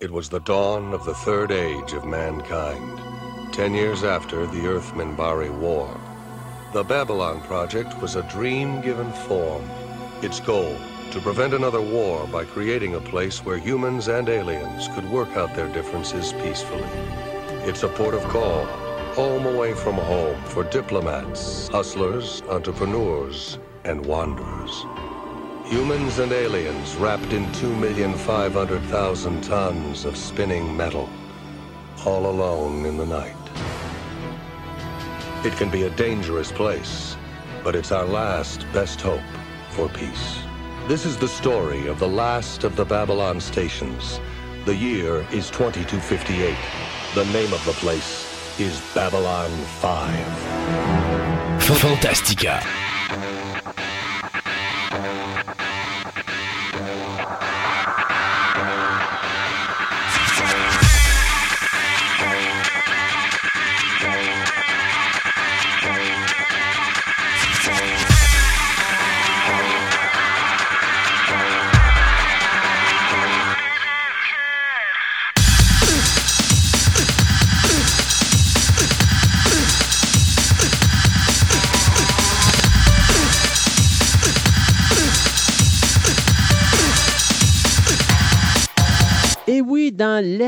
It was the dawn of the third age of mankind, ten years after the Earth-Minbari War. The Babylon Project was a dream given form. Its goal, to prevent another war by creating a place where humans and aliens could work out their differences peacefully. It's a port of call, home away from home for diplomats, hustlers, entrepreneurs, and wanderers. Humans and aliens wrapped in 2,500,000 tons of spinning metal, all alone in the night. It can be a dangerous place, but it's our last best hope for peace. This is the story of the last of the Babylon stations. The year is 2258. The name of the place is Babylon 5. Fantastica.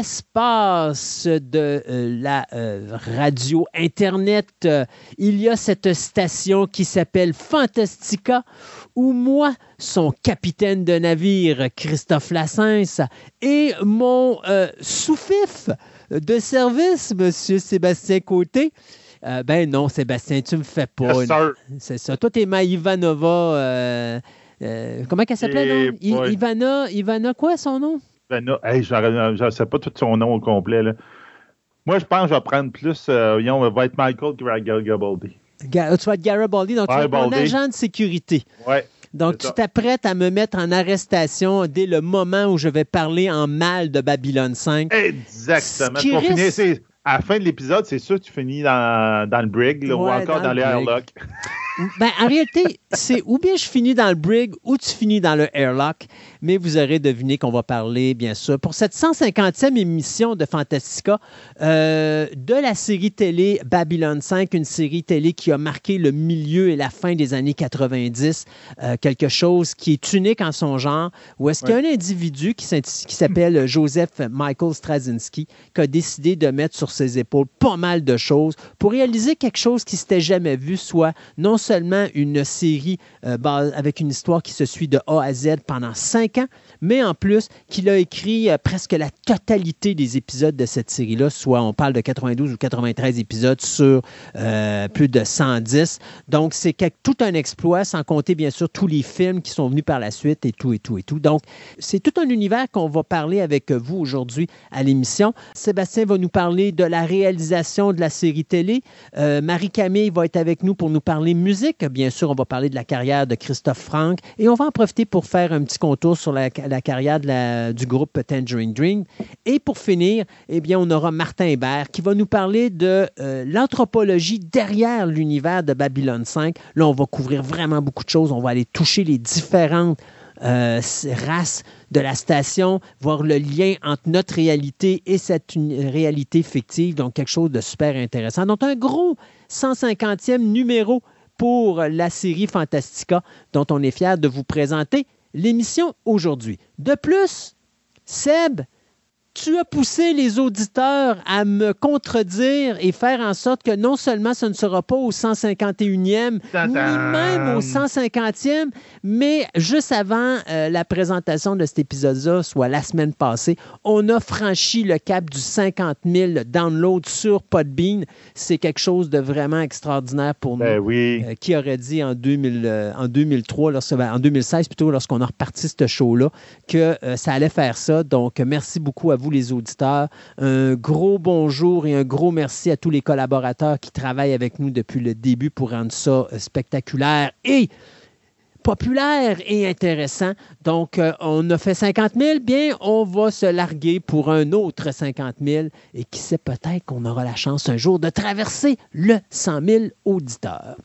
L'espace de euh, la euh, radio Internet, euh, il y a cette station qui s'appelle Fantastica, où moi, son capitaine de navire, Christophe Lassens, et mon sous-fif de service, Monsieur Sébastien Côté, ben non, Sébastien, tu me fais pas. C'est ça. Toi, t'es ma Ivanova. comment qu'elle s'appelait? Ivana, Ivana, quoi son nom? Je ne sais pas tout son nom au complet. Moi, je pense que je vais prendre plus. Euh, on va être Michael Garibaldi. tu vas être Garibaldi, donc tu vas être mon agent de sécurité. Ouais. Donc, tu t'apprêtes à me mettre en arrestation dès le moment où je vais parler en mal de Babylone 5. Exactement. À la fin de l'épisode, c'est sûr que tu finis dans, dans le brig ou encore dans, dans le airlock. ben, en réalité, c'est ou bien je finis dans le brig ou tu finis dans le airlock, mais vous aurez deviné qu'on va parler, bien sûr, pour cette 150e émission de Fantastica, euh, de la série télé Babylon 5, une série télé qui a marqué le milieu et la fin des années 90, euh, quelque chose qui est unique en son genre, où est-ce qu'il y a un individu qui s'appelle Joseph Michael Straczynski qui a décidé de mettre sur ses épaules pas mal de choses pour réaliser quelque chose qui s'était jamais vu, soit non seulement une série euh, avec une histoire qui se suit de A à Z pendant cinq ans, mais en plus qu'il a écrit euh, presque la totalité des épisodes de cette série-là, soit on parle de 92 ou 93 épisodes sur euh, plus de 110. Donc c'est tout un exploit, sans compter bien sûr tous les films qui sont venus par la suite et tout et tout et tout. Donc c'est tout un univers qu'on va parler avec vous aujourd'hui à l'émission. Sébastien va nous parler de la réalisation de la série télé. Marie-Camille va être avec nous pour nous parler musique. Bien sûr, on va parler de la carrière de Christophe Franck et on va en profiter pour faire un petit contour sur la, carrière du groupe Tangerine Dream. Et pour finir, eh bien, on aura Martin Hébert qui va nous parler de euh, l'anthropologie derrière l'univers de Babylone 5. Là, on va couvrir vraiment beaucoup de choses. On va aller toucher les différentes euh, races de la station, voir le lien entre notre réalité et cette réalité fictive. Donc, quelque chose de super intéressant. Donc, un gros 150e numéro pour la série Fantastica dont on est fier de vous présenter l'émission aujourd'hui. De plus, Seb, tu as poussé les auditeurs à me contredire et faire en sorte que non seulement ce ne sera pas au 151e, ni même au 150e, mais juste avant euh, la présentation de cet épisode-là, soit la semaine passée, on a franchi le cap du 50 000 downloads sur Podbean. C'est quelque chose de vraiment extraordinaire pour ben nous. Oui. Euh, qui aurait dit en, 2000, euh, en 2003, ben, en 2016 plutôt, lorsqu'on a reparti ce show-là, que ça allait faire ça. Donc, merci beaucoup à vous, les auditeurs. Un gros bonjour et un gros merci à tous les collaborateurs qui travaillent avec nous depuis le début pour rendre ça euh, spectaculaire et populaire et intéressant. Donc, euh, on a fait 50 000, bien, on va se larguer pour un autre 50 000 et qui sait peut-être qu'on aura la chance un jour de traverser le 100 000 auditeurs.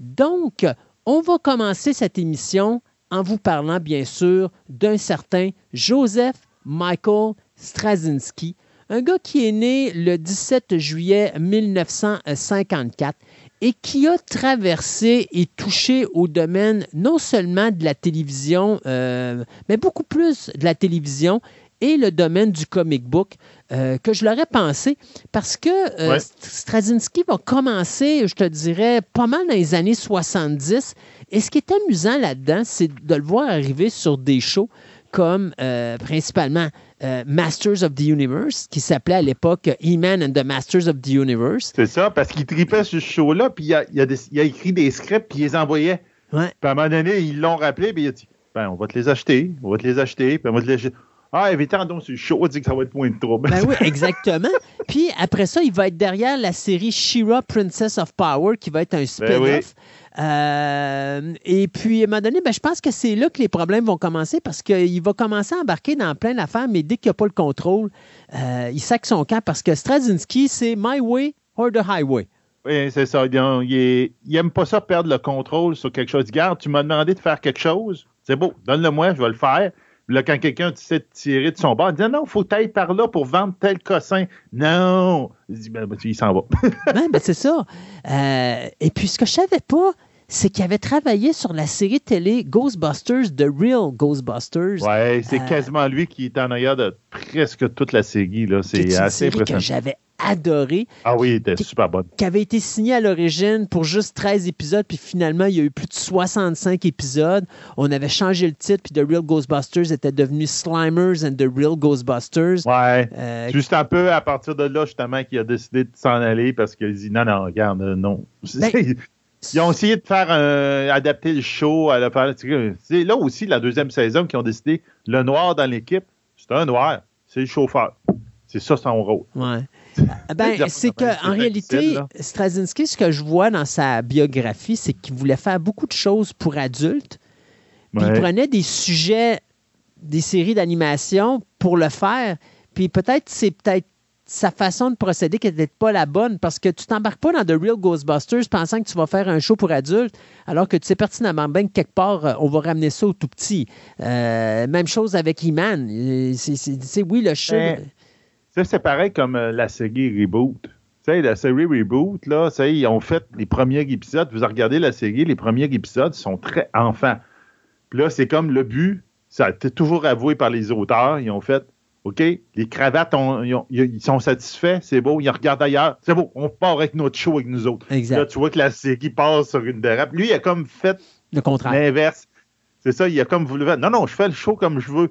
Donc, on va commencer cette émission en vous parlant, bien sûr, d'un certain Joseph Michael Straczynski, un gars qui est né le 17 juillet 1954 et qui a traversé et touché au domaine non seulement de la télévision, euh, mais beaucoup plus de la télévision et le domaine du comic book euh, que je l'aurais pensé parce que euh, Ouais. Straczynski va commencer, je te dirais, pas mal dans les années 70. Et ce qui est amusant là-dedans, c'est de le voir arriver sur des shows comme euh, principalement euh, Masters of the Universe, qui s'appelait à l'époque He-Man and the Masters of the Universe. C'est ça, parce qu'il tripait sur ce show-là, puis il a, il a des- il a écrit des scripts, puis il les envoyait. Ouais. Puis à un moment donné, ils l'ont rappelé, puis il a dit Ben, on va te les acheter, on va te les acheter, puis on va te les acheter. Ah, invitez donc sur le show, on dit que ça va être moins de trouble. Ben oui, exactement. Puis après ça, il va être derrière la série She-Ra, Princess of Power, qui va être un spin-off. Ben oui. Euh, et puis, à un moment donné, ben, je pense que c'est là que les problèmes vont commencer parce qu'il va commencer à embarquer dans plein d'affaires, mais dès qu'il n'a pas le contrôle, euh, il sac son camp parce que Straczynski, c'est My Way or the Highway. Oui, c'est ça. Il, il, est- il aime pas ça perdre le contrôle sur quelque chose. Garde, tu m'as demandé de faire quelque chose. C'est beau, donne-le-moi, je vais le faire. Là, quand quelqu'un essaie de tirer de son bord, il dit non, faut aller par là pour vendre tel cossin. Non. Il dit, ben, ben, il s'en va. Ben, c'est ça. Euh, et puis, ce que je savais pas, c'est qu'il avait travaillé sur la série télé Ghostbusters, The Real Ghostbusters. ouais, c'est Euh, quasiment lui qui est en arrière de presque toute la série. C'est assez série que impressionnant. j'avais adoré. Ah oui, il était qui- super bon. qui avait été signé à l'origine pour juste 13 épisodes, puis finalement, il y a eu plus de 65 épisodes. On avait changé le titre, puis The Real Ghostbusters était devenu Slimers and The Real Ghostbusters. Ouais. Euh, Juste un peu à partir de là, justement, qu'il a décidé de s'en aller parce qu'il dit non, non, regarde, euh, non. Ben, Ils ont essayé de faire adapter le show à la. C'est là aussi la deuxième saison qui ont décidé le noir dans l'équipe, c'est un noir, c'est le chauffeur. C'est ça son rôle. Ouais. C'est Ben, c'est qu'en réalité. Straczynski, ce que je vois dans sa biographie, c'est qu'il voulait faire beaucoup de choses pour adultes. Puis il prenait des sujets, des séries d'animation pour le faire. Puis peut-être c'est peut-être sa façon de procéder qui n'était pas la bonne parce que tu t'embarques pas dans The Real Ghostbusters pensant que tu vas faire un show pour adultes alors que tu sais pertinemment bien que quelque part euh, on va ramener ça au tout petit. Euh, même chose avec He-Man. Euh, c'est- c'est- c'est- oui, le show. Ben, Ça, c'est pareil comme euh, la série Reboot. Tu sais, la série Reboot, là, ça, ils ont fait les premiers épisodes. Vous regardez la série, les premiers épisodes sont très enfants. Puis là, c'est comme le but, ça a été toujours avoué par les auteurs. Ils ont fait, OK, les cravates, ils, ont- ils sont satisfaits, c'est beau, ils regardent ailleurs. C'est beau, on part avec notre show avec nous autres. Exact. Là, tu vois que la série passe sur une dérape. Lui, il a comme fait l'inverse. C'est ça, il a comme voulu faire. Non, non, je fais le show comme je veux.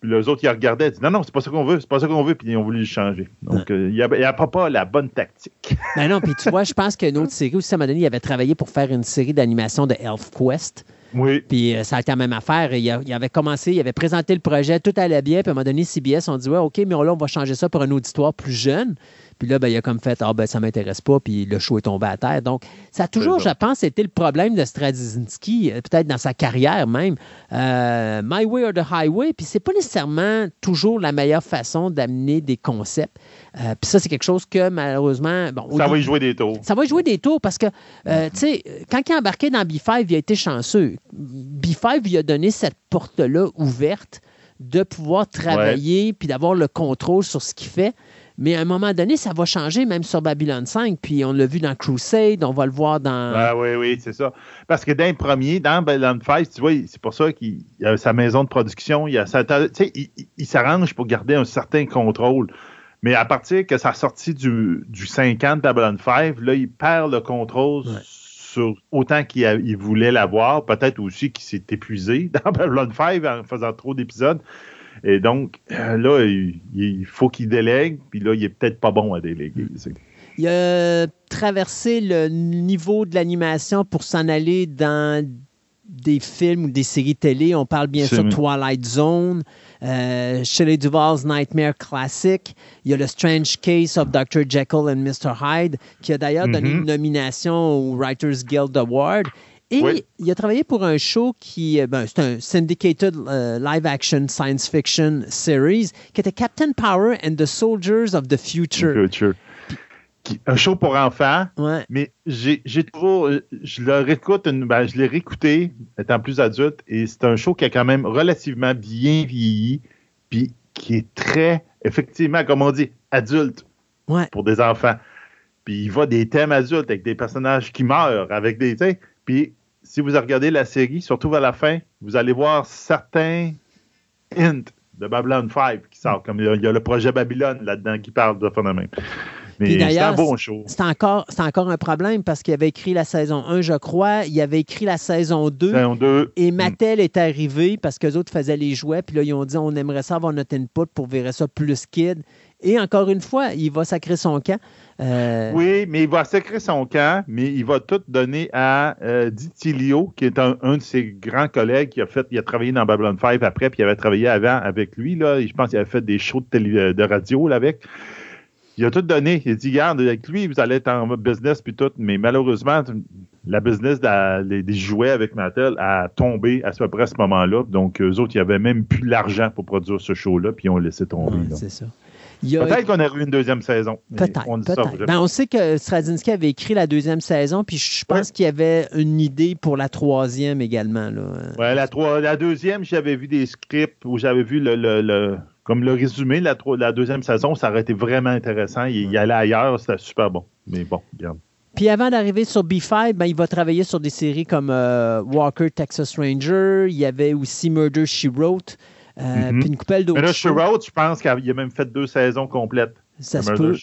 Puis les autres, ils regardaient, ils disaient, non, non, c'est pas ça qu'on veut, c'est pas ça qu'on veut, puis ils ont voulu le changer. Donc, euh, il n'y a, pas, pas la bonne tactique. Ben non, puis tu vois, je pense qu'une autre série aussi, à un moment donné, il avait travaillé pour faire une série d'animation de ElfQuest. Oui. Puis euh, ça a été la même affaire. Il, a- il avait commencé, il avait présenté le projet, tout allait bien. Puis à un moment donné, CBS ont dit Ouais, OK, mais là, on va changer ça pour un auditoire plus jeune. Puis là, ben, il a comme fait Ah, ben, ça m'intéresse pas. Puis le show est tombé à terre. Donc, ça a toujours, je pense, été le problème de Straczynski, euh, peut-être dans sa carrière même. Euh, My Way or the Highway. Puis c'est pas nécessairement toujours la meilleure façon d'amener des concepts. Euh, puis ça, c'est quelque chose que malheureusement. Bon, Ça va y jouer des tours. ça va jouer des tours parce que, euh, tu sais, quand il est embarqué dans B5, il a été chanceux. B5 lui a donné cette porte-là ouverte de pouvoir travailler puis d'avoir le contrôle sur ce qu'il fait. Mais à un moment donné, ça va changer, même sur Babylon 5. Puis on l'a vu dans Crusade, on va le voir dans. Ah oui, oui, c'est ça. Parce que dans le premier, dans Babylon 5, tu vois, c'est pour ça qu'il il a sa maison de production, il, a sa- tu sais, il, s'arrange pour garder un certain contrôle. Mais à partir que ça sortit du, du 5 ans de Babylon 5, là, il perd le contrôle Ouais. sur autant qu'il il voulait l'avoir. Peut-être aussi qu'il s'est épuisé dans Babylon 5 en faisant trop d'épisodes. Et donc, euh, là, il, il faut qu'il délègue, puis là, il est peut-être pas bon à déléguer. c'est- Il a traversé le niveau de l'animation pour s'en aller dans des films ou des séries télé. On parle bien sûr de. Twilight Zone, euh, Shelley Duvall's Nightmare Classic. Il y a le Strange Case of Dr. Jekyll and Mr. Hyde, qui a d'ailleurs donné Mhm. une nomination au Writers Guild Award. Et Oui. il a travaillé pour un show qui, euh, ben, c'est un syndicated euh, live action science fiction series qui était Captain Power and the Soldiers of the Future. Un show pour enfants, Ouais. mais j'ai toujours. euh, Je le réécoute, une- ben, je l'ai réécouté étant plus adulte, et c'est un show qui a quand même relativement bien vieilli, puis qui est très, effectivement, comme on dit, adulte Ouais. pour des enfants. Puis il va des thèmes adultes avec des personnages qui meurent, avec des. Puis si vous regardez la série, surtout vers la fin, vous allez voir certains hints de Babylon 5 qui sortent. Comme il y a, il y a le projet Babylone là-dedans qui parle de phénomène. Mais c'est un bon show. C'est encore, un problème parce qu'il avait écrit la saison 1, je crois. Il avait écrit la saison 2. Saison 2. Et Mattel est arrivé parce qu'eux autres faisaient les jouets. Puis là, ils ont dit on aimerait ça avoir notre input pour virer ça plus kid. Et encore une fois, il va sacrer son camp. Euh, Oui, mais il va sacrer son camp, mais il va tout donner à euh, Ditilio, qui est un, un de ses grands collègues qui a fait, il a travaillé dans Babylon 5 après, puis il avait travaillé avant avec lui. Là, je pense qu'il avait fait des shows de, télé- de radio là, avec. Il a tout donné. Il a dit, garde, avec lui, vous allez être en business puis tout. Mais malheureusement, la business des des jouets avec Mattel a tombé à peu près à ce moment-là. Donc, eux autres, ils n'avaient même plus l'argent pour produire ce show-là, puis ils ont laissé tomber. ouais, c'est ça. A- Peut-être qu'on aurait eu une deuxième saison. Peut-être, on. Ben, on sait que Straczynski avait écrit la deuxième saison, puis je pense Ouais. qu'il y avait une idée pour la troisième également. Là. Ouais, la, trois- la deuxième, j'avais vu des scripts où j'avais vu le, le- le- comme le résumé de la, la deuxième saison, ça aurait été vraiment intéressant. Il, il allait ailleurs, c'était super bon. Mais bon, regarde. Puis avant d'arriver sur B5, ben, il va travailler sur des séries comme euh, Walker, Texas Ranger. Il y avait aussi Murder, She Wrote. Euh, Mhm. Puis une coupelle d'autres. Mais là, je pense qu'il a, même fait deux saisons complètes. Ça se peut.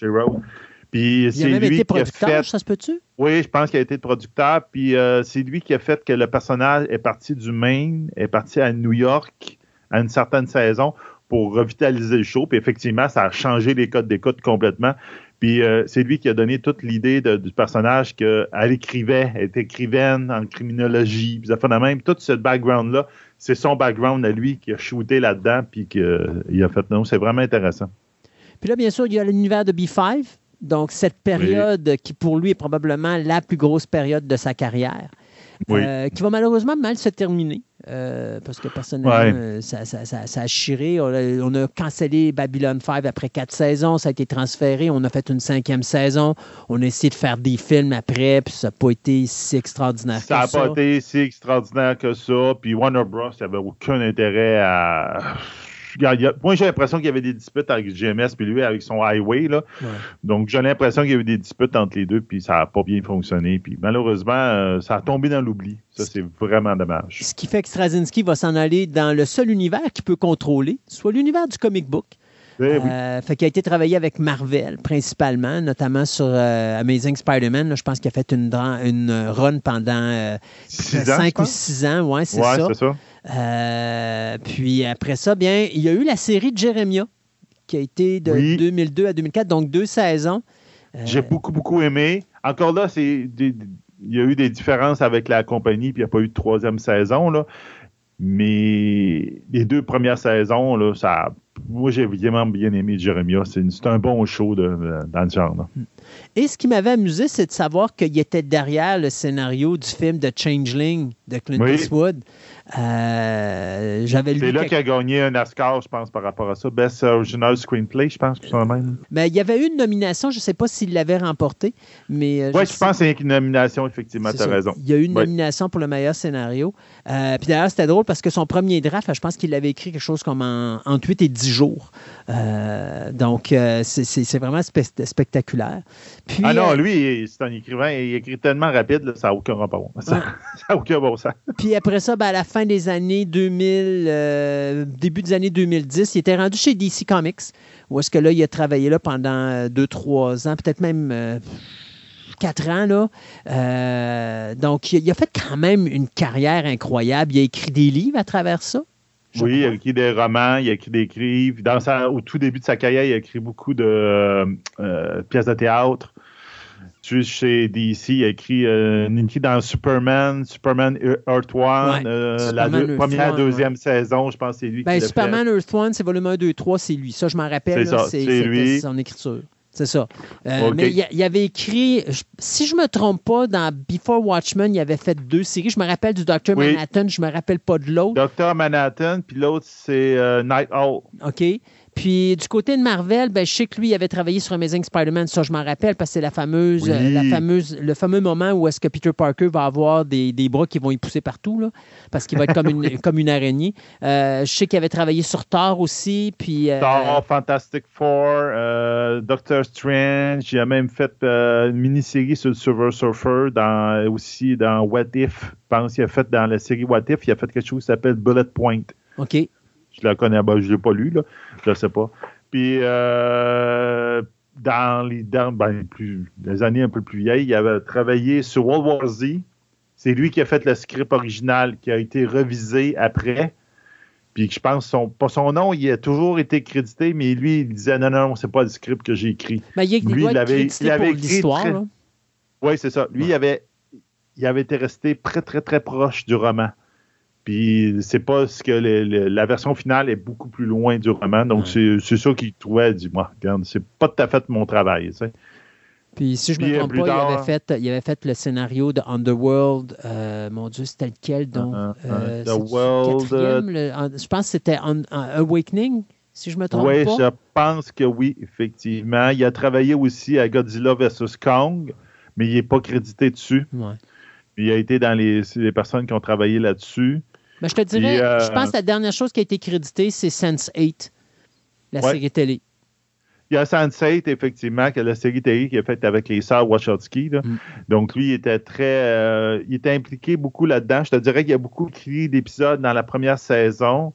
Puis Il a même lui été qui a producteur, fait. ça se peut-tu? Oui, je pense qu'il a été producteur. Puis euh, c'est lui qui a fait que le personnage est parti du Maine, est parti à New York à une certaine saison pour revitaliser le show. Puis effectivement, ça a changé les codes d'écoute complètement. Puis euh, c'est lui qui a donné toute l'idée du personnage qu'elle écrivait, elle était écrivaine en criminologie, puis ça fait de même. Tout ce background-là, c'est son background à lui qui a shooté là-dedans, puis qu'il a fait. Non, c'est vraiment intéressant. Puis là, bien sûr, il y a l'univers de B5. Donc, cette période qui, pour lui, est probablement la plus grosse période de sa carrière. Oui. euh, qui va malheureusement mal se terminer. euh, parce que personnellement, Ouais. euh, ça, ça- ça- ça a chiré. On a, on a cancellé Babylon 5 après quatre saisons. Ça a été transféré. On a fait une cinquième saison. On a essayé de faire des films après, puis ça n'a pas été si extraordinaire Ça n'a que pas ça. été si extraordinaire que ça. Puis Warner Bros. n'avait aucun intérêt à. Moi, j'ai l'impression qu'il y avait des disputes avec GMS, puis lui avec son Highway. Là. Ouais. Donc, j'ai l'impression qu'il y a eu des disputes entre les deux, puis ça n'a pas bien fonctionné. Puis malheureusement, euh, ça a tombé dans l'oubli. Ça, c'est vraiment dommage. Ce qui fait que Straczynski va s'en aller dans le seul univers qu'il peut contrôler, soit l'univers du comic book. Eh oui. Euh, fait qu'il a été travaillé avec Marvel principalement, notamment sur euh, Amazing Spider-Man. Je pense qu'il a fait une, une run pendant euh, Six ans, je 5 ou pense. 6 ans. Ouais, c'est Ouais, ça. Euh, puis après ça, bien, il y a eu la série de Jeremiah qui a été de Oui. 2002 à 2004, donc deux saisons. Euh, J'ai beaucoup, beaucoup aimé. Encore là, c'est il y a eu des différences avec la compagnie, puis il n'y a pas eu de troisième saison. Là. Mais les deux premières saisons, là, ça, moi, j'ai vraiment bien aimé Jeremiah. C'est un bon show de- de- dans le genre. là. Et ce qui m'avait amusé, c'est de savoir qu'il était derrière le scénario du film de Changeling de Clint Oui. Eastwood. Euh, J'avais lu C'est là qu'il a gagné un Oscar, je pense, par rapport à ça. Best Original Screenplay, je pense, que c'est même. Mais il y avait eu une nomination, je ne sais pas s'il l'avait remporté, mais... euh, Oui, je sais- pense que c'est une nomination, effectivement, tu as raison. Il y a eu une Ouais. nomination pour le meilleur scénario. Euh, puis d'ailleurs, c'était drôle parce que son premier draft, je pense qu'il l'avait écrit quelque chose comme en, entre 8 et 10 jours. Euh, donc, euh, c'est- vraiment spe- spectaculaire. Puis, Ah non, lui, c'est un écrivain, il écrit tellement rapide, là, ça n'a aucun rapport. Ça n'a aucun bon sens. Puis après ça, ben, à la fin des années 2000, euh, début des années 2010, il était rendu chez DC Comics, où est-ce que là, il a travaillé là pendant 2-3 ans, peut-être même 4 ans. Là. Euh, donc, il, a fait quand même une carrière incroyable. Il a écrit des livres à travers ça. Oui, il a écrit des romans, il a écrit des livres. Dans sa, au tout début de sa carrière, il a écrit beaucoup de euh, euh, pièces de théâtre. Tu sais, chez DC, il a écrit euh, écrit dans Superman, Superman Earth One, Ouais, euh, la Superman deux- Earth première, One, deuxième saison, je pense que c'est lui Ben, qui Superman Earth One, c'est volume 1, 2, 3, c'est lui. Ça, je m'en rappelle. C'est son écriture. C'est ça. Euh. Mais il, avait écrit, je- si je me trompe pas, dans Before Watchmen, il avait fait deux séries. Je me rappelle du Dr. Oui. Manhattan, je me rappelle pas de l'autre. Docteur Manhattan, puis l'autre, c'est euh, Night Owl. OK? Puis du côté de Marvel, ben, je sais que lui, il avait travaillé sur Amazing Spider-Man, ça je m'en rappelle, parce que c'est la fameuse, Oui. la fameuse, le fameux moment où est-ce que Peter Parker va avoir des, des bras qui vont y pousser partout, là, parce qu'il va être comme une, comme une araignée. Euh, je sais qu'il avait travaillé sur Thor aussi, puis... euh, Thor, Fantastic Four, euh, Doctor Strange. Il a même fait euh, une mini-série sur le Silver Surfer, dans, aussi dans What If. Je pense qu'il a fait dans la série What If, il a fait quelque chose qui s'appelle Bullet Point. OK. Je la connais, ben, je ne l'ai pas lu, là. Je ne sais pas. Puis, euh, dans les, dans, ben, plus, les années un peu plus vieilles, il avait travaillé sur World War Z. C'est lui qui a fait le script original, qui a été revisé après. Puis je pense, son, pas son nom, il a toujours été crédité, mais lui, il disait non, non, c'est pas le script que j'ai écrit. Ben, il, Lui, il avait- il avait pour écrit l'histoire. très- là. Oui, c'est ça. Lui, il avait, il avait été resté très, très, très proche du roman. Puis c'est pas ce que le- le- la version finale est beaucoup plus loin du roman. Donc Ouais. c'est ça qu'il trouvait. Dit, moi, regarde, c'est pas tout à fait mon travail. tu sais. Puis si je me Puis, euh, trompe pas, il avait, fait, il avait fait le scénario de Underworld. Euh, mon Dieu, c'était lequel donc? Uh, uh, The World, le- je pense que c'était Awakening, si je me trompe Oui, pas. je pense que oui, effectivement. Il a travaillé aussi à Godzilla vs. Kong, mais il n'est pas crédité dessus. Ouais. Il a été dans les, les personnes qui ont travaillé là-dessus. Ben, je te dirais, Puis, euh, je pense que la dernière chose qui a été créditée, c'est Sense8, la Ouais. série télé. Il y a Sense8, effectivement, que la série télé qui est faite avec les sœurs Wachowski. là. Mm. Donc, lui, il était très. euh, il était impliqué beaucoup là-dedans. Je te dirais qu'il y a beaucoup écrit d'épisodes dans la première saison.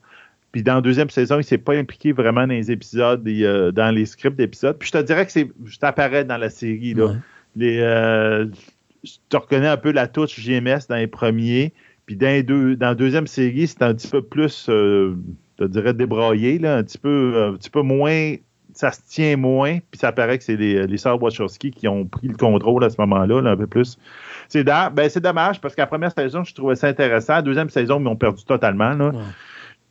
Puis dans la deuxième saison, il ne s'est pas impliqué vraiment dans les épisodes, et, euh, dans les scripts d'épisodes. Puis je te dirais que c'est. Je t'apparais dans la série. Là. Ouais. Les, euh, je te reconnais un peu la touche GMS dans les premiers. Puis dans, les deux, dans la deuxième série, c'est un petit peu plus, euh, je dirais, débraillé, là, un, petit peu, un petit peu moins. Ça se tient moins. Puis ça paraît que c'est les, les sœurs Wachowski qui ont pris le contrôle à ce moment-là, là, un peu plus. C'est ben, dommage parce qu'à la première saison, je trouvais ça intéressant. La deuxième saison, ils m'ont perdu totalement. Là. Ouais.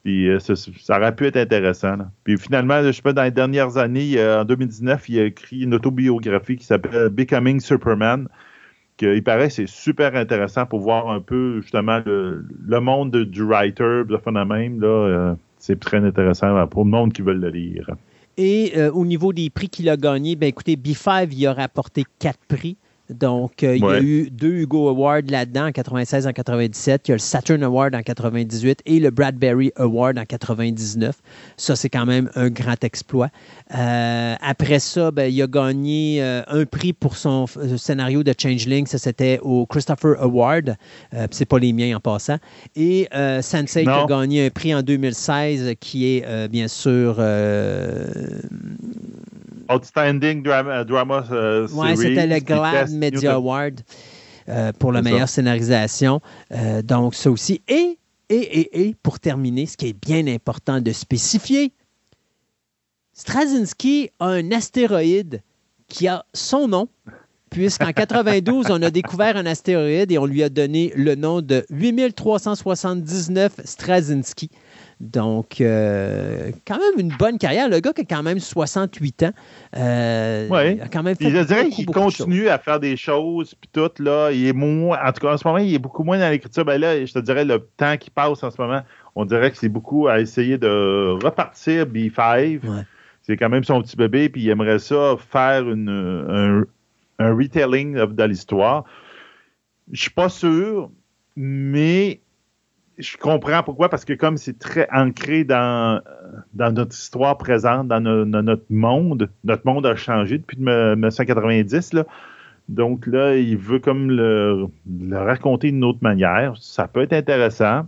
Puis euh, ça, ça aurait pu être intéressant. là. Puis finalement, je sais pas, dans les dernières années, euh, en 2019, il a écrit une autobiographie qui s'appelle Becoming Superman. Que, il paraît c'est super intéressant pour voir un peu justement le, le monde de- du writer, de phénomène. Là, euh, c'est très intéressant pour le monde qui veut le lire. Et euh, au niveau des prix qu'il a gagnés, ben écoutez, B5, il a rapporté quatre prix. Donc, euh, il y a eu deux Hugo Awards là-dedans en 96 en 97. Il y a le Saturn Award en 98 et le Bradbury Award en 99. Ça, c'est quand même un grand exploit. Euh, après ça, ben, il a gagné euh, un prix pour son scénario de Changeling. Ça, c'était au Christopher Award. C'est pas les miens en passant. Et euh, Sense8 a gagné un prix en 2016 qui est bien sûr. Outstanding Drama, drama Series, c'était le Best Media Award euh, pour la ça. meilleure scénarisation. Euh, donc, ça aussi. Et, et, et, et, pour terminer, ce qui est bien important de spécifier, Straczynski a un astéroïde qui a son nom, puisqu'en 92, on a découvert un astéroïde et on lui a donné le nom de 8379 Straczynski. Donc, euh, quand même une bonne carrière. Le gars qui a quand même 68 ans. euh, Ouais. a quand même fait je dirais qu'il continue à faire des choses, puis tout, là, il est moins, en tout cas, en ce moment, il est beaucoup moins dans l'écriture. Ben là, je te dirais, le temps qui passe en ce moment, on dirait que c'est beaucoup à essayer de repartir B5. Ouais. C'est quand même son petit bébé, puis il aimerait ça faire une, un, un retelling de l'histoire. Je suis pas sûr, mais je comprends pourquoi, parce que comme c'est très ancré dans, dans notre histoire présente, dans, no- dans notre monde, notre monde a changé depuis me- 1990, là. Donc là, il veut comme le, le raconter d'une autre manière. Ça peut être intéressant.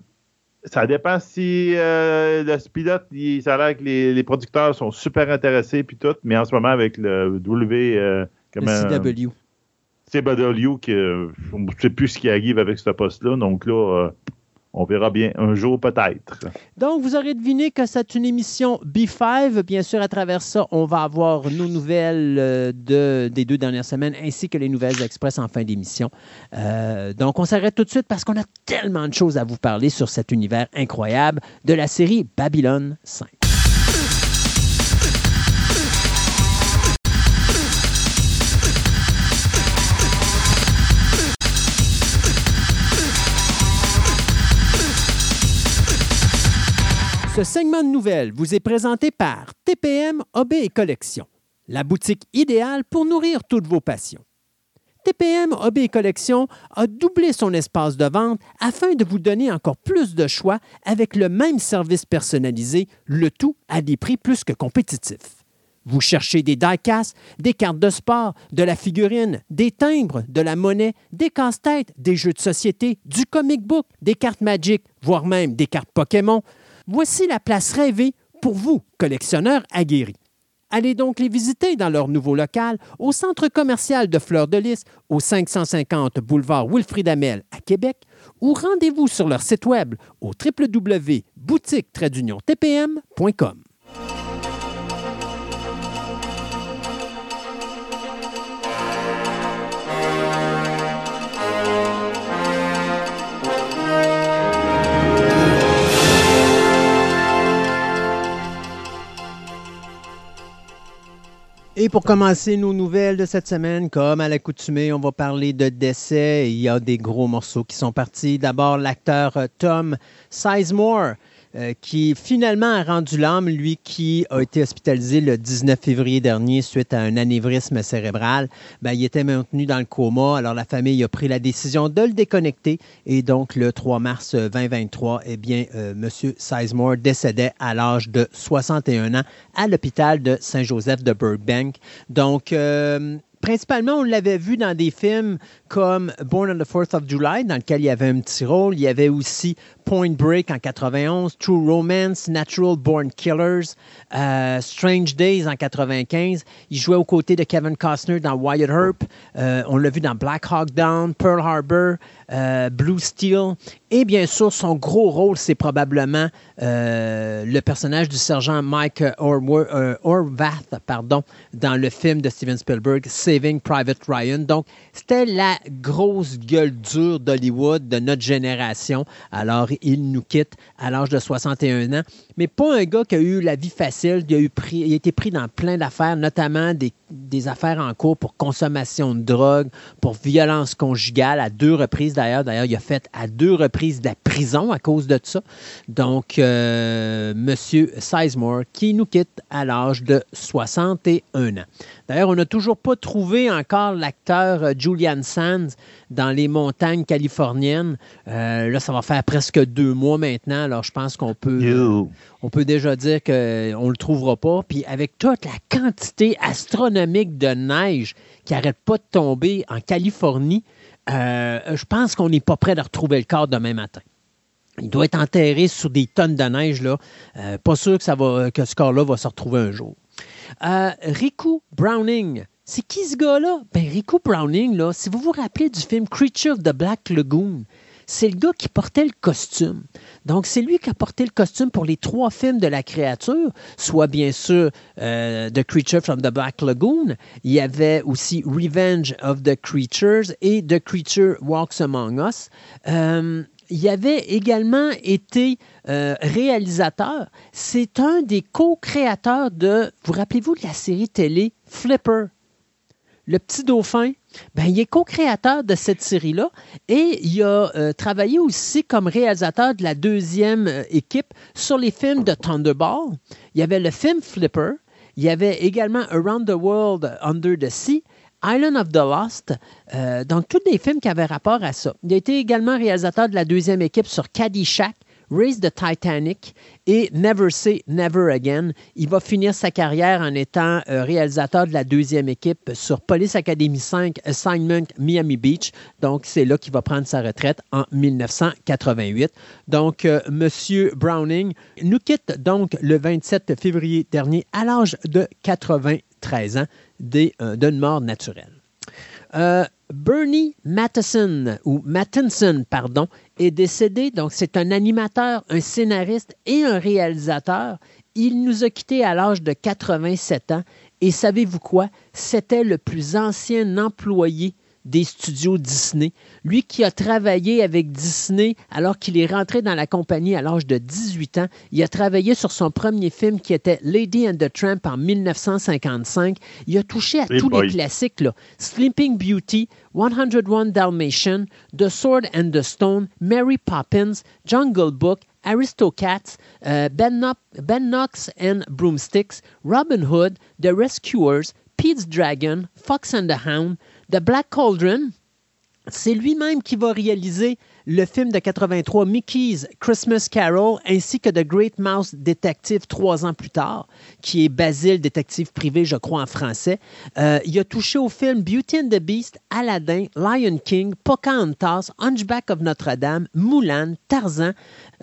Ça dépend si euh, le pilote, il, ça a l'air que les, les producteurs sont super intéressés puis tout, mais en ce moment avec le W, euh, comment- Le CW. c'est BW que on ne sait plus ce qui arrive avec ce poste-là. Donc là, euh, on verra bien un jour peut-être. Donc, vous aurez deviné que c'est une émission B5. Bien sûr, à travers ça, on va avoir nos nouvelles euh, de, des deux dernières semaines ainsi que les nouvelles express en fin d'émission. Euh, donc, on s'arrête tout de suite parce qu'on a tellement de choses à vous parler sur cet univers incroyable de la série Babylone 5. Ce segment de nouvelles vous est présenté par TPM OB et Collection, la boutique idéale pour nourrir toutes vos passions. TPM et Collection a doublé son espace de vente afin de vous donner encore plus de choix avec le même service personnalisé, le tout à des prix plus que compétitifs. Vous cherchez des die-casts, des cartes de sport, de la figurine, des timbres, de la monnaie, des casse-têtes, des jeux de société, du comic book, des cartes Magic, voire même des cartes Pokémon. Voici la place rêvée pour vous, collectionneurs aguerris. Allez donc les visiter dans leur nouveau local au centre commercial de Fleur de Lys au 550 boulevard Wilfrid Amel à Québec ou rendez-vous sur leur site web au www.boutique-tpm.com. Et pour commencer nos nouvelles de cette semaine, comme à l'accoutumée, on va parler de décès. Il y a des gros morceaux qui sont partis. D'abord, l'acteur euh, Tom Sizemore euh, qui finalement a rendu l'âme, lui qui a été hospitalisé le 19 février dernier suite à un anévrisme cérébral. Ben, il était maintenu dans le coma, alors la famille a pris la décision de le déconnecter et donc le 3 mars 2023, eh bien, euh, M. Sizemore décédait à l'âge de 61 ans à l'hôpital de Saint-Joseph de Burbank. Donc, euh, principalement, on l'avait vu dans des films comme Born on the 4th of July, dans lequel il y avait un petit rôle. Il y avait aussi Point Break en 91, True Romance, Natural Born Killers, euh, Strange Days en 95. Il jouait aux côtés de Kevin Costner dans Wyatt Earp. Euh, on l'a vu dans Black Hawk Down, Pearl Harbor, euh, Blue Steel. Et bien sûr, son gros rôle, c'est probablement le personnage du sergent Mike Orvath pardon, dans le film de Steven Spielberg, Saving Private Ryan. Donc, c'était la grosse gueule dure d'Hollywood de notre génération. Alors, il nous quitte à l'âge de 61 ans. Mais pas un gars qui a eu la vie facile. Il a été pris dans plein d'affaires, notamment des, des, affaires en cours pour consommation de drogue, pour violence conjugale, à deux reprises d'ailleurs. D'ailleurs, il a fait à deux reprises de la prison à cause de ça. Donc, euh, Monsieur Sizemore, qui nous quitte à l'âge de 61 ans. D'ailleurs, on n'a toujours pas trouvé encore l'acteur euh, Julian Sands dans les montagnes californiennes. Euh, là, ça va faire presque deux mois maintenant. Alors, je pense qu'on peut, on peut déjà dire qu'on ne le trouvera pas. Puis, avec toute la quantité astronomique de neige qui n'arrête pas de tomber en Californie, euh, je pense qu'on n'est pas prêt de retrouver le corps demain matin. Il doit être enterré sous des tonnes de neige. Là. pas sûr que, ça va, que ce corps-là va se retrouver un jour. Euh, Riku Browning. C'est qui ce gars-là? Ben, Riku Browning, si vous vous rappelez du film Creature of the Black Lagoon, c'est le gars qui portait le costume. Donc, c'est lui qui a porté le costume pour les trois films de la créature, soit bien sûr euh, The Creature from the Black Lagoon. Il y avait aussi Revenge of the Creatures et The Creature Walks Among Us. Euh, il avait également été euh, réalisateur. C'est un des co-créateurs de, vous rappelez-vous de la série télé Flipper? Le petit dauphin, ben, il est co-créateur de cette série-là et il a euh, travaillé aussi comme réalisateur de la deuxième euh, équipe sur les films de Thunderball. Il y avait le film Flipper, il y avait également Around the World Under the Sea Island of the Lost, euh, donc tous les films qui avaient rapport à ça. Il a été également réalisateur de la deuxième équipe sur Caddyshack, Raise the Titanic et Never Say Never Again. Il va finir sa carrière en étant euh, réalisateur de la deuxième équipe sur Police Academy 5 Assignment Miami Beach. Donc, c'est là qu'il va prendre sa retraite en 1988. Donc, euh, Monsieur Browning nous quitte donc le 27 février dernier à l'âge de 93 ans euh, d'une mort naturelle. Euh, Bernie Matheson, ou Mattinson, pardon, est décédé. Donc, c'est un animateur, un scénariste et un réalisateur. Il nous a quittés à l'âge de 87 ans. Et savez-vous quoi? C'était le plus ancien employé des studios Disney. Lui qui a travaillé avec Disney alors qu'il est rentré dans la compagnie à l'âge de 18 ans, il a travaillé sur son premier film qui était Lady and the Tramp en 1955. Il a touché à tous les classiques, là. Sleeping Beauty, 101 Dalmatian, The Sword and the Stone, Mary Poppins, Jungle Book, Aristocats, euh, ben, no ben Knox and Broomsticks, Robin Hood, The Rescuers, Pete's Dragon, Fox and the Hound, The Black Cauldron. C'est lui-même qui va réaliser le film de 83 Mickey's Christmas Carol ainsi que The Great Mouse Detective trois ans plus tard, qui est Basile, détective privé, je crois, en français. Euh, il a touché au film Beauty and the Beast, Aladdin, Lion King, Pocahontas, Hunchback of Notre-Dame, Mulan, Tarzan,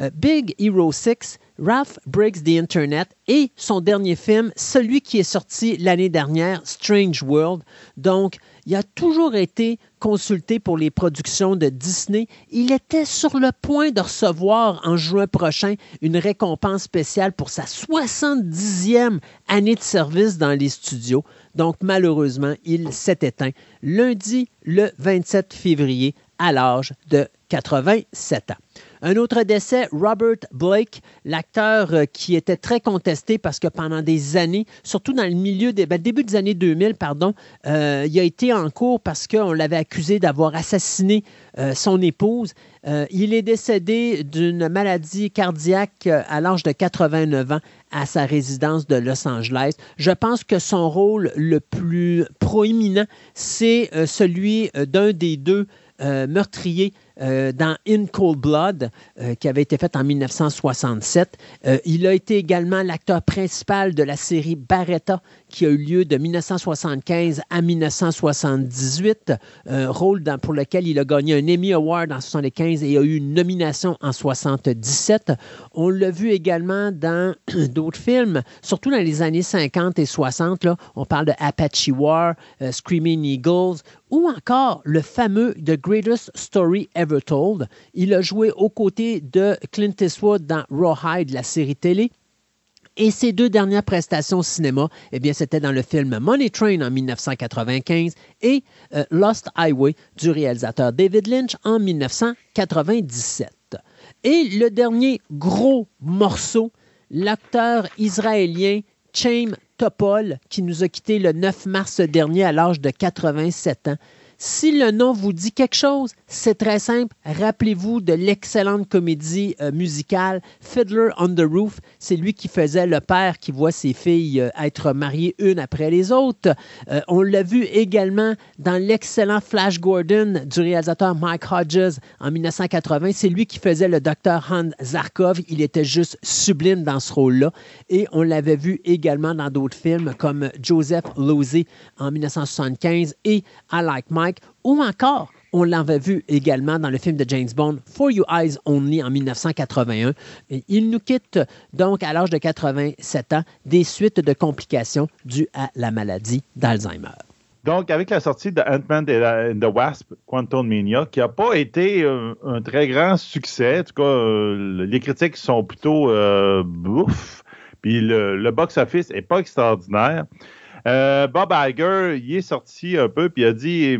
euh, Big Hero 6, Ralph Breaks the Internet et son dernier film, celui qui est sorti l'année dernière, Strange World. Donc, il a toujours été consulté pour les productions de Disney. Il était sur le point de recevoir en juin prochain une récompense spéciale pour sa 70e année de service dans les studios. Donc, malheureusement, il s'est éteint lundi le 27 février à l'âge de 87 ans. Un autre décès, Robert Blake, l'acteur euh, qui était très contesté parce que pendant des années, surtout dans le milieu des ben, début des années 2000, pardon, euh, il a été en cours parce qu'on l'avait accusé d'avoir assassiné euh, son épouse. il est décédé d'une maladie cardiaque à l'âge de 89 ans à sa résidence de Los Angeles. Je pense que son rôle le plus proéminent, c'est celui d'un des deux meurtriers euh, dans In Cold Blood, euh, qui avait été fait en 1967. Euh, il a été également l'acteur principal de la série Barretta, qui a eu lieu de 1975 à 1978, rôle pour lequel il a gagné un Emmy Award en 1975 et a eu une nomination en 1977. On l'a vu également dans d'autres films, surtout dans les années 50 et 60. Là, on parle de Apache War, Screaming Eagles ou encore le fameux The Greatest Story Ever Il a joué aux côtés de Clint Eastwood dans Rawhide, la série télé. Et ses deux dernières prestations au cinéma, eh bien, c'était dans le film Money Train en 1995 et euh, Lost Highway du réalisateur David Lynch en 1997. Et le dernier gros morceau, l'acteur israélien Chaim Topol, qui nous a quittés le 9 mars dernier à l'âge de 87 ans. Si le nom vous dit quelque chose, c'est très simple. Rappelez-vous de l'excellente comédie euh, musicale Fiddler on the Roof. C'est lui qui faisait le père qui voit ses filles euh, être mariées une après les autres. Euh, on l'a vu également dans l'excellent Flash Gordon du réalisateur Mike Hodges en 1980. C'est lui qui faisait le docteur Hans Zarkov. Il était juste sublime dans ce rôle-là. Et on l'avait vu également dans d'autres films comme Joseph Losey en 1975 et I Like Mike ou encore, on l'avait vu également dans le film de James Bond, For You Eyes Only en 1981. il nous quitte donc à l'âge de 87 ans des suites de complications dues à la maladie d'Alzheimer. Donc, avec la sortie de Ant-Man and the Wasp, Quantum Mania, qui n'a pas été euh, un très grand succès, en tout cas, euh, les critiques sont plutôt euh, bouffe, puis le box-office n'est pas extraordinaire. Euh, Bob Iger, il est sorti un peu, puis il a dit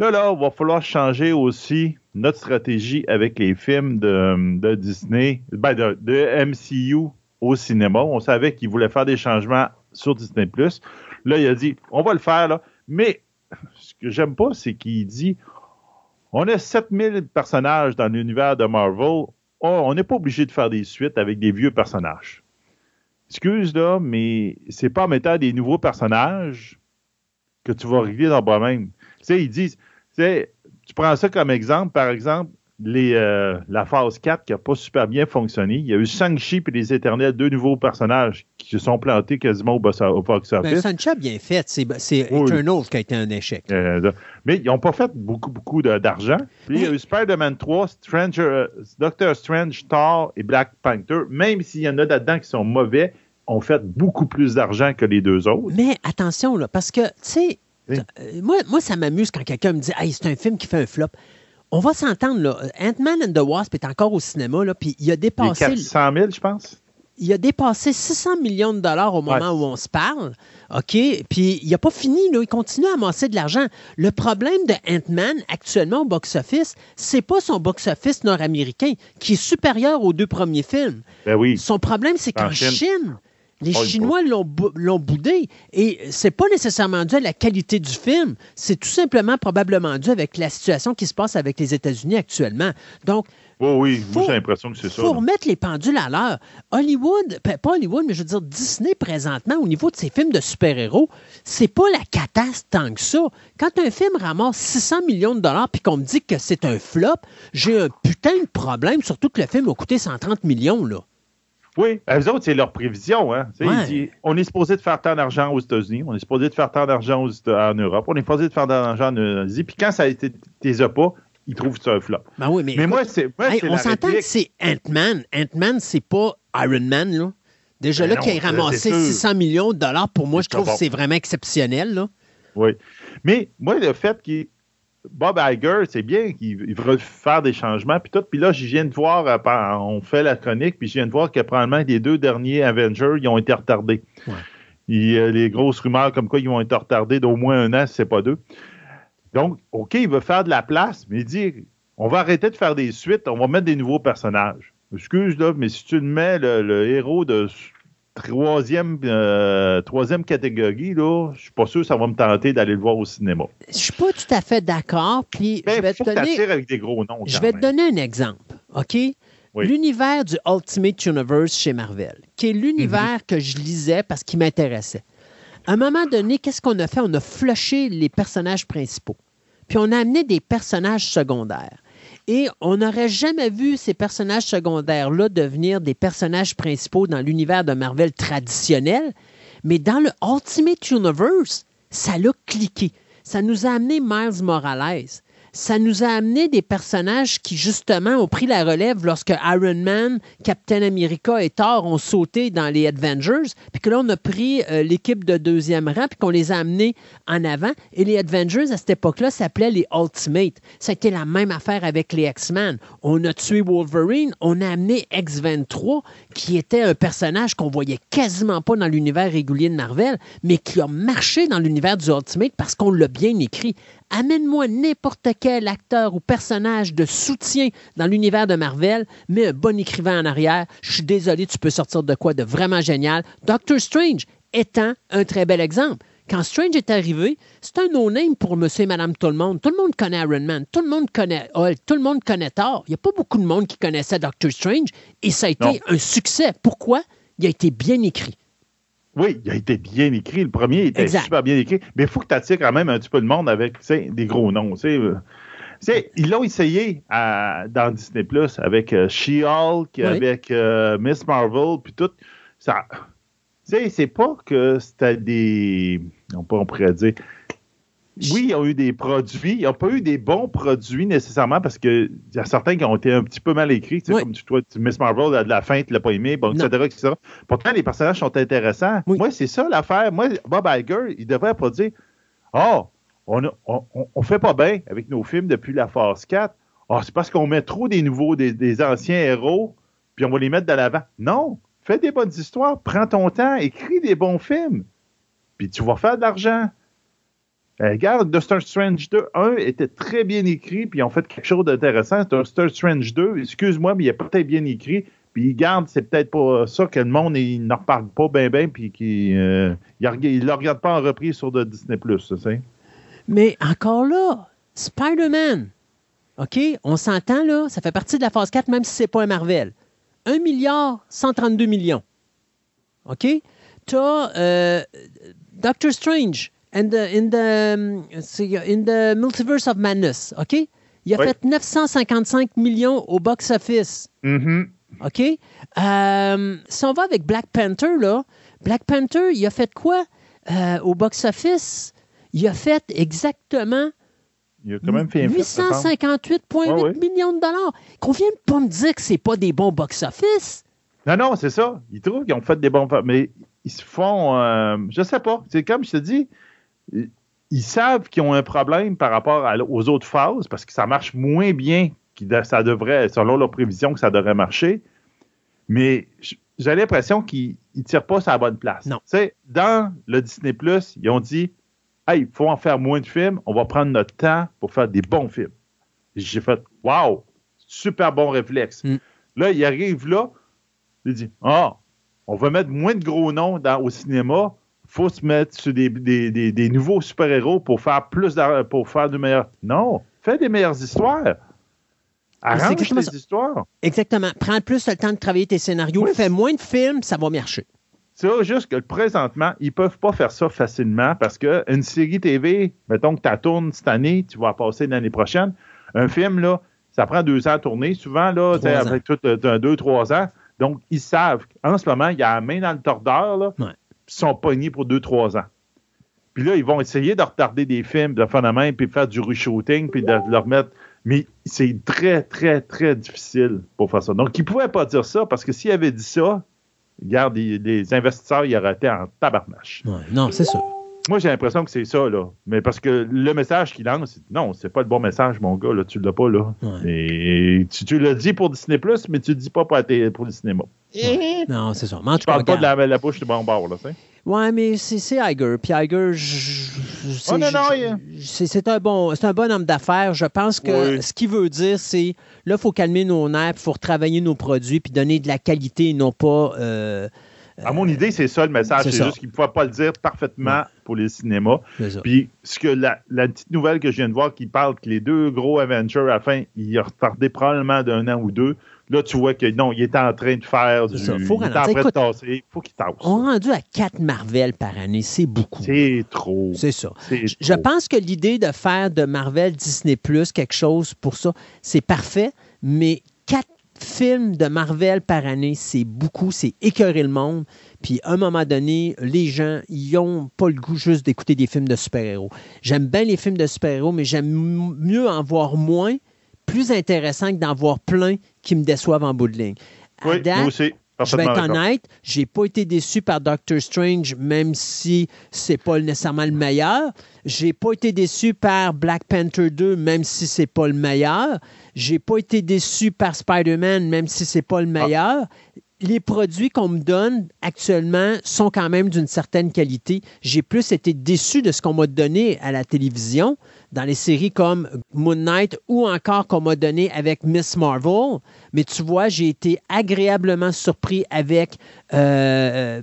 là, là, il va falloir changer aussi notre stratégie avec les films de, Disney, ben de, MCU au cinéma. On savait qu'il voulait faire des changements sur Disney. Là, il a dit on va le faire, là. Mais ce que j'aime pas, c'est qu'il dit on a 7000 personnages dans l'univers de Marvel. on n'est pas obligé de faire des suites avec des vieux personnages excuse là, mais c'est pas en mettant des nouveaux personnages que tu vas régler dans toi-même. Tu sais, ils disent, sais, tu prends ça comme exemple, par exemple, les, euh, la phase 4 qui n'a pas super bien fonctionné. Il y a eu Shang-Chi et les Éternels, deux nouveaux personnages qui se sont plantés quasiment au, box office. Ben, a bien fait. C'est Eternals qui a été un échec. Euh, mais ils n'ont pas fait beaucoup, beaucoup d'argent. Puis il y a eu Spider-Man 3, Stranger, euh, Doctor Strange, Thor et Black Panther. Même s'il y en a là-dedans qui sont mauvais, ont fait beaucoup plus d'argent que les deux autres. Mais attention, là, parce que, tu sais, moi, moi, ça m'amuse quand quelqu'un me dit Hey, c'est un film qui fait un flop on va s'entendre, là. Ant-Man and the Wasp est encore au cinéma, là, puis il a dépassé. 400 000, je pense. Il a dépassé 600 millions de dollars au moment où on se parle. OK? Puis il n'a pas fini, là. Il continue à amasser de l'argent. Le problème de Ant-Man, actuellement au box-office, c'est pas son box-office nord-américain, qui est supérieur aux deux premiers films. Ben oui. Son problème, c'est qu'en Chine. Les Oh, Chinois l'ont bou- l'ont boudé. Et c'est pas nécessairement dû à la qualité du film. C'est tout simplement probablement dû avec la situation qui se passe avec les États-Unis actuellement. Donc, Oh, oui, j'ai l'impression que c'est ça. faut remettre les pendules à l'heure. Hollywood, pa- pas Hollywood, mais je veux dire Disney présentement, au niveau de ses films de super-héros, c'est pas la catastrophe tant que ça. Quand un film ramasse 600 millions de dollars puis qu'on me dit que c'est un flop, j'ai un putain de problème, surtout que le film a coûté 130 millions, là. Oui, eux autres, c'est leur prévision. Hein. Tu sais, Ouais. ils disent, on est supposé de faire tant d'argent aux États-Unis, on est supposé de faire tant d'argent en Europe, on est supposé de faire tant d'argent en Asie, puis quand ça a été tes pas, ils trouvent ça un flop. Ben oui, mais, Mais moi, c'est Hey, on s'entend que c'est Ant-Man. Ant-Man, c'est pas Iron Man, là. Déjà Ben là, ait ça, ramassé c'est sûr. 600 millions de dollars, pour moi, je trouve que bon. c'est vraiment exceptionnel, là. Oui. Mais moi, le fait qu'il. Bob Iger, c'est bien qu'il il veut faire des changements, puis tout. Puis là, je viens de voir, euh, on fait la chronique, puis je viens de voir que probablement les deux derniers Avengers, ils ont été retardés. Ouais. Il y a les grosses rumeurs comme quoi ils vont être retardés d'au moins un an, si c'est pas deux. Donc, OK, il veut faire de la place, mais il dit on va arrêter de faire des suites, on va mettre des nouveaux personnages. Excuse, là, mais si tu me mets le, le héros de troisième, euh, troisième catégorie, là, je suis pas sûr que ça va me tenter d'aller le voir au cinéma. Je suis pas tout à fait d'accord, puis je Mais vais faut te donner... avec des gros noms. Je vais te donner un exemple, OK? Oui. L'univers du Ultimate Universe chez Marvel, qui est l'univers Mhm. que je lisais parce qu'il m'intéressait. À un moment donné, qu'est-ce qu'on a fait? On a flushé les personnages principaux. Puis on a amené des personnages secondaires. Et on n'aurait jamais vu ces personnages secondaires-là devenir des personnages principaux dans l'univers de Marvel traditionnel. Mais dans le Ultimate Universe, ça l'a cliqué. Ça nous a amené Miles Morales. Ça nous a amené des personnages qui, justement, ont pris la relève lorsque Iron Man, Captain America et Thor ont sauté dans les Avengers, puis que là, on a pris euh, l'équipe de deuxième rang, puis qu'on les a amenés en avant. Et les Avengers, à cette époque-là, s'appelaient les Ultimate. Ça a été la même affaire avec les X-Men. On a tué Wolverine, on a amené X-23, qui était un personnage qu'on voyait quasiment pas dans l'univers régulier de Marvel, mais qui a marché dans l'univers du Ultimate parce qu'on l'a bien écrit. Amène-moi n'importe quel acteur ou personnage de soutien dans l'univers de Marvel, mets un bon écrivain en arrière. Je suis désolé, tu peux sortir de quoi de vraiment génial. Doctor Strange étant un très bel exemple. Quand Strange est arrivé, c'est un no-name pour monsieur et madame tout le monde. Tout le monde connaît Iron Man, tout le monde connaît Hulk, tout le monde connaît Thor. Il n'y a pas beaucoup de monde qui connaissait Doctor Strange et ça a été Non. un succès. Pourquoi? Il a été bien écrit. Oui, il a été bien écrit. Le premier était Exact. super bien écrit. Mais il faut que tu attires quand même un petit peu le monde avec des gros noms. tu sais, euh. Ils l'ont essayé à- dans Disney Plus avec euh, She-Hulk, Oui. avec euh, Miss Marvel, puis tout. Ça, c'est pas que c'était des. On peut- on pourrait dire. Oui, ils ont eu des produits. Ils n'ont pas eu des bons produits nécessairement parce qu'il y a certains qui ont été un petit peu mal écrits. Tu sais, Oui. Comme tu, toi, tu- Miss Marvel, à de la fin, tu l'as pas aimé, bon, etc., etc. Pourtant, les personnages sont intéressants. Oui. Moi, c'est ça l'affaire. Moi, Bob Iger, il devrait pas dire Oh, on, a- on, on- fait pas bien avec nos films depuis la phase 4. Ah, c'est parce qu'on met trop des nouveaux, des, des anciens héros, puis on va les mettre de l'avant. Non, fais des bonnes histoires, prends ton temps, écris des bons films, puis tu vas faire de l'argent. Euh, regarde, Doctor Strange 2, 1 était très bien écrit, puis ils ont fait quelque chose d'intéressant. Doctor Strange 2, excuse-moi, mais il est peut-être bien écrit, puis garde, c'est peut-être pas ça que le monde n'en reparle pas bien, bien, puis qu'il euh, le regarde pas en reprise sur de Disney+. Sais. Mais encore là, Spider-Man, OK, on s'entend là, ça fait partie de la phase 4, même si c'est pas un Marvel. 1 milliard 132 millions. OK? Tu as Doctor Strange and the, in, the, in the Multiverse of Madness. OK? Il a Oui. fait 955 millions au box-office. Mhm. OK? Euh, si on va avec Black Panther, là, Black Panther, il a fait quoi euh, au box-office? Il a fait exactement Il a quand même fait un film, je pense. 858,8 Ouais, ouais. millions de dollars. Qu'on vienne pas me dire que c'est pas des bons box-office. Non, non, c'est ça. Ils trouvent qu'ils ont fait des bons. Mais ils se font. euh, je sais pas. C'est comme je te dis, ils- savent qu'ils ont un problème par rapport à- aux autres phases parce que ça marche moins bien que ça devrait, selon leurs prévisions, que ça devrait marcher. Mais j'ai l'impression qu'ils ne tirent pas sur la bonne place. Non. Tu sais, dans le Disney, ils ont dit Hey, il faut en faire moins de films, on va prendre notre temps pour faire des bons films. J'ai fait Wow, super bon réflexe. Mm. Là, il arrive là, il dit Ah, on va mettre moins de gros noms dans, au cinéma. Faut se mettre sur des, des, des, des nouveaux super-héros pour faire plus pour faire de meilleurs. Non, fais des meilleures histoires. Arrange tes histoires. Exactement. Prends plus le temps de travailler tes scénarios. Fais moins de films, ça va marcher. C'est juste que présentement, ils peuvent pas faire ça facilement parce qu'une série TV, mettons que tu tournes cette année, tu vas passer l'année prochaine. Un film, là, ça prend deux ans à tourner. Souvent, là, avec tout euh, deux, trois ans. Donc, ils savent qu'en ce moment, il y a la main dans le tordeur, là, sont pognés pour deux, trois ans. Puis là, ils vont essayer de retarder des films, de faire la main, puis faire du reshooting, puis de, leur mettre. Mais c'est très, très, très difficile pour faire ça. Donc, ils ne pouvaient pas dire ça parce que s'ils avaient dit ça, regarde, les, investisseurs, ils auraient été en tabarnache. non, c'est ça. Moi, j'ai l'impression que c'est ça, là. Mais parce que le message qu'il lance, c'est non, c'est pas le bon message, mon gars, là, tu l'as pas, là. Et tu, tu l'as dit pour Disney, mais tu le dis pas pour, pour le cinéma. Non, c'est ça. Tu parles pas de la, bouche de bon bord, là, tu sais. Ouais, mais c'est Iger. Puis Iger, c'est un, bon, un bon homme d'affaires. Je pense que ce qu'il veut dire, c'est là, il faut calmer nos nerfs, il faut retravailler nos produits, puis donner de la qualité et non pas. Euh, à mon idée, c'est ça le message. C'est juste qu'il ne pouvait pas le dire parfaitement pour les cinémas. Puis, ce que la, petite nouvelle que je viens de voir qui parle que les deux gros Avengers, à la fin, il a retardé probablement d'un an ou deux. Là, tu vois que non, il était en train de faire du. Ça. Faut il en train de tasser. faut qu'il tasse. On est rendu à 4 Marvel par année. C'est beaucoup. C'est trop. C'est ça. Je pense que l'idée de faire de Marvel Disney Plus quelque chose pour ça, c'est parfait, mais 4 films de Marvel par année, c'est beaucoup, c'est écœurer le monde. Puis à un moment donné, les gens, ils n'ont pas le goût juste d'écouter des films de super-héros. J'aime bien les films de super-héros, mais j'aime mieux en voir moins plus intéressant que d'en voir plein qui me déçoivent en bout de ligne. oui, moi aussi. Je vais être honnête, j'ai pas été déçu par Doctor Strange, même si c'est pas nécessairement le meilleur. J'ai pas été déçu par Black Panther 2, même si c'est pas le meilleur. J'ai pas été déçu par Spider-Man, même si c'est pas le ah. Les produits qu'on me donne actuellement sont quand même d'une certaine qualité. J'ai plus été déçu de ce qu'on m'a donné à la télévision dans les séries comme Moon Knight ou encore qu'on m'a donné avec Miss Marvel. Mais tu vois, j'ai été agréablement surpris avec euh, euh,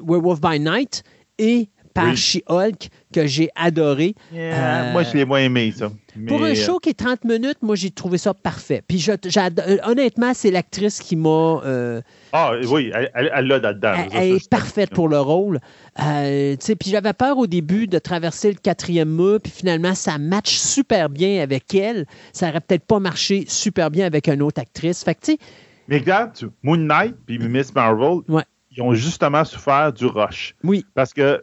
Werewolf by Night et par She-Hulk que j'ai adoré. Euh, moi, je l'ai moins aimé, ça. Pour un show qui est 30 minutes, moi, j'ai trouvé ça parfait. Puis, je, euh, honnêtement, c'est l'actrice qui m'a. Euh, ah, oui, elle l'a là-dedans. Elle, est parfaite pour le rôle. puis, j'avais peur au début de traverser le quatrième mur, puis finalement, ça match super bien avec elle. Ça aurait peut-être pas marché super bien avec une autre actrice. Fait que, tu sais. Mais regarde, Moon Knight puis Miss Marvel, ils ont justement souffert du rush. Oui. Parce que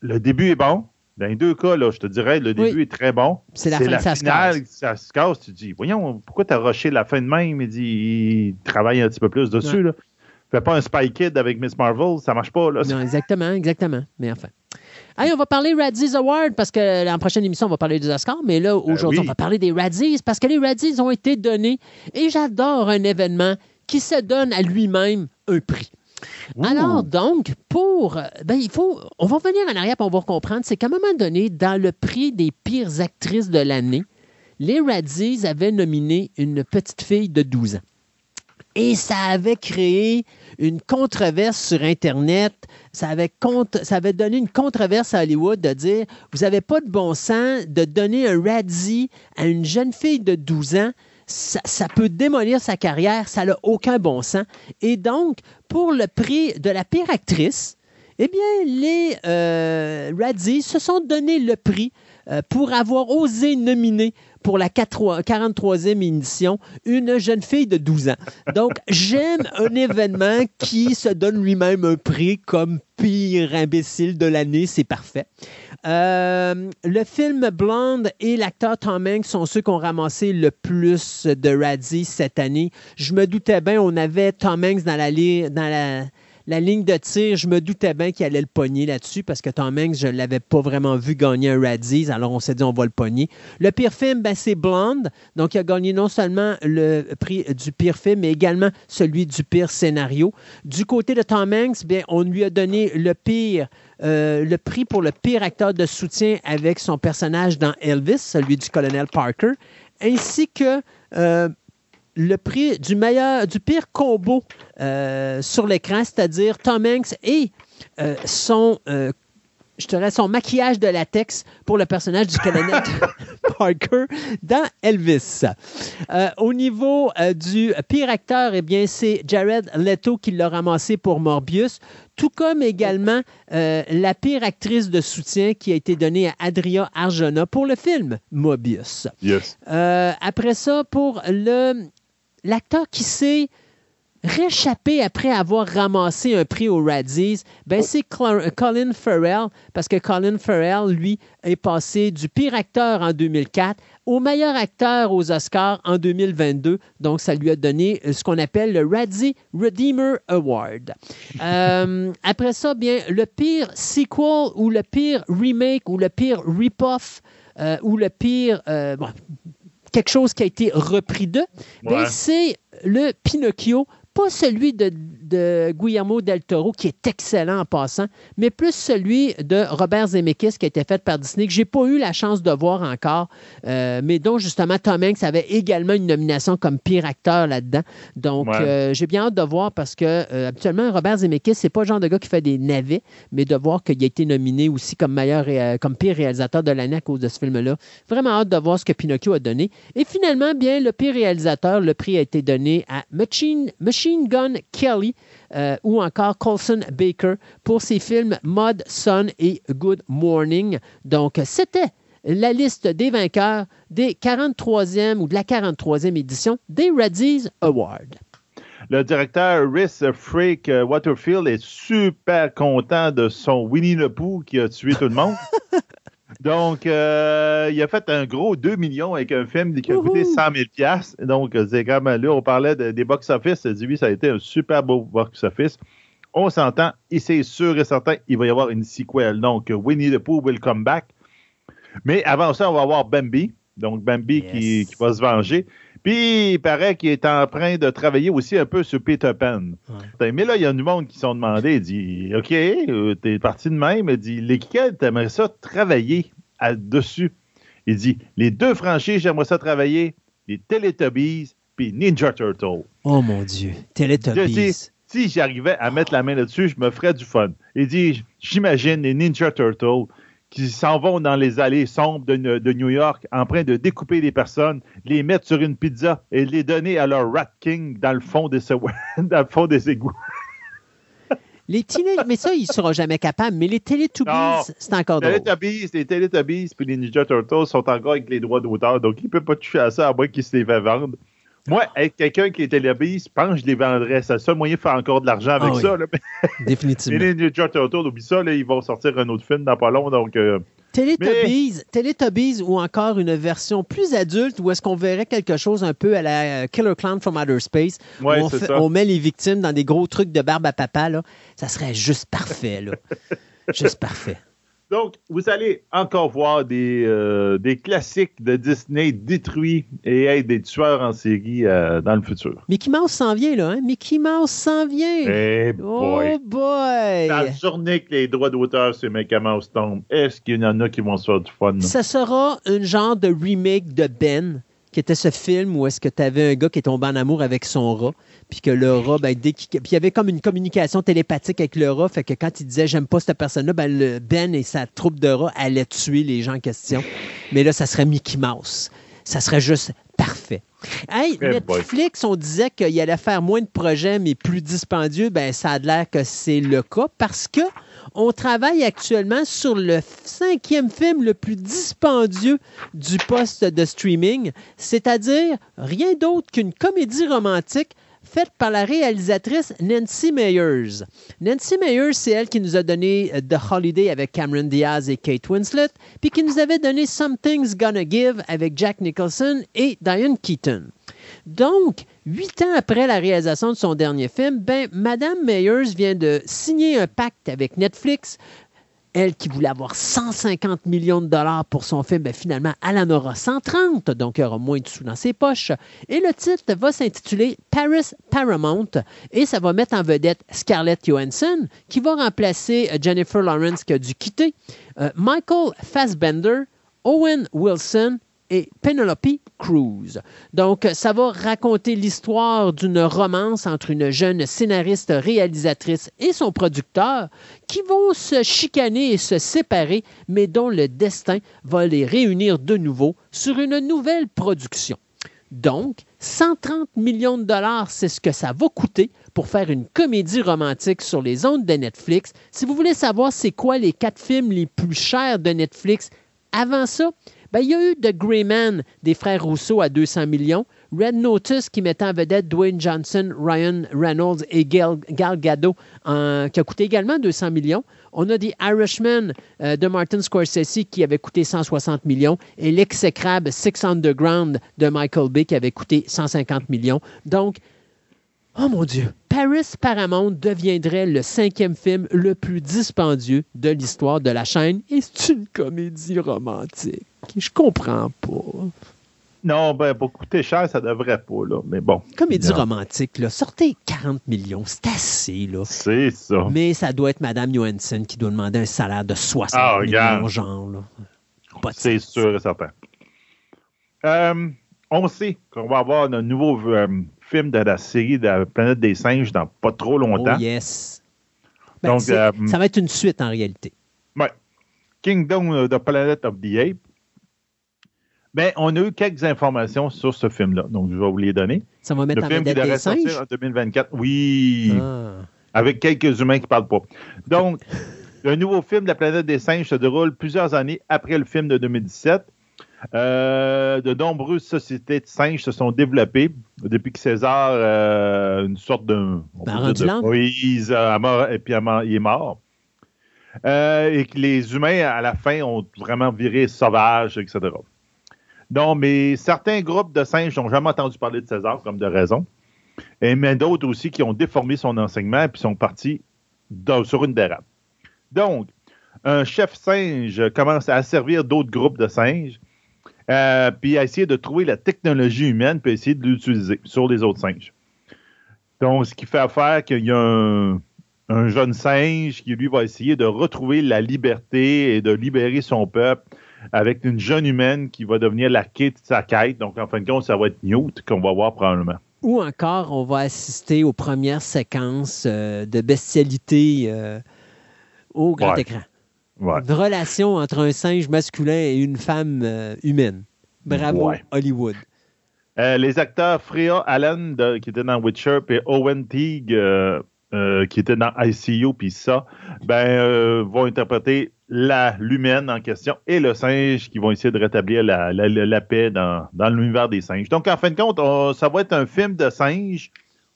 le début est bon. Dans les deux cas, là, je te dirais, le début est très bon. C'est la, fin la ça finale, se ça se casse. Tu dis, voyons, pourquoi tu as rushé la fin de même? Il dit, il travaille un petit peu plus dessus. Là. Fais pas un Spy Kid avec Miss Marvel, ça marche pas. Là. Non, exactement, exactement. Mais enfin. Allez, on va parler Razzies Award parce que la prochaine émission, on va parler des Oscars, mais là, ben aujourd'hui, on va parler des Razzies parce que les Razzies ont été donnés et j'adore un événement qui se donne à lui-même un prix. Alors, donc, pour. Ben, il faut. On va revenir en arrière pour va comprendre. C'est qu'à un moment donné, dans le prix des pires actrices de l'année, les Razzies avaient nominé une petite fille de 12 ans. Et ça avait créé une controverse sur Internet. Ça avait, ça avait donné une controverse à Hollywood de dire Vous n'avez pas de bon sens de donner un Razzie à une jeune fille de 12 ans ça, peut démolir sa carrière, ça n'a aucun bon sens. Et donc, pour le prix de la pire actrice, eh bien, les euh, se sont donné le prix euh, pour avoir osé nominer pour la 43e édition une jeune fille de 12 ans. Donc, j'aime un événement qui se donne lui-même un prix comme pire imbécile de l'année, c'est parfait. Euh, le film Blonde et l'acteur Tom Hanks sont ceux qui ont ramassé le plus de Radzi cette année. Je me doutais bien, on avait Tom Hanks dans la, dans la la ligne de tir, je me doutais bien qu'il allait le pogner là-dessus parce que Tom Hanks, je ne l'avais pas vraiment vu gagner un Razzies, alors on s'est dit on va le pogner. Le pire film, ben, c'est Blonde, donc il a gagné non seulement le prix du pire film, mais également celui du pire scénario. Du côté de Tom Hanks, bien, on lui a donné le pire euh, le prix pour le pire acteur de soutien avec son personnage dans Elvis, celui du colonel Parker, ainsi que euh, le prix du meilleur, du pire combo euh, sur l'écran, c'est-à-dire Tom Hanks et euh, son euh, je son maquillage de latex pour le personnage du colonel Parker dans Elvis. Au niveau du pire acteur, eh bien, c'est Jared Leto qui l'a ramassé pour Morbius, tout comme également la pire actrice de soutien qui a été donnée à Adria Arjona pour le film Morbius. Yes. après ça, pour le l'acteur qui s'est réchappé après avoir ramassé un prix aux Razzies, ben c'est Colin Farrell, parce que Colin Farrell, lui, est passé du pire acteur en 2004 au meilleur acteur aux Oscars en 2022. Donc, ça lui a donné ce qu'on appelle le Razzie Redeemer Award. Euh, après ça, bien, le pire sequel ou le pire remake ou le pire rip-off euh, ou le pire... Euh, quelque chose qui a été repris d'eux, ben, c'est le Pinocchio pas celui de, Guillermo del Toro, qui est excellent en passant, mais plus celui de Robert Zemeckis, qui a été fait par Disney, que j'ai pas eu la chance de voir encore, euh, mais dont justement Tom Hanks avait également une nomination comme pire acteur là-dedans. Donc, euh, j'ai bien hâte de voir parce que euh, habituellement, Robert Zemeckis, c'est pas le genre de gars qui fait des navets, mais de voir qu'il a été nominé aussi comme meilleur comme pire réalisateur de l'année à cause de ce film-là. Vraiment hâte de voir ce que Pinocchio a donné. Et finalement, bien, le pire réalisateur, le prix a été donné à Machine, Machine Gun Kelly euh, ou encore Colson Baker pour ses films Mud, Sun et Good Morning. Donc, c'était la liste des vainqueurs des 43e ou de la 43e édition des Razzies Awards. Le directeur Rhys Freak Waterfield est super content de son Winnie le Pooh qui a tué tout le monde. Donc, euh, il a fait un gros 2 millions avec un film qui a coûté 100 000 Donc, c'est comme là, on parlait des box-office. Oui, ça a été un super beau box-office. On s'entend, et c'est sûr et certain, il va y avoir une sequel. Donc, Winnie the Pooh will come back. Mais avant ça, on va avoir Bambi. Donc, Bambi qui, va se venger. Puis, il paraît qu'il est en train de travailler aussi un peu sur Peter Pan. Mais là, il y a du monde qui sont demandés. Il dit OK, euh, t'es parti de même. Il dit Lesquels t'aimerais ça travailler dessus Il dit Les deux franchises, j'aimerais ça travailler les Teletubbies puis Ninja Turtle. Oh mon Dieu, Teletubbies. si j'arrivais à mettre la main là-dessus, je me ferais du fun. Il dit J'imagine les Ninja Turtles qui s'en vont dans les allées sombres de, New York en train de découper des personnes, les mettre sur une pizza et les donner à leur Rat King dans le fond des, dans le fond des égouts. Les teenage, mais ça, il ne sera jamais capable. Mais les Teletubbies, c'est encore drôle. Les Teletubbies puis les Ninja Turtles sont encore avec les droits d'auteur, donc il ne peut pas toucher à ça à moins qu'il se les fait vendre. Moi, être quelqu'un qui est télévise, je pense que je les vendrais. C'est le seul moyen de faire encore de l'argent avec ah ça. Définitivement. les Ninja Turtles, oublie ça, ils vont sortir un autre film dans pas long. Donc, euh, Teletubbies, ou encore une version plus adulte où est-ce qu'on verrait quelque chose un peu à la Killer Clown from Outer Space. où on, on, met les victimes dans des gros trucs de barbe à papa. Là. Ça serait juste parfait. Là. juste parfait. Donc, vous allez encore voir des, euh, des classiques de Disney détruits et être des tueurs en série euh, dans le futur. Mickey Mouse s'en vient, là. Hein? Mickey Mouse s'en vient. Eh boy. Oh boy! La journée que les droits d'auteur sur Mickey Mouse tombent, est-ce qu'il y en a qui vont se faire du fun? Ça sera un genre de remake de Ben qui était ce film où est-ce que tu avais un gars qui est tombé en amour avec son rat, puis que le rat, ben, dès puis il y avait comme une communication télépathique avec le rat, fait que quand il disait j'aime pas cette personne-là, ben, le Ben et sa troupe de rats allaient tuer les gens en question. Mais là, ça serait Mickey Mouse. Ça serait juste parfait. Hey, Netflix, on disait qu'il allait faire moins de projets, mais plus dispendieux. Ben, ça a l'air que c'est le cas parce que on travaille actuellement sur le cinquième film le plus dispendieux du poste de streaming, c'est-à-dire rien d'autre qu'une comédie romantique faite par la réalisatrice Nancy Meyers. Nancy Meyers, c'est elle qui nous a donné euh, The Holiday avec Cameron Diaz et Kate Winslet, puis qui nous avait donné Something's Gonna Give avec Jack Nicholson et Diane Keaton. Donc, huit ans après la réalisation de son dernier film, ben, Madame Meyers vient de signer un pacte avec Netflix. Elle qui voulait avoir 150 millions de dollars pour son film, ben, finalement, elle en aura 130, donc y aura moins de sous dans ses poches. Et le titre va s'intituler Paris Paramount et ça va mettre en vedette Scarlett Johansson qui va remplacer euh, Jennifer Lawrence qui a dû quitter, euh, Michael Fassbender, Owen Wilson et Penelope Cruz. Donc, ça va raconter l'histoire d'une romance entre une jeune scénariste réalisatrice et son producteur qui vont se chicaner et se séparer, mais dont le destin va les réunir de nouveau sur une nouvelle production. Donc, 130 millions de dollars, c'est ce que ça va coûter pour faire une comédie romantique sur les ondes de Netflix. Si vous voulez savoir c'est quoi les quatre films les plus chers de Netflix, avant ça, ben, il y a eu The Grey Man des frères Rousseau à 200 millions, Red Notice qui mettait en vedette Dwayne Johnson, Ryan Reynolds et Gal, Gadot qui a coûté également 200 millions. On a The Irishman euh, de Martin Scorsese qui avait coûté 160 millions et l'exécrable Six Underground de Michael Bay qui avait coûté 150 millions. Donc, oh mon Dieu, Paris Paramount deviendrait le cinquième film le plus dispendieux de l'histoire de la chaîne et c'est une comédie romantique. Je comprends pas. Non, ben, pour coûter cher, ça devrait pas, là. Mais bon. Comédie romantique, là. Sortez 40 millions, c'est assez, là. C'est ça. Mais ça doit être Mme Johansson qui doit demander un salaire de 60 ah, millions, genre, là. C'est sûr et certain. Euh, on sait qu'on va avoir un nouveau euh, film de la série de la planète des singes dans pas trop longtemps. Oh, yes. Ben, Donc, euh, ça va être une suite en réalité. Ouais. Kingdom of the Planet of the Apes ben, on a eu quelques informations sur ce film-là, donc je vais vous les donner. Ça va mettre le en film qui devrait sortir en 2024. Oui, ah. avec quelques humains qui ne parlent pas. Donc, le nouveau film de la planète des singes se déroule plusieurs années après le film de 2017. Euh, de nombreuses sociétés de singes se sont développées depuis que César, euh, une sorte de, de Moïse, et puis il est mort. Euh, et que les humains, à la fin, ont vraiment viré sauvages, etc. Non, mais certains groupes de singes n'ont jamais entendu parler de César, comme de raison. Et mais d'autres aussi qui ont déformé son enseignement et puis sont partis sur une dérape. Donc, un chef singe commence à servir d'autres groupes de singes, euh, puis à essayer de trouver la technologie humaine, puis essayer de l'utiliser sur les autres singes. Donc, ce qui fait affaire qu'il y a un, un jeune singe qui, lui, va essayer de retrouver la liberté et de libérer son peuple avec une jeune humaine qui va devenir la quête de sa quête. Donc, en fin de compte, ça va être Newt qu'on va voir probablement. Ou encore, on va assister aux premières séquences euh, de bestialité euh, au grand écran. Une relation entre un singe masculin et une femme euh, humaine. Bravo, Hollywood. les acteurs Freya Allen, qui était dans Witcher, et Owen Teague, qui était dans ICU, puis ça, ben, vont interpréter la l'humaine en question et le singe qui vont essayer de rétablir la, paix dans, l'univers des singes. Donc, en fin de compte, ça va être un film de singes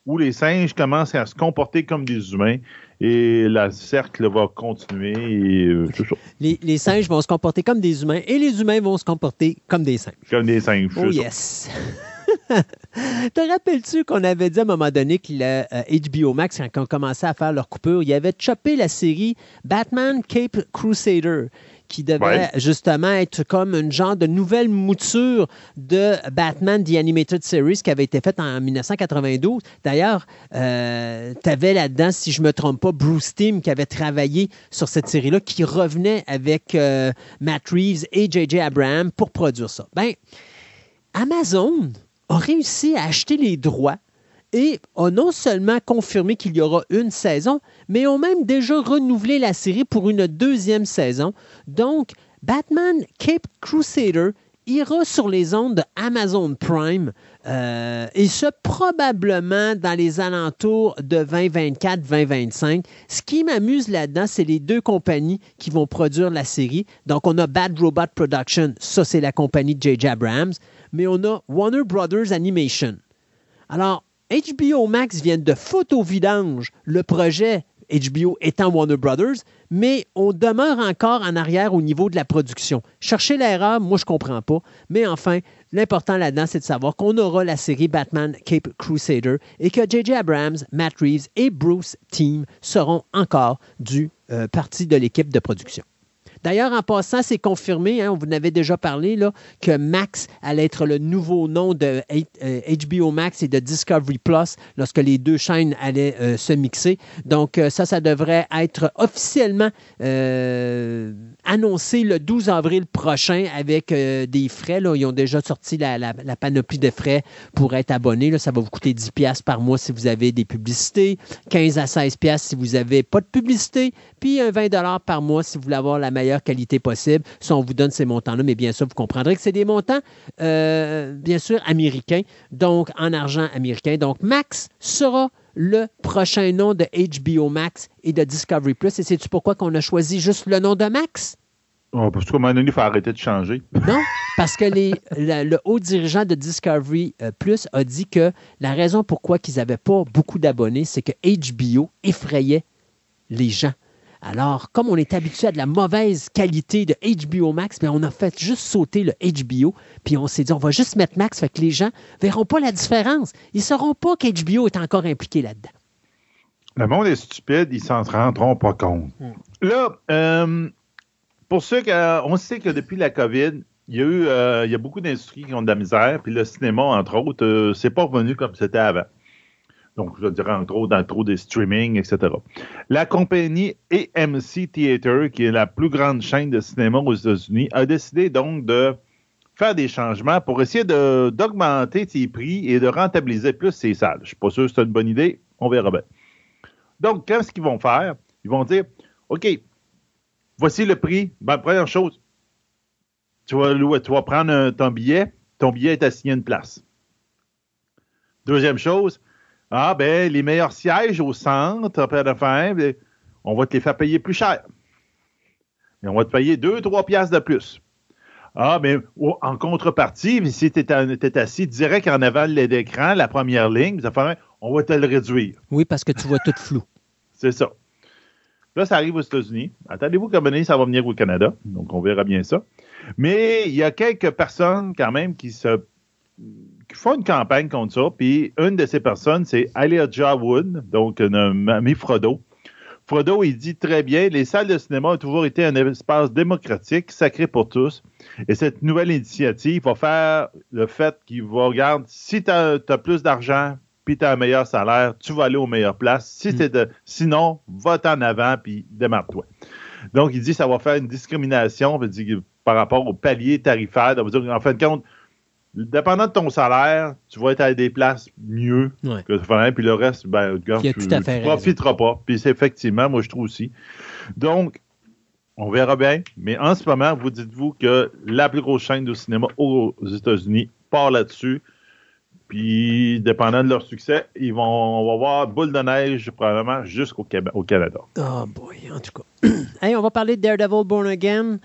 où les singes commencent à se comporter comme des humains et le cercle va continuer. Et, euh, les, singes vont se comporter comme des humains et les humains vont se comporter comme des singes. Comme des singes. Oh yes. Te rappelles-tu qu'on avait dit à un moment donné que le HBO euh, Max, quand on commençait à faire leur coupure, il avait chopé la série Batman Cape Crusader qui devait justement être comme une genre de nouvelle mouture de Batman The Animated Series qui avait été faite en 1992. D'ailleurs, euh, tu avais là-dedans, si je ne me trompe pas, Bruce Timm qui avait travaillé sur cette série-là, qui revenait avec euh, Matt Reeves et J.J. Abraham pour produire ça. Ben, Amazon a réussi à acheter les droits et a non seulement confirmé qu'il y aura une saison, mais ont même déjà renouvelé la série pour une deuxième saison. Donc, Batman Cape Crusader ira sur les ondes de Amazon Prime, euh, et ce probablement dans les alentours de 2024-2025. Ce qui m'amuse là-dedans, c'est les deux compagnies qui vont produire la série. Donc, on a Bad Robot Production, ça c'est la compagnie de J.J. Abrams, mais on a Warner Brothers Animation. Alors, HBO Max vient de photo-vidange le projet HBO étant Warner Brothers, mais on demeure encore en arrière au niveau de la production. Chercher l'erreur, moi je comprends pas, mais enfin, l'important là-dedans, c'est de savoir qu'on aura la série Batman Cape Crusader et que J.J. Abrams, Matt Reeves et Bruce Team seront encore du euh, parti de l'équipe de production. D'ailleurs, en passant, c'est confirmé, hein, vous en avait déjà parlé, que Max allait être le nouveau nom de HBO Max et de Discovery Plus lorsque les deux chaînes allaient se mixer. Donc, ça, ça devrait être officiellement annoncé le 12 avril prochain avec des frais. Ils ont déjà sorti la, panoplie de frais pour être abonné. Ça va vous coûter 10$ par mois si vous avez des publicités, 15 à 16$ si vous n'avez pas de publicité, puis 20$ par mois si vous voulez avoir la meilleure qualité possible. Si on vous donne ces montants-là, mais bien sûr, vous comprendrez que c'est des montants, euh, bien sûr, américains, donc en argent américain. Donc, Max sera le prochain nom de HBO Max et de Discovery Plus. Et sais-tu pourquoi qu'on a choisi juste le nom de Max? Oh, parce qu'à un moment donné, il faut arrêter de changer. Non, parce que le haut dirigeant de Discovery euh, Plus a dit que la raison pourquoi ils n'avaient pas beaucoup d'abonnés, c'est que HBO effrayait les gens. Alors, comme on est habitué à de la mauvaise qualité de HBO Max, mais on a fait juste sauter le HBO, puis on s'est dit, on va juste mettre Max, fait que les gens ne verront pas la différence. Ils ne sauront pas qu'HBO est encore impliqué là-dedans. Le monde est stupide, ils s'en rendront pas compte. Hmm. Là, euh, pour ceux qui, on sait que depuis la COVID, il y a eu euh, il y a beaucoup d'industries qui ont de la misère, puis le cinéma, entre autres, euh, c'est pas revenu comme c'était avant. Donc, je dirais entre autres dans trop des streaming, etc. La compagnie AMC Theater, qui est la plus grande chaîne de cinéma aux États-Unis, a décidé donc de faire des changements pour essayer d'augmenter ses prix et de rentabiliser plus ses salles. Je ne suis pas sûr que c'est une bonne idée, on verra bien. Donc, qu'est-ce qu'ils vont faire? Ils vont dire, OK, voici le prix. Ben, première chose, tu vas, tu vas prendre ton billet, ton billet est assigné une place. Deuxième chose, ah ben les meilleurs sièges au centre, après la fin, ben, on va te les faire payer plus cher. Et on va te payer 2-3 piastres de plus. Ah, mais en contrepartie, si tu es, assis direct en avant de l'écran, la première ligne, on va te le réduire. Oui, parce que tu vois tout flou. C'est ça. Là, ça arrive aux États-Unis. Attendez-vous qu'à un ça va venir au Canada. Donc, on verra bien ça. Mais il y a quelques personnes, quand même, qui se font une campagne contre ça. Puis, une de ces personnes, c'est Elijah Wood, donc un ami Frodo. Frodo, il dit très bien, les salles de cinéma ont toujours été un espace démocratique, sacré pour tous. Et cette nouvelle initiative va faire le fait qu'il va regarder, si tu as, plus d'argent, puis tu as un meilleur salaire, tu vas aller aux meilleures places. Si mm. de, sinon, va en avant, puis démarre-toi. Donc, il dit ça va faire une discrimination par rapport au palier tarifaire. en fin de compte, dépendant de ton salaire, tu vas être à des places mieux que que puis le reste, ben, tu ne profiteras pas. Puis c'est effectivement, moi, je trouve aussi. Donc, on verra bien. Mais en ce moment, vous dites-vous que la plus grosse chaîne de cinéma aux États-Unis part là-dessus. Puis, dépendant de leur succès, ils vont, on va voir boule de neige probablement jusqu'au Canada. Oh boy, en tout cas. hey, on va parler de Daredevil Born Again.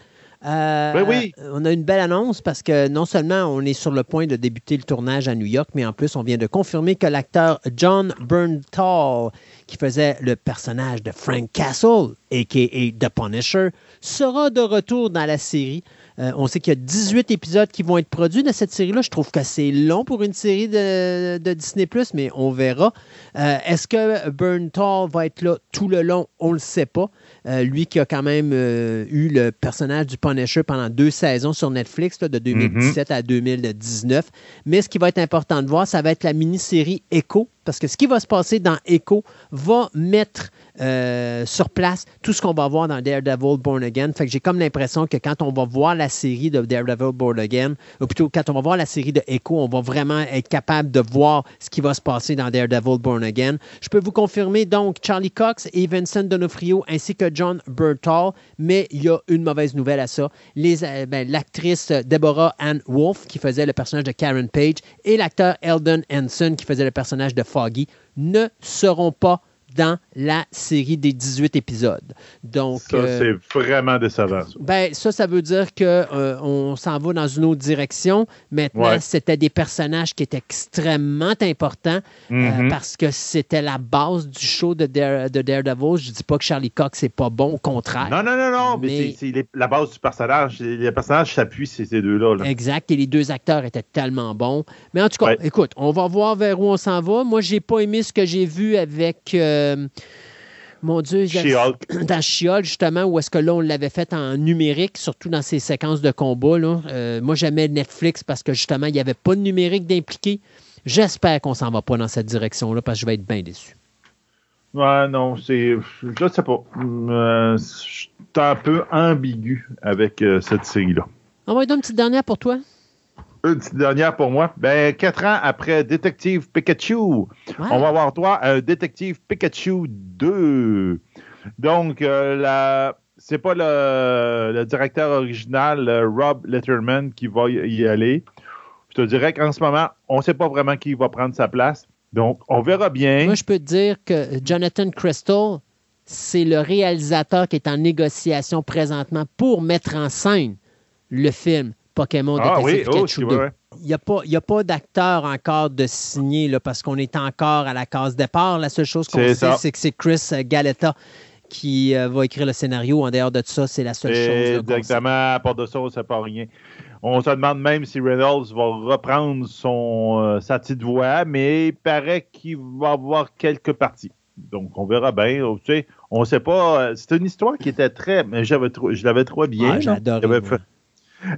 Euh, oui, On a une belle annonce parce que non seulement on est sur le point de débuter le tournage à New York, mais en plus on vient de confirmer que l'acteur John Bernthal, qui faisait le personnage de Frank Castle, a.k.a. The Punisher, sera de retour dans la série. Euh, on sait qu'il y a 18 épisodes qui vont être produits de cette série-là. Je trouve que c'est long pour une série de, Disney, mais on verra. Euh, est-ce que Bernthal va être là tout le long? On ne le sait pas. Euh, lui qui a quand même eu le personnage du Punisher pendant deux saisons sur Netflix, de 2017 à 2019. Mais ce qui va être important de voir, ça va être la mini-série Echo, parce que ce qui va se passer dans Echo va mettre euh, sur place tout ce qu'on va voir dans Daredevil Born Again. J'ai comme l'impression que quand on va voir la série de Daredevil Born Again, ou plutôt quand on va voir la série de Echo, on va vraiment être capable de voir ce qui va se passer dans Daredevil Born Again. Je peux vous confirmer donc Charlie Cox et Vincent D'Onofrio ainsi que John Bertall, mais il y a une mauvaise nouvelle à ça. Euh, ben, l'actrice Deborah Ann Wolf qui faisait le personnage de Karen Page et l'acteur Eldon Henson qui faisait le personnage de Foggy ne seront pas dans la série des 18 épisodes. Donc, ça, euh, c'est vraiment décevant. Ça. Ben, ça, ça veut dire qu'on euh, s'en va dans une autre direction. Maintenant, c'était des personnages qui étaient extrêmement importants euh, mm-hmm. parce que c'était la base du show de, de Daredevil. Je ne dis pas que Charlie Cox n'est pas bon, au contraire. Non, non, non, non, mais, c'est la base du personnage. Les personnages s'appuient sur ces deux-là. Exact, et les deux acteurs étaient tellement bons. Mais en tout cas, écoute, on va voir vers où on s'en va. Moi, j'ai pas aimé ce que j'ai vu avec... Euh, Mon Dieu, She-Hulk. dans She-Hulk, justement, où est-ce que là, on l'avait fait en numérique, surtout dans ces séquences de combat. Là. Euh, moi, j'aimais Netflix parce que justement, il n'y avait pas de numérique d'impliqué. J'espère qu'on s'en va pas dans cette direction-là parce que je vais être bien déçu. Ouais, non, c'est. Je sais pas. Euh, je suis un peu ambigu avec euh, cette série-là. On va une petite dernière pour toi. Une petite dernière pour moi. Ben, quatre ans après Détective Pikachu, on va avoir droit à un Détective Pikachu 2. Donc, euh, la... c'est pas le... le directeur original, euh, Rob Letterman, qui va y y aller. Je te dirais qu'en ce moment, on ne sait pas vraiment qui va prendre sa place. Donc, on verra bien. Moi, je peux te dire que Jonathan Crystal, c'est le réalisateur qui est en négociation présentement pour mettre en scène le film Pokémon ah oui, Détective oh, Pikachu c'est 2. vrai. Il n'y a pas, il y a pas d'acteur encore de signé là, parce qu'on est encore à la case départ. La seule chose qu'on sait, c'est que c'est Chris Galetta qui euh, va écrire le scénario. En dehors de ça, c'est la seule chose. Exactement, à part de ça, on ne sait pas rien. On se demande même si Reynolds va reprendre son, euh, sa petite voix, mais il paraît qu'il va avoir quelques parties. Donc, on verra bien. Tu sais, on ne sait pas. euh, C'est une histoire qui était très. mais Je l'avais trouvé bien. Ah,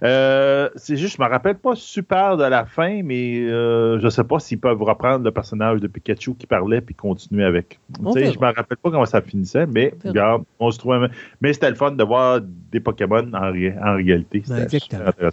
Euh, c'est juste, je me rappelle pas super de la fin, mais euh, je sais pas s'ils peuvent reprendre le personnage de Pikachu qui parlait puis continuer avec. On je me rappelle pas comment ça finissait, mais On regarde, on se trouvait. Mais c'était le fun de voir des Pokémon en, ré- en réalité. C'était Exactement.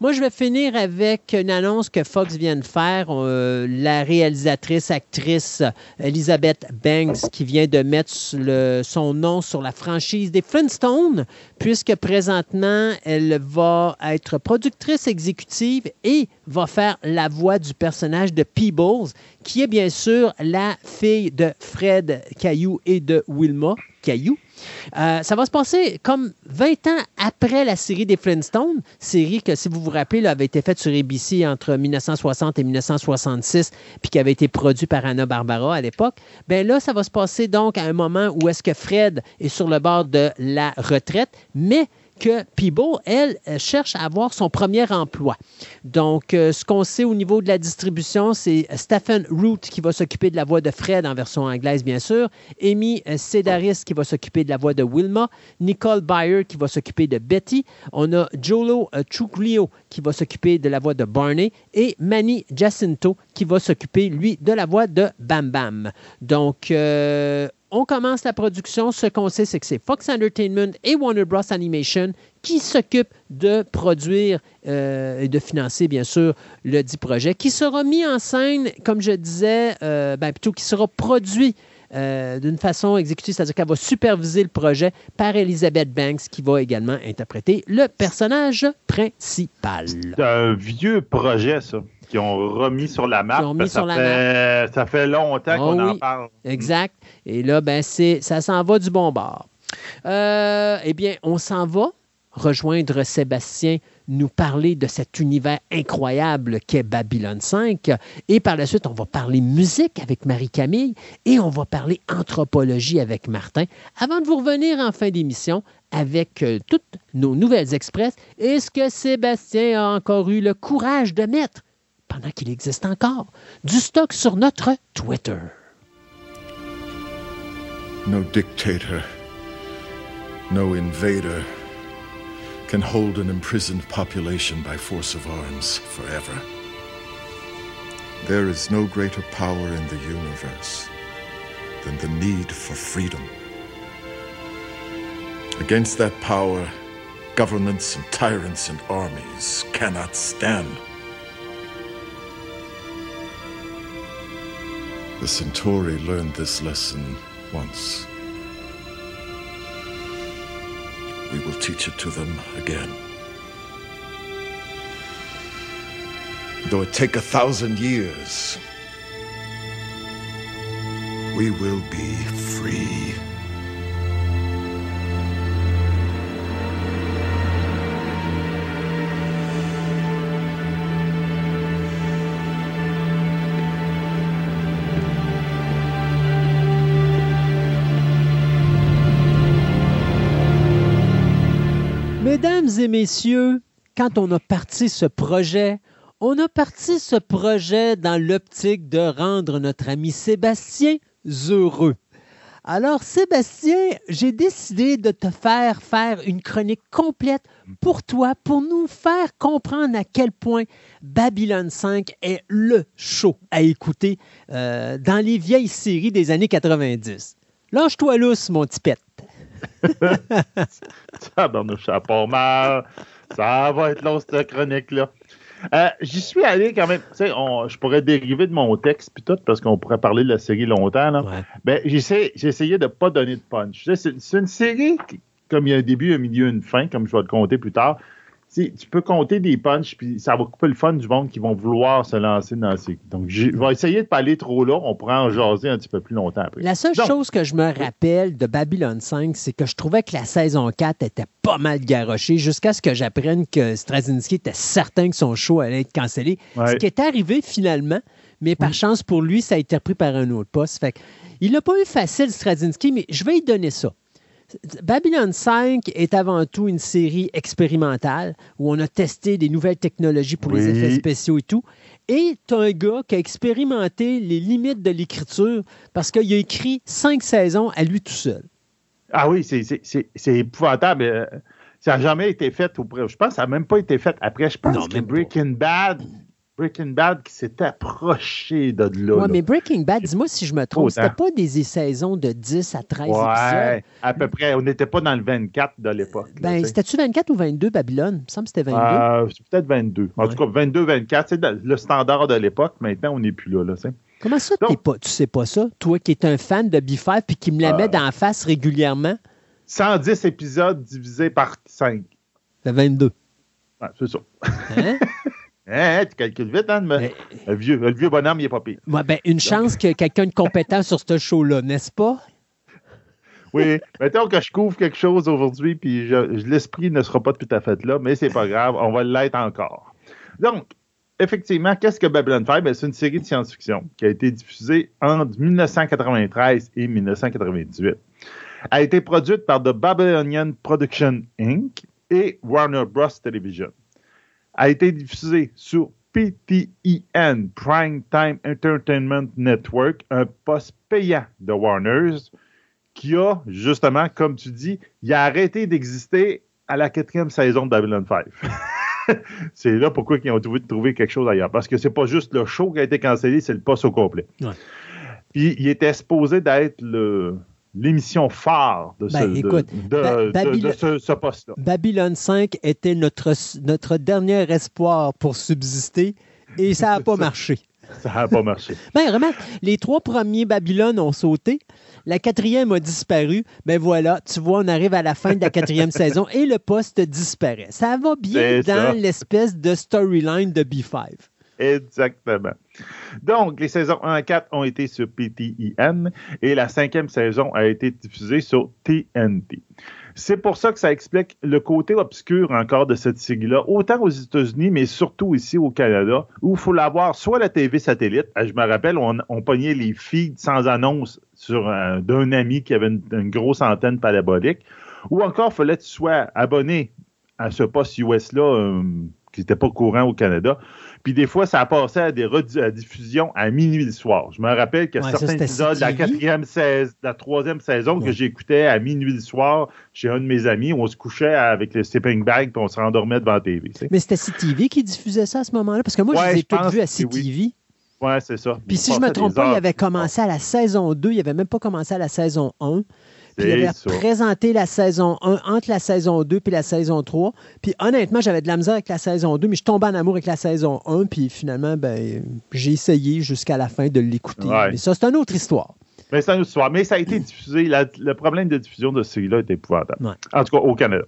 Moi, je vais finir avec une annonce que Fox vient de faire. Euh, la réalisatrice, actrice Elizabeth Banks, qui vient de mettre son nom sur la franchise des Flintstones, puisque présentement, elle va être productrice exécutive et va faire la voix du personnage de Peebles, qui est bien sûr la fille de Fred Caillou et de Wilma Caillou. Euh, ça va se passer comme 20 ans après la série des Flintstones, série que, si vous vous rappelez, là, avait été faite sur ABC entre 1960 et 1966, puis qui avait été produite par Anna Barbara à l'époque. Ben là, ça va se passer donc à un moment où est-ce que Fred est sur le bord de la retraite, mais que Peeble, elle, euh, cherche à avoir son premier emploi. Donc, euh, ce qu'on sait au niveau de la distribution, c'est Stephen Root qui va s'occuper de la voix de Fred en version anglaise, bien sûr. Amy euh, Sedaris qui va s'occuper de la voix de Wilma. Nicole Byer qui va s'occuper de Betty. On a Jolo Truglio qui va s'occuper de la voix de Barney. Et Manny Jacinto qui va s'occuper, lui, de la voix de Bam Bam. Donc, on commence la production. Ce qu'on sait, c'est que c'est Fox Entertainment et Warner Bros. Animation qui s'occupent de produire euh, et de financer, bien sûr, le dit projet, qui sera mis en scène, comme je disais, euh, ben, plutôt qui sera produit euh, d'une façon exécutive, c'est-à-dire qu'elle va superviser le projet par Elizabeth Banks, qui va également interpréter le personnage principal. C'est un vieux projet, ça, qu'ils ont remis sur la map. Parce sur ça, la fait, ça fait longtemps Oh qu'on en parle. Exact. Et là, ben, c'est, ça s'en va du bon bord. Euh, eh bien, on s'en va rejoindre Sébastien, nous parler de cet univers incroyable qu'est Babylone 5. Et par la suite, on va parler musique avec Marie-Camille et on va parler anthropologie avec Martin. Avant de vous revenir en fin d'émission avec euh, toutes nos nouvelles express, est-ce que Sébastien a encore eu le courage de mettre, pendant qu'il existe encore, du stock sur notre Twitter? No dictator, no invader can hold an imprisoned population by force of arms forever. There is no greater power in the universe than the need for freedom. Against that power, governments and tyrants and armies cannot stand. The Centauri learned this lesson once. We will teach it to them again. Though it take a thousand years, we will be free. Messieurs, quand on a parti ce projet, on a parti ce projet dans l'optique de rendre notre ami Sébastien heureux. Alors, Sébastien, j'ai décidé de te faire faire une chronique complète pour toi, pour nous faire comprendre à quel point Babylon 5 est le show à écouter euh, dans les vieilles séries des années 90. Lâche-toi lousse, mon petit pet. ça, ça pas mal. Ça va être long, cette chronique-là. Euh, j'y suis allé quand même. Tu sais, je pourrais dériver de mon texte puis tout parce qu'on pourrait parler de la série longtemps. Là. Ben, j'ai essayé de ne pas donner de punch. C'est une série qui, comme il y a un début, un milieu, une fin, comme je vais le compter plus tard tu peux compter des punches, puis ça va couper le fun du monde qui vont vouloir se lancer dans ces. Donc, je vais essayer de ne pas aller trop là. On pourra en jaser un petit peu plus longtemps après. La seule chose que je me rappelle de Babylon 5, c'est que je trouvais que la saison 4 était pas mal garochée jusqu'à ce que j'apprenne que Straczynski était certain que son show allait être cancellé. Ce qui est arrivé finalement, mais par chance pour lui, ça a été repris par un autre poste. Fait il n'a pas eu facile, Straczynski, mais je vais lui donner ça. Babylon 5 est avant tout une série expérimentale où on a testé des nouvelles technologies pour les effets spéciaux et tout. Et tu as un gars qui a expérimenté les limites de l'écriture parce qu'il a écrit cinq saisons à lui tout seul. Ah oui, c'est épouvantable. Euh, ça n'a jamais été fait. Je pense que ça n'a même pas été fait après. Je pense que Breaking Bad Breaking Bad qui s'est approché de là. Oui, mais Breaking Bad, dis-moi si je me trompe, c'était pas des saisons de 10 à 13 ouais, à peu près. On n'était pas dans le 24 de l'époque. Ben, c'était-tu 24 ou 22, Babylone? Il me semble que c'était 22. Euh, c'est peut-être 22. En tout cas, 22-24, c'est le standard de l'époque. Maintenant, on n'est plus là. là Comment ça, tu pas, tu sais pas ça? Toi qui es un fan de B5 puis qui me la met euh, d'en face régulièrement? 110 épisodes divisés par 5. C'est 22. Ouais, c'est ça. Hein? Hein, tu calcules vite, hein? le, vieux, le vieux bonhomme, il est pas pire. ben, une chance qu'il y ait quelqu'un de compétent sur ce show-là, n'est-ce pas? Oui, mettons que je couvre quelque chose aujourd'hui, puis l'esprit ne sera pas tout à fait là, mais c'est pas grave, on va l'être encore. Donc, effectivement, qu'est-ce que Babylon 5? Ben, c'est une série de science-fiction qui a été diffusée entre 1993 et 1998. Elle a été produite par The Babylonian Production Inc. et Warner Bros. Television a été diffusé sur PTEN, Prime Time Entertainment Network, un poste payant de Warner's, qui a, justement, comme tu dis, il a arrêté d'exister à la quatrième saison de Babylon 5. c'est là pourquoi ils ont trouvé, trouver quelque chose ailleurs. Parce que c'est pas juste le show qui a été cancellé, c'est le poste au complet. Puis il était supposé d'être le, l'émission phare de ce, poste-là. Babylone 5 était notre, notre dernier espoir pour subsister et ça n'a pas marché. Ça n'a pas marché. ben, remarque, les trois premiers Babylone ont sauté. La quatrième a disparu. Ben voilà, tu vois, on arrive à la fin de la quatrième saison et le poste disparaît. Ça va bien dans l'espèce de storyline de B5. Exactement. Donc, les saisons 1 à 4 ont été sur PTIN et la cinquième saison a été diffusée sur TNT. C'est pour ça que ça explique le côté obscur encore de cette série-là, autant aux États-Unis, mais surtout ici au Canada, où il faut l'avoir soit la TV satellite. Ah, je me rappelle, on, pognait les feeds sans annonce sur d'un ami qui avait une, grosse antenne parabolique, ou encore, il fallait que tu sois abonné à ce poste US-là euh, qui n'était pas courant au Canada. Puis des fois, ça a passé à des rediffusions à minuit le soir. Je me rappelle que certains épisodes de la quatrième saison, la troisième saison que j'écoutais à minuit le soir chez un de mes amis, on se couchait avec le sleeping bag puis on se rendormait devant la TV. Mais c'était CTV qui diffusait ça à ce moment-là? Parce que moi, je les ai toutes vues à CTV. Oui, c'est ça. Puis si je ne me trompe pas, il avait commencé à la saison 2, il n'avait même pas commencé à la saison 1. Puis il avait présenté la saison 1 entre la saison 2 puis la saison 3. Puis honnêtement, j'avais de la misère avec la saison 2, mais je tombais en amour avec la saison 1. Puis finalement, ben, j'ai essayé jusqu'à la fin de l'écouter. Mais ça, c'est une autre histoire. Mais c'est une autre histoire. Mais ça a été diffusé. le problème de diffusion de ce série-là était épouvantable. En tout cas, au Canada.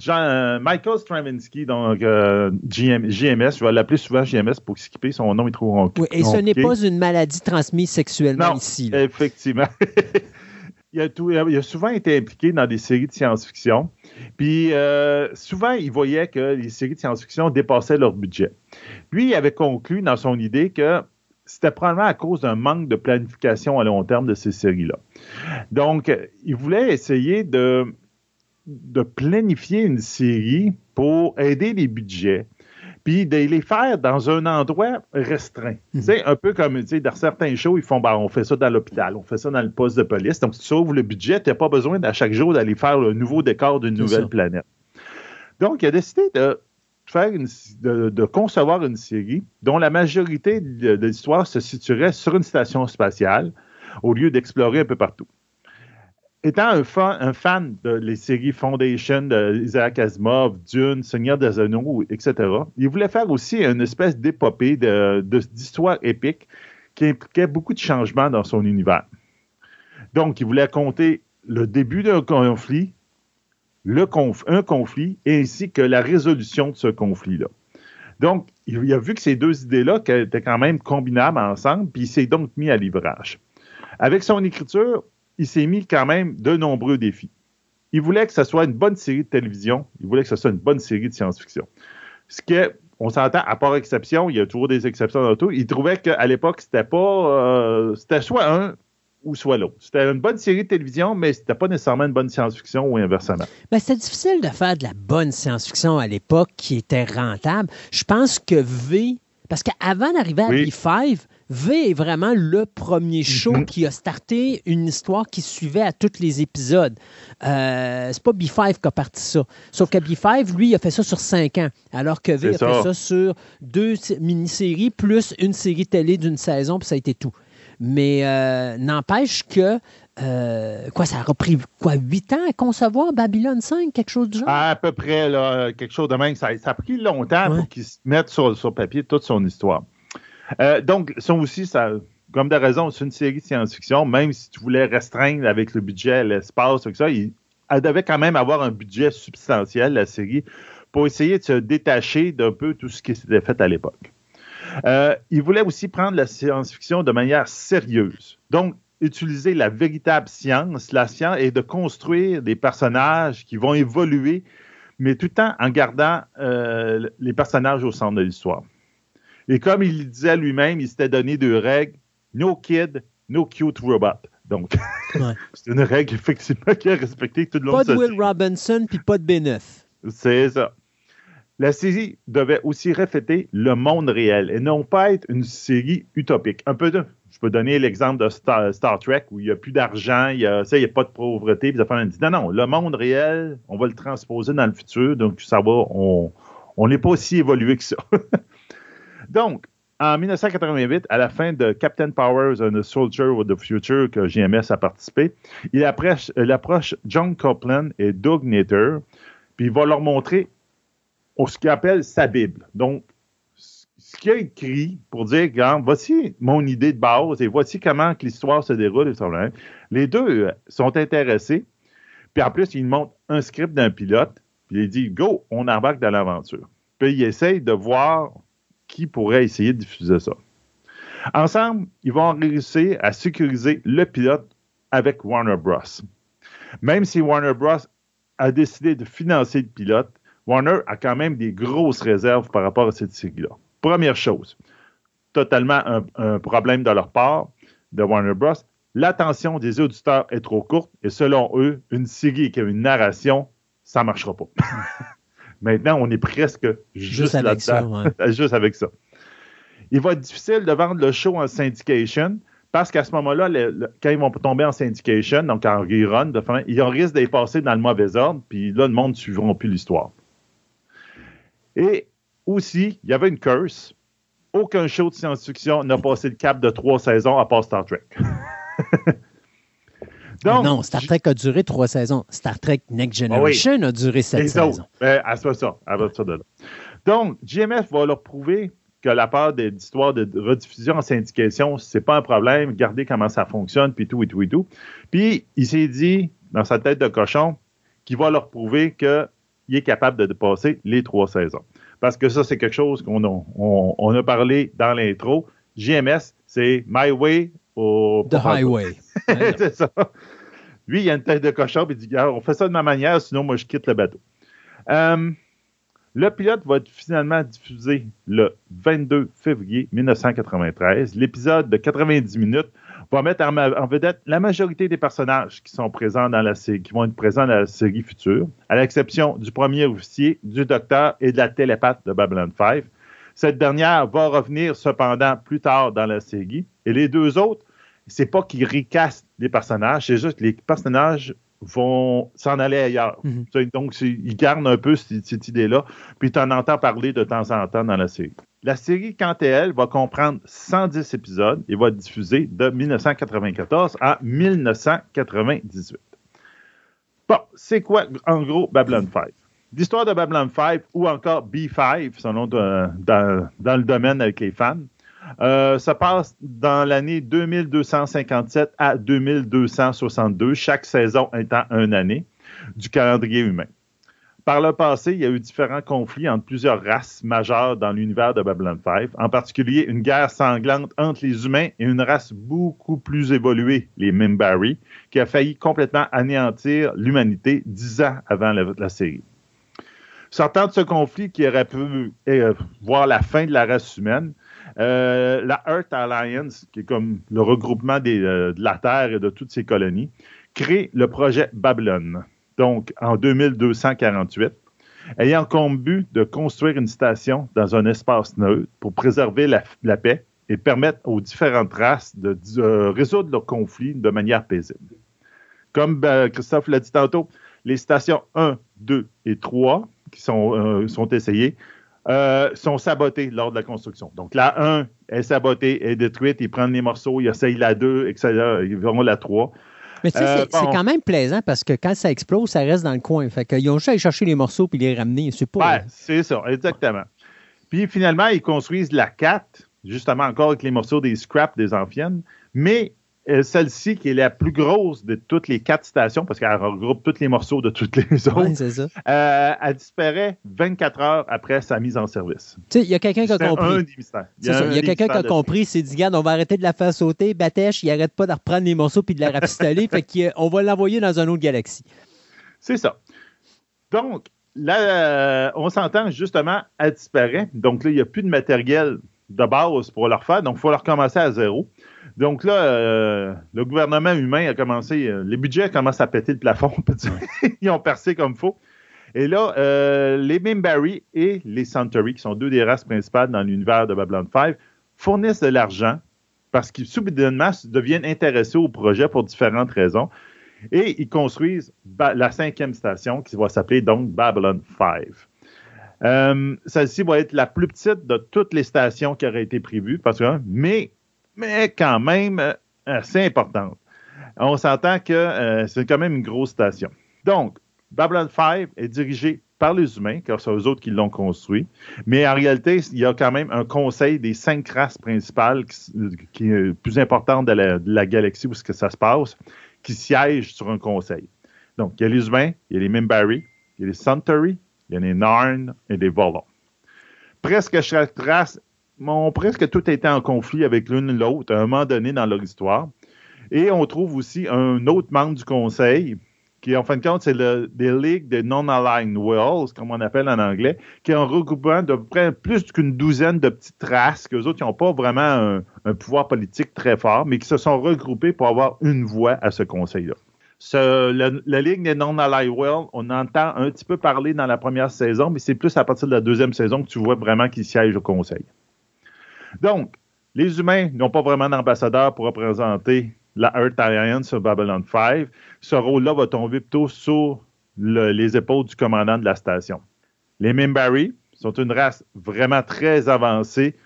Jean, euh, Michael Stravinsky, donc euh, GMS, je vais l'appeler souvent GMS pour skipper, son nom est trop ronqué. Oui, et ce n'est pas une maladie transmise sexuellement ici. Effectivement. il a, souvent été impliqué dans des séries de science-fiction. Puis euh, souvent, il voyait que les séries de science-fiction dépassaient leur budget. Lui, il avait conclu dans son idée que c'était probablement à cause d'un manque de planification à long terme de ces séries-là. Donc, il voulait essayer de, de planifier une série pour aider les budgets, puis de les faire dans un endroit restreint. Mhm. C'est un peu comme, tu sais, dans certains shows, ils font, ben, on fait ça dans l'hôpital, on fait ça dans le poste de police. Donc, si tu sauves le budget, tu n'as pas besoin à chaque jour d'aller faire le nouveau décor d'une nouvelle ça. planète. Donc, il a décidé de faire une- de, de concevoir une série dont la majorité de, de l'histoire se situerait sur une station spatiale au lieu d'explorer un peu partout. Étant un fan, un fan de les séries Foundation de Isaac Asimov, Dune, Seigneur des Anneaux, etc., il voulait faire aussi une espèce d'épopée de- de- d'histoire épique qui impliquait beaucoup de changements dans son univers. Donc, il voulait compter le début d'un conflit, un conflit, ainsi que la résolution de ce conflit-là. Donc, il a vu que ces deux idées-là étaient quand même combinables ensemble, puis il s'est donc mis à livrage. Avec son écriture, il s'est mis quand même de nombreux défis. Il voulait que ce soit une bonne série de télévision, il voulait que ce soit une bonne série de science-fiction. Ce que, on s'entend, à part exception, il y a toujours des exceptions dans tout, il trouvait qu'à l'époque, c'était pas. euh, c'était soit un ou soit l'autre. C'était une bonne série de télévision, mais c'était pas nécessairement une bonne science-fiction ou inversement. Ben, c'était difficile de faire de la bonne science-fiction à l'époque qui était rentable. Je pense que V, parce qu'avant d'arriver à Oui. B5, V est vraiment le premier show Mhm. qui a starté une histoire qui suivait à tous les épisodes. Euh, c'est pas B5 qui a parti ça. Sauf que B5, lui, il a fait ça sur cinq ans, alors que V a fait ça. sur deux mini-séries plus une série télé d'une saison, puis ça a été tout. Mais euh, n'empêche que, euh, quoi, ça a pris quoi, huit ans à concevoir Babylone 5, quelque chose du genre? À peu près, là, quelque chose de même. Ça, ça a pris longtemps Ouais. pour qu'il se mette sur, sur papier toute son histoire. Euh, donc, ça aussi, comme de raison, c'est une série de science-fiction, même si tu voulais restreindre avec le budget, l'espace, tout ça, elle devait quand même avoir un budget substantiel, la série, pour essayer de se détacher d'un peu tout ce qui s'était fait à l'époque. Euh, il voulait aussi prendre la science-fiction de manière sérieuse. Donc, utiliser la véritable science, la science, et de construire des personnages qui vont évoluer, mais tout le temps en gardant euh, les personnages au centre de l'histoire. Et comme il le disait lui-même, il s'était donné deux règles no kid, no cute robot. Donc, Ouais. c'est une règle effectivement qu'il a respectée tout le long Pas de Will Robinson puis pas de B9. c'est ça. La série devait aussi refléter le monde réel et non pas être une série utopique. Un peu de, je peux donner l'exemple de Star, Star Trek où il n'y a plus d'argent, il n'y a, ça, il y a pas de pauvreté. Puis ça fait un dit, non, non, le monde réel, on va le transposer dans le futur, donc ça va, on on n'est pas aussi évolué que ça. donc, en 1988, à la fin de Captain Powers and the Soldier of the Future que JMS a participé, il approche, il approche John Copeland et Doug Nader, puis il va leur montrer ce qu'il appelle sa Bible. Donc, ce qu'il a écrit pour dire, voici mon idée de base et voici comment l'histoire se déroule. Les deux euh, sont intéressés. Puis en plus, il montre un script d'un pilote. Puis il dit, go, on embarque dans l'aventure. Puis il essaye de voir qui pourrait essayer de diffuser ça. Ensemble, ils vont réussir à sécuriser le pilote avec Warner Bros. Même si Warner Bros. a décidé de financer le pilote, Warner a quand même des grosses réserves par rapport à cette série-là. Première chose, totalement un, un problème de leur part, de Warner Bros. L'attention des auditeurs est trop courte et selon eux, une série qui a une narration, ça ne marchera pas. Maintenant, on est presque juste, Juste avec ça, là-dedans. ouais. juste avec ça. Il va être difficile de vendre le show en syndication parce qu'à ce moment-là, quand ils vont tomber en syndication, donc en rerun, de fin, ils risquent d'être passés dans le mauvais ordre, puis là, le monde ne suivra plus l'histoire. Et aussi, il y avait une curse. Aucun show de science-fiction n'a passé le cap de trois saisons à part Star Trek. Donc, non, Star Trek a duré trois saisons. Star Trek Next Ah Generation a duré sept les saisons. Ben, à ça, ça, à ça de là. Donc, GMF va leur prouver que la part des histoires de rediffusion en syndication, c'est pas un problème. Regardez comment ça fonctionne, puis tout, et tout, et tout. Puis, il s'est dit, dans sa tête de cochon, qu'il va leur prouver qu'il est capable de dépasser les trois saisons. Parce que ça, c'est quelque chose qu'on a, on, on a parlé dans l'intro. GMS, c'est My Way au The Highway. c'est ça. Lui, il a une tête de cochon, puis il dit on fait ça de ma manière, sinon moi je quitte le bateau. Euh, le pilote va être finalement diffusé le 22 février 1993. L'épisode de 90 minutes va mettre en, en vedette la majorité des personnages qui sont présents dans la série, qui vont être présents dans la série future, à l'exception du premier officier, du docteur et de la télépathe de Babylon 5. Cette dernière va revenir cependant plus tard dans la série. Et les deux autres, c'est pas qu'ils ricassent les personnages, c'est juste que les personnages vont s'en aller ailleurs. Mhm. Donc, ils gardent un peu cette, cette idée-là, puis tu en entends parler de temps en temps dans la série. La série, quant à elle, va comprendre 110 épisodes et va être diffusée de 1994 à 1998. Bon, c'est quoi, en gros, Babylon 5? L'histoire de Babylon 5 ou encore B5, selon de- dans, dans le domaine avec les fans, euh, ça passe dans l'année 2257 à 2262, chaque saison étant une année du calendrier humain. Par le passé, il y a eu différents conflits entre plusieurs races majeures dans l'univers de Babylon 5, en particulier une guerre sanglante entre les humains et une race beaucoup plus évoluée, les Mimbari, qui a failli complètement anéantir l'humanité dix ans avant la, série. Sortant de ce conflit qui aurait pu euh, voir la fin de la race humaine, euh, la Earth Alliance, qui est comme le regroupement euh, de la Terre et de toutes ses colonies, crée le projet Babylone, donc en 2248, ayant comme but de construire une station dans un espace neutre pour préserver la, paix et permettre aux différentes races de, de résoudre leurs conflits de manière paisible. Comme euh, Christophe l'a dit tantôt, les stations 1, 2 et 3 qui euh, sont essayées euh, sont sabotées lors de la construction. Donc la 1 est sabotée, est détruite, ils prennent les morceaux, ils essayent la 2, etc. Ils verront la 3. Mais tu sais, Euh, c'est- bon. quand même plaisant parce que quand ça explose, ça reste dans le coin. Fait qu'ils ont juste à aller chercher les morceaux puis les ramener. C'est pas. Ouais, c'est ça, exactement. Puis finalement, ils construisent la 4, justement encore avec les morceaux des scraps des anciennes, mais euh, celle-ci, qui est la plus grosse de toutes les quatre stations, parce qu'elle regroupe tous les morceaux de toutes les autres, Ouais, c'est ça. euh, elle disparaît 24 heures après sa mise en service. Tu sais, il y a quelqu'un qui a C'est un compris. des mystères. Il y a quelqu'un qui a compris, c'est dit, on va arrêter de la faire sauter. Batèche, il arrête pas de reprendre les morceaux puis de la rafistoler. fait qu'on va l'envoyer dans une autre galaxie. C'est ça. Donc, là, euh, on s'entend justement, elle disparaît. Donc là, il n'y a plus de matériel de base pour leur faire. Donc, il faut leur commencer à zéro. Donc là, euh, le gouvernement humain a commencé, euh, les budgets commencent à péter le plafond. Ils ont percé comme faut. Et là, euh, les Mimbari et les Centauri, qui sont deux des races principales dans l'univers de Babylon 5, fournissent de l'argent parce qu'ils soudainement deviennent intéressés au projet pour différentes raisons. Et ils construisent la cinquième station qui va s'appeler donc Babylon 5. Euh, Celle-ci va être la plus petite de toutes les stations qui auraient été prévues, parce que, mais, mais quand même euh, assez importante. On s'entend que euh, c'est quand même une grosse station. Donc, Babylon 5 est dirigé par les humains, car c'est eux autres qui l'ont construit. Mais en réalité, il y a quand même un conseil des cinq races principales qui, qui est plus importante de la, galaxie où ce que ça se passe, qui siègent sur un conseil. Donc, il y a les humains, il y a les Mimbari, il y a les Centauri, il y a les Narn et les Volons. Presque chaque race, ont presque tout été en conflit avec l'une l'autre à un moment donné dans leur histoire. Et on trouve aussi un autre membre du conseil, qui en fin de compte, c'est le des Ligues de Non-Aligned Worlds, comme on appelle en anglais, qui est un regroupement de près plus qu'une douzaine de petites races, qu'eux autres, n'ont pas vraiment un, pouvoir politique très fort, mais qui se sont regroupés pour avoir une voix à ce conseil-là. La Ligue des Non-Aligned Worlds, on entend un petit peu parler dans la première saison, mais c'est plus à partir de la deuxième saison que tu vois vraiment qu'ils siègent au conseil. Donc, les humains n'ont pas vraiment d'ambassadeur pour représenter la Earth Alliance sur Babylon 5. Ce rôle-là va tomber plutôt sur le- les épaules du commandant de la station. Les Mimbari sont une race vraiment très avancée,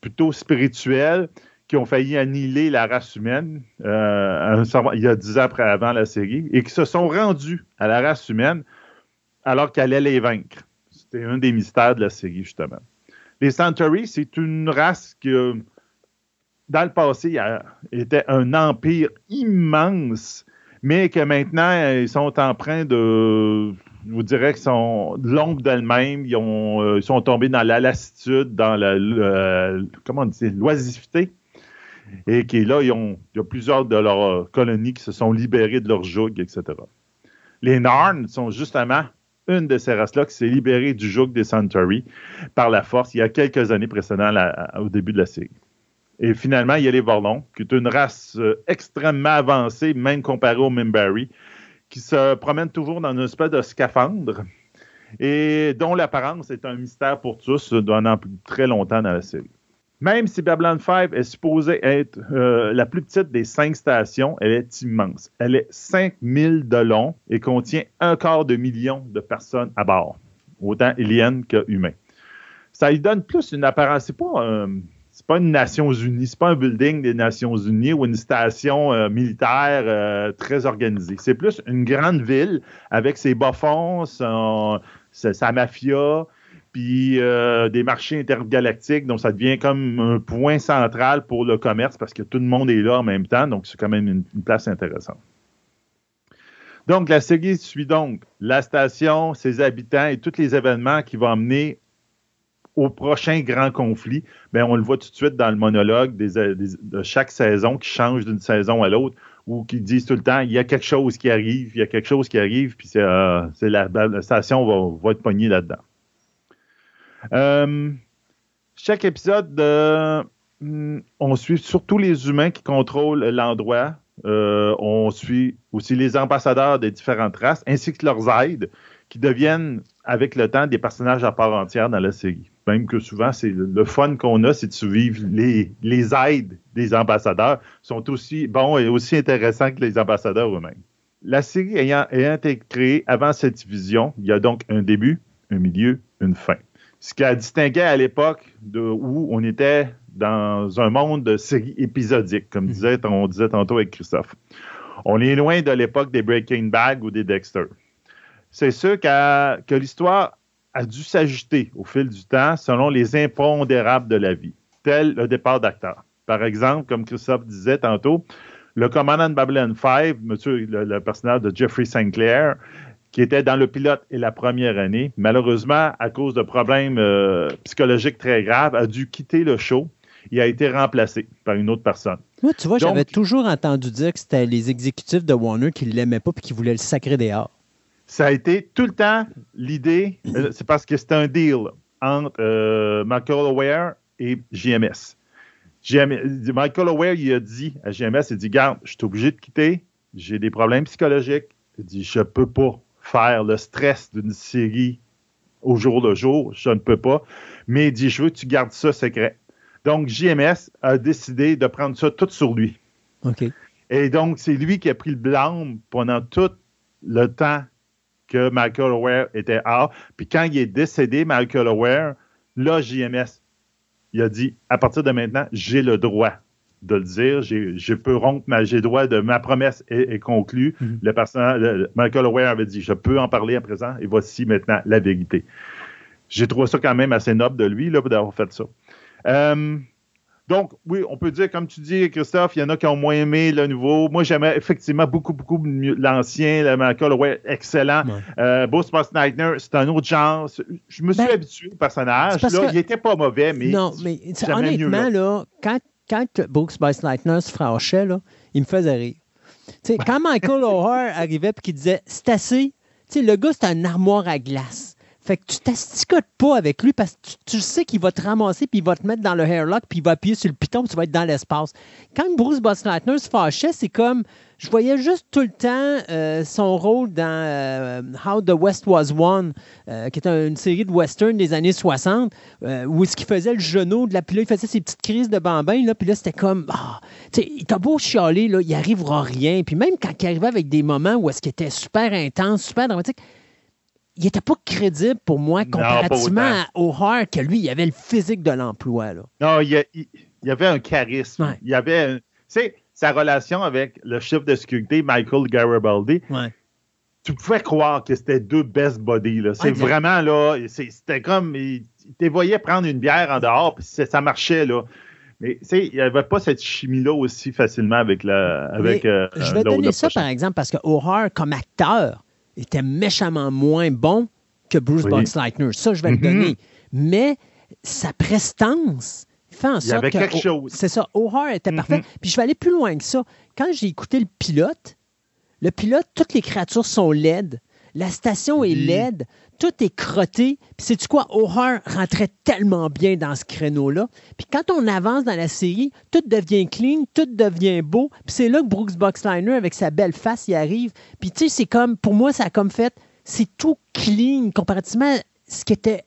plutôt spirituelle, qui ont failli annihiler la race humaine euh, il y a dix ans après avant la série et qui se sont rendus à la race humaine alors qu'elle allait les vaincre. C'était un des mystères de la série, justement. Les Centauri, c'est une race qui, euh, dans le passé, était un empire immense, mais que maintenant, euh, ils sont en train de. Je vous dirais qu'ils sont l'ombre d'elles-mêmes. Ils, ont, euh, ils sont tombés dans la lassitude, dans la. le- comment on L'oisiveté. Et là, ils ont, il y a plusieurs de leurs euh, colonies qui se sont libérées de leur joug, etc. Les Narn sont justement une de ces races-là qui s'est libérée du joug des Centauri par la force il y a quelques années précédant la- au début de la série. Et finalement, il y a les Vorlons, qui est une race euh, extrêmement avancée, même comparée aux Mimbari, qui se promènent toujours dans une espèce de scaphandre et dont l'apparence est un mystère pour tous pendant très longtemps dans la série. Même si Babylon 5 est supposée être euh, la plus petite des cinq stations, elle est immense. Elle est 5000 de long et contient un quart de million de personnes à bord, autant aliens que humains. Ça lui donne plus une apparence. C'est pas pas une Nations Unies, c'est pas un building des Nations Unies ou une station euh, militaire euh, très organisée. C'est plus une grande ville avec ses bas-fonds, sa mafia, puis euh, des marchés intergalactiques. Donc, ça devient comme un point central pour le commerce parce que tout le monde est là en même temps. Donc, c'est quand même une, place intéressante. Donc, la série suit donc la station, ses habitants et tous les événements qui vont amener au prochain grand conflit, bien, on le voit tout de suite dans le monologue de chaque saison qui change d'une saison à l'autre ou qui disent tout le temps il y a quelque chose qui arrive, il y a quelque chose qui arrive, puis c'est, euh, la, station va, va être pognée là-dedans. Euh, chaque épisode, hmm, on suit surtout les humains qui contrôlent l'endroit. Euh, on suit aussi les ambassadeurs des différentes races ainsi que leurs aides qui deviennent avec le temps des personnages à part entière dans la série. Même que souvent, c'est le fun qu'on a, c'est de suivre les, les aides des ambassadeurs sont aussi bons et aussi intéressants que les ambassadeurs eux-mêmes. La série ayant, ayant été créée avant cette division, il y a donc un début, un milieu, une fin. Ce qui a distingué à l'époque où on était dans un monde de séries épisodiques, comme disait, on disait tantôt avec Christophe. On est loin de l'époque des Breaking Bad ou des Dexter c'est sûr que l'histoire a dû s'ajuster au fil du temps selon les impondérables de la vie, tel le départ d'acteurs. Par exemple, comme Christophe disait tantôt, le commandant de Babylon 5, monsieur, le, personnage de Jeffrey Sinclair, qui était dans le pilote et la première année, malheureusement, à cause de problèmes euh, psychologiques très graves, a dû quitter le show. Il a été remplacé par une autre personne. Moi, tu vois, j'avais toujours entendu dire que c'était les exécutifs de Warner qui ne l'aimaient pas et qui voulaient le sacrer dehors ça a été tout le temps l'idée, euh, c'est parce que c'était un deal entre euh, Michael Aware et JMS. Michael Aware, il a dit à JMS, il dit, garde, je suis obligé de quitter, j'ai des problèmes psychologiques. Il dit, je ne peux pas faire le stress d'une série au jour le jour, je ne peux pas. Mais il dit, je veux que tu gardes ça secret. Donc, JMS a décidé de prendre ça tout sur lui. OK. Et donc, c'est lui qui a pris le blâme pendant tout le temps que Michael Aware était out. Puis quand il est décédé, Michael Aware, là, JMS, il a dit à partir de maintenant, j'ai le droit de le dire. Je peux rompre ma, j'ai droit de ma promesse est, conclue. Mm-hmm. Le personnage, Michael Aware avait dit, je peux en parler à présent. Et voici maintenant la vérité. J'ai trouvé ça quand même assez noble de lui là d'avoir fait ça. Euh, donc, oui, on peut dire, comme tu dis, Christophe, il y en a qui ont moins aimé le nouveau. Moi, j'aimais effectivement beaucoup, beaucoup l'ancien, le Michael ouais, excellent. Euh, Bruce Nightmare, c'est un autre genre. Je me suis ben, habitué au personnage. Là, il n'était pas mauvais, mais. Non, mais honnêtement, là. quand, quand Bruce Nightmare se franchait, là, il me faisait rire. sais, quand Michael O'Hare arrivait et qu'il disait C'est assez, le gars, c'est un armoire à glace. Fait que tu t'asticotes pas avec lui parce que tu, sais qu'il va te ramasser puis il va te mettre dans le hairlock puis il va appuyer sur le piton puis tu vas être dans l'espace. Quand Bruce Bossleitner se fâchait, c'est comme je voyais juste tout le temps euh, son rôle dans euh, How the West Was Won, euh, qui est une série de western des années 60, où ce qu'il faisait le genou de la puis là, il faisait ses petites crises de bambin, là, puis là, c'était comme, ah, tu sais, il t'a beau chialer, là, il arrivera rien. Puis même quand il arrivait avec des moments où est-ce qu'il était super intense, super dramatique, il n'était pas crédible pour moi comparativement à O'Hare, que lui, il avait le physique de l'emploi. Non, il y, avait un charisme. Il y avait, tu sais, sa relation avec le chef de sécurité, Michael Garibaldi. Tu pouvais croire que c'était deux best buddies. C'est vraiment là, c'était comme, il, te voyait prendre une bière en dehors, puis ça marchait là. Mais tu sais, il n'y avait pas cette chimie-là aussi facilement avec la. Avec, euh, je vais donner ça, par exemple, parce que O'Hare, comme acteur, était méchamment moins bon que Bruce oui. Boxleitner. Ça, je vais le mhm. donner. Mais sa prestance fait en sorte Il y avait quelque chose. C'est ça. O'Hare était mhm. parfait. Puis je vais aller plus loin que ça. Quand j'ai écouté le pilote, le pilote, toutes les créatures sont laides. La station est laide tout est crotté. Puis c'est tu quoi, O'Hare rentrait tellement bien dans ce créneau-là. Puis quand on avance dans la série, tout devient clean, tout devient beau. Puis c'est là que Brooks Boxliner, avec sa belle face, y arrive. Puis tu sais, c'est comme, pour moi, ça a comme fait, c'est tout clean comparativement à ce qui était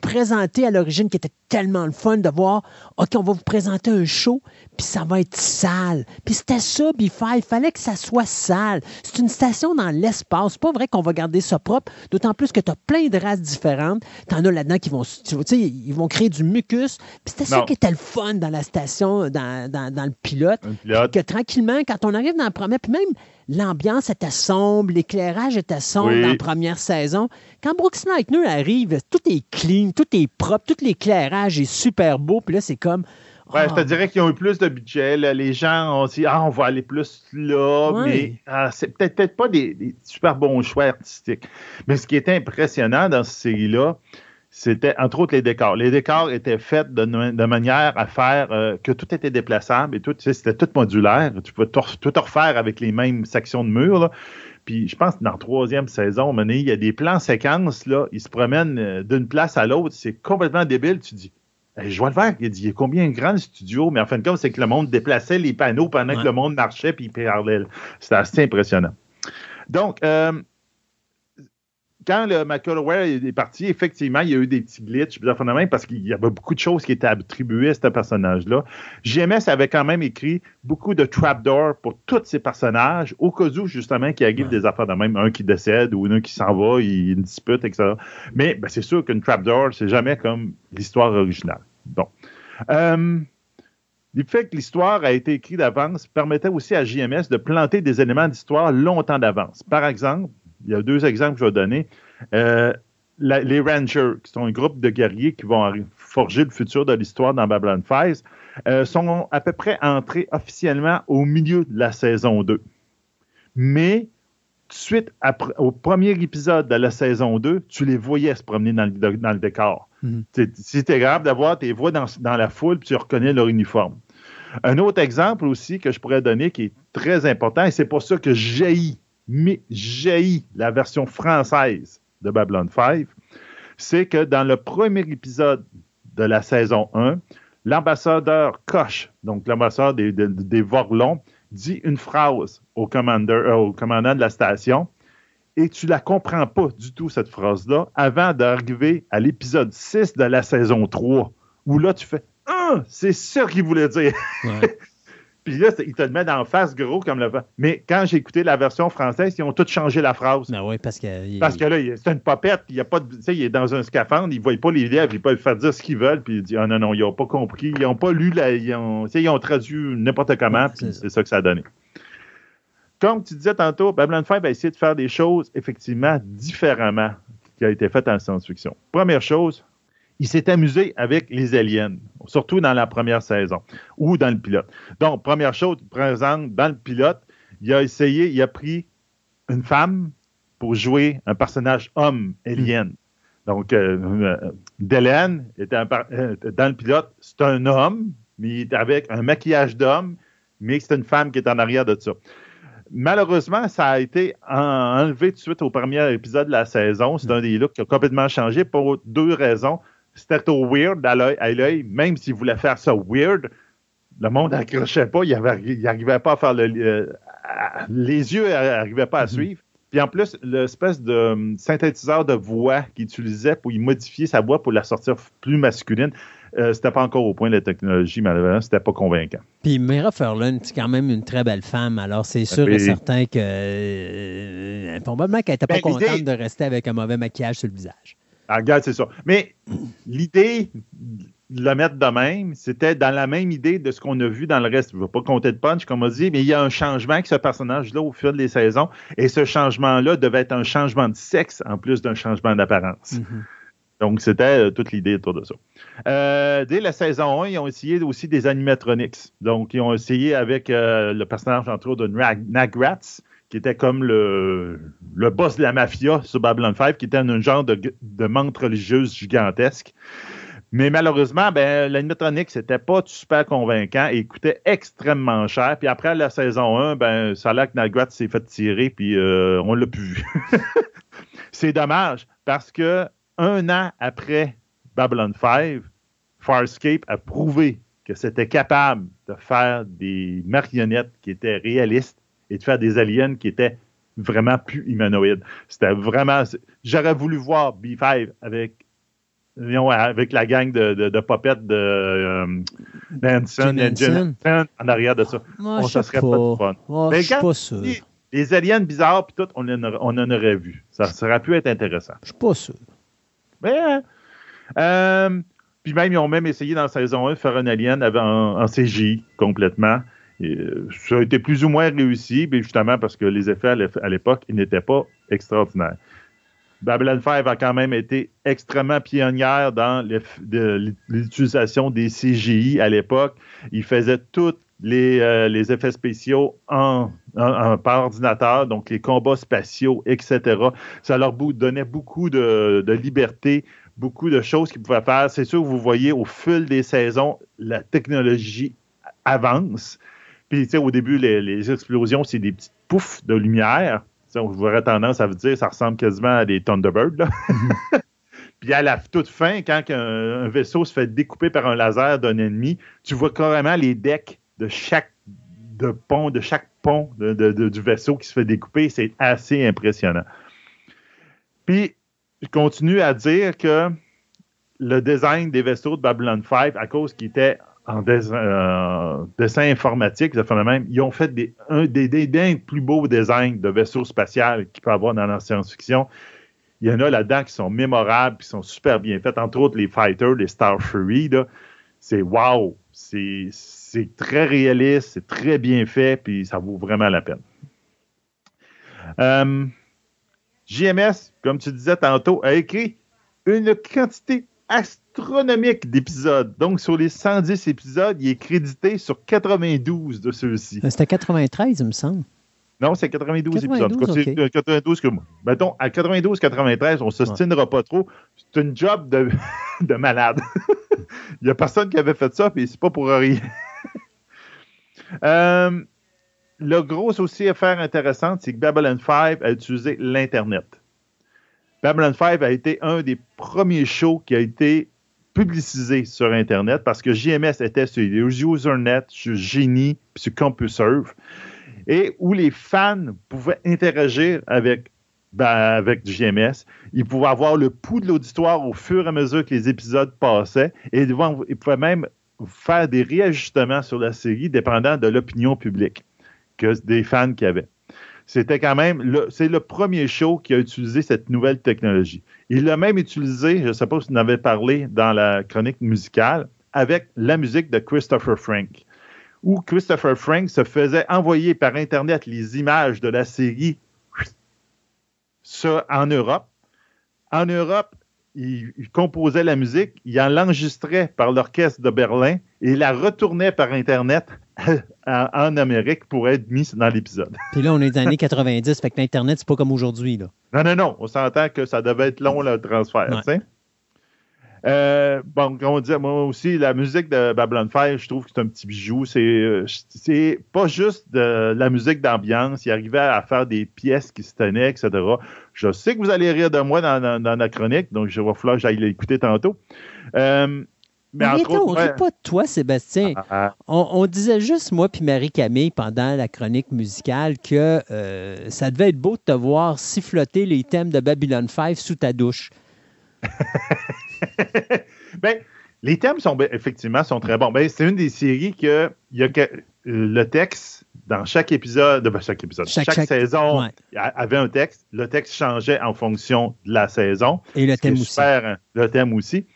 présenté à l'origine qui était tellement le fun de voir, OK, on va vous présenter un show, puis ça va être sale. Puis c'était ça, Bifa, il fallait que ça soit sale. C'est une station dans l'espace. C'est pas vrai qu'on va garder ça propre, d'autant plus que tu as plein de races différentes. T'en as là-dedans qui vont, tu sais, ils vont créer du mucus. Puis c'était ça qui était le fun dans la station, dans, dans- dans le pilote. Pilote. Que tranquillement, quand on arrive dans la première, puis même l'ambiance était sombre, l'éclairage était sombre Oui. dans la première saison. Quand Brooks Lightner arrive, tout est clean, tout est propre, tout l'éclairage est super beau, puis là, c'est comme. Ouais, je te dirais qu'ils ont eu plus de budget. là. Les gens ont dit Ah, on va aller plus là, mais ah, c'est peut-être peut-être pas des, des super bons choix artistiques. Mais ce qui était impressionnant dans cette série-là, c'était entre autres les décors. Les décors étaient faits de, de manière à faire euh, que tout était déplaçable et tout, tu sais, c'était tout modulaire. Tu pouvais tout, tout refaire avec les mêmes sections de murs. là. Puis je pense que dans la troisième saison, donné, il y a des plans séquences, là, ils se promènent euh, d'une place à l'autre. C'est complètement débile. Tu dis, Hey, je vois le faire. Il dit, il y a combien grand le studio? Mais en fin de compte, c'est que le monde déplaçait les panneaux pendant Ouais. que le monde marchait puis il parlait. C'était assez impressionnant. Donc, euh, quand le McCullough est parti, effectivement, il y a eu des petits glitches puis des affaires de même, parce qu'il y avait beaucoup de choses qui étaient attribuées à ce personnage-là. JMS avait quand même écrit beaucoup de trapdoors pour tous ces personnages, au cas où, justement, qu'il arrive des affaires de même, un qui décède ou un qui s'en va, il dispute, etc. Mais ben, c'est sûr qu'une trapdoor, c'est jamais comme l'histoire originale. Bon. Euh, le fait que l'histoire a été écrite d'avance permettait aussi à JMS de planter des éléments d'histoire longtemps d'avance. Par exemple, il y a deux exemples que je vais donner. Euh, la- les Rangers, qui sont un groupe de guerriers qui vont forger le futur de l'histoire dans Babylon 5, euh, sont à peu près entrés officiellement au milieu de la saison 2. Mais suite après, au premier épisode de la saison 2, tu les voyais se promener dans le, dans le décor. C'était grave d'avoir tes voix dans, dans la foule, puis tu reconnais leur uniforme. Un autre exemple aussi que je pourrais donner qui est très important, et c'est pour ça que j'ai mais j'ai la version française de Babylon 5, c'est que dans le premier épisode de la saison 1, l'ambassadeur Koch, donc l'ambassadeur des, des, des Vorlons, dit une phrase au, euh, au commandant de la station et tu la comprends pas du tout, cette phrase-là, avant d'arriver à l'épisode 6 de la saison 3, où là, tu fais « Ah, c'est ça qu'il voulait dire! Ouais. » Puis là, il te le met d'en face, gros, comme le... Mais quand j'ai écouté la version française, ils ont tous changé la phrase. Ben oui, parce que. il- Parce que là, il- c'est une popette, puis il y a pas de, tu sais, il est dans un scaphandre, ils ne voient pas les lèvres, ils peuvent faire dire ce qu'ils veulent, puis il dit, ah non, non, ils n'ont pas compris, ils n'ont pas lu, la, ils, ont, tu sais, ils ont traduit n'importe comment, Ouais, puis c'est ça. que ça a donné. Comme tu disais tantôt, Babylon 5 a essayé de faire des choses, effectivement, différemment qui a été fait en science-fiction. Première chose, il s'est amusé avec les aliens, surtout dans la première saison ou dans le pilote. Donc, première chose, présente dans le pilote, il a essayé, il a pris une femme pour jouer un personnage homme alien. Donc, euh, euh, était un euh, dans le pilote, c'est un homme, mais il est avec un maquillage d'homme, mais c'est une femme qui est en arrière de ça. Malheureusement, ça a été en- enlevé tout de suite au premier épisode de la saison. C'est un des looks qui a complètement changé pour deux raisons. C'était trop weird à l'œil- même s'il voulait faire ça weird, le monde n'accrochait pas, il n'arrivait pas à faire le. euh, à- les yeux n'arrivaient pas à suivre. Puis en plus, l'espèce de euh, synthétiseur de voix qu'il utilisait pour y modifier sa voix pour la sortir plus masculine, euh, c'était pas encore au point de la technologie, malheureusement, c'était pas convaincant. Puis Mira Furlan, c'est quand même une très belle femme. Alors, c'est sûr Oui. et certain que. euh, probablement qu'elle n'était pas Ben, contente de rester avec un mauvais maquillage sur le visage. Ah, regarde, c'est ça. Mais l'idée de le mettre de même, c'était dans la même idée de ce qu'on a vu dans le reste. Je ne vais pas compter de punch, comme on dit, mais il y a un changement avec ce personnage-là au fil des saisons. Et ce changement-là devait être un changement de sexe en plus d'un changement d'apparence. Mhm. Donc, c'était euh, toute l'idée autour de ça. Euh, dès la saison 1, ils ont essayé aussi des animatronics. Donc, ils ont essayé avec euh, le personnage, entre autres, de Nag- Nagrats, qui était comme le, boss de la mafia sur Babylon 5, qui était un genre de, de menthe religieuse gigantesque. Mais malheureusement, ben, l'animatronique, c'était pas super convaincant et coûtait extrêmement cher. Puis après la saison 1, ben, que Nagrat s'est fait tirer, puis euh, on l'a plus vu. C'est dommage, parce que un an après Babylon 5, Farscape a prouvé que c'était capable de faire des marionnettes qui étaient réalistes et de faire des aliens qui étaient vraiment plus humanoïde. C'était vraiment. J'aurais voulu voir B5 avec avec la gang de, de, de popettes de euh, Nansen et en arrière de ça. Moi, ça serait pas, de fun. Moi, je suis pas sûr. Les, aliens bizarres, puis tout, on en, on en, aurait vu. Ça, ça aurait pu être intéressant. Je suis pas sûr. Mais, hein, euh, puis même, ils ont même essayé dans la saison 1 de faire un alien en, en CGI complètement. Euh, ça a été plus ou moins réussi, mais justement parce que les effets à l'époque, ils n'étaient pas extraordinaires. Babylon 5 a quand même été extrêmement pionnière dans l'utilisation des CGI à l'époque. Il faisait tous les, euh, effets spéciaux en, par ordinateur, donc les combats spatiaux, etc. Ça leur donnait beaucoup de, de liberté, beaucoup de choses qu'ils pouvaient faire. C'est sûr vous voyez au fil des saisons, la technologie avance. Puis, tu sais, au début, les, les explosions, c'est des petites poufs de lumière on aurait tendance à vous dire ça ressemble quasiment à des Thunderbirds. Puis à la toute fin, quand un, vaisseau se fait découper par un laser d'un ennemi, tu vois carrément les decks de chaque de pont, de chaque pont du vaisseau qui se fait découper. C'est assez impressionnant. Puis, je continue à dire que le design des vaisseaux de Babylon 5, à cause qu'il était en euh, dessin informatique, même, ils ont fait des, un des, plus beaux designs de vaisseaux spatials qu'il peut y avoir dans la science-fiction. Il y en a là-dedans qui sont mémorables, qui sont super bien faits, entre autres les Fighters, les Star Fury. C'est wow! C'est très réaliste, c'est très bien fait, puis ça vaut vraiment la peine. Euh, JMS, comme tu disais tantôt, a écrit une quantité astronomique d'épisodes. Donc, sur les 110 épisodes, il est crédité sur 92 de ceux-ci. Euh, c'était 93, il me semble. Non, c'est 92, épisodes. 92 que moi. Mettons, à 92-93, on ne s'ostinera pas trop. C'est une job de, de malade. il n'y a personne qui avait fait ça, puis c'est pas pour rien. euh, le gros aussi affaire intéressante, c'est que Babylon 5 a utilisé l'Internet. Babylon 5 a été un des premiers shows qui a été publicisé sur Internet parce que JMS était sur Usernet, sur Genie, puis sur CompuServe, et où les fans pouvaient interagir avec, ben, avec JMS. Ils pouvaient avoir le pouls de l'auditoire au fur et à mesure que les épisodes passaient, et ils pouvaient même faire des réajustements sur la série dépendant de l'opinion publique que des fans qu'il y avait. C'était quand même, c'est le premier show qui a utilisé cette nouvelle technologie. Il l'a même utilisé, je ne sais pas si vous en avez parlé dans la chronique musicale, avec la musique de Christopher Frank, où Christopher Frank se faisait envoyer par Internet les images de la série en Europe. En Europe, il, composait la musique, il en l'enregistrait par l'orchestre de Berlin et il la retournait par Internet en Amérique pour être mis dans l'épisode. Puis là, on est dans les années 90, fait que l'Internet, c'est pas comme aujourd'hui. Non, non, non. On s'entend que ça devait être long, le transfert. Euh, bon, comme on disait, moi aussi, la musique de Babylon 5, je trouve que c'est un petit bijou. C'est, euh, c'est pas juste de la musique d'ambiance. Il arrivait à faire des pièces qui se tenaient, etc. Je sais que vous allez rire de moi dans, dans, la chronique, donc je vais falloir que j'aille l'écouter tantôt. Euh, mais on ne rit pas de toi, Sébastien. Ah, ah. On, disait juste, moi puis Marie-Camille, pendant la chronique musicale, que euh, ça devait être beau de te voir siffloter les thèmes de Babylon 5 sous ta douche. ben, les thèmes sont effectivement sont très bons. Ben, c'est une des séries que il y a que, le texte dans chaque épisode, ben, chaque épisode, chaque, saison avait un texte. Le texte changeait en fonction de la saison. Et le thème aussi. le thème aussi.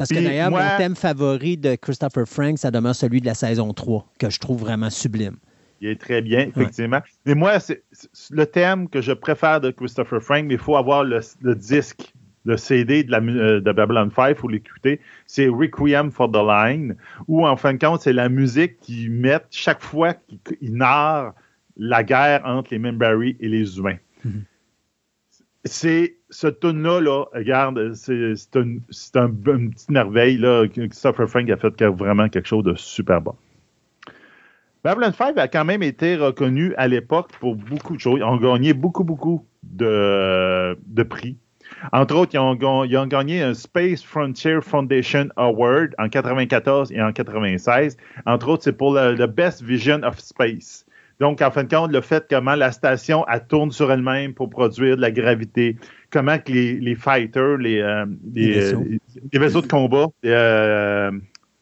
Parce que d'ailleurs, mon thème favori de Christopher Frank, ça demeure celui de la saison 3, que je trouve vraiment sublime. Il est très bien, effectivement. Mais moi, c'est le thème que je préfère de Christopher Frank, mais il faut avoir le, disque, le CD de, la, euh, de Babylon 5, il faut l'écouter. C'est Requiem for the Line, où en fin de compte, c'est la musique qu'ils mettent chaque fois qu'ils narrent la guerre entre les Membari et les humains. Mhm c'est ce tune-là, là, regarde, c'est un, un, une petite merveille. Là, Christopher Frank a fait vraiment quelque chose de super bon. Babylon 5 a quand même été reconnu à l'époque pour beaucoup de choses. Ils ont gagné beaucoup, beaucoup de, de prix. Entre autres, ils ont, gagné un Space Frontier Foundation Award en 94 et en 96. Entre autres, c'est pour le, Best Vision of Space. Donc, en fin de compte, le fait comment la station, elle tourne sur elle-même pour produire de la gravité, comment que les, les fighters, les, euh, les, Les vaisseaux. euh, les vaisseaux de combat, euh,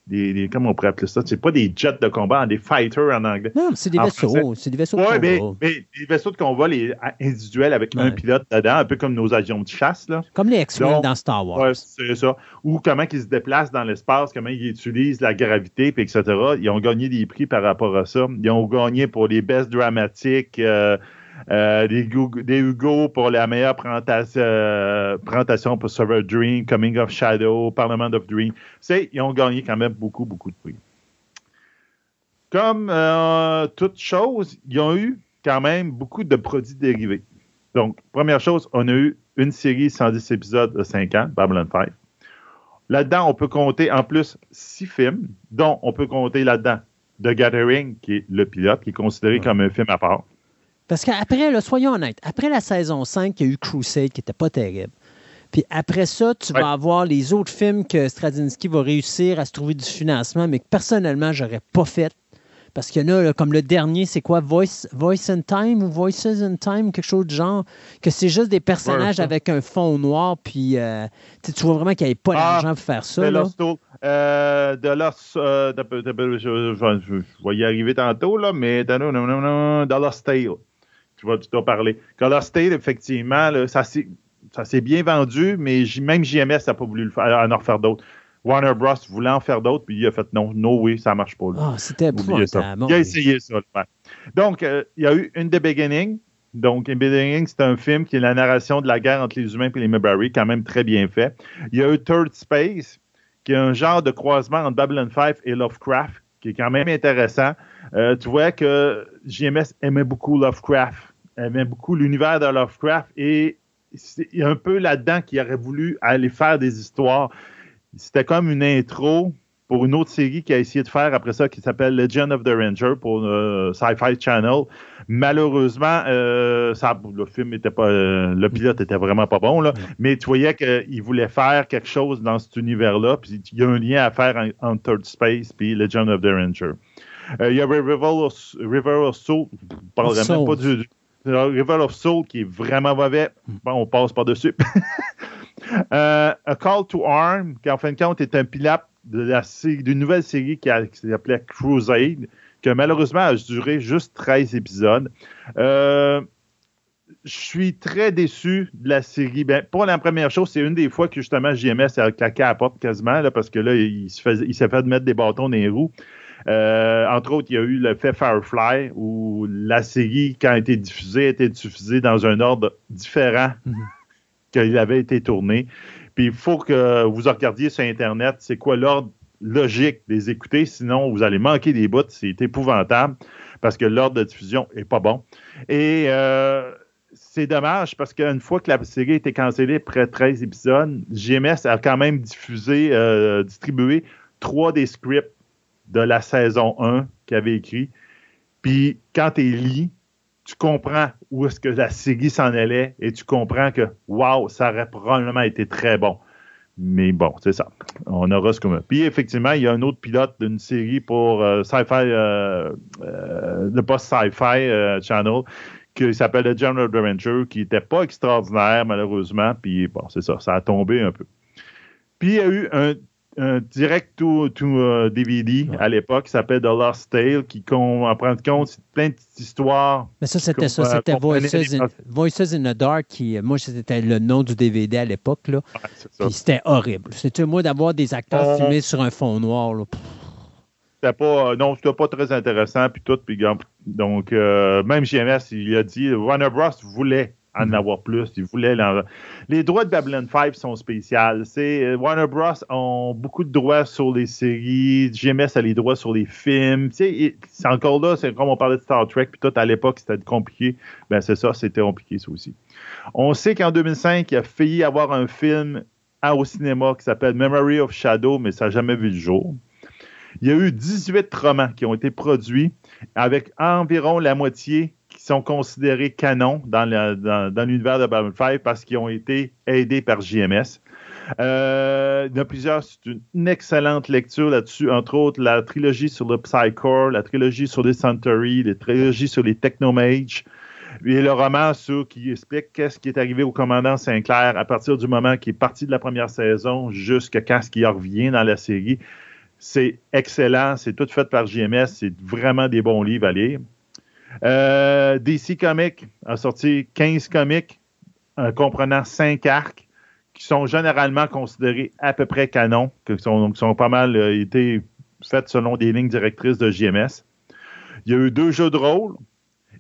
des, des- comment on pourrait appeler ça? C'est pas des jets de combat, des fighters en anglais. Non, c'est des vaisseaux. C'est des vaisseaux de combat. mais, mais les vaisseaux de combat les, individuels avec un pilote dedans, un peu comme nos avions de chasse, là. Comme les Donc, dans Star Wars. Ouais, c'est ça. Ou comment ils se déplacent dans l'espace, comment ils utilisent la gravité, puis etc. Ils ont gagné des prix par rapport à ça. Ils ont gagné pour les best dramatiques, euh, euh, des, Hugo pour la meilleure présentation, euh, présentation pour Server Dream, Coming of Shadow, Parliament of Dream. C'est, ils ont gagné quand même beaucoup, beaucoup de prix. Comme euh, toute chose, ils ont eu quand même beaucoup de produits dérivés. Donc, première chose, on a eu une série 110 épisodes de 5 ans, Babylon 5. Là-dedans, on peut compter en plus six films, dont on peut compter là-dedans The Gathering, qui est le pilote, qui est considéré comme un film à part. Parce qu'après, là, soyons honnêtes, après la saison 5, il y a eu Crusade qui n'était pas terrible. Puis après ça, tu Ouais. vas avoir les autres films que Straczynski va réussir à se trouver du financement, mais que personnellement, j'aurais pas fait. Parce qu'il y en a, là, comme le dernier, c'est quoi? Voice, Voice in Time ou Voices in Time, quelque chose de genre, que c'est juste des personnages avec un fond noir, puis euh, tu vois vraiment qu'il n'y avait pas Ah, d'argent pour faire ça. Lost Soul. Euh, Lost. euh, peu- je, je- je- je vais y arriver tantôt, là, mais. non, non, non, non, The Lost Tale. Tu vas, tu dois parler. The Lost Tale, effectivement, là, ça s'est bien vendu, mais même JMS n'a pas voulu le faire, en refaire d'autres. Warner Bros. voulait en faire d'autres, puis il a fait non, no way, ça marche pas. Ah, c'était ça. épouvantable. Il a Bon, essayé ça. Donc, euh, il y a eu une The Beginning. Donc, In Beginning, c'est un film qui est la narration de la guerre entre les humains et les Mabari, quand même très bien fait. Il y a eu Third Space, qui est un genre de croisement entre Babylon 5 et Lovecraft, qui est quand même intéressant. Euh, tu vois que JMS aimait beaucoup Lovecraft, aimait beaucoup l'univers de Lovecraft, et c'est il y a un peu là-dedans qu'il aurait voulu aller faire des histoires. C'était comme une intro pour une autre série qu'il a essayé de faire après ça qui s'appelle Legend of the Ranger pour euh, Sci-Fi Channel. Malheureusement, euh, ça, le film était pas, euh, le pilote était vraiment pas bon là, mais tu voyais qu'il voulait faire quelque chose dans cet univers-là, puis il y a un lien à faire en- entre Third Space puis Legend of the Ranger. Euh, il y a River of, River of Soul, je ne parlerai même pas du, du- River of Soul qui est vraiment mauvais. Bon, on passe par-dessus. Euh, A Call to Arm, qui en fin de compte est un pilote de la série- d'une nouvelle série qui, s'appelait Crusade, qui malheureusement a duré juste 13 épisodes. Euh, je suis très déçu de la série. Ben, pour la première chose, c'est une des fois que justement JMS a claqué à la porte quasiment, là, parce que là, il s'est fait mettre des bâtons dans les roues. Euh, entre autres, il y a eu le fait Firefly, où la série, quand elle a été diffusée, a été diffusée dans un ordre différent qu'il avait été tourné. Puis il faut que vous regardiez sur Internet, c'est quoi l'ordre logique des écouter, sinon vous allez manquer des bouts, c'est épouvantable, parce que l'ordre de diffusion est pas bon. Et euh, c'est dommage, parce qu'une fois que la série a été cancellée après 13 épisodes, GMS a quand même diffusé, euh, distribué trois des scripts de la saison 1 qu'il avait écrit. Puis quand tu lis, tu comprends où est-ce que la série s'en allait et tu comprends que, waouh, ça aurait probablement été très bon. Mais bon, c'est ça. On aura ce qu'on a. Puis effectivement, il y a un autre pilote d'une série pour euh, Sci-Fi, euh, euh, le post Sci-Fi euh, Channel, qui s'appelle The General Ranger, qui n'était pas extraordinaire, malheureusement. Puis bon, c'est ça, ça a tombé un peu. Puis il y a eu un, un direct to, to, euh, DVD à l'époque qui s'appelle The Lost Tale, qui, en prend compte, c'est plein de petites histoires. Mais ça, c'était ça. Euh, C'était Voices in, Voices in the Dark, qui, euh, moi, c'était le nom du DVD à l'époque. là. Ouais. Puis c'était horrible. C'était, moi, d'avoir des acteurs Euh, filmés sur un fond noir. là. C'était pas, euh, non, c'était pas très intéressant, puis tout, puis donc euh, même JMS, il a dit, Warner Bros. voulait en avoir plus, il voulait l'en- Les droits de Babylon 5 sont spéciaux. C'est euh, Warner Bros. ont beaucoup de droits sur les séries, JMS a les droits sur les films. C'est encore là, c'est comme on parlait de Star Trek, puis tout à l'époque c'était compliqué. Ben c'est ça, c'était compliqué ça aussi. On sait qu'en 2005, il a failli avoir un film au cinéma qui s'appelle Memory of Shadow, mais ça n'a jamais vu le jour. Il y a eu 18 romans qui ont été produits avec environ la moitié sont considérés canons dans, l'univers de Babylon 5 parce qu'ils ont été aidés par JMS. Il y en a plusieurs, c'est une excellente lecture là-dessus, entre autres la trilogie sur le Psycore, la trilogie sur les Centauri, la trilogie sur les Technomages, et le roman sur qui explique qu'est-ce qui est arrivé au commandant Sinclair à partir du moment qu'il est parti de la première saison jusqu'à quand ce qui revient dans la série. C'est excellent, c'est tout fait par JMS, c'est vraiment des bons livres à lire. Euh, DC Comics a sorti 15 comics euh, comprenant 5 arcs qui sont généralement considérés à peu près canons, qui sont, pas mal euh, été faits selon des lignes directrices de JMS. Il y a eu deux jeux de rôle,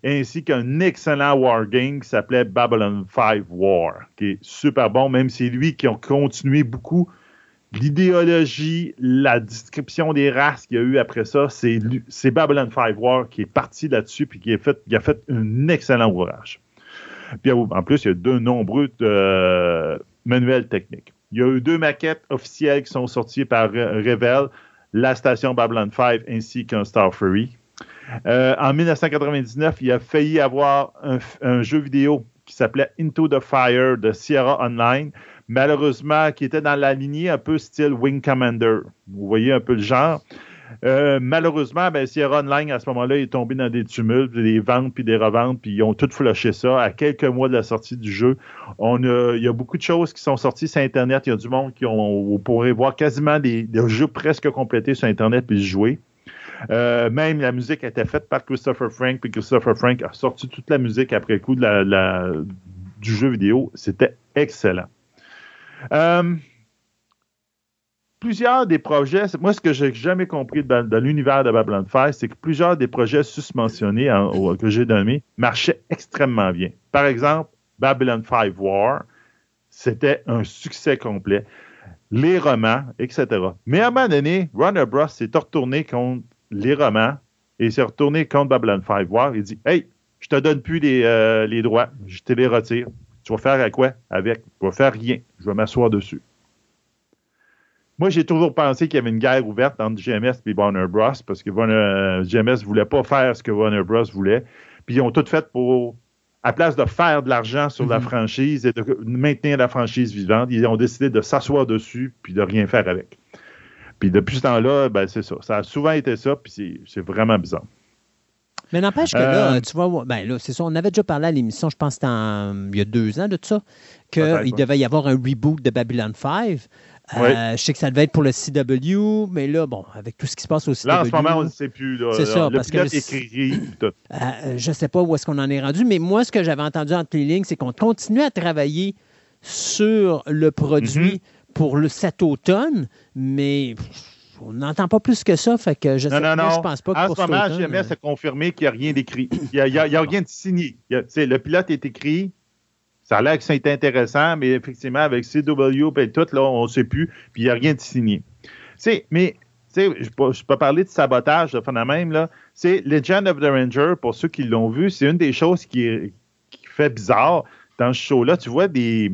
ainsi qu'un excellent wargame qui s'appelait Babylon 5 War, qui est super bon, même si c'est lui qui a continué beaucoup l'idéologie, la description des races qu'il y a eu après ça, c'est, Babylon 5 War qui est parti là-dessus puis qui a fait, un excellent ouvrage. Puis en plus, il y a de nombreux euh, manuels techniques. Il y a eu deux maquettes officielles qui sont sorties par Revel, la station Babylon 5 ainsi qu'un Star Fury. Euh, en 1999, il a failli avoir un, jeu vidéo qui s'appelait Into the Fire de Sierra Online, malheureusement, qui était dans la lignée un peu style Wing Commander. Vous voyez un peu le genre. Euh, malheureusement, ben, Sierra Online, à ce moment-là, est tombé dans des tumultes, des ventes puis des reventes, puis ils ont tout flushé ça. À quelques mois de la sortie du jeu, il y a beaucoup de choses qui sont sorties sur Internet. Il y a du monde qui ont, voir quasiment des, jeux presque complétés sur Internet puis jouer. Euh, même la musique a été faite par Christopher Frank, puis Christopher Frank a sorti toute la musique après coup du jeu vidéo. C'était excellent. Euh, plusieurs des projets, moi, ce que j'ai jamais compris dans, l'univers de Babylon 5, c'est que plusieurs des projets susmentionnés que j'ai donnés marchaient extrêmement bien. Par exemple, Babylon 5 War, c'était un succès complet. Les romans, etc. Mais à un moment donné, Runner Bros. s'est retourné contre les romans et s'est retourné contre Babylon 5 War. Il dit Hey, je te donne plus les, euh, les droits, je te les retire. Tu vas faire à quoi avec? Je vais faire rien. Je vais m'asseoir dessus. Moi, j'ai toujours pensé qu'il y avait une guerre ouverte entre GMS et Warner Bros. parce que GMS ne voulait pas faire ce que Warner Bros. voulait. Puis ils ont tout fait pour, à place de faire de l'argent sur la mhm. franchise et de maintenir la franchise vivante, ils ont décidé de s'asseoir dessus puis de rien faire avec. Puis depuis ce temps-là, ben, c'est ça. Ça a souvent été ça, puis c'est vraiment bizarre. Mais n'empêche que là, euh, tu vois, ben là, c'est ça, on avait déjà parlé à l'émission, je pense que il y a deux ans de ça, qu'il devait y avoir un reboot de Babylon 5. Euh, je sais que ça devait être pour le CW, mais là, bon, avec tout ce qui se passe au CW. Là, en ce moment, on ne sait plus. C'est ça, le parce que. Écrit, tout. Euh, je ne sais pas où est-ce qu'on en est rendu, mais moi, ce que j'avais entendu entre les lignes, c'est qu'on continue à travailler sur le produit mm-hmm. pour le, cet automne, mais on n'entend pas plus que ça, fait que je, je pense pas que en pour ce moment, GMS a confirmé qu'il n'y a rien d'écrit. Il n'y a, rien de signé. le pilote est écrit. Ça a l'air que c'est intéressant, mais effectivement, avec CW et tout, là, on ne sait plus, puis il n'y a rien de signé. mais je peux, je peux parler de sabotage de fin même, là. C'est Legend of the Ranger, pour ceux qui l'ont vu, c'est une des choses qui, fait bizarre dans ce show-là. Tu vois, des,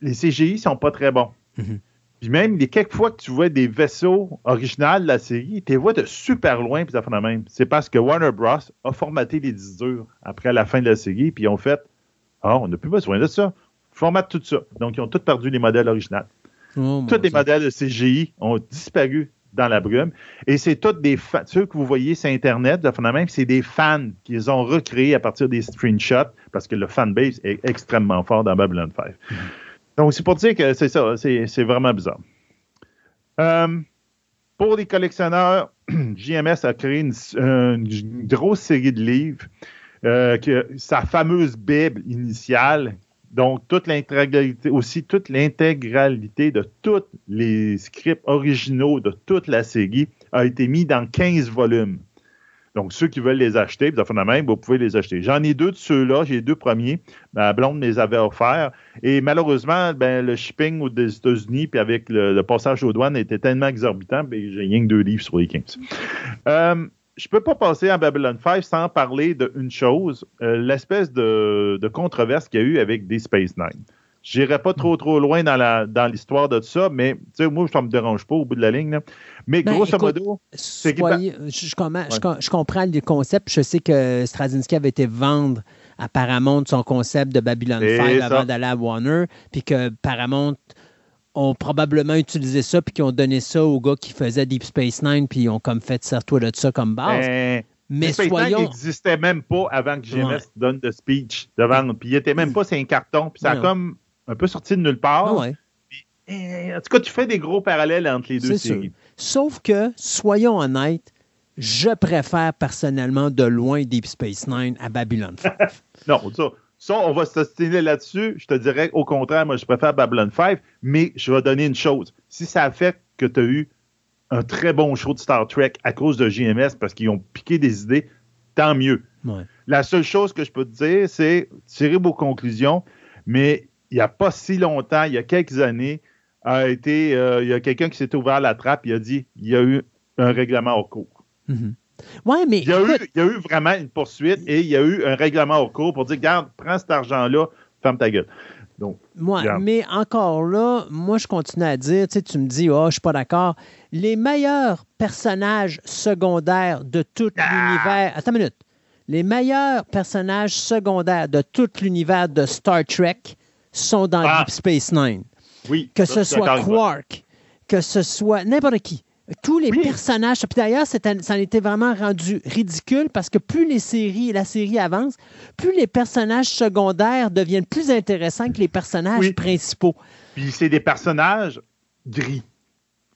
les CGI sont pas très bons. Mm-hmm. Puis même, les quelques fois que tu vois des vaisseaux originaux de la série, tu les vois de super loin, puis ça fait la même. C'est parce que Warner Bros. a formaté les disques durs après la fin de la série, puis ils ont fait Ah, on n'a plus besoin de ça. Formate tout ça. Donc, ils ont tous perdu les modèles originaux. Oh, tous les modèles de CGI ont disparu dans la brume. Et c'est tous des fans. Ceux que vous voyez sur Internet, de même, c'est des fans qui les ont recréés à partir des screenshots parce que le fanbase est extrêmement fort dans Babylon 5. Donc, c'est pour dire que c'est ça, c'est vraiment bizarre. Euh, pour les collectionneurs, JMS a créé une, grosse série de livres, euh, sa fameuse Bible initiale, donc toute l'intégralité, aussi toute l'intégralité de tous les scripts originaux de toute la série a été mis dans 15 volumes. Donc, ceux qui veulent les acheter, vous pouvez les acheter. J'en ai deux de ceux-là, j'ai deux premiers. Ma blonde les avait offerts. Et malheureusement, ben, le shipping des États-Unis, puis avec le, passage aux douanes, était tellement exorbitant, ben, j'ai rien que deux livres sur les 15. Euh, je ne peux pas passer à Babylon 5 sans parler d'une chose, euh, l'espèce de, controverse qu'il y a eu avec Deep Space Nine. Je n'irai pas trop trop loin dans l'histoire de tout ça, mais moi, ça ne me dérange pas au bout de la ligne. Mais ben, grosso modo, c'est je, comprends le concept. Je sais que Straczynski avait été vendre à Paramount son concept de Babylon 5 avant d'aller à Warner, puis que Paramount ont probablement utilisé ça puis qui ont donné ça aux gars qui faisaient Deep Space Nine puis ils ont comme fait sers-toi de ça comme base. Ben, Mais Deep Space soyons. n'existait même pas avant que GMS Ouais. donne de speech devant. Puis il était même pas sur un carton. Puis ça a comme un peu sorti de nulle part. Ah ouais. Eh, en tout cas, tu fais des gros parallèles entre les deux sûr. séries. Sauf que, soyons honnêtes, je préfère personnellement de loin Deep Space Nine à Babylon 5. Non, ça, ça, on va s'ostiner là-dessus. Je te dirais, au contraire, moi, je préfère Babylon 5, mais je vais donner une chose. Si ça a fait que tu as eu un très bon show de Star Trek à cause de JMS parce qu'ils ont piqué des idées, tant mieux. Ouais. La seule chose que je peux te dire, c'est tirer vos conclusions, mais il n'y a pas si longtemps, il y a quelques années, a été, euh, il y a quelqu'un qui s'est ouvert la trappe, il a dit il y a eu un règlement hors cours. Mhm. Ouais, mais Il y, a eu, écoute, il y a eu vraiment une poursuite et il y a eu un règlement hors cours pour dire Garde, prends cet argent-là, ferme ta gueule. Donc, Ouais, mais encore là, moi, je continue à dire, tu sais, tu me dis, oh, je suis pas d'accord. Les meilleurs personnages secondaires de tout Ah! l'univers. Attends une minute. Les meilleurs personnages secondaires de tout l'univers de Star Trek sont dans Ah! Deep Space Nine. oui. Que ça, ce soit. Quark, que ce soit n'importe qui. Tous les Oui. personnages. Puis d'ailleurs, ça en était vraiment rendu ridicule parce que plus les séries, la série avance, plus les personnages secondaires deviennent plus intéressants que les personnages Oui. principaux. Puis c'est des personnages gris.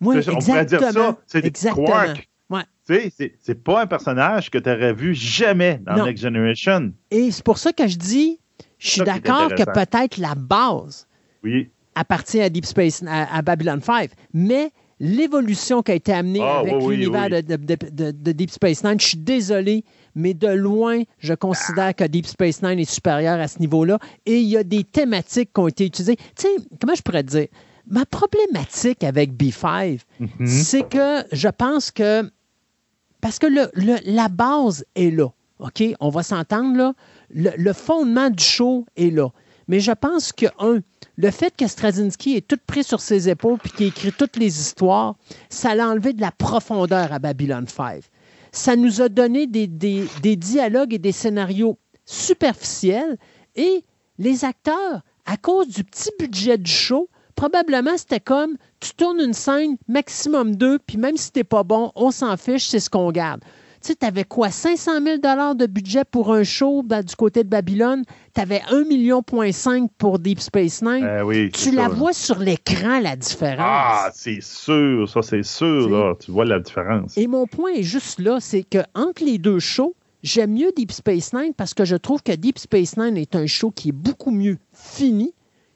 Oui, C'est- on pourrait dire exactement. ça, c'est des exactement. Quark. Ouais. C'est- c'est pas un personnage que tu aurais vu jamais dans Non. Next Generation. Et c'est pour ça que je dis, je suis d'accord que peut-être la base Oui. appartient à Deep Space, à, à Babylon 5, mais l'évolution qui a été amenée Ah, avec oui, l'univers oui. de, de- de- de Deep Space Nine, je suis désolé, mais de loin, je considère que Deep Space Nine est supérieur à ce niveau-là. Et il y a des thématiques qui ont été utilisées. Tu sais, comment je pourrais te dire? Ma problématique avec B5, Mhm. c'est que je pense que. Parce que le- le- la base est là. OK? On va s'entendre là. Le, fondement du show est là. Mais je pense que, un, le fait que Straczynski est tout pris sur ses épaules puis qu'il écrit toutes les histoires, ça l'a enlevé de la profondeur à Babylon 5. Ça nous a donné des dialogues et des scénarios superficiels et les acteurs, à cause du petit budget du show, probablement c'était comme tu tournes une scène, maximum deux, puis même si t'es pas bon, on s'en fiche, c'est ce qu'on garde. Tu sais, t'avais quoi, 500 000 de budget pour un show du côté de Babylone, t'avais 1,5 million pour Deep Space Nine? Euh, oui, tu la ça. vois sur l'écran, la différence. Ah, c'est sûr, ça c'est sûr, Tu là. Tu vois la différence. Et mon point est juste là, c'est que entre les deux shows, j'aime mieux Deep Space Nine parce que je trouve que Deep Space Nine est un show qui est beaucoup mieux fini,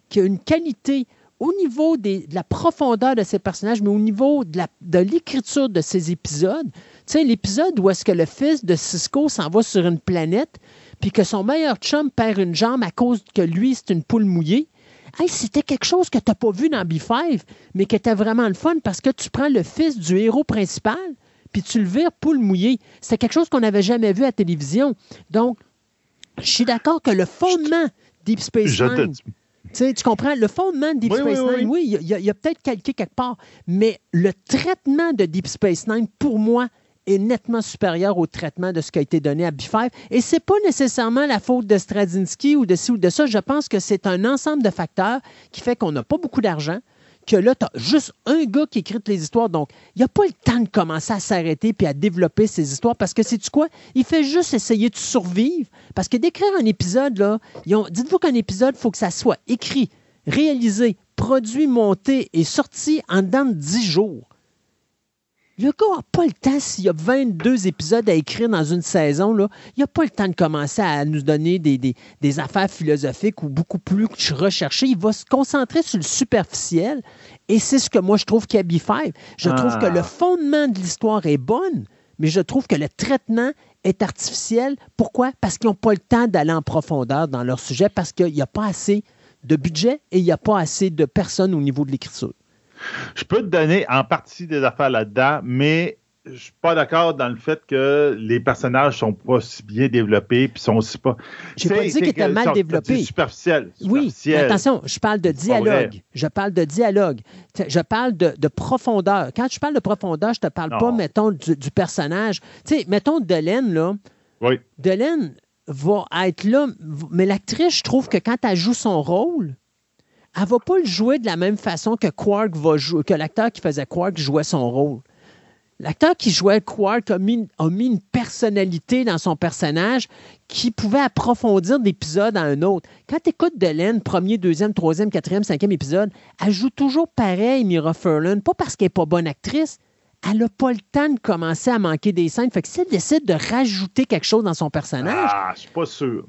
qui a une qualité au niveau des- de la profondeur de ses personnages, mais au niveau de la- de l'écriture de ses épisodes. Sais, l'épisode où est-ce que le fils de Cisco s'en va sur une planète, puis que son meilleur chum perd une jambe à cause que lui, c'est une poule mouillée. Hey, c'était quelque chose que tu n'as pas vu dans B5, mais qui était vraiment le fun parce que tu prends le fils du héros principal, puis tu le vires poule mouillée. C'était quelque chose qu'on n'avait jamais vu à la télévision. Donc, je suis d'accord que le fondement Deep Space Je te- Nine, tu comprends, le fondement de Deep Oui, Space oui. Nine, oui, il y a, il y a peut-être calqué quelque part, mais le traitement de Deep Space Nine, pour moi, est nettement supérieur au traitement de ce qui a été donné à B5. Et c'est pas nécessairement la faute de Straczynski ou de ci ou de ça. Je pense que c'est un ensemble de facteurs qui fait qu'on n'a pas beaucoup d'argent, que là, tu as juste un gars qui écrit les histoires. Donc, il n'y a pas le temps de commencer à s'arrêter puis à développer ces histoires parce que, sais-tu quoi? Il fait juste essayer de survivre. Parce que d'écrire un épisode, là, dites-vous qu'un épisode, il faut que ça soit écrit, réalisé, produit, monté et sorti en dedans de 10 jours. Le gars n'a pas le temps, s'il y a 22 épisodes à écrire dans une saison, là, il n'a pas le temps de commencer à nous donner des, des- des affaires philosophiques ou beaucoup plus recherchées. Il va se concentrer sur le superficiel et c'est ce que moi je trouve qu'il y a B5. Je trouve Ah. que le fondement de l'histoire est bonne, mais je trouve que le traitement est artificiel. Pourquoi? Parce qu'ils n'ont pas le temps d'aller en profondeur dans leur sujet, parce qu'il n'y a pas assez de budget et il n'y a pas assez de personnes au niveau de l'écriture. Je peux te donner en partie des affaires là-dedans, mais je suis pas d'accord dans le fait que les personnages sont pas si bien développés puis sont aussi pas. J'ai pas dit qu'ils étaient mal développés. Superficiel. Oui, attention, je parle de dialogue. Je parle de dialogue. Je parle de, de profondeur. Quand je parle de profondeur, je te parle Non. pas, mettons, du, du personnage. Tu sais, mettons Delaine, là. Oui. Delaine va être là, mais l'actrice, je trouve que quand elle joue son rôle, elle va pas le jouer de la même façon que Quark va jouer, que l'acteur qui faisait Quark jouait son rôle. L'acteur qui jouait Quark a mis, une personnalité dans son personnage qui pouvait approfondir d'épisode à un autre. Quand tu écoutes Delaine, premier, deuxième, troisième, quatrième, cinquième épisode, elle joue toujours pareil, Mira Furlan, pas parce qu'elle n'est pas bonne actrice, elle n'a pas le temps de commencer à manquer des scènes. Fait que si elle décide de rajouter quelque chose dans son personnage. Ah, je suis pas sûr.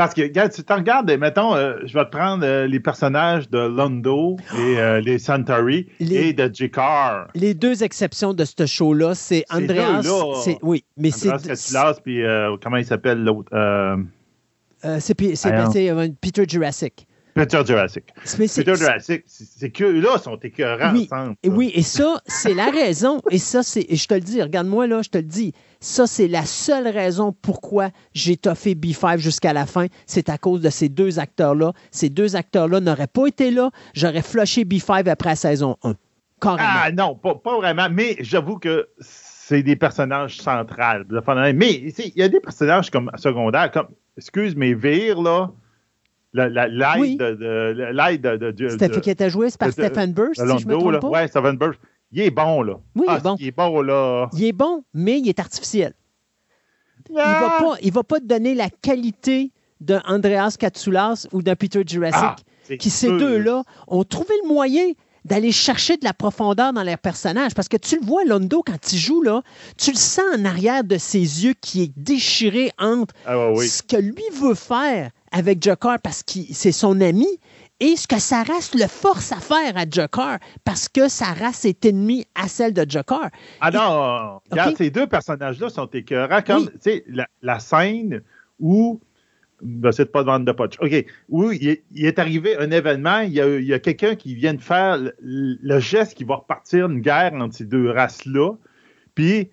Parce que, regarde, si tu regardes, mettons, euh, je vais te prendre euh, les personnages de Londo et euh, les Centauri Les- et de Jakar. Les deux exceptions de ce show-là, c'est Ces Andreas. c'est- Oui, mais c'est. Andreas puis comment il s'appelle l'autre? C'est Peter Jurassic. Peter Jurassic. Peter Jurassic, c'est c'est que là sont écœurants Oui, ensemble. Ça. oui, et ça, c'est la raison. Et ça, c'est. Je te le dis, regarde-moi là, je te le dis. Ça, c'est la seule raison pourquoi j'ai toffé B5 jusqu'à la fin. C'est à cause de ces deux acteurs-là. Ces deux acteurs-là n'auraient pas été là. J'aurais flushé B5 après la saison 1. Carrément. Ah non, pas, pas vraiment. Mais j'avoue que c'est des personnages centrales. Mais il y a des personnages comme secondaires, comme, excuse mes vires, là. La- la- L'aide Oui. de, de, de, de, qui était joué, c'est par Stephen Burr, si je me Londo, là. trompe pas. Ouais, Stephen Burr. Il est bon, là. Oui, il est Ah, bon. Il est bon, là. Il est bon, mais il est artificiel. Il ne Ah! va, pas- il va pas te donner la qualité d'un Andreas Katsoulas ou d'un Peter Jurassic. Ah, qui ces deux-là ont trouvé le moyen d'aller chercher de la profondeur dans leurs personnages. Parce que tu le vois, Londo, quand il joue, là, tu le sens en arrière de ses yeux qui est déchiré entre Ah, oui. ce que lui veut faire avec Joker parce que c'est son ami et ce que sa race le force à faire à Joker parce que sa race est ennemie à celle de Joker. Ah non, regarde, ces deux personnages-là sont écœurants. Comme, Oui. tu sais, la, la scène où. Ben, c'est pas de vendre de potch. OK. Où il est, il est arrivé un événement, il y a, quelqu'un qui vient de faire le, le geste qui va repartir une guerre entre ces deux races-là. Puis,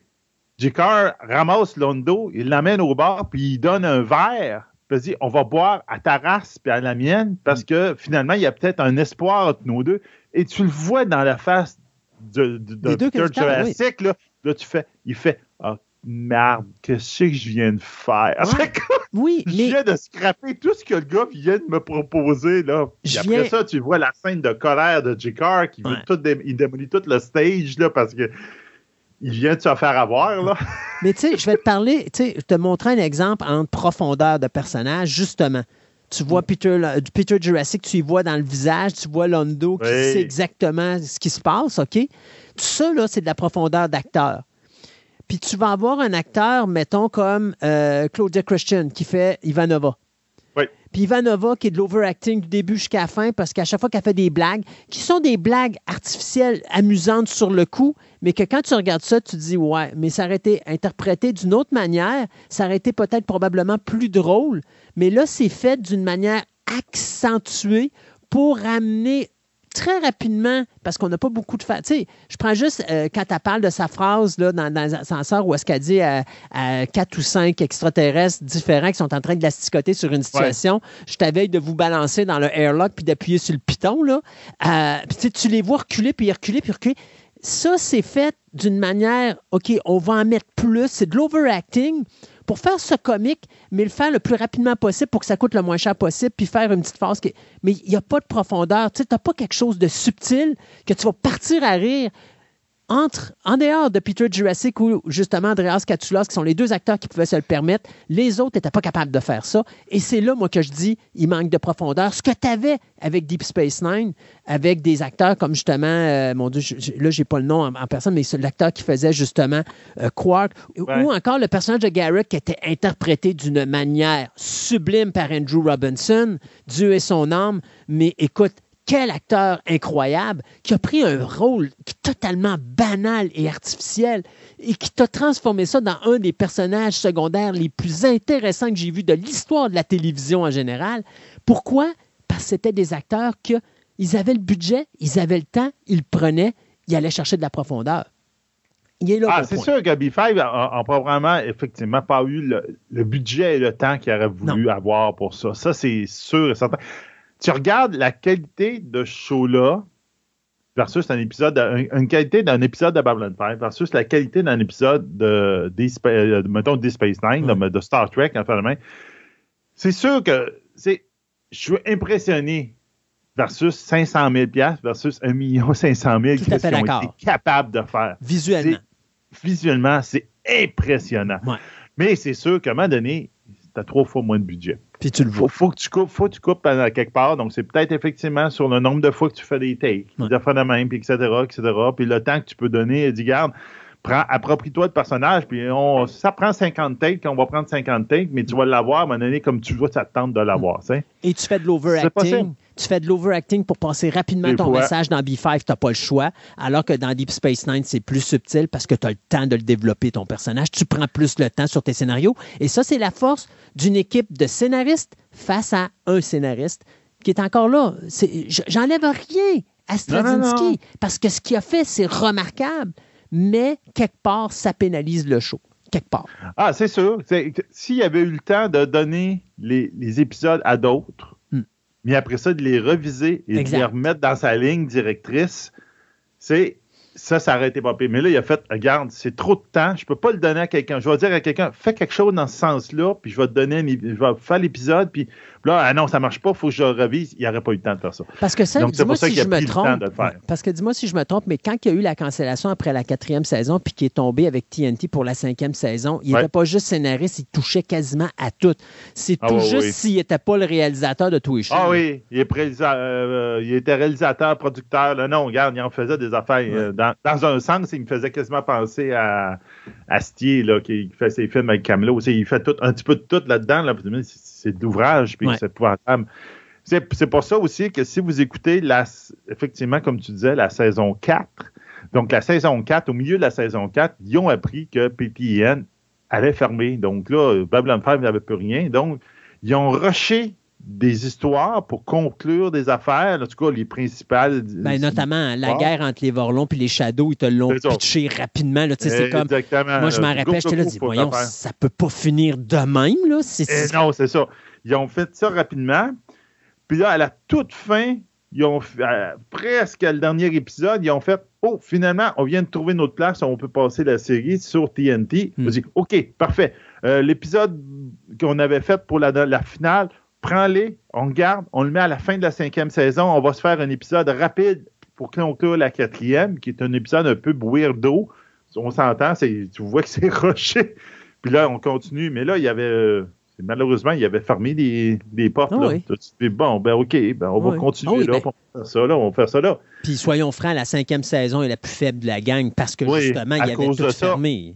Jakar ramasse Londo, il l'amène au bar, puis il donne un verre. Dit On va boire à ta race puis à la mienne, parce que finalement, il y a peut-être un espoir entre nos deux. Et tu le vois dans la face de, de, de Peter oui. Jurassic, là, là, tu fais, il fait Ah, merde, qu'est-ce que je viens de faire? Ouais. Oui, je mais viens de scraper tout ce que le gars vient de me proposer. Là. Puis après viens- ça, tu vois la scène de colère de Jakar qui veut tout dé- il démolit tout le stage là, parce que il vient de se faire avoir. Là. Mais tu sais, je vais te parler, tu sais, je te montrer un exemple en profondeur de personnage, justement. Tu vois Peter, là, Peter Jurassic, tu y vois dans le visage, tu vois Londo qui Oui. sait exactement ce qui se passe, OK? Tout ça, là, c'est de la profondeur d'acteur. Puis tu vas avoir un acteur, mettons, comme euh, Claudia Christian, qui fait Ivanova. Puis Ivanova, qui est de l'overacting du début jusqu'à la fin, parce qu'à chaque fois qu'elle fait des blagues, qui sont des blagues artificielles, amusantes sur le coup, mais que quand tu regardes ça, tu te dis, ouais, mais ça aurait été interprété d'une autre manière, ça aurait été peut-être probablement plus drôle, mais là, c'est fait d'une manière accentuée pour amener très rapidement, parce qu'on n'a pas beaucoup de... fa- Tu sais, je prends juste euh, quand elle parle de sa phrase là, dans, dans l'ascenseur où est-ce qu'elle dit à, à quatre ou cinq extraterrestres différents qui sont en train de l'asticoter sur une situation, je t'avais de vous balancer dans le airlock puis d'appuyer sur le piton. Là. Euh, puis tu les vois reculer, puis reculer, puis reculer. Ça, c'est fait d'une manière, OK, on va en mettre plus. C'est de l'overacting pour faire ce comique, mais le faire le plus rapidement possible pour que ça coûte le moins cher possible, puis faire une petite phase. Qui... Mais il n'y a pas de profondeur. Tu n'as pas quelque chose de subtil que tu vas partir à rire entre, en dehors de Peter Jurassic ou justement Andreas Katsoulas, qui sont les deux acteurs qui pouvaient se le permettre, les autres n'étaient pas capables de faire ça. Et c'est là, moi, que je dis, il manque de profondeur. Ce que tu avais avec Deep Space Nine, avec des acteurs comme justement, euh, mon Dieu, je- je- là, j'ai pas le nom en, en personne, mais c'est l'acteur qui faisait justement euh, Quark, Ouais. ou encore le personnage de Garrett qui était interprété d'une manière sublime par Andrew Robinson, Dieu et son âme, mais écoute, quel acteur incroyable qui a pris un rôle qui est totalement banal et artificiel et qui t'a transformé ça dans un des personnages secondaires les plus intéressants que j'ai vus de l'histoire de la télévision en général. Pourquoi? Parce que c'était des acteurs que ils avaient le budget, ils avaient le temps, ils le prenaient, ils allaient chercher de la profondeur. Il est là Ah, c'est sûr que B5 a, a probablement effectivement pas eu le, le budget et le temps qu'il aurait voulu avoir pour ça. Ça, c'est sûr et certain. Tu regardes la qualité de show-là versus un épisode, un- une qualité d'un épisode de Babylon 5 versus la qualité d'un épisode de, euh, mettons, Deep Space Nine, Ouais. de, de Star Trek, en fait, de même. C'est sûr que c'est, je suis impressionné versus 500 000 versus 1 500 000 Tout à fait qu'ils ont été capables de faire. Visuellement. Visuellement, c'est impressionnant. Ouais. Mais c'est sûr qu'à un moment donné, tu as trois fois moins de budget. Puis tu le Faut, vois. faut que tu coupes, faut que tu coupes à quelque part. Donc, c'est peut-être effectivement sur le nombre de fois que tu fais des takes, Ouais. des fois de même, puis etc., etc. Puis le temps que tu peux donner, dis, garde, prends, approprie-toi le personnage, puis on, ça prend 50 takes, on va prendre 50 takes, mais tu vas l'avoir à un moment donné, comme tu vois, ça te tente de l'avoir. Et tu fais de l'overacting. Tu fais de l'overacting pour passer rapidement ton fois. message dans B5, tu n'as pas le choix. Alors que dans Deep Space Nine, c'est plus subtil parce que tu as le temps de le développer, ton personnage. Tu prends plus le temps sur tes scénarios. Et ça, c'est la force d'une équipe de scénaristes face à un scénariste qui est encore là. J'enlève rien à Straczynski Non, non, non. parce que ce qu'il a fait, c'est remarquable. Mais quelque part, ça pénalise le show. Quelque part. Ah, c'est sûr. S'il y avait eu le temps de donner les, les épisodes à d'autres. Mais après ça, de les reviser et Exact. de les remettre dans sa ligne directrice, c'est ça, ça aurait été pas pire. Mais là, il a fait, regarde, c'est trop de temps, je peux pas le donner à quelqu'un. Je vais dire à quelqu'un, fais quelque chose dans ce sens-là, puis je vais te donner, je vais faire l'épisode, puis là, ah non, ça marche pas, faut que je le revise. Il n'aurait pas eu le temps de faire ça. Parce que ça, dis-moi si je me pris le temps trompe. de le faire. Ouais, Parce que dis-moi si je me trompe, mais quand il y a eu la cancellation après la quatrième saison, puis qui est tombé avec TNT pour la cinquième saison, il Ouais. n'était pas juste scénariste, il touchait quasiment à tout. C'est Ah tout ouais, juste oui. s'il n'était pas le réalisateur de tous les shows. Ah oui, il, est euh, il était réalisateur, producteur. Là, non, regarde, il en faisait des affaires. euh, dans, dans un sens, il me faisait quasiment penser à Astier, là, qui fait ses films avec Camelot. Il fait tout, un petit peu de tout là-dedans. Là, c'est l'ouvrage, puis Ouais. c'est épouvantable. C'est c'est pour ça aussi que si vous écoutez, la, effectivement, comme tu disais, la saison 4, donc la saison 4, au milieu de la saison 4, ils ont appris que PPN allait fermer. Donc là, Babylon 5 n'avait plus rien. Donc, ils ont rushé des histoires pour conclure des affaires, en tout cas les principales. Ben, notamment la guerre entre les Vorlons puis les Shadows, ils te l'ont ça. pitché rapidement. là. Tu sais, C'est comme. Exactement. Moi, je m'en rappelle, j'étais là, dis, voyons, ça peut pas finir de même, là. C'est- Eh non, c'est ça. Ils ont fait ça rapidement. Puis là, à la toute fin, ils ont fait- euh, presque à le dernier épisode, ils ont fait Oh, finalement, on vient de trouver notre place, on peut passer la série sur TNT. Hmm. On dit OK, parfait. Euh, L'épisode qu'on avait fait pour la, la finale, prends-les, on le garde, on le met à la fin de la cinquième saison. On va se faire un épisode rapide pour conclure la quatrième, qui est un épisode un peu weirdo. On s'entend, c'est- tu vois que c'est rushé. Puis là, on continue. Mais là, il y avait. euh, malheureusement, il avait fermé des, des portes. Ah là. oui. Bon, ben OK, ben, on Ah va oui. continuer Ah oui, là, ben- on va faire ça là, on va faire ça là. Puis soyons francs, la cinquième saison est la plus faible de la gang parce que justement, il y avait tout fermé.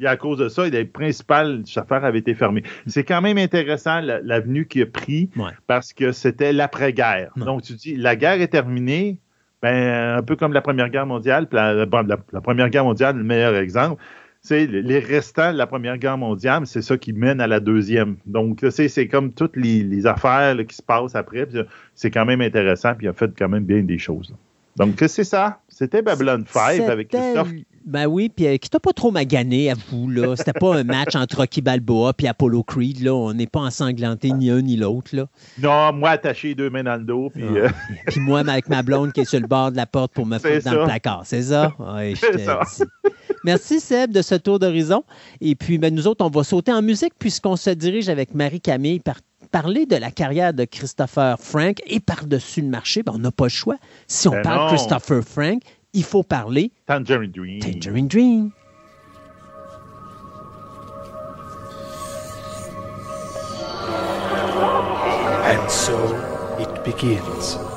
Et à cause de ça, les principales affaires avaient été fermées. C'est quand même intéressant la- l'avenue qu'il a pris Ouais. parce que c'était l'après-guerre. Ouais. Donc, tu dis, la guerre est terminée, ben, un peu comme la Première Guerre mondiale. La, bon, la- la Première Guerre mondiale, le meilleur exemple, c'est les- les restants de la Première Guerre mondiale, c'est ça qui mène à la deuxième. Donc, c'est c'est comme toutes les, les affaires là, qui se passent après. C'est quand même intéressant, puis il a fait quand même bien des choses. là. Donc, c'est ça. C'était Babylon 5 avec Christophe. Ben oui, puis euh, qui t'a pas trop magané, à vous, là. C'était pas un match entre Rocky Balboa puis Apollo Creed, là. On n'est pas ensanglanté ni un ni l'autre, là. Non, moi, attaché deux mains dans le dos, puis... Ah. euh, Puis moi, avec ma blonde qui est sur le bord de la porte pour me foutre dans le placard. C'est ça? Je C'est ça. Merci, Seb, de ce tour d'horizon. Et puis, ben, nous autres, on va sauter en musique puisqu'on se dirige avec Marie-Camille par parler de la carrière de Christopher Frank et par-dessus le marché. Ben, on n'a pas le choix. Si on Ben parle non. Christopher Frank, il faut parler Tangerine Dream. Tangerine Dream. And so it begins.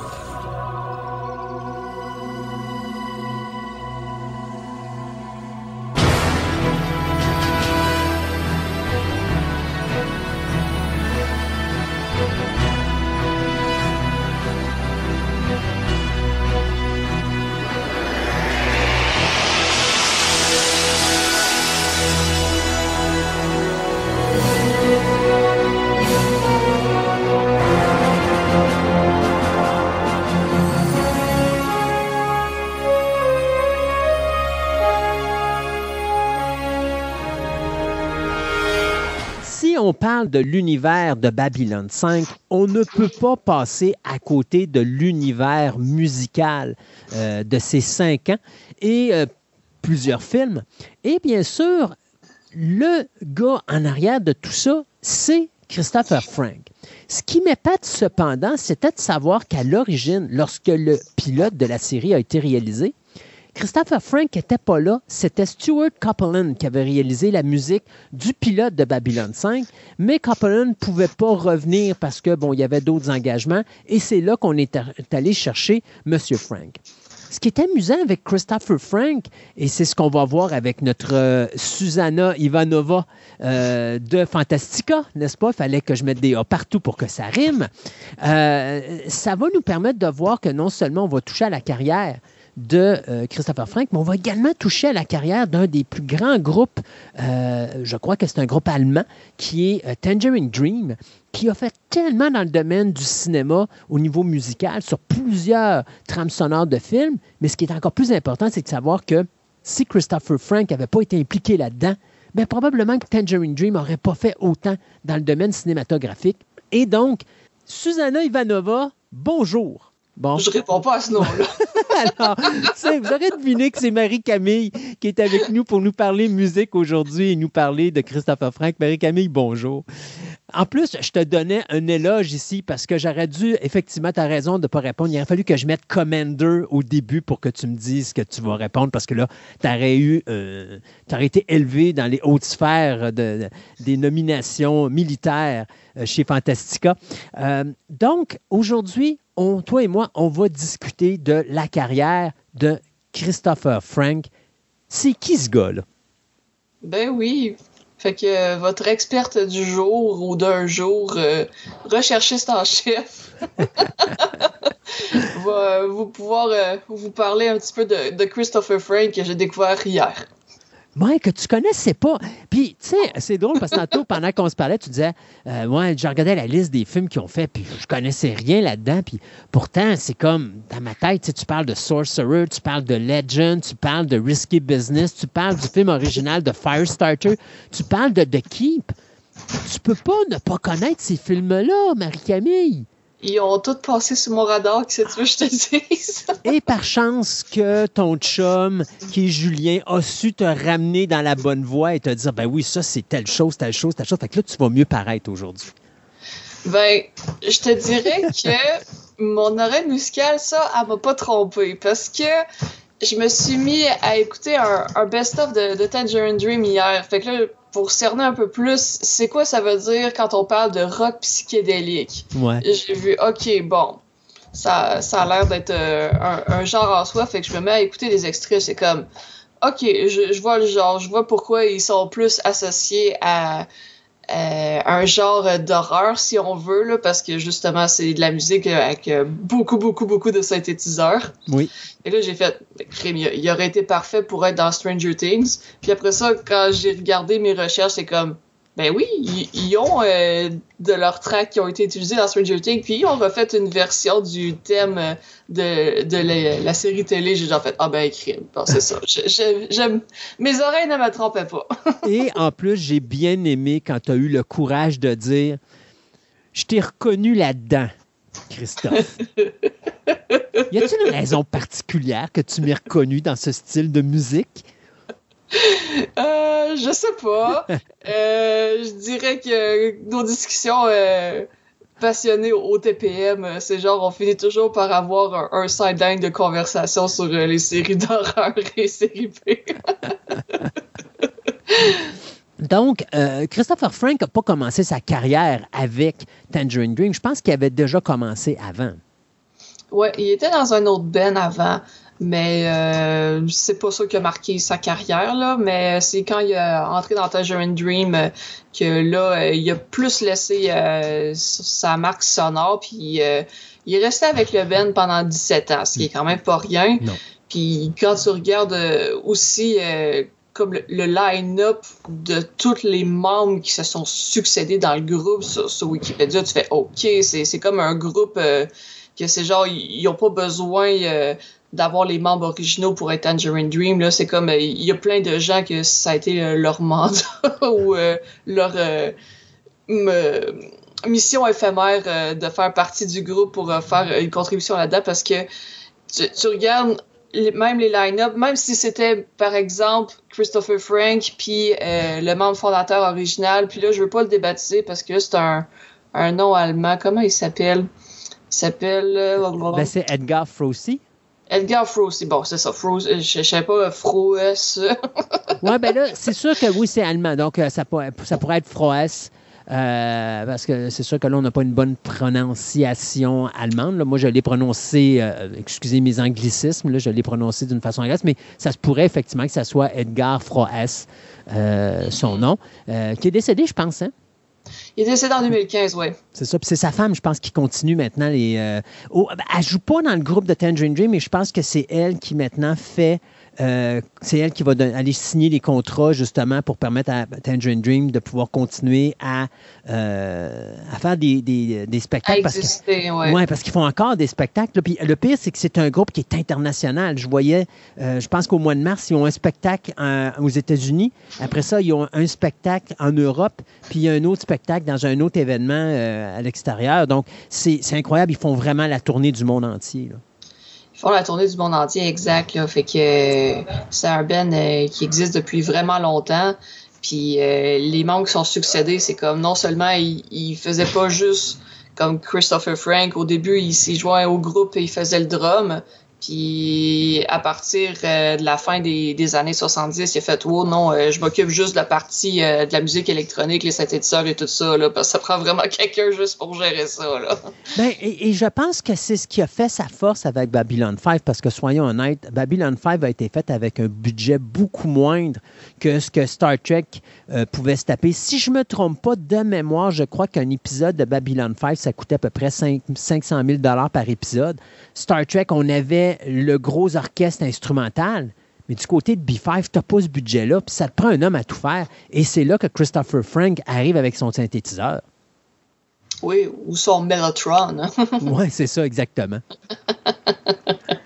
De l'univers de Babylon 5, on ne peut pas passer à côté de l'univers musical euh, de ces cinq ans et euh, plusieurs films. Et bien sûr, le gars en arrière de tout ça, c'est Christopher Frank. Ce qui m'épate cependant, c'était de savoir qu'à l'origine, lorsque le pilote de la série a été réalisé, Christopher Frank n'était pas là. C'était Stuart Copeland qui avait réalisé la musique du pilote de Babylon 5, mais Copeland ne pouvait pas revenir parce que bon, il y avait d'autres engagements, et c'est là qu'on est allé chercher M. Frank. Ce qui est amusant avec Christopher Frank, et c'est ce qu'on va voir avec notre euh, Susanna Ivanova euh, de Fantastica, n'est-ce pas? Il fallait que je mette des A partout pour que ça rime. Euh, ça va nous permettre de voir que non seulement on va toucher à la carrière de euh, Christopher Frank, mais on va également toucher à la carrière d'un des plus grands groupes, euh, je crois que c'est un groupe allemand, qui est euh, Tangerine Dream, qui a fait tellement dans le domaine du cinéma au niveau musical sur plusieurs trames sonores de films, mais ce qui est encore plus important, c'est de savoir que si Christopher Frank n'avait pas été impliqué là-dedans, bien, probablement que Tangerine Dream n'aurait pas fait autant dans le domaine cinématographique. Et donc, Susanna Ivanova, bonjour. Bon. Je réponds pas à ce nom-là. Alors, vous aurez deviné que c'est Marie-Camille qui est avec nous pour nous parler musique aujourd'hui et nous parler de Christopher Frank. Marie-Camille, bonjour. En plus, je te donnais un éloge ici parce que j'aurais dû, effectivement, tu as raison de ne pas répondre. Il aurait fallu que je mette Commander au début pour que tu me dises que tu vas répondre parce que là, tu aurais eu, euh, aurais été élevé dans les hautes sphères de, des nominations militaires euh, chez Fantastica. Euh, donc, aujourd'hui, toi et moi, on va discuter de la carrière de Christopher Frank. C'est qui ce gars-là? Ben oui. Fait que euh, votre experte du jour ou d'un jour, euh, recherchiste en chef, va vous pouvoir euh, vous parler un petit peu de Christopher Frank que j'ai découvert hier. Ouais, que tu connaissais pas. Puis, tu sais, c'est drôle parce que tantôt, pendant qu'on se parlait, tu disais, euh, ouais, je la liste des films qu'ils ont fait, puis je connaissais rien là-dedans. Puis pourtant, c'est comme, dans ma tête, tu parles de Sorcerer, tu parles de Legend, tu parles de Risky Business, tu parles du film original de Firestarter, tu parles de The Keep. Tu peux pas ne pas connaître ces films-là, Marie-Camille ils ont tous passé sous mon radar, que tu veux que je te dise. Et par chance que ton chum, qui est Julien, a su te ramener dans la bonne voie et te dire, ben oui, ça, c'est telle chose, telle chose, telle chose. Fait que là, tu vas mieux paraître aujourd'hui. Ben, je te dirais que mon oreille musicale, ça, elle m'a pas trompé parce que je me suis mis à écouter un, best-of de, de Tangerine Dream hier. Fait que là, pour cerner un peu plus, c'est quoi ça veut dire quand on parle de rock psychédélique? Ouais. J'ai vu, OK, bon, ça, ça a l'air d'être euh, un, genre en soi, fait que je me mets à écouter des extraits, c'est comme, OK, je, je vois le genre, je vois pourquoi ils sont plus associés à euh, un genre d'horreur, si on veut, là, parce que justement, c'est de la musique avec euh, beaucoup, beaucoup, beaucoup de synthétiseurs. Oui. Et là, j'ai fait, crime, il aurait été parfait pour être dans Stranger Things. Puis après ça, quand j'ai regardé mes recherches, c'est comme, ben oui, ils, ont euh, de leurs tracks qui ont été utilisés dans Stranger Things, puis ils ont refait une version du thème euh, de, de la, série télé. J'ai genre fait Ah ben crime. Bon, c'est ça. j'aime, mes oreilles ne me trompaient pas. Et en plus, j'ai bien aimé quand tu as eu le courage de dire Je t'ai reconnu là-dedans, Christophe. y a-t-il une raison particulière que tu m'aies reconnu dans ce style de musique? Euh, je sais pas. Euh, je dirais que nos discussions euh, passionnées au TPM, c'est genre on finit toujours par avoir un, sideline de conversation sur les séries d'horreur et séries B. Donc, Christopher Frank n'a pas commencé sa carrière avec Tangerine Dream. Je pense qu'il avait déjà commencé avant. Ouais, il était dans un autre band avant. Mais euh, c'est pas ça qui a marqué sa carrière, là, mais c'est quand il est entré dans Tangerine Dream euh, que là, euh, il a plus laissé euh, sa marque sonore, puis il est resté avec le Ben pendant 17 ans, ce qui est quand même pas rien. Puis quand tu regardes aussi comme le, line-up de tous les membres qui se sont succédés dans le groupe sur, sur Wikipédia, tu fais OK, c'est comme un groupe que c'est genre, ils n'ont pas besoin d'avoir les membres originaux pour être Tangerine Dream. Là, c'est comme euh, il y a plein de gens que ça a été euh, leur mandat ou euh, leur mission éphémère de faire partie du groupe pour faire une contribution là-dedans parce que tu, regardes même les line-up, même si c'était, par exemple, Christopher Frank, puis le membre fondateur original, puis là, je veux pas le débaptiser parce que c'est un, un nom allemand. Comment il s'appelle? Il s'appelle... Ben, c'est Edgar Froese. Edgar Froese, bon, c'est ça, Froese, je ne sais pas, Froes. ouais, ben là, c'est sûr que oui, c'est allemand, donc ça, pourrait, ça pourrait être Froes. Euh, parce que c'est sûr que là, on n'a pas une bonne prononciation allemande. Moi, je l'ai prononcé, euh, excusez mes anglicismes, je l'ai prononcé d'une façon anglaise, mais ça se pourrait effectivement que ça soit Edgar Froes, euh, son nom, qui est décédé, je pense. Hein? Il est décédé en 2015, oui. C'est ça. Puis c'est sa femme, je pense, qui continue maintenant les. Elle oh, joue pas dans le groupe de Tangerine Dream, mais je pense que c'est elle qui maintenant fait euh, c'est elle qui va aller signer les contrats justement pour permettre à Tangerine Dream de pouvoir continuer à, euh, à faire des, des, des spectacles. À exister, parce ouais. parce qu'ils font encore des spectacles. Puis le pire, c'est que c'est un groupe qui est international. Je voyais, euh, je pense qu'au mois de mars, ils ont un spectacle aux États-Unis. Après ça, ils ont un spectacle en Europe, puis il y a un autre spectacle dans un autre événement à l'extérieur. Donc, c'est incroyable. Ils font vraiment la tournée du monde entier. Là font la tournée du monde entier, exact. Là, fait que euh, c'est un euh, qui existe depuis vraiment longtemps. Puis euh, les membres qui sont succédés, c'est comme non seulement il, il faisait pas juste comme Christopher Frank, au début, il s'est joint au groupe et il faisait le drum. Puis à partir euh, de la fin des, des, années 70, il a fait Oh non, euh, je m'occupe juste de la partie euh, de la musique électronique, les synthétiseurs et tout ça, là, parce que ça prend vraiment quelqu'un juste pour gérer ça. Là. Et, et, je pense que c'est ce qui a fait sa force avec Babylon 5, parce que soyons honnêtes, Babylon 5 a été fait avec un budget beaucoup moindre que ce que Star Trek pouvait se taper. Si je me trompe pas de mémoire, je crois qu'un épisode de Babylon 5, ça coûtait à peu près 5, 500 000 par épisode. Star Trek, on avait le gros orchestre instrumental. Mais du côté de B5, tu n'as pas ce budget-là, puis ça te prend un homme à tout faire. Et c'est là que Christopher Frank arrive avec son synthétiseur. Oui, ou son Mellotron. Hein. oui, c'est ça, exactement.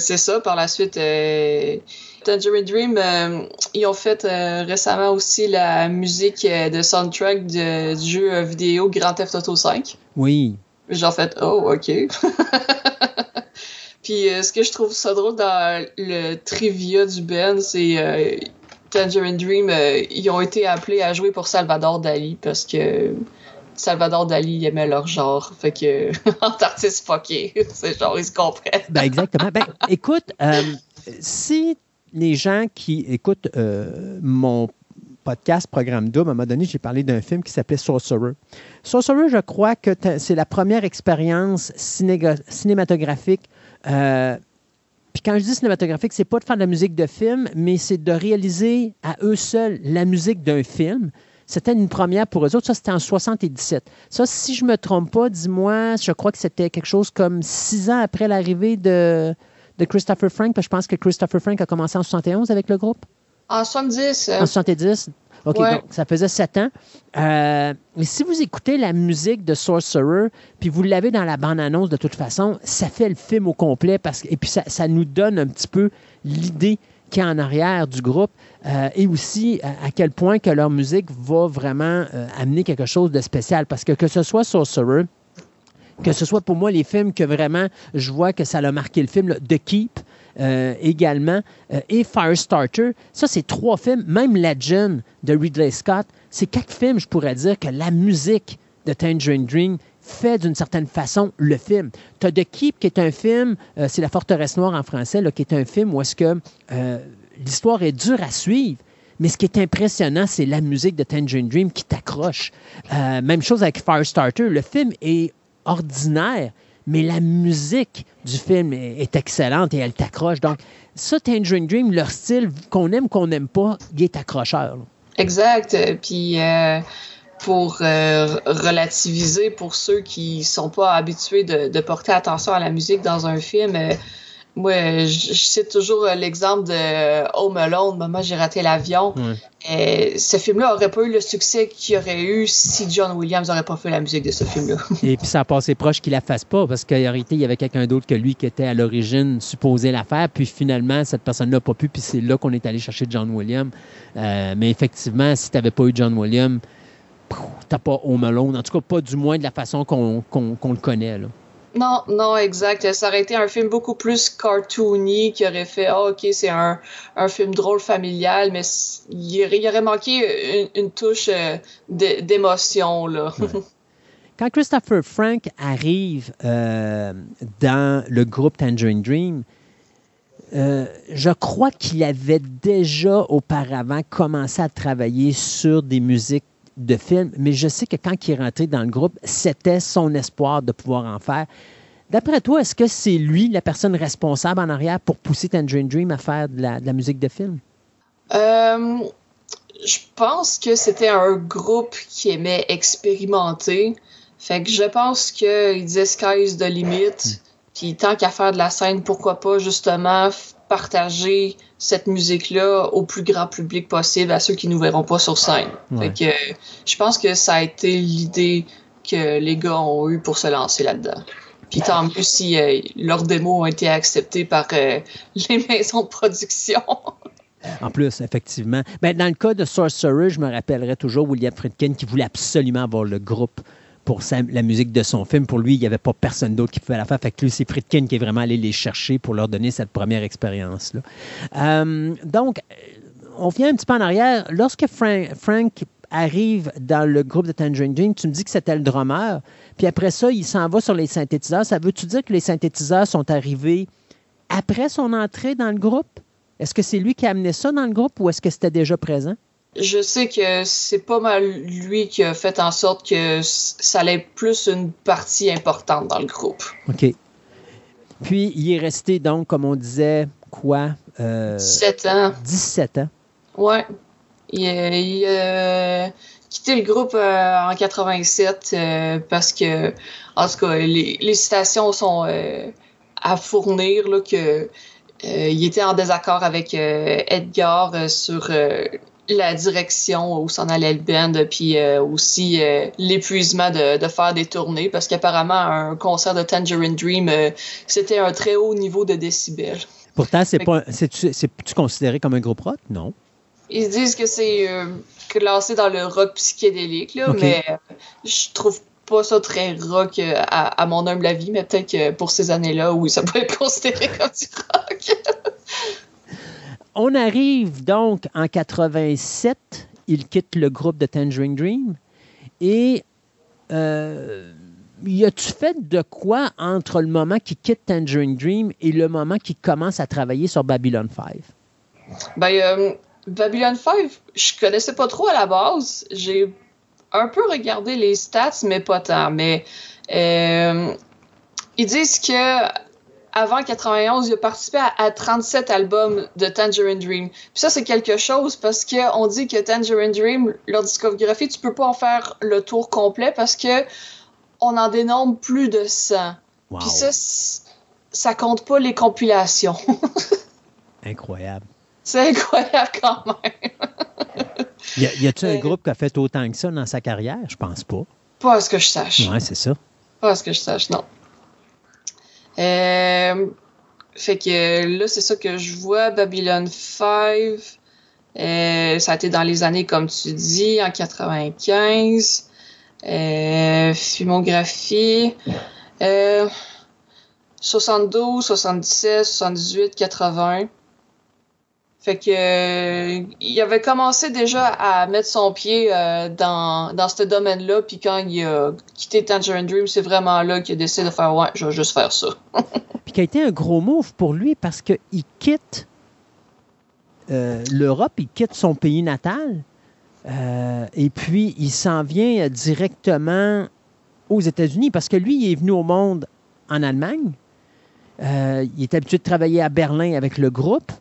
c'est ça. Par la suite, euh, Tangerine Dream, euh, ils ont fait récemment aussi la musique de soundtrack du jeu vidéo Grand Theft Auto 5. Oui. J'ai en fait, oh, ok. Puis ce que je trouve ça drôle dans le trivia du Ben, c'est Tangerine Dream, ils ont été appelés à jouer pour Salvador Dali parce que Salvador Dali aimait leur genre. Fait que, en artiste fucké, c'est genre, ils se comprennent. ben, exactement. Ben, écoute, euh, si les gens qui écoutent euh, mon podcast Programme Double, à un moment donné, j'ai parlé d'un film qui s'appelait Sorcerer. Sorcerer, je crois que c'est la première expérience cinématographique. Euh, puis quand je dis cinématographique, c'est pas de faire de la musique de film, mais c'est de réaliser à eux seuls la musique d'un film. C'était une première pour eux autres. Ça, c'était en 77. Ça, si je ne me trompe pas, dis-moi, je crois que c'était quelque chose comme six ans après l'arrivée de, de Christopher Frank, parce que je pense que Christopher Frank a commencé en 71 avec le groupe. En 70. En 70. OK, donc ça faisait sept ans. Euh, mais si vous écoutez la musique de Sorcerer, puis vous l'avez dans la bande-annonce de toute façon, ça fait le film au complet parce et puis ça, ça nous donne un petit peu l'idée qui est en arrière du groupe euh, et aussi à, quel point que leur musique va vraiment euh, amener quelque chose de spécial. Parce que que ce soit Sorcerer, que ce soit pour moi les films que vraiment je vois que ça a marqué le film, The Keep euh, également, et Firestarter, ça c'est trois films, même Legend de Ridley Scott, c'est quatre films, je pourrais dire, que la musique de Tangerine Dream fait d'une certaine façon le film. Tu as The Keep, qui est un film, euh, c'est La Forteresse Noire en français, qui est un film où est-ce que euh, l'histoire est dure à suivre. Mais ce qui est impressionnant, c'est la musique de Tangerine Dream qui t'accroche. Euh, même chose avec Firestarter. Le film est ordinaire, mais la musique du film est, excellente et elle t'accroche. Donc, ça, Tangerine Dream, leur style, qu'on aime, qu'on n'aime pas, il est accrocheur. Exact. Puis pour euh, relativiser pour ceux qui sont pas habitués de, porter attention à la musique dans un film. Euh, Moi, je, je cite toujours euh, l'exemple de Home Alone, Maman, j'ai raté l'avion. Ce film-là aurait pas eu le succès qu'il aurait eu si John Williams n'aurait pas fait la musique de ce film-là. Et puis ça a passé proche qu'il la fasse pas, parce qu'en réalité, il y avait quelqu'un d'autre que lui qui était à l'origine supposé la faire, puis finalement, cette personne-là n'a pas pu, puis c'est là qu'on est allé chercher John Williams. Euh, mais effectivement, si tu n'avais pas eu John Williams, tu n'as pas Home Alone, en tout cas pas du moins de la façon qu'on le connaît. Là. Non, non, exact. Ça aurait été un film beaucoup plus cartoony qui aurait fait, ah, ok, c'est un, un film drôle familial, mais il y aurait, il aurait manqué une, une touche euh, d'é- d'émotion, là. Quand Christopher Frank arrive euh, dans le groupe Tangerine Dream, euh, je crois qu'il avait déjà auparavant commencé à travailler sur des musiques de films, mais je sais que quand il est rentré dans le groupe, c'était son espoir de pouvoir en faire. D'après toi, est-ce que c'est lui la personne responsable en arrière pour pousser Tangerine Dream à faire de la, musique de film? Euh, je pense que c'était un groupe qui aimait expérimenter. Fait que je pense qu'il disait Sky's the limit. Puis tant qu'à faire de la scène, pourquoi pas justement partager cette musique-là au plus grand public possible, à ceux qui nous verront pas sur scène. Ouais. Fait que je pense que ça a été l'idée que les gars ont eu pour se lancer là-dedans. Puis tant mieux si euh, leurs démos ont été acceptées par euh, les maisons de production. En plus, effectivement. Ben, dans le cas de Sorcerer, je me rappellerai toujours William Friedkin qui voulait absolument avoir le groupe pour la musique de son film. Pour lui, il n'y avait pas personne d'autre qui pouvait la faire. Fait que lui, c'est Friedkin qui est vraiment allé les chercher pour leur donner cette première expérience-là. Euh, donc, euh, on vient un petit peu en arrière. Lorsque Frank, Frank arrive dans le groupe de Tangerine Dream, tu me dis que c'était le drummer. Puis après ça, il s'en va sur les synthétiseurs. Ça veut-tu dire que les synthétiseurs sont arrivés après son entrée dans le groupe? Est-ce que c'est lui qui a amené ça dans le groupe ou est-ce que c'était déjà présent? Je sais que c'est pas mal lui qui a fait en sorte que ça allait plus une partie importante dans le groupe. OK. Puis, il est resté, donc, comme on disait, quoi? Euh, 17 ans. 17 ans. Ouais. Il, a- il a quitté le groupe euh, en 87 euh, parce que, en tout cas, les, les citations sont euh, à fournir là, que euh, il était en désaccord avec euh, Edgar euh, sur euh, la direction où s'en allait le band, puis euh, aussi euh, l'épuisement de, de faire des tournées, parce qu'apparemment, un concert de Tangerine Dream, euh, c'était un très haut niveau de décibels. Pourtant, c'est pas, c'est-tu, c'est-tu considéré comme un groupe rock? Non. Ils se disent que c'est classé dans le rock psychédélique, là, mais je trouve pas ça très rock à, à mon humble avis, mais peut-être que pour ces années-là, oui, ça peut être considéré comme du rock. On arrive donc en 87. Il quitte le groupe de Tangerine Dream. Et euh, y a-tu fait de quoi entre le moment qu'il quitte Tangerine Dream et le moment qu'il commence à travailler sur Babylon 5? Ben, euh, Babylon 5, je connaissais pas trop à la base. J'ai un peu regardé les stats, mais pas tant. Mais euh, ils disent que avant 91, il a participé à, à 37 albums de Tangerine Dream. Puis ça, c'est quelque chose parce que on dit que Tangerine Dream, leur discographie, tu peux pas en faire le tour complet parce que on en dénombre plus de 100. Wow. Puis ça, ça compte pas les compilations. Incroyable. c'est incroyable quand même. Y, a, y a-tu un Euh, groupe qui a fait autant que ça dans sa carrière? Je pense pas. Pas à ce que je sache. Ouais, c'est ça. Pas à ce que je sache, non. Euh, fait que là, c'est ça que je vois. Babylon 5. euh, ça a été dans les années, comme tu dis, en 95. Euh, filmographie. Euh, 72, 77, 78, 80. Fait que euh, il avait commencé déjà à mettre son pied euh, dans, dans ce domaine-là, puis quand il a quitté Tangerine Dream, c'est vraiment là qu'il a décidé de faire ouais, je vais juste faire ça. Puis qui a été un gros move pour lui parce qu'il quitte euh, l'Europe, il quitte son pays natal, et puis il s'en vient directement aux États-Unis parce que lui, il est venu au monde en Allemagne. Il est habitué de travailler à Berlin avec le groupe,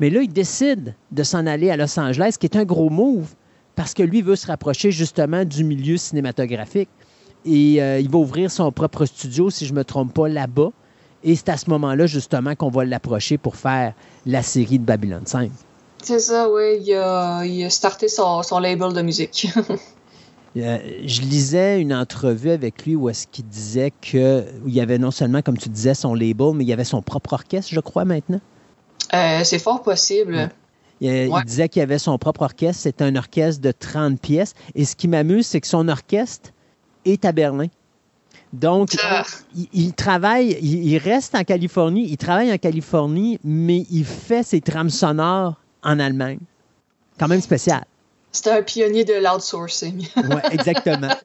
mais là, il décide de s'en aller à Los Angeles, ce qui est un gros move parce que lui veut se rapprocher justement du milieu cinématographique. Et euh, il va ouvrir son propre studio, si je ne me trompe pas, là-bas. Et c'est à ce moment-là, justement, qu'on va l'approcher pour faire la série de Babylon 5. C'est ça, oui. Il a, il a starté son, son label de musique. Euh, je lisais une entrevue avec lui où est-ce qu'il disait que où il y avait non seulement, comme tu disais, son label, mais il y avait son propre orchestre, je crois, maintenant. Euh, c'est fort possible. Il, il Ouais. disait qu'il avait son propre orchestre. C'est un orchestre de 30 pièces. Et ce qui m'amuse, c'est que son orchestre est à Berlin. Donc, Ah. il, il travaille, il, il reste en Californie, il travaille en Californie, mais il fait ses trames sonores en Allemagne. Quand même spécial. C'était un pionnier de l'outsourcing. Oui, exactement.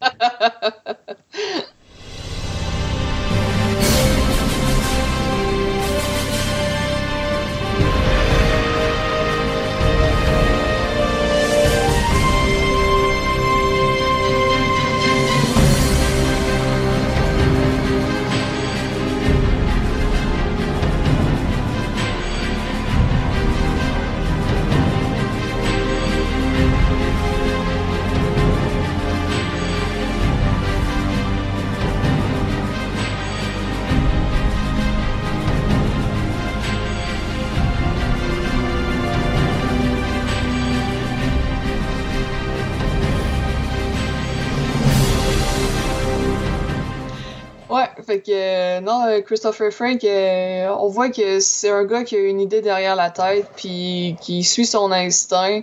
Ouais, fait que euh, non, euh, Christopher Frank, euh, on voit que c'est un gars qui a une idée derrière la tête, puis qui suit son instinct,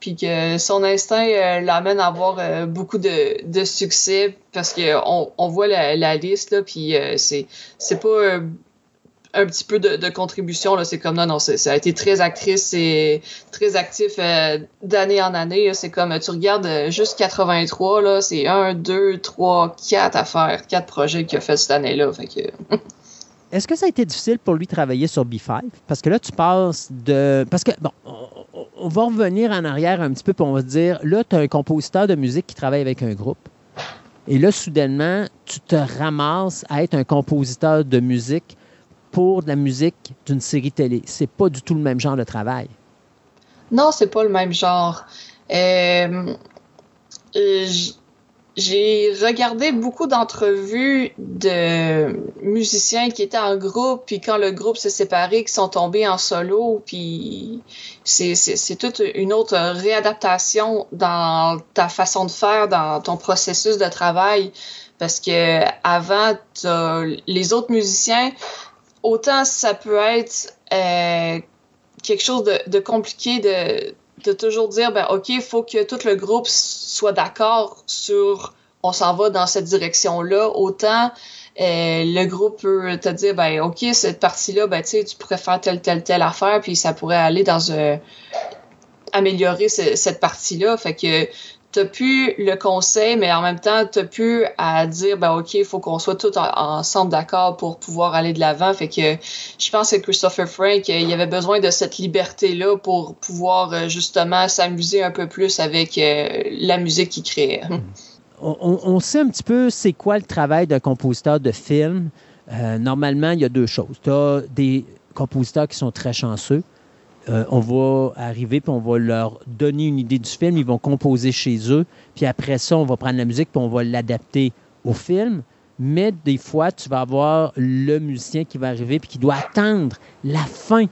puis que son instinct l'amène à avoir beaucoup de, de succès, parce que on, on voit la, la liste là, puis euh, c'est c'est pas un petit peu de, contribution là, c'est comme non non, ça a été très actrice et très actif euh, d'année en année. C'est comme tu regardes euh, juste 83 là, c'est 1, 2, 3, 4 affaires, 4 projets qu'il a fait cette année-là. Fait Est-ce que ça a été difficile pour lui travailler sur B5? Parce que là, tu passes de. Parce que, bon, on, on- on va revenir en arrière un petit peu, puis on va se dire là, tu as un compositeur de musique qui travaille avec un groupe. Et là, soudainement, tu te ramasses à être un compositeur de musique pour de la musique d'une série télé. C'est pas du tout le même genre de travail. Non, c'est pas le même genre. Euh, j'ai regardé beaucoup d'entrevues de musiciens qui étaient en groupe, puis quand le groupe s'est séparé, qui sont tombés en solo, puis c'est, toute une autre réadaptation dans ta façon de faire, dans ton processus de travail. Parce que avant, les autres musiciens, autant ça peut être euh, quelque chose de, de compliqué de, de toujours dire ben ok il faut que tout le groupe soit d'accord sur on s'en va dans cette direction là autant euh, le groupe peut te dire ben ok cette partie là ben tu pourrais faire telle telle telle affaire puis ça pourrait aller dans un améliorer ce- cette partie là fait que t'as plus le conseil, mais en même temps, t'as plus à dire, ben ok, il faut qu'on soit tous en- ensemble d'accord pour pouvoir aller de l'avant. Fait que je pense que Christopher Frank, euh, il avait besoin de cette liberté-là pour pouvoir euh, justement s'amuser un peu plus avec euh, la musique qu'il créait. On, on- sait un petit peu c'est quoi le travail d'un compositeur de film. Normalement, il y a deux choses. Tu as des compositeurs qui sont très chanceux. Euh, on va arriver puis on va leur donner une idée du film. Ils vont composer chez eux. Puis après ça, on va prendre la musique puis on va l'adapter au film. Mais des fois, tu vas avoir le musicien qui va arriver puis qui doit attendre la fin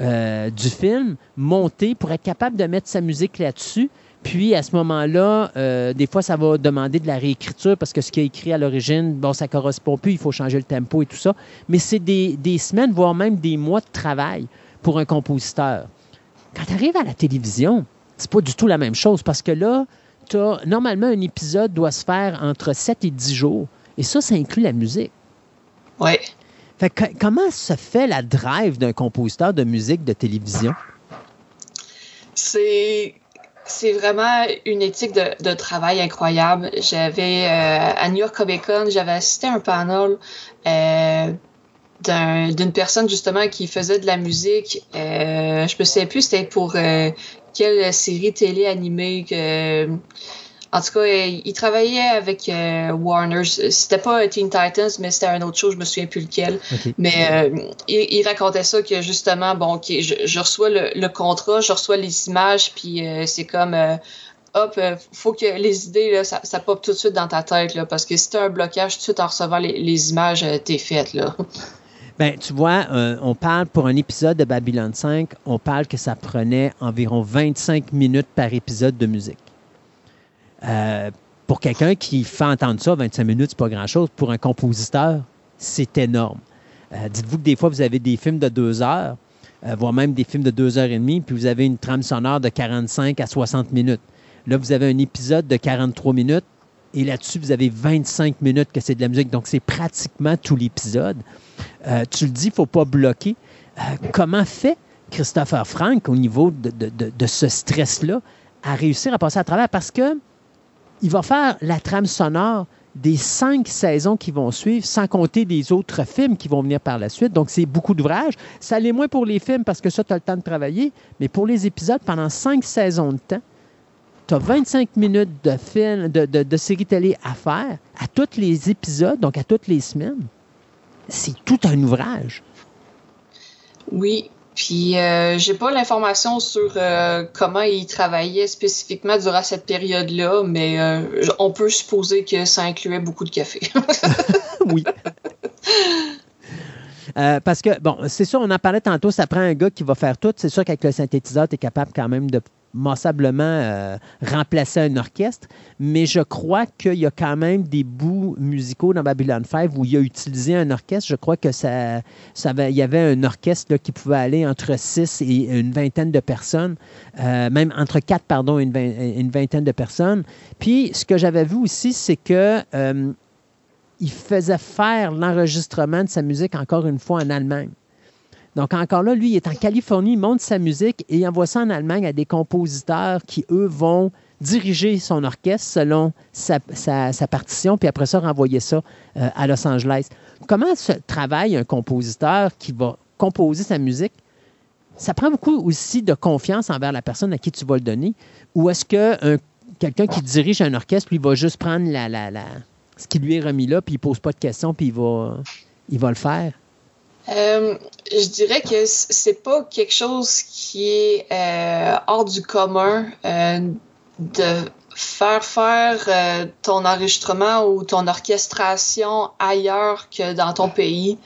euh, du film, monter pour être capable de mettre sa musique là-dessus. Puis à ce moment-là, euh, des fois, ça va demander de la réécriture parce que ce qui est écrit à l'origine, bon, ça correspond plus, il faut changer le tempo et tout ça. Mais c'est des, des semaines, voire même des mois de travail pour un compositeur. Quand tu arrives à la télévision, c'est pas du tout la même chose parce que là, t'as- normalement, un épisode doit se faire entre 7 et 10 jours. Et ça, ça inclut la musique. Ouais. Fait que, comment se fait la drive d'un compositeur de musique de télévision? C'est c'est vraiment une éthique de, de travail incroyable. J'avais euh, à New York Comic Con, j'avais assisté à un panel euh, d'un- d'une personne justement qui faisait de la musique. Euh, je me souviens plus c'était pour euh, quelle série télé animée que en tout cas, il, il travaillait avec euh, Warner. C'était pas Teen Titans, mais c'était un autre chose, je me souviens plus lequel. Mais euh, il, il racontait ça que justement, bon, ok, je, je reçois le, le contrat, je reçois les images, puis euh, c'est comme, euh, hop, euh, faut que les idées, là, ça, ça pop tout de suite dans ta tête, là, parce que si t'as un blocage tout de suite en recevant les, les images, euh, t'es faite, là. Ben, tu vois, euh, on parle pour un épisode de Babylon 5, on parle que ça prenait environ 25 minutes par épisode de musique. Euh, pour quelqu'un qui fait entendre ça, 25 minutes, c'est pas grand-chose. Pour un compositeur, c'est énorme. Euh, Dites-vous que des fois, vous avez des films de deux heures, voire même des films de deux heures et demie, puis vous avez une trame sonore de 45 à 60 minutes. Là, vous avez un épisode de 43 minutes, et là-dessus, vous avez 25 minutes que c'est de la musique. Donc, c'est pratiquement tout l'épisode. Euh, tu le dis, il ne faut pas bloquer. Euh, comment fait Christopher Frank au niveau de, de- de- ce stress-là à réussir à passer à travers? Parce que il va faire la trame sonore des cinq saisons qui vont suivre, sans compter des autres films qui vont venir par la suite. Donc, c'est beaucoup d'ouvrages. Ça l'est moins pour les films parce que ça, tu as le temps de travailler. Mais pour les épisodes, pendant cinq saisons de temps, tu as 25 minutes de film, de, de, de série télé à faire à tous les épisodes, donc à toutes les semaines. C'est tout un ouvrage. Oui. Puis euh, j'ai pas l'information sur euh, comment il travaillait spécifiquement durant cette période-là, mais euh, on peut supposer que ça incluait beaucoup de café. oui. Parce que, bon, c'est sûr, on en parlait tantôt, ça prend un gars qui va faire tout. C'est sûr qu'avec le synthétiseur, tu es capable quand même de massablement euh, remplacer un orchestre, mais je crois qu'il y a quand même des bouts musicaux dans Babylon 5 où il a utilisé un orchestre. Je crois que ça, ça il y avait un orchestre qui pouvait aller entre 6 et une vingtaine de personnes, euh, même entre 4, pardon, et une vingtaine de personnes. Puis, ce que j'avais vu aussi, c'est que euh, il faisait faire l'enregistrement de sa musique encore une fois en Allemagne. Donc encore là, lui, il est en Californie, il monte sa musique et il envoie ça en Allemagne à des compositeurs qui, eux, vont diriger son orchestre selon sa, partition, puis après ça, renvoyer ça euh, à Los Angeles. Comment se travaille un compositeur qui va composer sa musique? Ça prend beaucoup aussi de confiance envers la personne à qui tu vas le donner. Ou est-ce que un- quelqu'un qui dirige un orchestre, lui, va juste prendre la, ce qui lui est remis là, puis il pose pas de questions, puis il va le faire? Euh, je dirais que c'est pas quelque chose qui est euh, hors du commun euh, de faire faire ton enregistrement ou ton orchestration ailleurs que dans ton pays.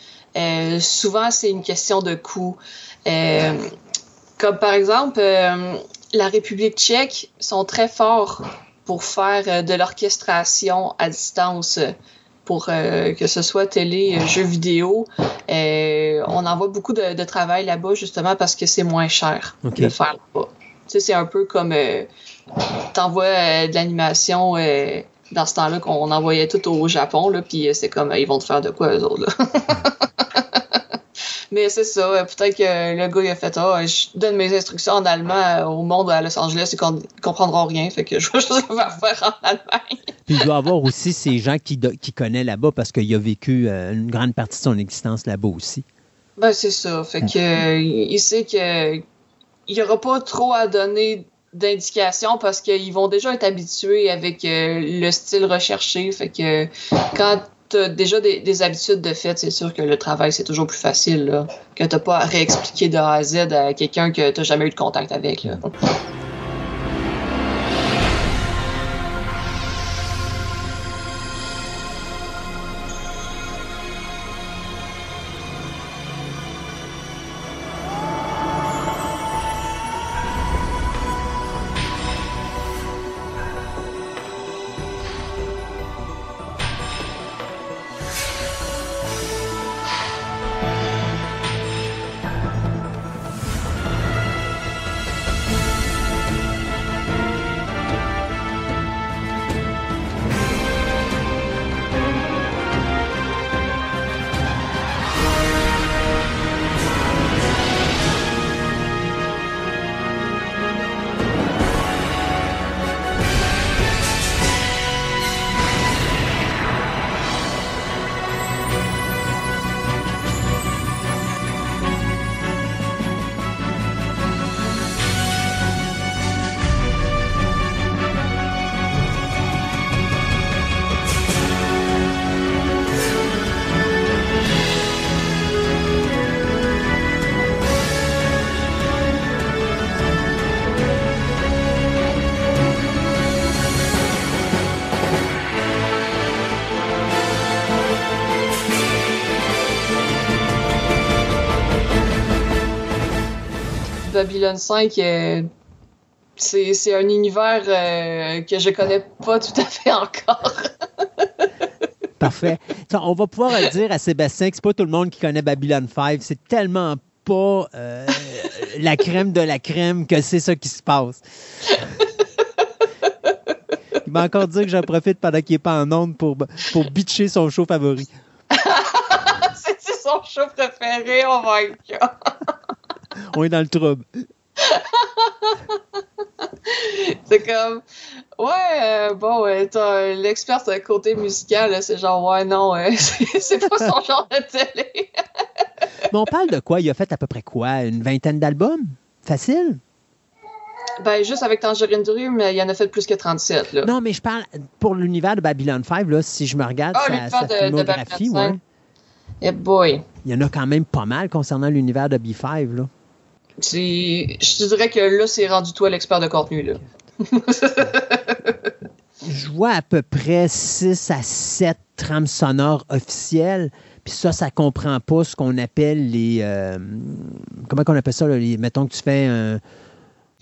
Souvent, c'est une question de coût. Comme par exemple, la République tchèque sont très forts pour faire de l'orchestration à distance, pour euh, que ce soit télé, euh, jeux vidéo. Euh, on envoie beaucoup de, de travail là-bas justement parce que c'est moins cher OK. de faire là-bas. Tu sais, c'est un peu comme euh, t'envoies euh, de l'animation euh, dans ce temps-là qu'on envoyait tout au Japon, là, puis c'est comme euh, ils vont te faire de quoi eux autres. Là? Mais c'est ça, peut-être que le gars il a fait ah, je donne mes instructions en allemand euh, au monde à Los Angeles et qu'on comprendront rien, fait que je vais juste le faire faire en Allemagne. Puis il doit avoir aussi ces gens qui, qui connaît là-bas parce qu'il a vécu euh, une grande partie de son existence là-bas aussi. Ben, c'est ça. Fait que, euh, il sait que il n'y aura pas trop à donner d'indications parce qu'ils vont déjà être habitués avec euh, le style recherché. Fait que quand as déjà des, des habitudes de fait, c'est sûr que le travail, c'est toujours plus facile. Là, que tu pas à réexpliquer de A à Z à quelqu'un que tu jamais eu de contact avec. Là. Babylon 5, euh, c'est un univers euh, que je connais pas tout à fait encore. Parfait. On va pouvoir dire à Sébastien que c'est pas tout le monde qui connaît Babylon 5. C'est tellement pas euh, la crème de la crème que c'est ça qui se passe. Il m'a encore dit que j'en profite pendant qu'il n'est pas en onde pour, pour bitcher son show favori. C'est son show préféré, oh my god. On est dans le trouble. C'est comme, ouais, euh, bon, euh, t'as l'expert côté musical, là, c'est genre, ouais, non, euh, c'est pas son genre de télé. Mais on parle de quoi? Il a fait à peu près quoi? Une vingtaine d'albums? Facile? Ben, juste avec Tangerine Dream, il y en a fait plus que 37, là. Non, mais je parle pour l'univers de Babylon 5, là, si je me regarde Ah, sa, sa de- filmographie, ouais, 5. Eh boy. il y en a quand même pas mal concernant l'univers de B5. Là. Je te dirais que là, c'est rendu toi l'expert de contenu, là. Je vois à peu près 6 à 7 trames sonores officielles. Puis ça, ça comprend pas ce qu'on appelle les. euh, comment qu'on appelle ça? Là, mettons que tu fais un.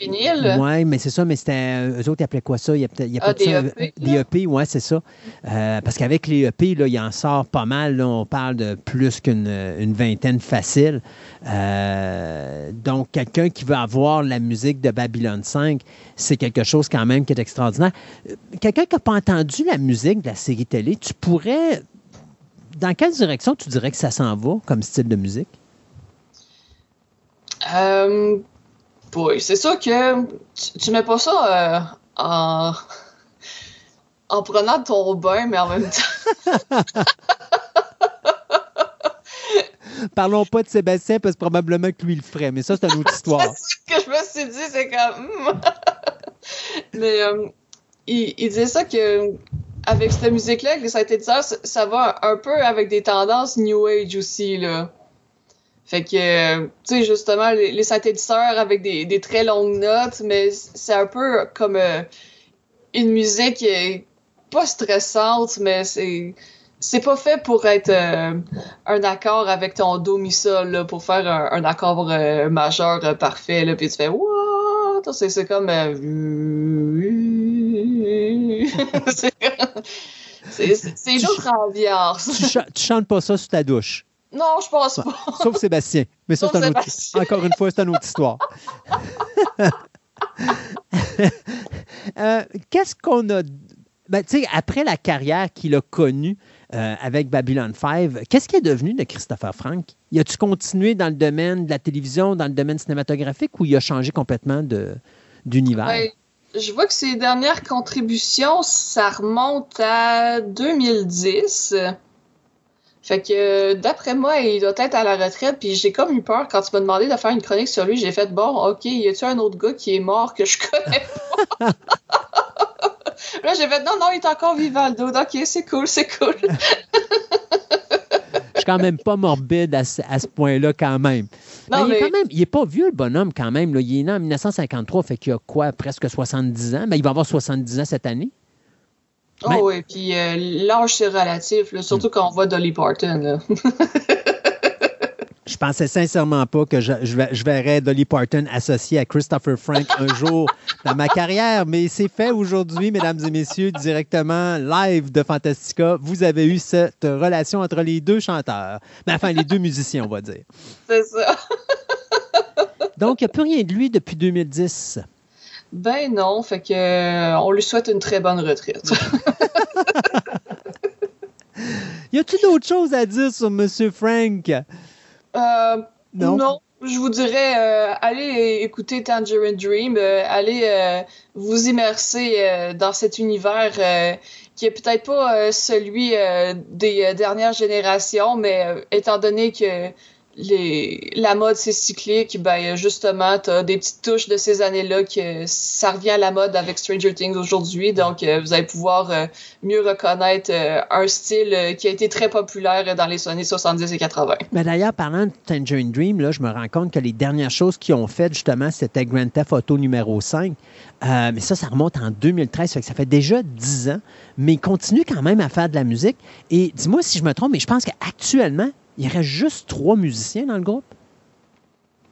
Vinyle. Oui, mais c'est ça, mais c'était. euh, Eux autres, ils appelaient quoi ça? Il y a peut-être- il y a Ah, peut-être des ça, EP, Des EP, oui, c'est ça. Euh, parce qu'avec les EP, là, il en sort pas mal. là. on parle de plus qu'une une vingtaine facile. Euh, donc, quelqu'un qui veut avoir la musique de Babylon 5, c'est quelque chose quand même qui est extraordinaire. Euh, Quelqu'un qui n'a pas entendu la musique de la série télé, tu pourrais. Dans quelle direction tu dirais que ça s'en va comme style de musique? Euh, boy, c'est sûr que tu, tu mets pas ça euh, en, en prenant ton bain, mais en même temps. Parlons pas de Sébastien, parce que probablement que lui il le ferait, mais ça, c'est une autre histoire. ce que je me suis dit, c'est comme. hmm. Mais euh, il, il disait ça que avec cette musique-là, avec les synthétiseurs, ça, ça va un peu avec des tendances New Age aussi, là. Fait que, euh, tu sais, justement, les, les synthétiseurs avec des, des très longues notes, mais c'est un peu comme euh, une musique pas stressante, mais c'est. C'est pas fait pour être euh, un accord avec ton do mi sol là, pour faire un, un accord euh, majeur euh, parfait là, puis tu fais what c'est c'est comme c'est c'est c'est- c'est une autre ambiance. tu, tu chantes pas ça sous ta douche. Non, je pense pas. Sauf Sébastien. Mais ça, Sauf un autre-. Encore une fois, c'est une autre histoire. Euh, Qu'est-ce qu'on a. Ben, tu sais, après la carrière qu'il a connue euh, avec Babylon 5, qu'est-ce qui est devenu de Christopher Frank? Y a-tu continué dans le domaine de la télévision, dans le domaine cinématographique, ou il a changé complètement d'univers? Ouais, je vois que ses dernières contributions, ça remonte à 2010. Fait que d'après moi, il doit être à la retraite. Puis j'ai comme eu peur quand tu m'as demandé de faire une chronique sur lui. J'ai fait bon, ok, y a-tu un autre gars qui est mort que je connais pas? Là, j'ai fait non, non, il est encore vivant le dude. Ok, c'est cool, c'est cool. Je suis quand même pas morbide à ce, point-là, quand même. Non, mais il est mais- quand même, il est pas vieux, le bonhomme, quand même. là. Il est né en 1953, fait qu'il a quoi, presque 70 ans? Ben, il va avoir 70 ans cette année. Oh Mais- oui, puis euh, l'âge c'est relatif, là, surtout quand on voit Dolly Parton. Là. Je pensais sincèrement pas que je, je, je verrais Dolly Parton associée à Christopher Frank un jour dans ma carrière, mais c'est fait aujourd'hui, mesdames et messieurs, directement live de Fantastica. Vous avez eu cette relation entre les deux chanteurs. Ben, enfin, les deux musiciens, on va dire. c'est ça. Donc, il n'y a plus rien de lui depuis 2010. Ben non, fait que euh, on lui souhaite une très bonne retraite. Y a-t-il d'autres choses à dire sur M. Frank? Euh, Non. non. je vous dirais, euh, allez écouter Tangerine Dream, allez vous immerser dans cet univers qui est peut-être pas celui des dernières générations, mais étant donné que la mode c'est cyclique, ben justement, t'as des petites touches de ces années-là que ça revient à la mode avec Stranger Things aujourd'hui, donc euh, vous allez pouvoir euh, mieux reconnaître euh, un style qui a été très populaire dans les années 70 et 80. Ben D'ailleurs, parlant de Tangerine Dream, là, je me rends compte que les dernières choses qu'ils ont faites, justement, c'était Grand Theft Auto numéro 5. Euh, mais ça, ça remonte en 2013, fait que ça fait déjà 10 ans. Mais ils continuent quand même à faire de la musique. Et dis-moi si je me trompe, mais je pense qu'actuellement, il reste juste trois musiciens dans le groupe?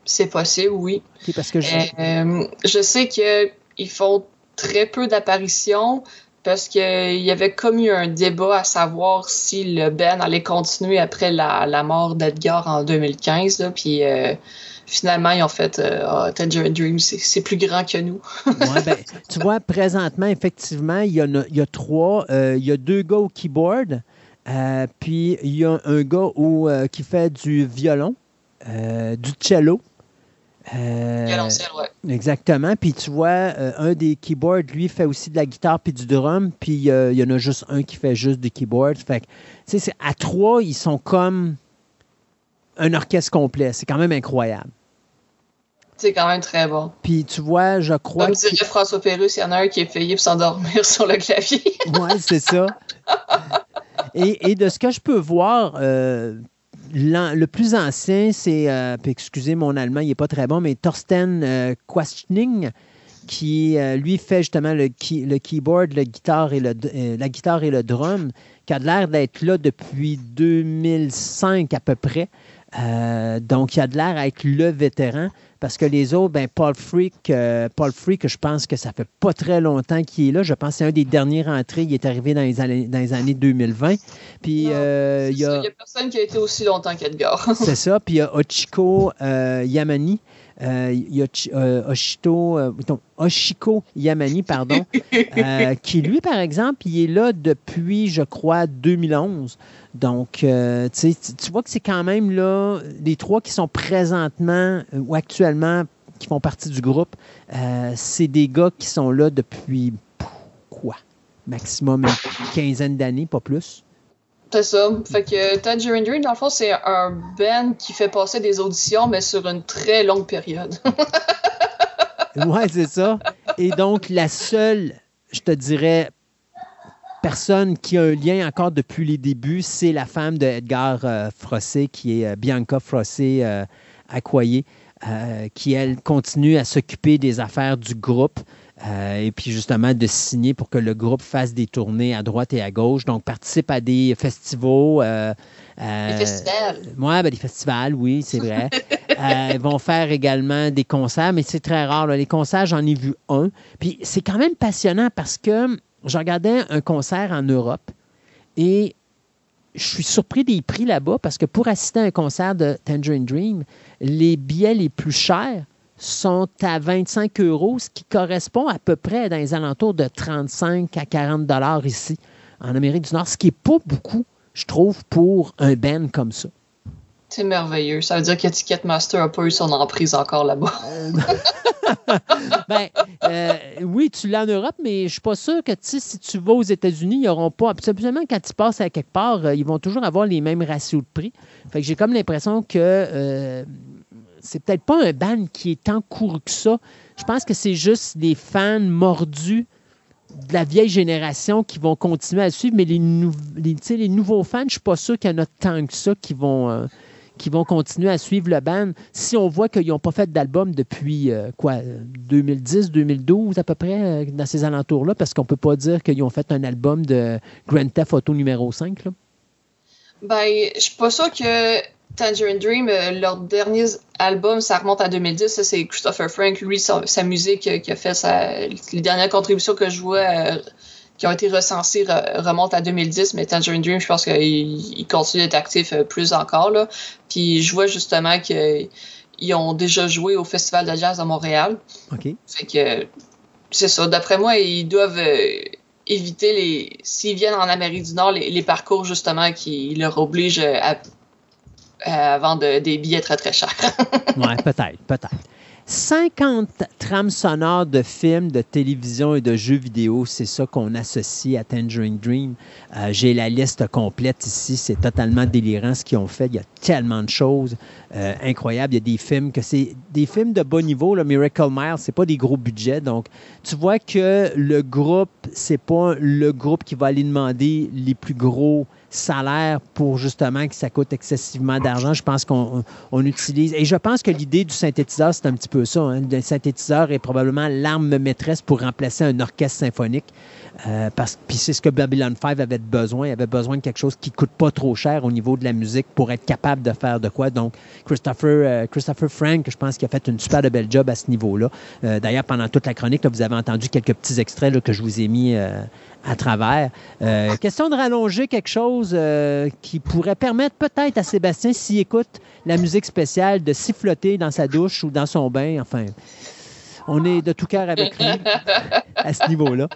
C'est possible, oui. Parce que je... Euh, je sais qu'ils font très peu d'apparitions parce qu'il y avait comme eu un débat à savoir si le Ben allait continuer après la, la mort d'Edgar en 2015. Là, puis euh, finalement, ils ont fait euh, Ah, Tangerine Dream, c'est c'est plus grand que nous. Ouais, ben, tu vois, présentement, effectivement, il y, en a, il y a trois. Euh, il y a deux gars au keyboard, euh, puis il y a un gars au, euh, qui fait du violon, euh, du cello. Violoncelle, ouais. Exactement. Puis tu vois, un des keyboards, lui, fait aussi de la guitare puis du drum. Puis il y en a juste un qui fait juste du keyboard. Fait que, tu sais, à trois, ils sont comme un orchestre complet. C'est quand même incroyable. C'est quand même très bon. Puis tu vois, je crois Comme dirait François Pérusse, il y en a un qui est payé pour s'endormir sur le clavier. Ouais, c'est ça. Et, et de ce que je peux voir, euh, le plus ancien, c'est, euh, puis excusez mon allemand, il n'est pas très bon, mais Thorsten euh, qui euh, lui fait justement le, key- le keyboard, le guitare et le, euh, la guitare et le drum, qui a l'air d'être là depuis 2005 à peu près. Donc, il a de l'air d'être le vétéran parce que les autres, ben, Paul Freak, euh, Paul Freak, je pense que ça fait pas très longtemps qu'il est là. Je pense que c'est un des derniers rentrés. Il est arrivé dans les années, dans les années 2020. Puis, Non, euh, il y ça, a. Il a personne qui a été aussi longtemps qu'Edgar. C'est ça. Puis il y a Ochiko euh, Yamani. Euh, il y a Chi- euh, Oshito, euh, Oshiko Yamani, pardon, qui lui, par exemple, il est là depuis, je crois, 2011. Donc, euh, tu vois que c'est quand même là, les trois qui sont présentement euh, ou actuellement, qui font partie du groupe, euh, c'est des gars qui sont là depuis, pff, quoi, maximum une quinzaine d'années, pas plus. C'est ça. Fait que Tangerine Dream, dans le fond, c'est un band qui fait passer des auditions, mais sur une très longue période. Ouais, c'est ça. Et donc, la seule, je te dirais, personne qui a un lien encore depuis les débuts, c'est la femme de Edgar euh, Frossé, qui est euh, Bianca Frossé euh, Accoyer, euh, qui, elle, continue à s'occuper des affaires du groupe. Euh, et puis justement de signer pour que le groupe fasse des tournées à droite et à gauche. Donc, participe à des festivals. euh, euh, Les festivals. Ouais, ben, des festivals, oui, c'est vrai. Ils vont faire également des concerts, mais c'est très rare. là. Les concerts, j'en ai vu un. Puis c'est quand même passionnant parce que je regardais un concert en Europe et je suis surpris des prix là-bas parce que pour assister à un concert de Tangerine Dream, les billets les plus chers sont à 25 euros, ce qui correspond à peu près dans les alentours de 35 à 40 dollars ici, en Amérique du Nord, ce qui n'est pas beaucoup, je trouve, pour un band comme ça. C'est merveilleux. Ça veut dire que Ticketmaster n'a pas eu son emprise encore là-bas. Ben, euh, oui, tu l'as en Europe, mais je suis pas sûr que si tu vas aux États-Unis, ils n'auront pas. Absolument, quand tu passes à quelque part, euh, ils vont toujours avoir les mêmes ratios de prix. Fait que j'ai comme l'impression que euh, c'est peut-être pas un ban qui est tant couru que ça. Je pense que c'est juste des fans mordus de la vieille génération qui vont continuer à suivre, mais les, les, nouveaux fans, je suis pas sûr qu'il y en a tant que ça qui vont. euh, continuer à suivre le band si on voit qu'ils n'ont pas fait d'album depuis euh, quoi 2010, 2012 à peu près euh, dans ces alentours-là, parce qu'on peut pas dire qu'ils ont fait un album de Grand Theft Auto numéro 5. Là. Ben, je suis pas sûre que Tangerine Dream, euh, leur dernier album, ça remonte à 2010. Ça, c'est Christopher Frank. Lui, sa, sa musique euh, qui a fait sa, les dernières contributions que je vois euh, qui ont été recensées re- remontent à 2010. Mais Tangerine Dream, je pense qu'il il continue d'être actif plus encore. Là. Puis je vois justement qu'ils ont déjà joué au Festival de jazz à Montréal. OK. Fait que c'est ça. D'après moi, ils doivent éviter les. S'ils viennent en Amérique du Nord, les, les parcours justement qui leur obligent euh, à vendre des billets très très chers. Ouais, peut-être, peut-être. 50 trames sonores de films, de télévision et de jeux vidéo, c'est ça qu'on associe à Tangerine Dream. Euh, J'ai la liste complète ici, c'est totalement délirant ce qu'ils ont fait. Il y a tellement de choses euh, incroyables. Il y a des films que c'est des films de bas niveau. Le Miracle Mile, c'est pas des gros budgets, donc tu vois que le groupe, c'est pas le groupe qui va aller demander les plus gros salaire pour justement que ça coûte excessivement d'argent. Je pense qu'on on utilise. Et je pense que l'idée du synthétiseur, c'est un petit peu ça. Hein. Le synthétiseur est probablement l'arme maîtresse pour remplacer un orchestre symphonique. Euh, parce, puis c'est ce que Babylon 5 avait besoin. Il avait besoin de quelque chose qui coûte pas trop cher au niveau de la musique pour être capable de faire de quoi. Donc, Christopher, euh, Christopher Frank, je pense qu'il a fait une super de belle job à ce niveau-là. Euh, d'ailleurs, pendant toute la chronique, vous avez entendu quelques petits extraits que je vous ai mis à travers. question de rallonger quelque chose qui pourrait permettre peut-être à Sébastien, s'il écoute la musique spéciale, de siffloter dans sa douche ou dans son bain. Enfin, on est de tout cœur avec lui à ce niveau-là.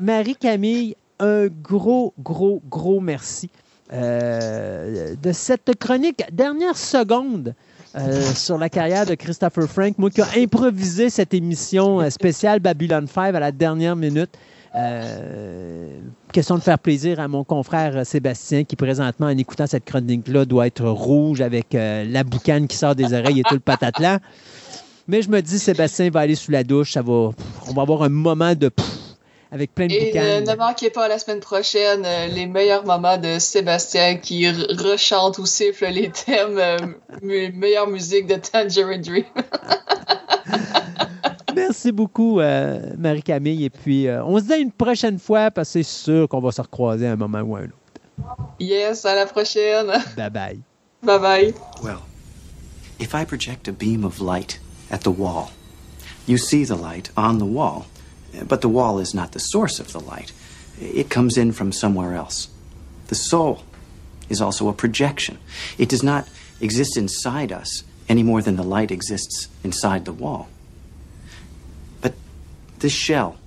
Marie-Camille, un gros, gros, gros merci euh, de cette chronique. Dernière seconde. Euh, sur la carrière de Christopher Frank, moi qui ai improvisé cette émission euh, spéciale Babylon 5 à la dernière minute. Question de faire plaisir à mon confrère Sébastien qui présentement en écoutant cette chronique-là doit être rouge avec la boucane qui sort des oreilles et tout le patatlan. Mais je me dis Sébastien va aller sous la douche, ça va, on va avoir un moment de avec plein de Et euh, ne manquez pas la semaine prochaine euh, les meilleurs moments de Sébastien qui rechante ou siffle les thèmes euh, meilleure musique de Tangerine Dream. Merci beaucoup, euh, Marie-Camille. Et puis, euh, on se dit à une prochaine fois parce que c'est sûr qu'on va se recroiser à un moment ou à un autre. Yes, à la prochaine. Bye bye. Bye bye. Well, if I project a beam of light at the wall, you see the light on the wall. But the wall is not the source of the light. It comes in from somewhere else. The soul is also a projection. It does not exist inside us any more than the light exists inside the wall. This shell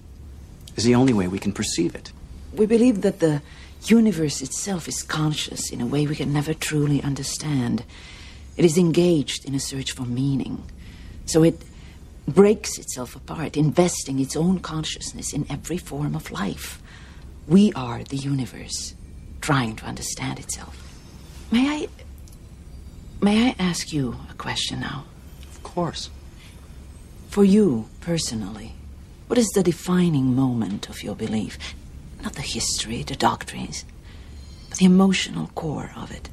is the only way we can perceive it. We believe that the universe itself is conscious in a way we can never truly understand. It is engaged in a search for meaning. So it breaks itself apart, investing its own consciousness in every form of life. We are the universe, trying to understand itself. May I. May I ask you a question now? Of course. For you, personally, what is the defining moment of your belief? Not the history, the doctrines, but the emotional core of it.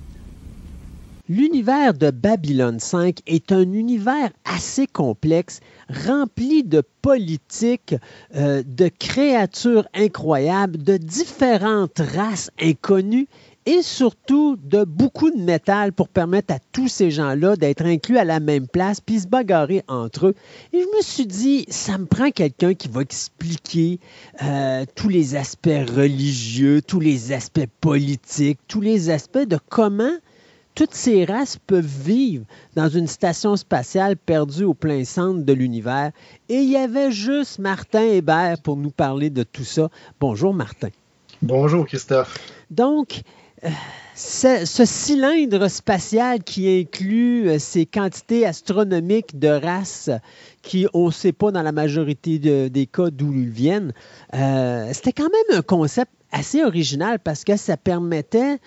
L'univers de Babylone 5 est un univers assez complexe, rempli de politiques, euh, de créatures incroyables, de différentes races inconnues et surtout de beaucoup de métal pour permettre à tous ces gens-là d'être inclus à la même place puis se bagarrer entre eux. Et je me suis dit, ça me prend quelqu'un qui va expliquer euh, tous les aspects religieux, tous les aspects politiques, tous les aspects de comment toutes ces races peuvent vivre dans une station spatiale perdue au plein centre de l'univers. Et il y avait juste Martin Hébert pour nous parler de tout ça. Bonjour Martin. Bonjour Christophe. Donc, euh, ce, cylindre spatial qui inclut euh, ces quantités astronomiques de races qui, on ne sait pas dans la majorité des cas d'où ils viennent, euh, c'était quand même un concept assez original parce que ça permettait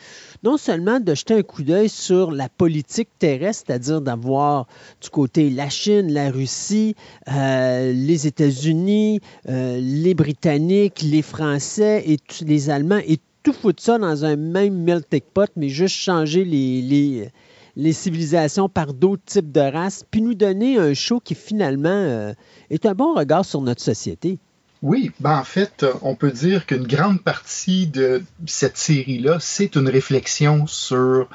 non seulement de jeter un coup d'œil sur la politique terrestre, c'est-à-dire d'avoir du côté la Chine, la Russie, euh, les États-Unis, les Britanniques, les Français et les Allemands, et tout foutre ça dans un même melting pot, mais juste changer les, les, civilisations par d'autres types de races, puis nous donner un show qui finalement euh, est un bon regard sur notre société. Oui, ben en fait, on peut dire qu'une grande partie de cette série-là, c'est une réflexion sur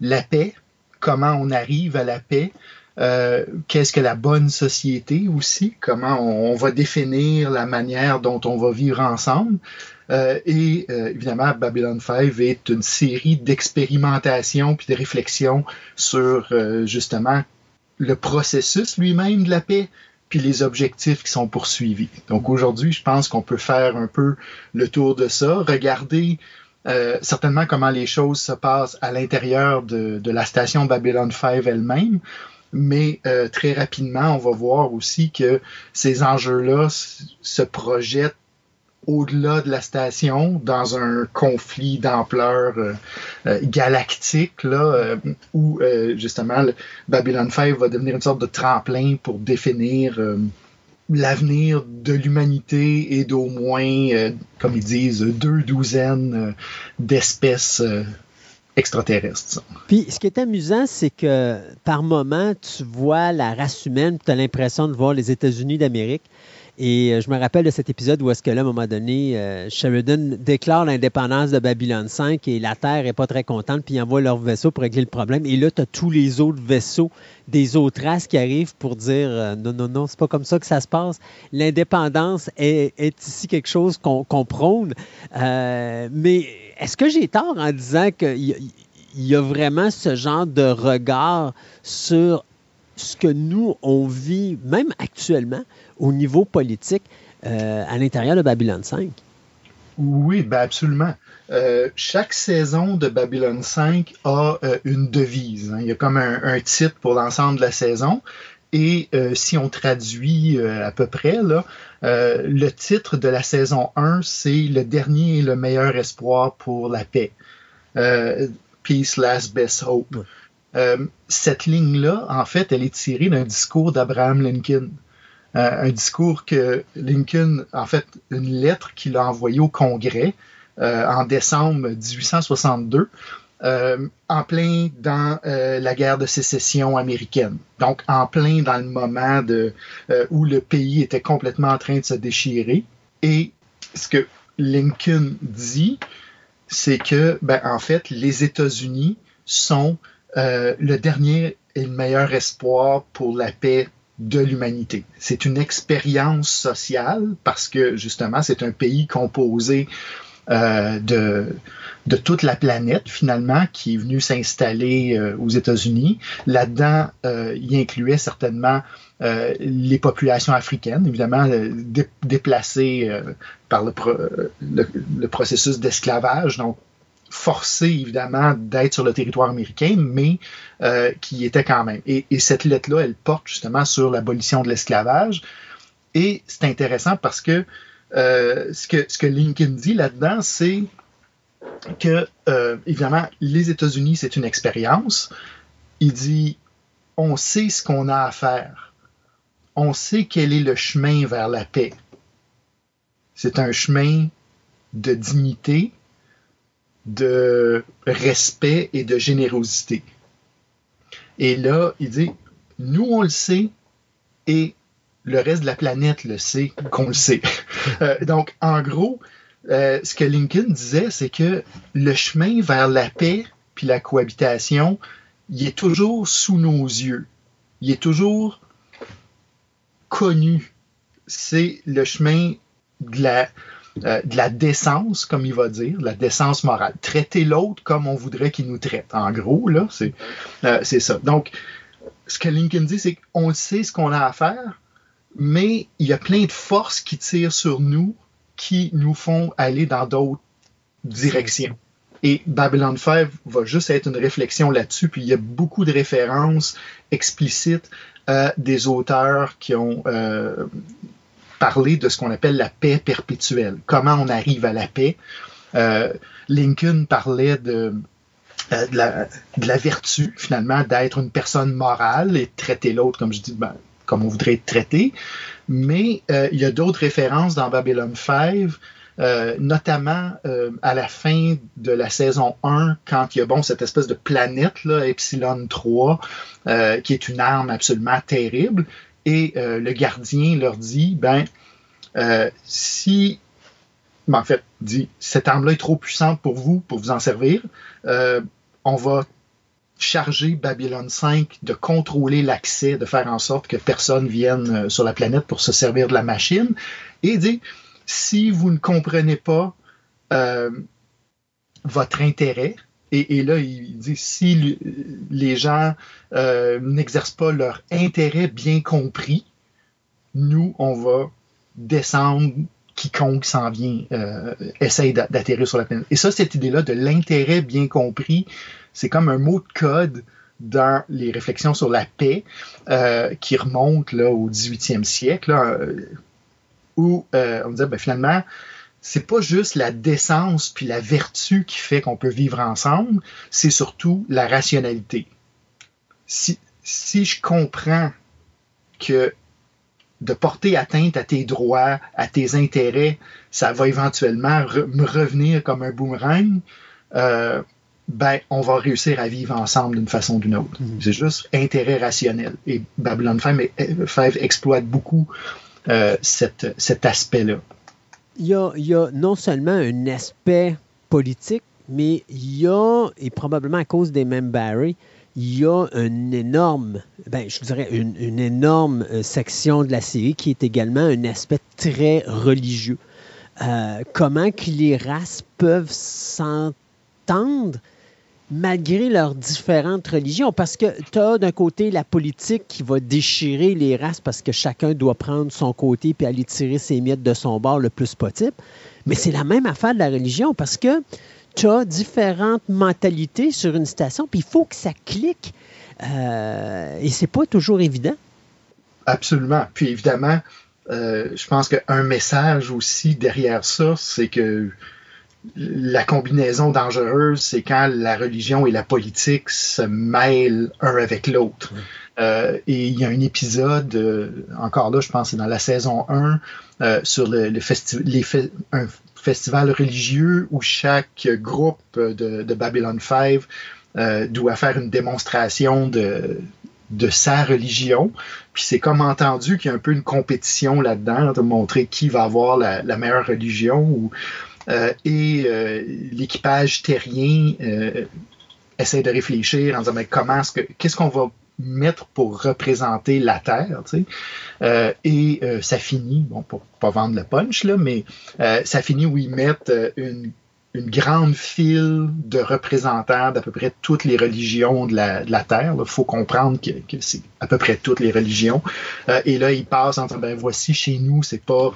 la paix, comment on arrive à la paix, euh, qu'est-ce que la bonne société aussi, comment on, va définir la manière dont on va vivre ensemble. Euh, et euh, évidemment, Babylon 5 est une série d'expérimentations puis de réflexions sur justement le processus lui-même de la paix, puis les objectifs qui sont poursuivis. Donc aujourd'hui, je pense qu'on peut faire un peu le tour de ça, regarder euh, certainement comment les choses se passent à l'intérieur de, de, la station Babylon 5 elle-même, mais euh, très rapidement, on va voir aussi que ces enjeux-là se projettent au-delà de la station, dans un conflit d'ampleur euh, euh, galactique, là, euh, où justement Babylon 5 va devenir une sorte de tremplin pour définir l'avenir de l'humanité et d'au moins, comme ils disent, deux douzaines d'espèces extraterrestres. Puis, ce qui est amusant, c'est que par moment, tu vois la race humaine, tu as l'impression de voir les États-Unis d'Amérique. Et euh, je me rappelle de cet épisode où est-ce que là, à un moment donné, euh, Sheridan déclare l'indépendance de Babylone 5 et la Terre est pas très contente, puis ils envoient leur vaisseau pour régler le problème. Et là, tu as tous les autres vaisseaux des autres races qui arrivent pour dire euh, non, non, non, c'est pas comme ça que ça se passe. L'indépendance est, ici quelque chose qu'on prône. Euh, mais est-ce que j'ai tort en disant qu'il y a vraiment ce genre de regard sur ce que nous, on vit, même actuellement, au niveau politique, euh, à l'intérieur de Babylone 5? Oui, ben absolument. Euh, chaque saison de Babylone 5 a euh, une devise. hein. Il y a comme un, un titre pour l'ensemble de la saison. Et euh, si on traduit euh, à peu près, là, euh, le titre de la saison 1, c'est Le dernier et le meilleur espoir pour la paix. Peace, Last Best Hope. Euh, cette ligne-là, en fait, elle est tirée d'un discours d'Abraham Lincoln. Euh, un discours que Lincoln, en fait, une lettre qu'il a envoyée au Congrès euh, en décembre 1862, euh, en plein dans la guerre de sécession américaine. Donc, en plein dans le moment où le pays était complètement en train de se déchirer. Et ce que Lincoln dit, c'est que, ben, en fait, les États-Unis sont euh, le dernier et le meilleur espoir pour la paix de l'humanité. C'est une expérience sociale parce que justement, c'est un pays composé euh, de, toute la planète finalement qui est venu s'installer euh, aux États-Unis. Là-dedans, il incluait certainement les populations africaines, évidemment dé- déplacées par le, pro- le, le processus d'esclavage, forcés évidemment d'être sur le territoire américain, mais euh, qui était quand même. Et, et cette lettre-là, elle porte justement sur l'abolition de l'esclavage. Et c'est intéressant parce que, euh, ce que ce que Lincoln dit là-dedans, c'est que, euh, évidemment, les États-Unis, c'est une expérience. Il dit, on sait ce qu'on a à faire. On sait quel est le chemin vers la paix. C'est un chemin de dignité, de respect et de générosité. Et là, il dit, nous, on le sait, et le reste de la planète le sait qu'on le sait. Euh, donc, en gros, euh, ce que Lincoln disait, c'est que le chemin vers la paix puis la cohabitation, il est toujours sous nos yeux. Il est toujours connu. C'est le chemin de la, euh, de la décence, comme il va dire, de la décence morale. Traiter l'autre comme on voudrait qu'il nous traite. En gros, là, c'est euh, ça. Donc, ce que Lincoln dit, c'est qu'on sait ce qu'on a à faire, mais il y a plein de forces qui tirent sur nous, qui nous font aller dans d'autres directions. Et Babylon 5 va juste être une réflexion là-dessus, puis il y a beaucoup de références explicites à des auteurs qui ont euh, parlé de ce qu'on appelle la paix perpétuelle. Comment on arrive à la paix? Euh, Lincoln parlait de, euh, de, la, de la vertu, finalement, d'être une personne morale et de traiter l'autre, comme je dis, ben, comme on voudrait être traité. Mais euh, il y a d'autres références dans Babylon 5, euh, notamment euh, à la fin de la saison 1, quand il y a bon, cette espèce de planète, là, Epsilon 3, euh, qui est une arme absolument terrible. Et euh, le gardien leur dit, ben, euh, si, ben, en fait, dit, cette arme-là est trop puissante pour vous, pour vous en servir, euh, on va charger Babylone 5 de contrôler l'accès, de faire en sorte que personne vienne sur la planète pour se servir de la machine. Et dit, si vous ne comprenez pas votre intérêt, et, là, il dit, si le, les gens euh, n'exercent pas leur intérêt bien compris, nous, on va descendre quiconque s'en vient, euh, essaye d'atterrir sur la planète. Et ça, cette idée-là de l'intérêt bien compris, c'est comme un mot de code dans les réflexions sur la paix euh, qui remonte là, au 18e siècle, là, où on disait ben, finalement, c'est pas juste la décence puis la vertu qui fait qu'on peut vivre ensemble, c'est surtout la rationalité. Si, si je comprends que de porter atteinte à tes droits, à tes intérêts, ça va éventuellement me revenir comme un boomerang, euh, ben, on va réussir à vivre ensemble d'une façon ou d'une autre. Mm-hmm. C'est juste intérêt rationnel. Et Babylon 5, exploite beaucoup euh, cet aspect-là. Il y, a, non seulement un aspect politique, mais il y a, et probablement à cause des mêmes Barry, il y a une énorme, ben, je dirais une, énorme euh, section de la série qui est également un aspect très religieux. Euh, comment que les races peuvent s'entendre malgré leurs différentes religions. Parce que tu as d'un côté la politique qui va déchirer les races parce que chacun doit prendre son côté puis aller tirer ses miettes de son bord le plus possible. Mais c'est la même affaire de la religion parce que tu as différentes mentalités sur une station, puis il faut que ça clique. Euh, et c'est pas toujours évident. Absolument. Puis évidemment, euh, je pense qu'un message aussi derrière ça, c'est que la combinaison dangereuse, c'est quand la religion et la politique se mêlent un avec l'autre. Euh, et il y a un épisode, euh, encore là, je pense c'est dans la saison 1, euh, sur le, le les un festival religieux où chaque groupe de, de Babylon 5 doit faire une démonstration de, de sa religion. Puis c'est comme entendu qu'il y a un peu une compétition là-dedans, de montrer qui va avoir la, la meilleure religion. Ou, et l'équipage terrien essaie de réfléchir en disant mais comment est-ce que qu'est-ce qu'on va mettre pour représenter la Terre, tu sais? Euh, et euh, ça finit, bon, pour pas vendre le punch, là, mais euh, ça finit où ils mettent une, grande file de représentants d'à peu près toutes les religions de la, Terre. Il faut comprendre que, que c'est à peu près toutes les religions. et là, ils passent en disant, ben voici, chez nous, c'est pas...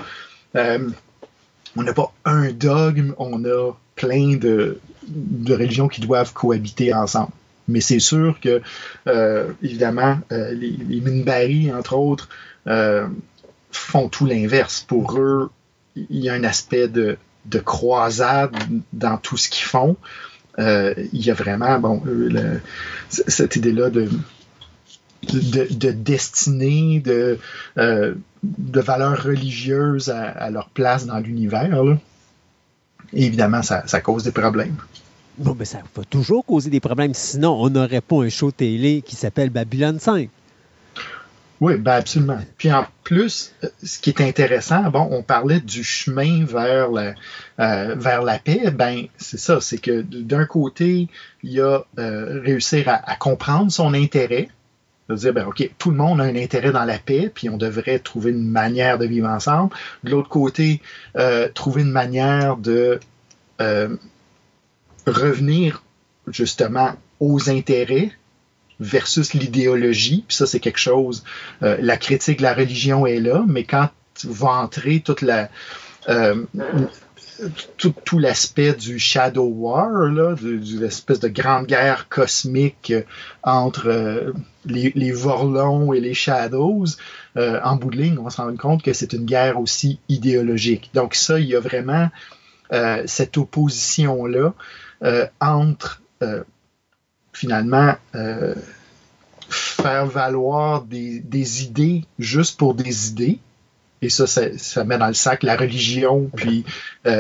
on n'a pas un dogme, on a plein de, religions qui doivent cohabiter ensemble. Mais c'est sûr que, euh, évidemment, euh, les, les, Minbari, entre autres, euh, font tout l'inverse. Pour eux, il y a un aspect de, de croisade dans tout ce qu'ils font. il y a vraiment, bon, cette idée-là de, destinée, de, de valeurs religieuses à, leur place dans l'univers. Évidemment, ça, ça cause des problèmes. Bon, ben ça va toujours causer des problèmes. Sinon, on n'aurait pas un show télé qui s'appelle Babylone 5. Oui, ben absolument. Puis en plus, euh, ce qui est intéressant, bon, on parlait du chemin vers la, euh, vers la paix. Ben, c'est ça, c'est que d'un côté, il y a euh, réussir à, comprendre son intérêt, de dire, ben, OK, tout le monde a un intérêt dans la paix, puis on devrait trouver une manière de vivre ensemble. De l'autre côté, trouver une manière de revenir justement aux intérêts versus l'idéologie. Puis ça, c'est quelque chose, euh, la critique de la religion est là, mais quand va entrer toute la... Euh, tout, l'aspect du Shadow War, là, de, l'espèce de grande guerre cosmique entre euh, les, les, Vorlons et les Shadows, en bout de ligne, on va se rendre compte que c'est une guerre aussi idéologique. Donc ça, il y a vraiment cette opposition-là euh, entre euh, finalement euh, faire valoir des, idées juste pour des idées. Et ça, ça, met dans le sac la religion, puis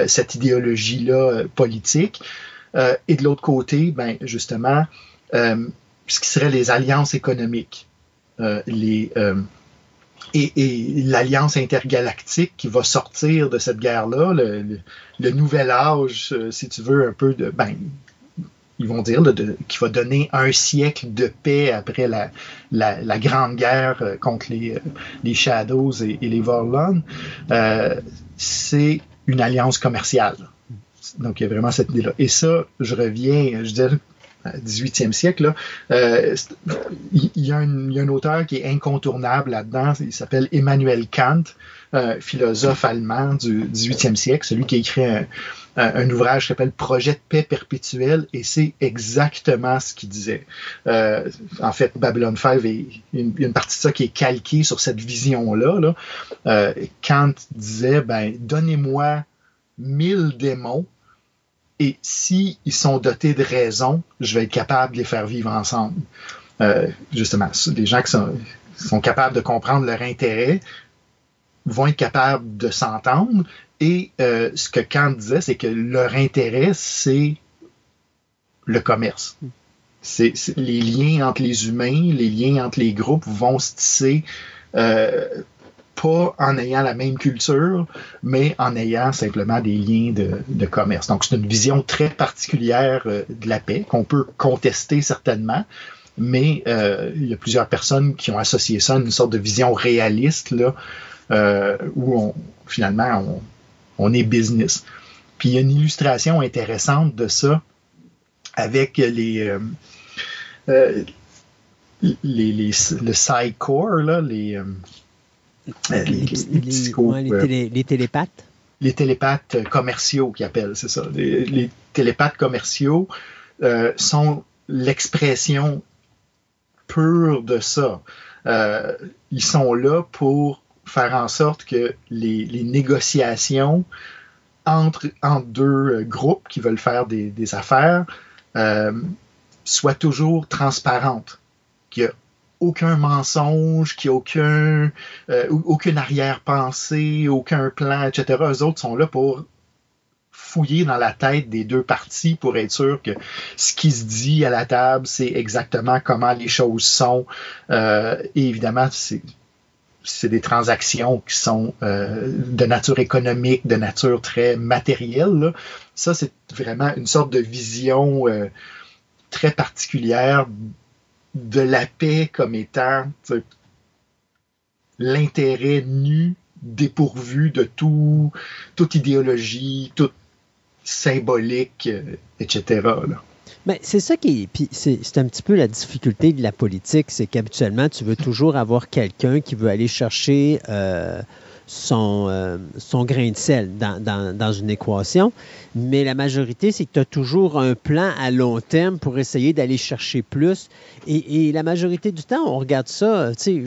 cette idéologie-là politique. et de l'autre côté, ben, justement, ce qui serait les alliances économiques. les, et, l'alliance intergalactique qui va sortir de cette guerre-là, le, nouvel âge, euh, si tu veux, un peu de, ben, ils vont dire, qui va donner un siècle de paix après la, grande guerre euh, contre les, euh, les Shadows et, les Vorlon, c'est une alliance commerciale. Donc, il y a vraiment cette idée-là. Et ça, je reviens, je dirais 18e siècle, euh, il, y a un, auteur qui est incontournable là-dedans, il s'appelle Emmanuel Kant, philosophe allemand du 18e siècle, celui qui écrit un, ouvrage qui s'appelle Projet de paix perpétuelle, et c'est exactement ce qu'il disait. Euh, en fait, Babylon 5, il y a une partie de ça qui est calquée sur cette vision-là. Là. Euh, Kant disait, ben, donnez-moi mille démons, et s'ils sont dotés de raison, je vais être capable de les faire vivre ensemble. Euh, justement, des gens qui sont, capables de comprendre leur intérêt, vont être capables de s'entendre. Et euh, ce que Kant disait, c'est que leur intérêt, c'est le commerce. C'est les liens entre les humains, les liens entre les groupes vont se tisser euh, pas en ayant la même culture, mais en ayant simplement des liens de, commerce. Donc c'est une vision très particulière euh, de la paix qu'on peut contester certainement, mais euh, il y a plusieurs personnes qui ont associé ça à une sorte de vision réaliste là, euh, où finalement on, est business. Puis il y a une illustration intéressante de ça avec les, les, le Psycore, là, les, les, les, psychos, ouais, télé, les, télépathes. Les télépathes commerciaux qu'ils appellent, c'est ça. Les, télépathes commerciaux euh, sont l'expression pure de ça. Euh, ils sont là pour faire en sorte que les, les négociations entre, entre, deux groupes qui veulent faire des, des affaires euh, soient toujours transparentes. Qu'il n'y a aucun mensonge, qu'il n'y a aucun, euh, aucune arrière-pensée, aucun plan, etc. Eux autres sont là pour fouiller dans la tête des deux parties pour être sûr que ce qui se dit à la table, c'est exactement comment les choses sont. Euh, et évidemment, c'est des transactions qui sont euh, de nature économique, de nature très matérielle. Ça, c'est vraiment une sorte de vision très particulière de la paix comme étant l'intérêt nu, dépourvu de tout, toute idéologie, toute symbolique, euh, etc. Là. Mais c'est ça qui. Puis c'est un petit peu la difficulté de la politique, c'est qu'habituellement, tu veux toujours avoir quelqu'un qui veut aller chercher euh, son, euh, son grain de sel dans, une équation. Mais la majorité, c'est que tu as toujours un plan à long terme pour essayer d'aller chercher plus. Et, et, la majorité du temps, on regarde ça, tu sais.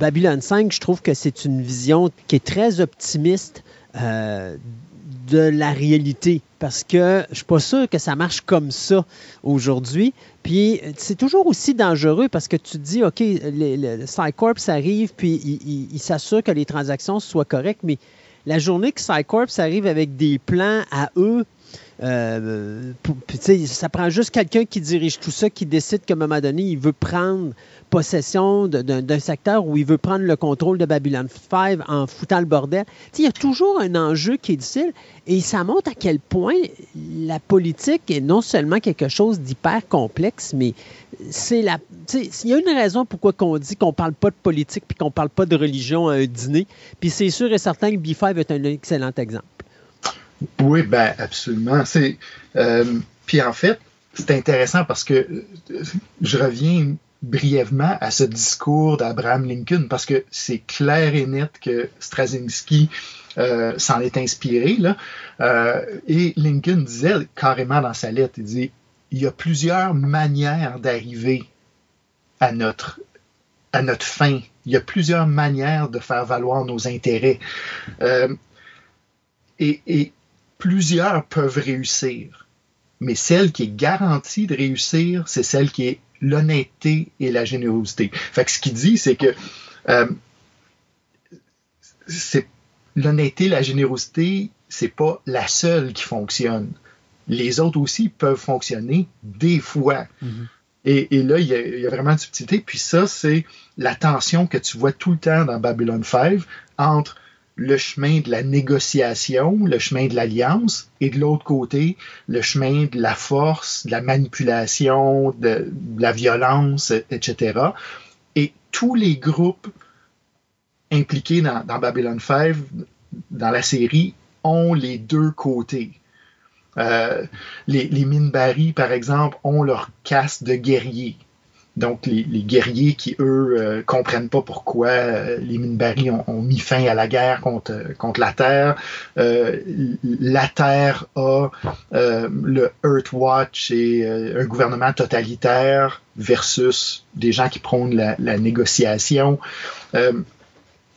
Babylone 5, je trouve que c'est une vision qui est très optimiste euh, de la réalité parce que je suis pas sûr que ça marche comme ça aujourd'hui. Puis c'est toujours aussi dangereux parce que tu te dis, OK, le Psycorps arrive, puis il, s'assure que les transactions soient correctes, mais la journée que Psycorps arrive avec des plans à eux, euh, ça prend juste quelqu'un qui dirige tout ça, qui décide qu'à un moment donné, il veut prendre possession d'un secteur où il veut prendre le contrôle de Babylon 5 en foutant le bordel. Il y a toujours un enjeu qui est difficile et ça montre à quel point la politique est non seulement quelque chose d'hyper complexe, mais c'est la. Il y a une raison pourquoi on dit qu'on ne parle pas de politique puis qu'on ne parle pas de religion à un dîner. Puis c'est sûr et certain que B5 est un excellent exemple. Oui, ben absolument. Euh, puis en fait, c'est intéressant parce que je reviens brièvement à ce discours d'Abraham Lincoln parce que c'est clair et net que Straczynski euh, s'en est inspiré là. Euh, et Lincoln disait carrément dans sa lettre, il dit il y a plusieurs manières d'arriver à notre à notre fin. Il y a plusieurs manières de faire valoir nos intérêts. Euh, et, et plusieurs peuvent réussir. Mais celle qui est garantie de réussir, c'est celle qui est l'honnêteté et la générosité. Fait que ce qu'il dit, c'est que euh, c'est l'honnêteté, la générosité, c'est pas la seule qui fonctionne. Les autres aussi peuvent fonctionner des fois. Mm -hmm. et, et, là, il y, a, il y, a, vraiment une subtilité. Puis ça, c'est la tension que tu vois tout le temps dans Babylon 5 entre le chemin de la négociation, le chemin de l'alliance, et de l'autre côté, le chemin de la force, de la manipulation, de, la violence, etc. Et tous les groupes impliqués dans, dans Babylon 5, dans la série, ont les deux côtés. Euh, les, les Minbari, par exemple, ont leur caste de guerriers. Donc, les, les, guerriers qui, eux, euh, comprennent pas pourquoi euh, les Minbari ont, ont, mis fin à la guerre contre, contre la Terre. Euh, la Terre a euh, le Earthwatch et euh, un gouvernement totalitaire versus des gens qui prônent la, la négociation,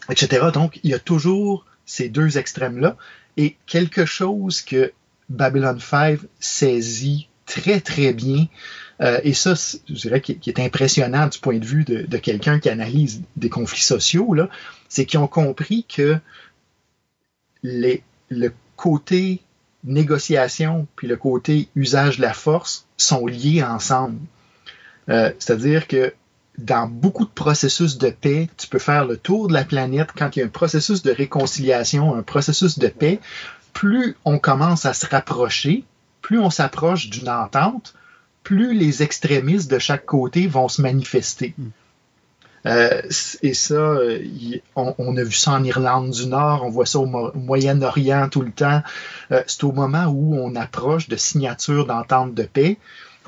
etc. Donc, il y a toujours ces deux extrêmes-là. Et quelque chose que Babylon 5 saisit très, très bien. Euh, et ça, je dirais, qui, est impressionnant du point de vue de, quelqu'un qui analyse des conflits sociaux, c'est qu'ils ont compris que le côté négociation puis le côté usage de la force sont liés ensemble. Euh, C'est-à-dire que dans beaucoup de processus de paix, tu peux faire le tour de la planète quand il y a un processus de réconciliation, un processus de paix. Plus on commence à se rapprocher, plus on s'approche d'une entente, plus les extrémistes de chaque côté vont se manifester. Mm. Euh, et ça, euh, on, a vu ça en Irlande du Nord, on voit ça au, Moyen-Orient tout le temps. Euh, c'est au moment où on approche de signature d'entente de paix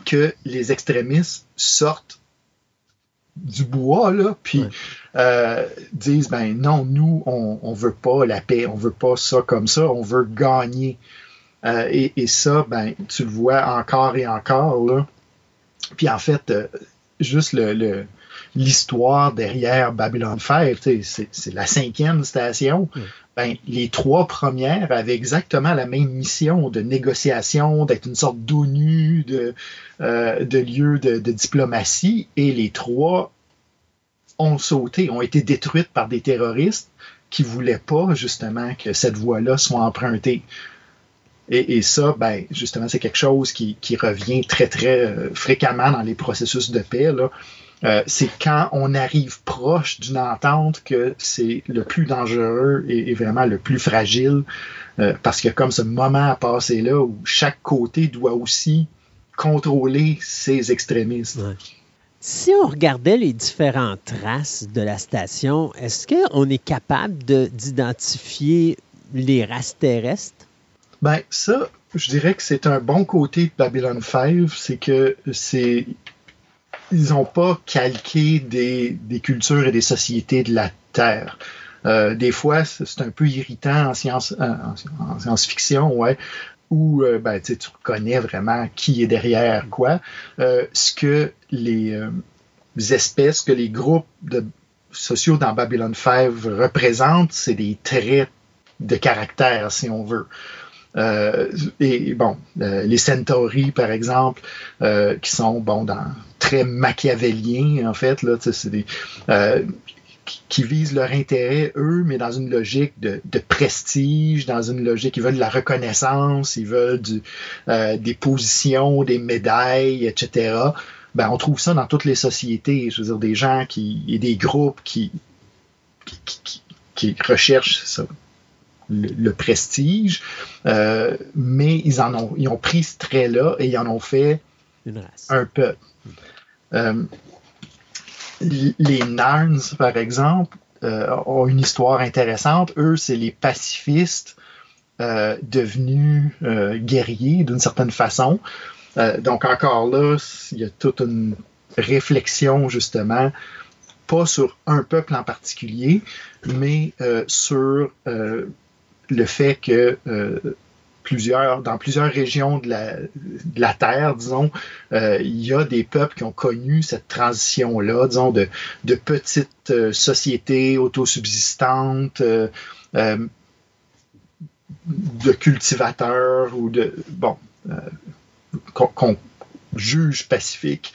que les extrémistes sortent du bois, là, puis euh, disent, ben non, nous, on, on veut pas la paix, on veut pas ça comme ça, on veut gagner. Euh, et, et, ça, ben, tu le vois encore et encore, là. Puis en fait, euh, juste le, l'histoire derrière Babylon 5, c'est la cinquième station. Ben, les trois premières avaient exactement la même mission de négociation, d'être une sorte d'ONU, de, euh, de lieu de, diplomatie, et les trois ont sauté, ont été détruites par des terroristes qui voulaient pas justement que cette voie-là soit empruntée. Et, ça, ben, justement, c'est quelque chose qui, revient très, très euh, fréquemment dans les processus de paix. Euh, c'est quand on arrive proche d'une entente que c'est le plus dangereux et, vraiment le plus fragile, euh, parce qu'il y a comme ce moment à passer là où chaque côté doit aussi contrôler ses extrémistes. Si on regardait les différentes races de la station, est-ce qu'on est capable d'identifier les races terrestres? Ben, ça, je dirais que c'est un bon côté de Babylon 5, c'est que c'est ils n'ont pas calqué des, cultures et des sociétés de la Terre. Euh, des fois, c'est un peu irritant en science, en, science-fiction, ouais, où euh, ben, tu reconnais vraiment qui est derrière quoi. Euh, ce que les, espèces, que les groupes de, sociaux dans Babylon 5 représentent, c'est des traits de caractère, si on veut. Et bon, les Centauri, par exemple, qui sont bon très machiavéliens, en fait. Là, c'est des, euh, qui visent leur intérêt, eux, mais dans une logique de, prestige, dans une logique, ils veulent de la reconnaissance, ils veulent euh, des positions, des médailles, etc. Ben, on trouve ça dans toutes les sociétés, je veux dire, des gens qui, et des groupes qui, qui, recherchent ça, le, prestige, euh, mais ils en ont, ils ont pris ce trait-là et ils en ont fait un peuple. Euh, les Narns, par exemple, euh, ont une histoire intéressante. Eux, c'est les pacifistes euh, devenus guerriers d'une certaine façon. donc encore là, il y a toute une réflexion justement, pas sur un peuple en particulier, mais sur le fait que plusieurs, dans plusieurs régions de la, de la Terre, disons, euh, il y a des peuples qui ont connu cette transition-là, disons, de, de petites euh, sociétés autosubsistantes, euh, de cultivateurs ou de, bon, qu'on juge pacifiques,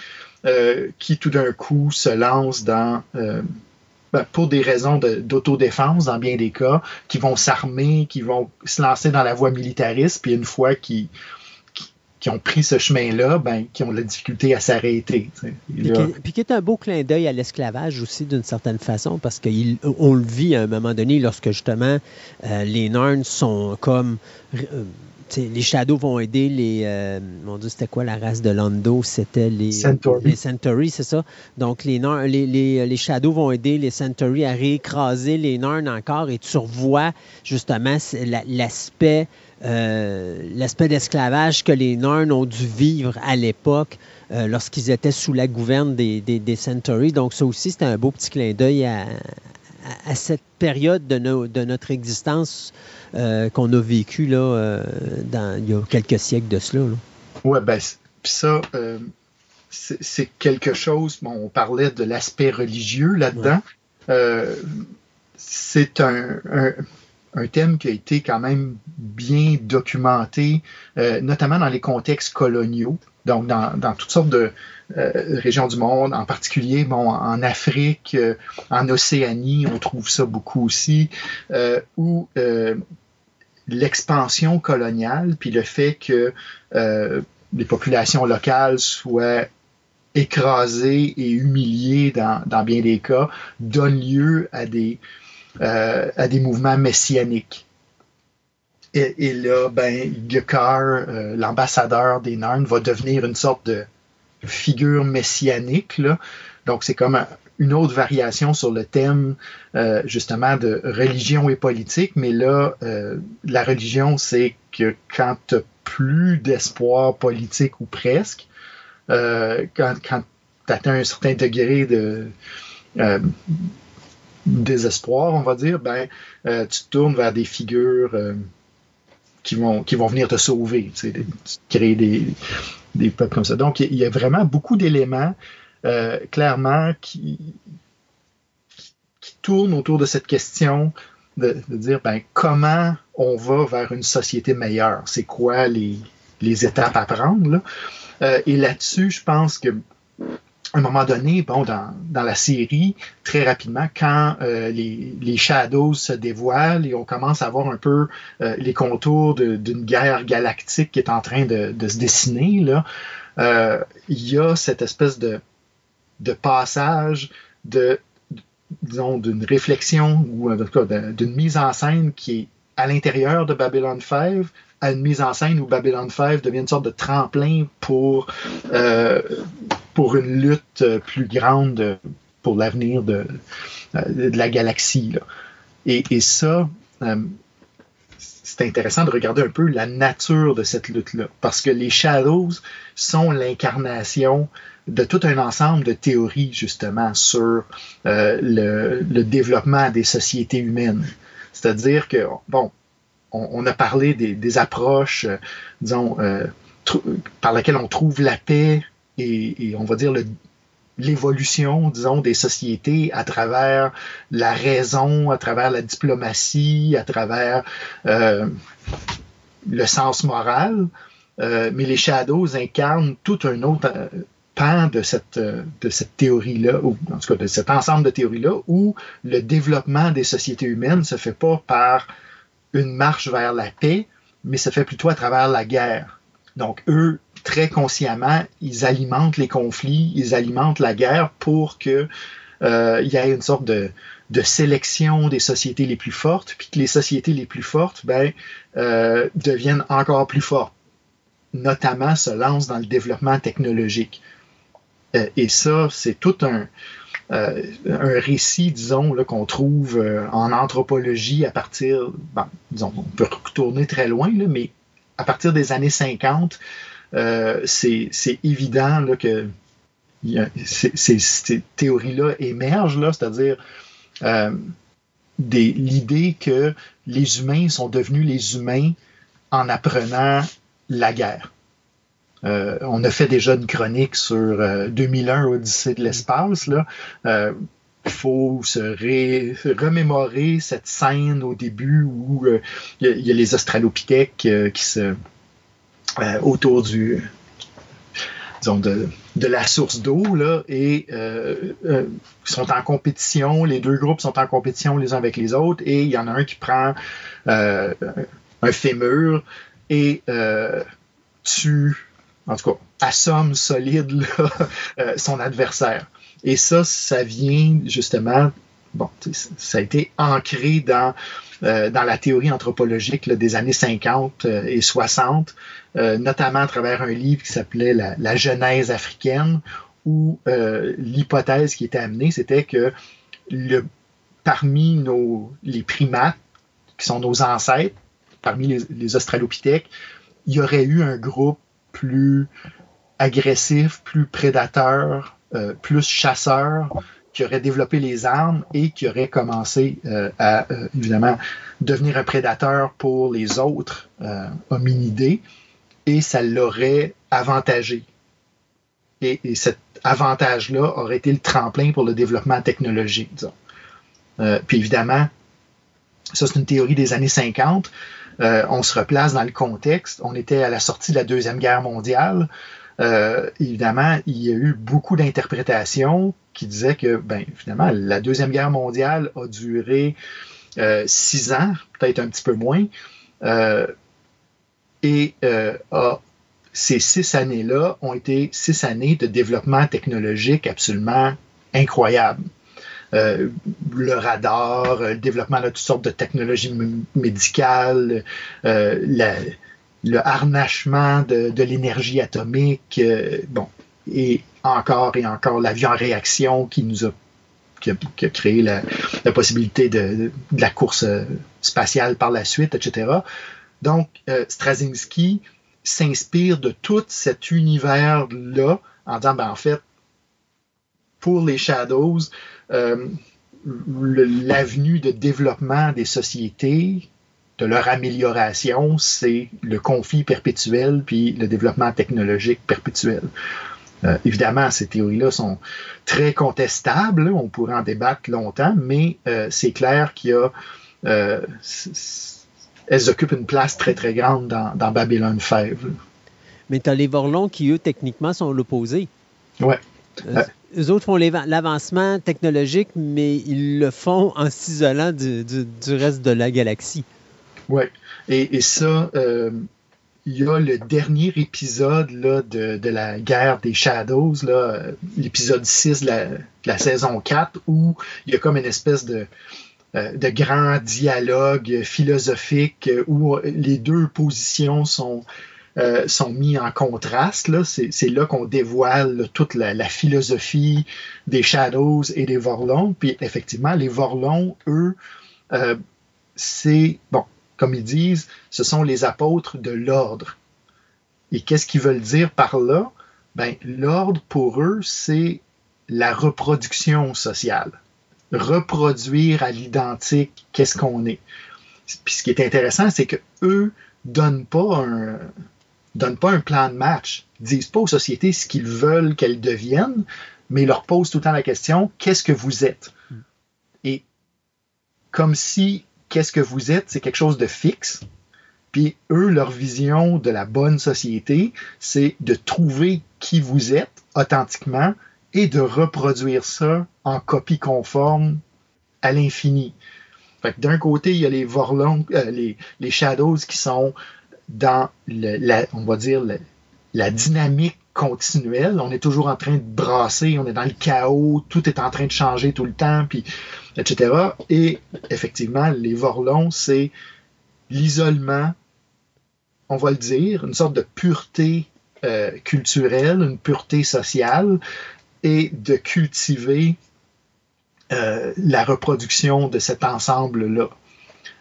qui tout d'un coup se lancent dans pour des raisons d'autodéfense dans bien des cas, qui vont s'armer, qui vont se lancer dans la voie militariste, puis une fois qu'ils qui ont pris ce chemin-là, ben, qui ont la difficulté à s'arrêter. Puis, qui est un beau clin d'œil à l'esclavage aussi, d'une certaine façon, parce qu'on le vit à un moment donné lorsque justement euh, les Narns sont comme euh, les Shadows vont aider les. Euh, mon Dieu, c'était quoi la race de Lando? C'était les Centauri. Les Centauri, c'est ça? Donc, les, les, les, les, Shadows vont aider les Centauri à réécraser les Narns encore et tu revois justement l'aspect. Euh, l'aspect d'esclavage que les Narns ont dû vivre à l'époque euh, lorsqu'ils étaient sous la gouverne des, des, des Centauri. Donc, ça aussi, c'était un beau petit clin d'œil à, à, cette période de, de notre existence euh, qu'on a vécu là, euh, dans, il y a quelques siècles de cela. Oui, ben, puis ça, euh, c'est quelque chose, bon, on parlait de l'aspect religieux là-dedans. c'est un, un thème qui a été quand même bien documenté, notamment dans les contextes coloniaux, donc dans, dans toutes sortes de régions du monde, en particulier bon, en Afrique, euh, en Océanie, on trouve ça beaucoup aussi, euh, où euh, l'expansion coloniale, puis le fait que euh, les populations locales soient écrasées et humiliées dans, bien des cas, donne lieu à des, euh, à des mouvements messianiques. Et, là, ben, Gukar, euh, l'ambassadeur des Narn, va devenir une sorte de figure messianique. Donc, c'est comme un- une autre variation sur le thème, euh, justement, de religion et politique. Mais là, euh, la religion, c'est que quand tu plus d'espoir politique ou presque, euh, quand, quand tu atteins un certain degré de désespoir, on va dire, ben, tu te tournes vers des figures qui, vont, venir te sauver, tu sais, créer des, des peuples comme ça. Donc, il y a vraiment beaucoup d'éléments, euh, clairement, qui, qui tournent autour de cette question de, de dire ben, comment on va vers une société meilleure? C'est quoi les, les étapes à prendre? Là? Euh, et là-dessus, je pense que un moment donné, bon, dans, dans la série, très rapidement, quand euh, les, les Shadows se dévoilent et on commence à voir un peu euh, les contours de- d'une guerre galactique qui est en train de, de se dessiner, là, euh, il y a cette espèce de, de passage de, disons, d'une réflexion ou en tout cas de- d'une mise en scène qui est à l'intérieur de Babylon 5 une mise en scène où Babylon 5 devient une sorte de tremplin pour, euh, pour une lutte euh, plus grande euh, pour l'avenir de, la galaxie. Et, ça, c'est intéressant de regarder un peu la nature de cette lutte-là, parce que les Shadows sont l'incarnation de tout un ensemble de théories, justement, sur le développement des sociétés humaines. C'est-à-dire que, bon, on, a parlé des, approches, euh, disons, euh, par lesquelles on trouve la paix et, on va dire l'évolution, disons, des sociétés à travers la raison, à travers la diplomatie, à travers euh, le sens moral. Mais les Shadows incarnent tout un autre pan de cette, de cette théorie-là, ou en tout cas de cet ensemble de théories-là, où le développement des sociétés humaines se fait pas par une marche vers la paix, mais se fait plutôt à travers la guerre. Donc, eux, très consciemment, ils alimentent les conflits, ils alimentent la guerre pour que euh, il y ait une sorte de, sélection des sociétés les plus fortes, puis que les sociétés les plus fortes ben, euh, deviennent encore plus fortes, notamment se lancent dans le développement technologique. Euh, et ça, c'est tout un, euh, un récit, disons, qu'on trouve euh, en anthropologie à partir, bon, disons, on peut retourner très loin, là, mais à partir des années 50, euh, c'est évident là, que a- ces, ces- théories-là émergent, c'est-à-dire euh, l'idée que les humains sont devenus les humains en apprenant la guerre. Euh, on a fait déjà une chronique sur euh, 2001 Odyssée de l'espace. Là. Euh, faut se remémorer cette scène au début où euh, il y, a- il les Australopithèques qui se autour du disons de, la source d'eau là et sont en compétition les deux groupes sont en compétition les uns avec les autres et il y en a un qui prend un fémur et tue en tout cas assomme solide euh, son adversaire. Et ça ça vient justement bon ça a été ancré dans euh, la théorie anthropologique des années 50 euh, et 60 euh, notamment à travers un livre qui s'appelait la, Genèse africaine, où l'hypothèse qui était amenée, c'était que parmi nos, les primates, qui sont nos ancêtres, parmi les Australopithèques, il y aurait eu un groupe plus agressif, plus prédateur, euh, plus chasseur, qui aurait développé les armes et qui aurait commencé euh, à, euh, évidemment, devenir un prédateur pour les autres hominidés et ça l'aurait avantagé. Et, et cet avantage-là aurait été le tremplin pour le développement technologique, disons. Puis évidemment, Ça, c'est une théorie des années 50. Euh, on se replace dans le contexte. On était à la sortie de la Deuxième Guerre mondiale. Euh, évidemment, il y a eu beaucoup d'interprétations qui disaient que, ben, finalement, la Deuxième Guerre mondiale a duré euh, six ans, peut-être un petit peu moins. Et ces six années-là ont été six années de développement technologique absolument incroyable. Euh, le radar, le développement de toutes sortes de technologies médicales, euh, le harnachement de, l'énergie atomique, euh, bon, et encore et encore l'avion en réaction qui nous a, créé la, possibilité de, de, la course spatiale par la suite, etc. Donc, euh, Straczynski s'inspire de tout cet univers-là en disant, ben, en fait, pour les Shadows, euh, l'avenue de développement des sociétés, de leur amélioration, c'est le conflit perpétuel puis le développement technologique perpétuel. Euh, évidemment, ces théories-là sont très contestables, on pourrait en débattre longtemps, mais euh, c'est clair qu'il y a... Euh, elles occupent une place très très grande dans, dans Babylon 5. Mais tu as les Vorlons qui, eux, techniquement, sont l'opposé. Ouais. Euh, eux autres font l'avancement technologique, mais ils le font en s'isolant du, reste de la galaxie. Oui. Et, ça, euh, il y a le dernier épisode là, de, la guerre des Shadows, l'épisode 6 de la, saison 4, où il y a comme une espèce de, de grand dialogue philosophique où les deux positions sont euh, sont mis en contraste. C'est là qu'on dévoile là, toute la, la, philosophie des Shadows et des Vorlons. Puis effectivement, les Vorlons, eux, euh, c'est, bon, comme ils disent, ce sont les apôtres de l'ordre. Et qu'est-ce qu'ils veulent dire par là? Ben, l'ordre, pour eux, c'est la reproduction sociale. Reproduire à l'identique qu'est-ce qu'on est. Puis ce qui est intéressant, c'est que eux donnent pas un, donnent pas un plan de match, disent pas aux sociétés ce qu'ils veulent qu'elles deviennent, mais leur posent tout le temps la question qu'est-ce que vous êtes? Mm. Et comme si qu'est-ce que vous êtes, c'est quelque chose de fixe. Puis eux, leur vision de la bonne société, c'est de trouver qui vous êtes authentiquement et de reproduire ça en copie conforme à l'infini. D'un côté, il y a les Vorlons, euh, les, les Shadows qui sont dans la, on va dire la dynamique continuelle. On est toujours en train de brasser, on est dans le chaos, tout est en train de changer tout le temps, puis etc. Et effectivement, les Vorlons, c'est l'isolement, on va le dire, une sorte de pureté euh, culturelle, une pureté sociale, et de cultiver euh, la reproduction de cet ensemble-là.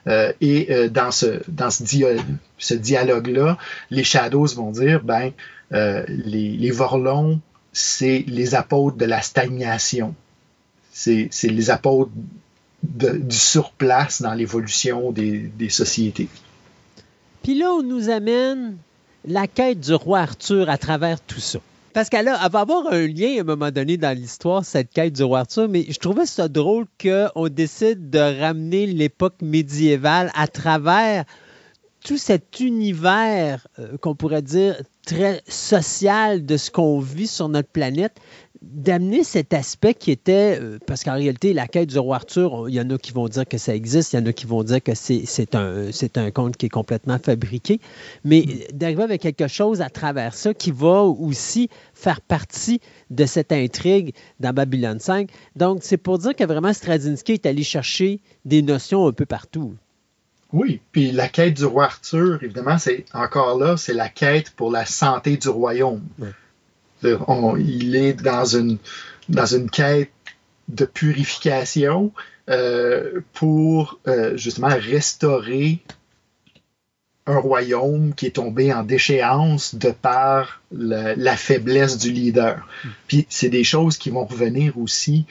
Euh, et euh, dans ce, dans ce, dia ce dialogue-là, les Shadows vont dire, ben, euh, les, les Vorlons, c'est les apôtres de la stagnation. C'est les apôtres du surplace dans l'évolution des, des sociétés. Puis là, on nous amène la quête du roi Arthur à travers tout ça. Parce qu'elle va avoir un lien à un moment donné dans l'histoire, cette quête du roi Arthur, mais je trouvais ça drôle qu'on décide de ramener l'époque médiévale à travers tout cet univers euh, qu'on pourrait dire très social de ce qu'on vit sur notre planète, d'amener cet aspect qui était, euh, parce qu'en réalité, la quête du roi Arthur, il y en a qui vont dire que ça existe, il y en a qui vont dire que c'est un, un conte qui est complètement fabriqué, mais d'arriver avec quelque chose à travers ça qui va aussi faire partie de cette intrigue dans Babylone 5. Donc, c'est pour dire que vraiment Straczynski est allé chercher des notions un peu partout. Oui, puis la quête du roi Arthur, évidemment, c'est encore là, c'est la quête pour la santé du royaume. On, il est dans une, dans une quête de purification euh, pour euh, justement restaurer un royaume qui est tombé en déchéance de par la, la faiblesse du leader. Puis c'est des choses qui vont revenir aussi.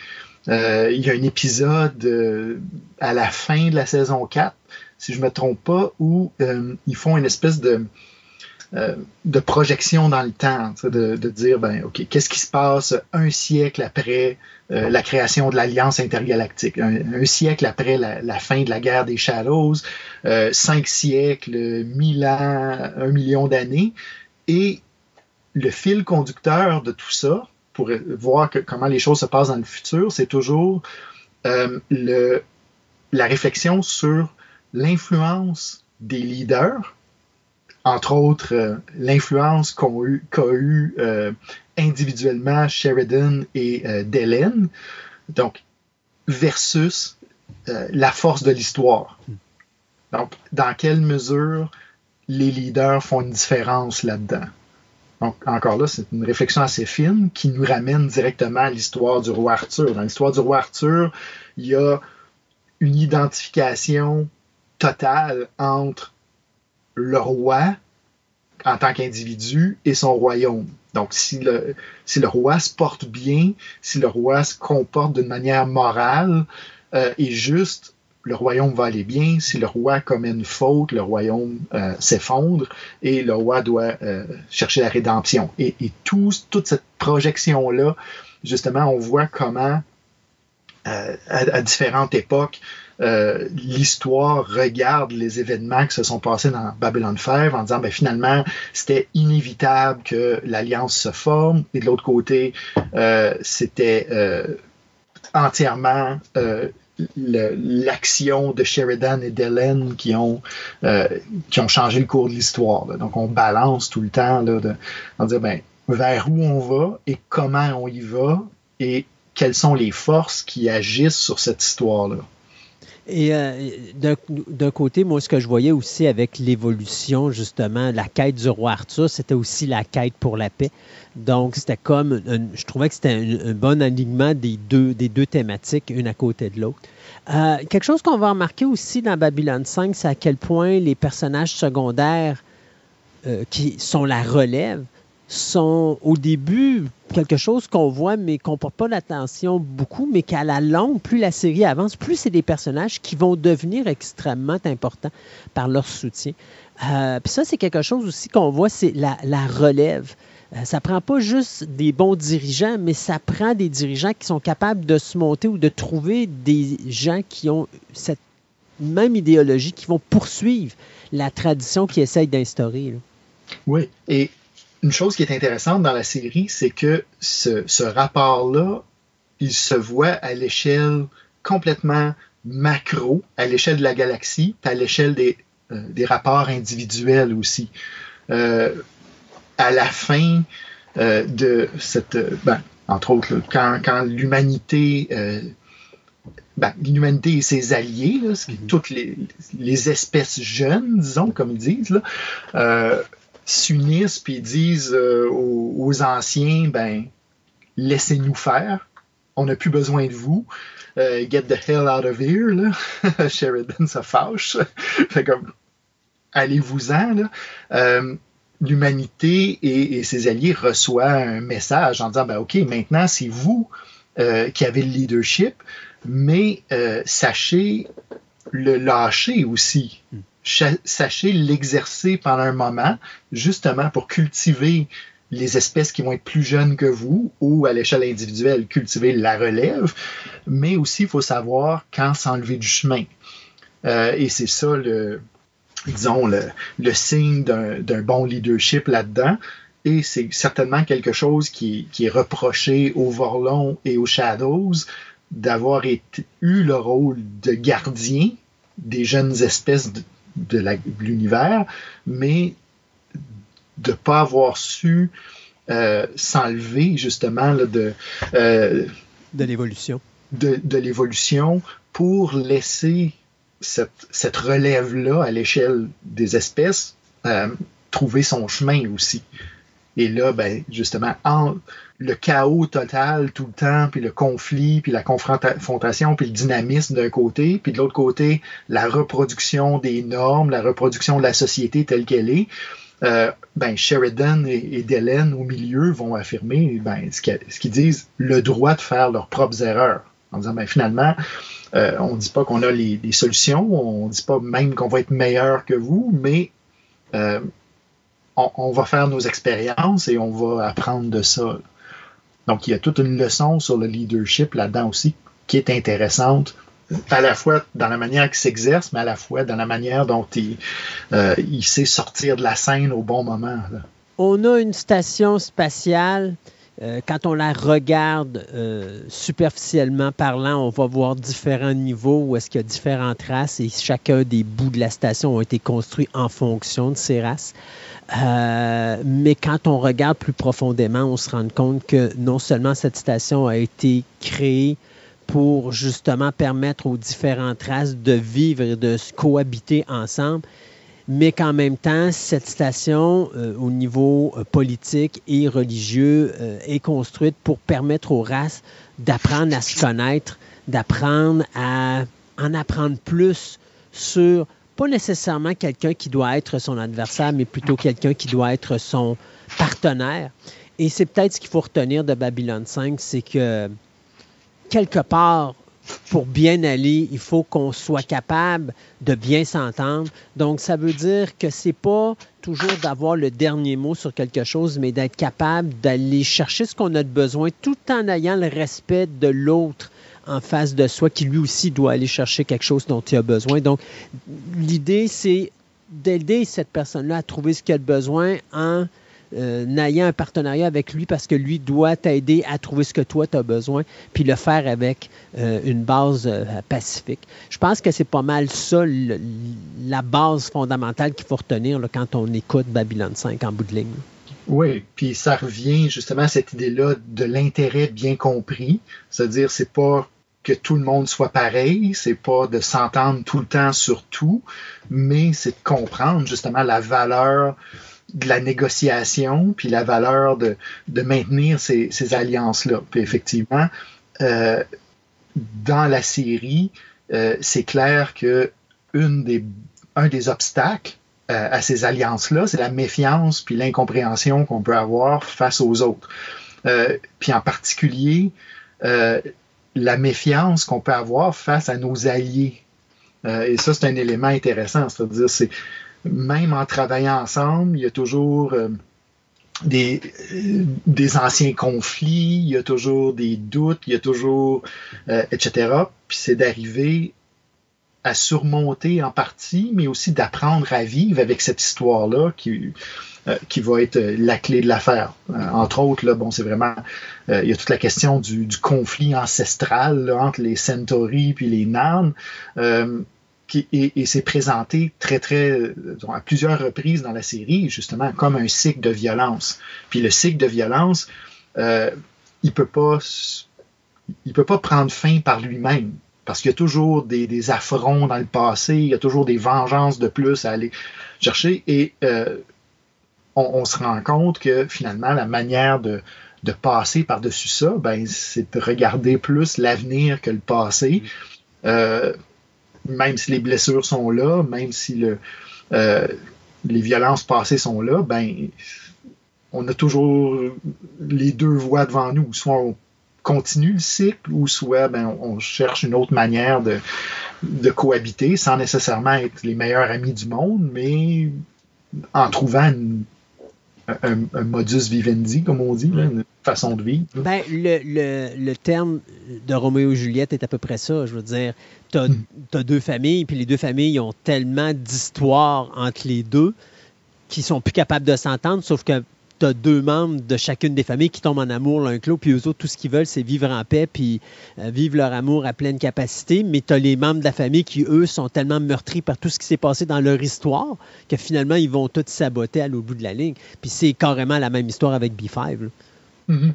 Euh, il y a un épisode à la fin de la saison 4, si je ne me trompe pas, où euh, ils font une espèce de euh, de projection dans le temps, de, dire, ben, OK, qu'est-ce qui se passe un siècle après euh, la création de l'Alliance intergalactique, un, siècle après la, fin de la guerre des Shadows, cinq siècles, mille ans, un million d'années, et le fil conducteur de tout ça, pour voir comment les choses se passent dans le futur, c'est toujours le, la réflexion sur l'influence des leaders entre autres, euh, l'influence qu'a eu, eu euh, individuellement Sheridan et euh, Delen, donc, versus la force de l'histoire. Donc, dans quelle mesure les leaders font une différence là-dedans? Donc, encore là, c'est une réflexion assez fine qui nous ramène directement à l'histoire du roi Arthur. Dans l'histoire du roi Arthur, il y a une identification totale entre le roi en tant qu'individu et son royaume. Donc, si le, roi se porte bien, si le roi se comporte d'une manière morale euh, et juste, le royaume va aller bien. Si le roi commet une faute, le royaume euh, s'effondre et le roi doit euh, chercher la rédemption. Et, et tout, toute cette projection-là, justement, on voit comment, à, différentes époques, euh, l'histoire regarde les événements qui se sont passés dans Babylon 5 en disant ben, finalement c'était inévitable que l'alliance se forme et de l'autre côté euh, c'était euh, entièrement l'action de Sheridan et d'Ellen qui ont qui ont changé le cours de l'histoire. Donc on balance tout le temps là, en dire ben vers où on va et comment on y va et quelles sont les forces qui agissent sur cette histoire-là. Et euh, d'un côté, moi, ce que je voyais aussi avec l'évolution, justement, la quête du roi Arthur, c'était aussi la quête pour la paix. Donc, c'était comme, je trouvais que c'était un, bon alignement des deux, des deux thématiques, une à côté de l'autre. Euh, quelque chose qu'on va remarquer aussi dans Babylone 5, c'est à quel point les personnages secondaires euh, qui sont la relève sont au début quelque chose qu'on voit mais qu'on porte pas l'attention beaucoup, mais qu'à la longue, plus la série avance, plus c'est des personnages qui vont devenir extrêmement importants par leur soutien. Euh, puis ça, c'est quelque chose aussi qu'on voit, c'est la, relève. Euh, ça prend pas juste des bons dirigeants, mais ça prend des dirigeants qui sont capables de se monter ou de trouver des gens qui ont cette même idéologie, qui vont poursuivre la tradition qu'ils essayent d'instaurer. Oui, et une chose qui est intéressante dans la série, c'est que ce, rapport-là, il se voit à l'échelle complètement macro, à l'échelle de la galaxie, puis à l'échelle des, euh, rapports individuels aussi. Euh, à la fin euh, de cette... Ben, entre autres, quand, l'humanité... Ben, l'humanité et ses alliés, mm-hmm. toutes les, les, espèces jeunes, disons, comme ils disent, là, s'unissent puis disent euh, aux, anciens, ben, laissez-nous faire. On n'a plus besoin de vous. Euh, get the hell out of here. Là. Sheridan se fâche. fait comme, allez-vous-en. Euh, l'humanité et, ses alliés reçoivent un message en disant, ben, OK, maintenant, c'est vous qui avez le leadership, mais sachez le lâcher aussi. Sachez l'exercer pendant un moment, justement pour cultiver les espèces qui vont être plus jeunes que vous ou à l'échelle individuelle, cultiver la relève, mais aussi il faut savoir quand s'enlever du chemin. Euh, et c'est ça le, disons, le, le signe d'un bon leadership là-dedans. Et c'est certainement quelque chose qui, qui, est reproché aux Vorlons et aux Shadows d'avoir eu le rôle de gardien des jeunes espèces de, de l'univers, mais de ne pas avoir su euh, s'enlever justement de, euh, de l'évolution. De, l'évolution pour laisser cette, relève-là à l'échelle des espèces euh, trouver son chemin aussi. Et là, ben, justement, en, le chaos total tout le temps, puis le conflit, puis la confrontation, puis le dynamisme d'un côté, puis de l'autre côté, la reproduction des normes, la reproduction de la société telle qu'elle est. Euh, ben Sheridan et, et Dellen au milieu vont affirmer ben, ce qu'ils disent, le droit de faire leurs propres erreurs. En disant, ben, finalement, euh, on ne dit pas qu'on a les, solutions, on ne dit pas même qu'on va être meilleur que vous, mais euh, on, va faire nos expériences et on va apprendre de ça. Donc, il y a toute une leçon sur le leadership là-dedans aussi qui est intéressante, à la fois dans la manière qu'il s'exerce, mais à la fois dans la manière dont il, euh, sait sortir de la scène au bon moment. On a une station spatiale. Euh, quand on la regarde euh, superficiellement parlant, on va voir différents niveaux où est-ce qu'il y a différentes races et chacun des bouts de la station ont été construits en fonction de ces races. Mais quand on regarde plus profondément, on se rend compte que non seulement cette station a été créée pour justement permettre aux différentes races de vivre et de cohabiter ensemble, mais qu'en même temps, cette station, euh, au niveau euh, politique et religieux, euh, est construite pour permettre aux races d'apprendre à se connaître, d'apprendre à en apprendre plus sur, pas nécessairement quelqu'un qui doit être son adversaire, mais plutôt quelqu'un qui doit être son partenaire. Et c'est peut-être ce qu'il faut retenir de Babylone 5, c'est que quelque part, pour bien aller, il faut qu'on soit capable de bien s'entendre. Donc, ça veut dire que c'est pas toujours d'avoir le dernier mot sur quelque chose, mais d'être capable d'aller chercher ce qu'on a de besoin tout en ayant le respect de l'autre en face de soi qui lui aussi doit aller chercher quelque chose dont il a besoin. Donc, l'idée, c'est d'aider cette personne-là à trouver ce qu'elle a besoin en euh, n'ayant un partenariat avec lui parce que lui doit t'aider à trouver ce que toi tu as besoin, puis le faire avec euh, une base euh, pacifique. Je pense que c'est pas mal ça, la base fondamentale qu'il faut retenir quand on écoute Babylone 5 en bout de ligne. Oui, puis ça revient justement à cette idée-là de l'intérêt bien compris, c'est-à-dire c'est pas que tout le monde soit pareil, c'est pas de s'entendre tout le temps sur tout, mais c'est de comprendre justement la valeur de la négociation, puis la valeur de, de maintenir ces, ces alliances-là. Puis effectivement, euh, dans la série, euh, c'est clair que une des, un des obstacles euh, à ces alliances-là, c'est la méfiance puis l'incompréhension qu'on peut avoir face aux autres. Euh, puis en particulier, euh, la méfiance qu'on peut avoir face à nos alliés. et ça, c'est un élément intéressant. C'est-à-dire, c'est même en travaillant ensemble, il y a toujours euh, des, des anciens conflits, il y a toujours des doutes, il y a toujours, euh, etc. Puis c'est d'arriver à surmonter en partie, mais aussi d'apprendre à vivre avec cette histoire-là qui, euh, qui va être la clé de l'affaire. entre autres, bon, c'est vraiment, il y a toute la question du, conflit ancestral entre les Centauri puis les Narn et, c'est présenté très, très, euh, à plusieurs reprises dans la série, justement, comme un cycle de violence. Puis le cycle de violence, euh, il peut pas, il peut pas prendre fin par lui-même. Parce qu'il y a toujours des, affronts dans le passé, il y a toujours des vengeances de plus à aller chercher. Et euh, on, se rend compte que finalement, la manière de, de passer par-dessus ça, ben, c'est de regarder plus l'avenir que le passé. Euh, même si les blessures sont là, même si le, euh, les violences passées sont là, ben, on a toujours les deux voies devant nous. Soit on continue le cycle, ou soit ben, on cherche une autre manière de, de cohabiter sans nécessairement être les meilleurs amis du monde, mais en trouvant une un, modus vivendi, comme on dit, une façon de vivre. Ben, le, le, terme de Roméo et Juliette est à peu près ça. Je veux dire, tu as, hmm. deux familles, puis les deux familles ont tellement d'histoires entre les deux qu'ils sont plus capables de s'entendre, sauf que tu deux membres de chacune des familles qui tombent en amour l'un que puis eux autres, tout ce qu'ils veulent, c'est vivre en paix, puis euh, vivre leur amour à pleine capacité. Mais tu as les membres de la famille qui, eux, sont tellement meurtris par tout ce qui s'est passé dans leur histoire que finalement, ils vont tous saboter à l'autre bout de la ligne. Puis c'est carrément la même histoire avec B5. Mm-hmm.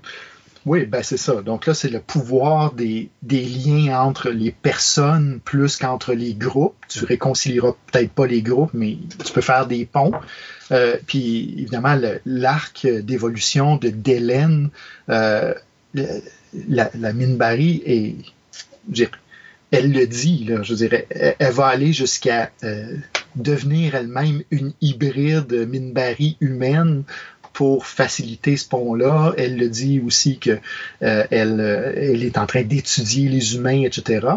Oui, ben c'est ça. Donc là, c'est le pouvoir des, liens entre les personnes plus qu'entre les groupes. Tu réconcilieras peut-être pas les groupes, mais tu peux faire des ponts. Euh, puis évidemment, l'arc d'évolution de Délène, euh, la, la Minbari, et, elle le dit, là, je dirais, elle, va aller jusqu'à euh, devenir elle-même une hybride Minbari humaine pour faciliter ce pont-là. Elle le dit aussi que elle, elle est en train d'étudier les humains, etc.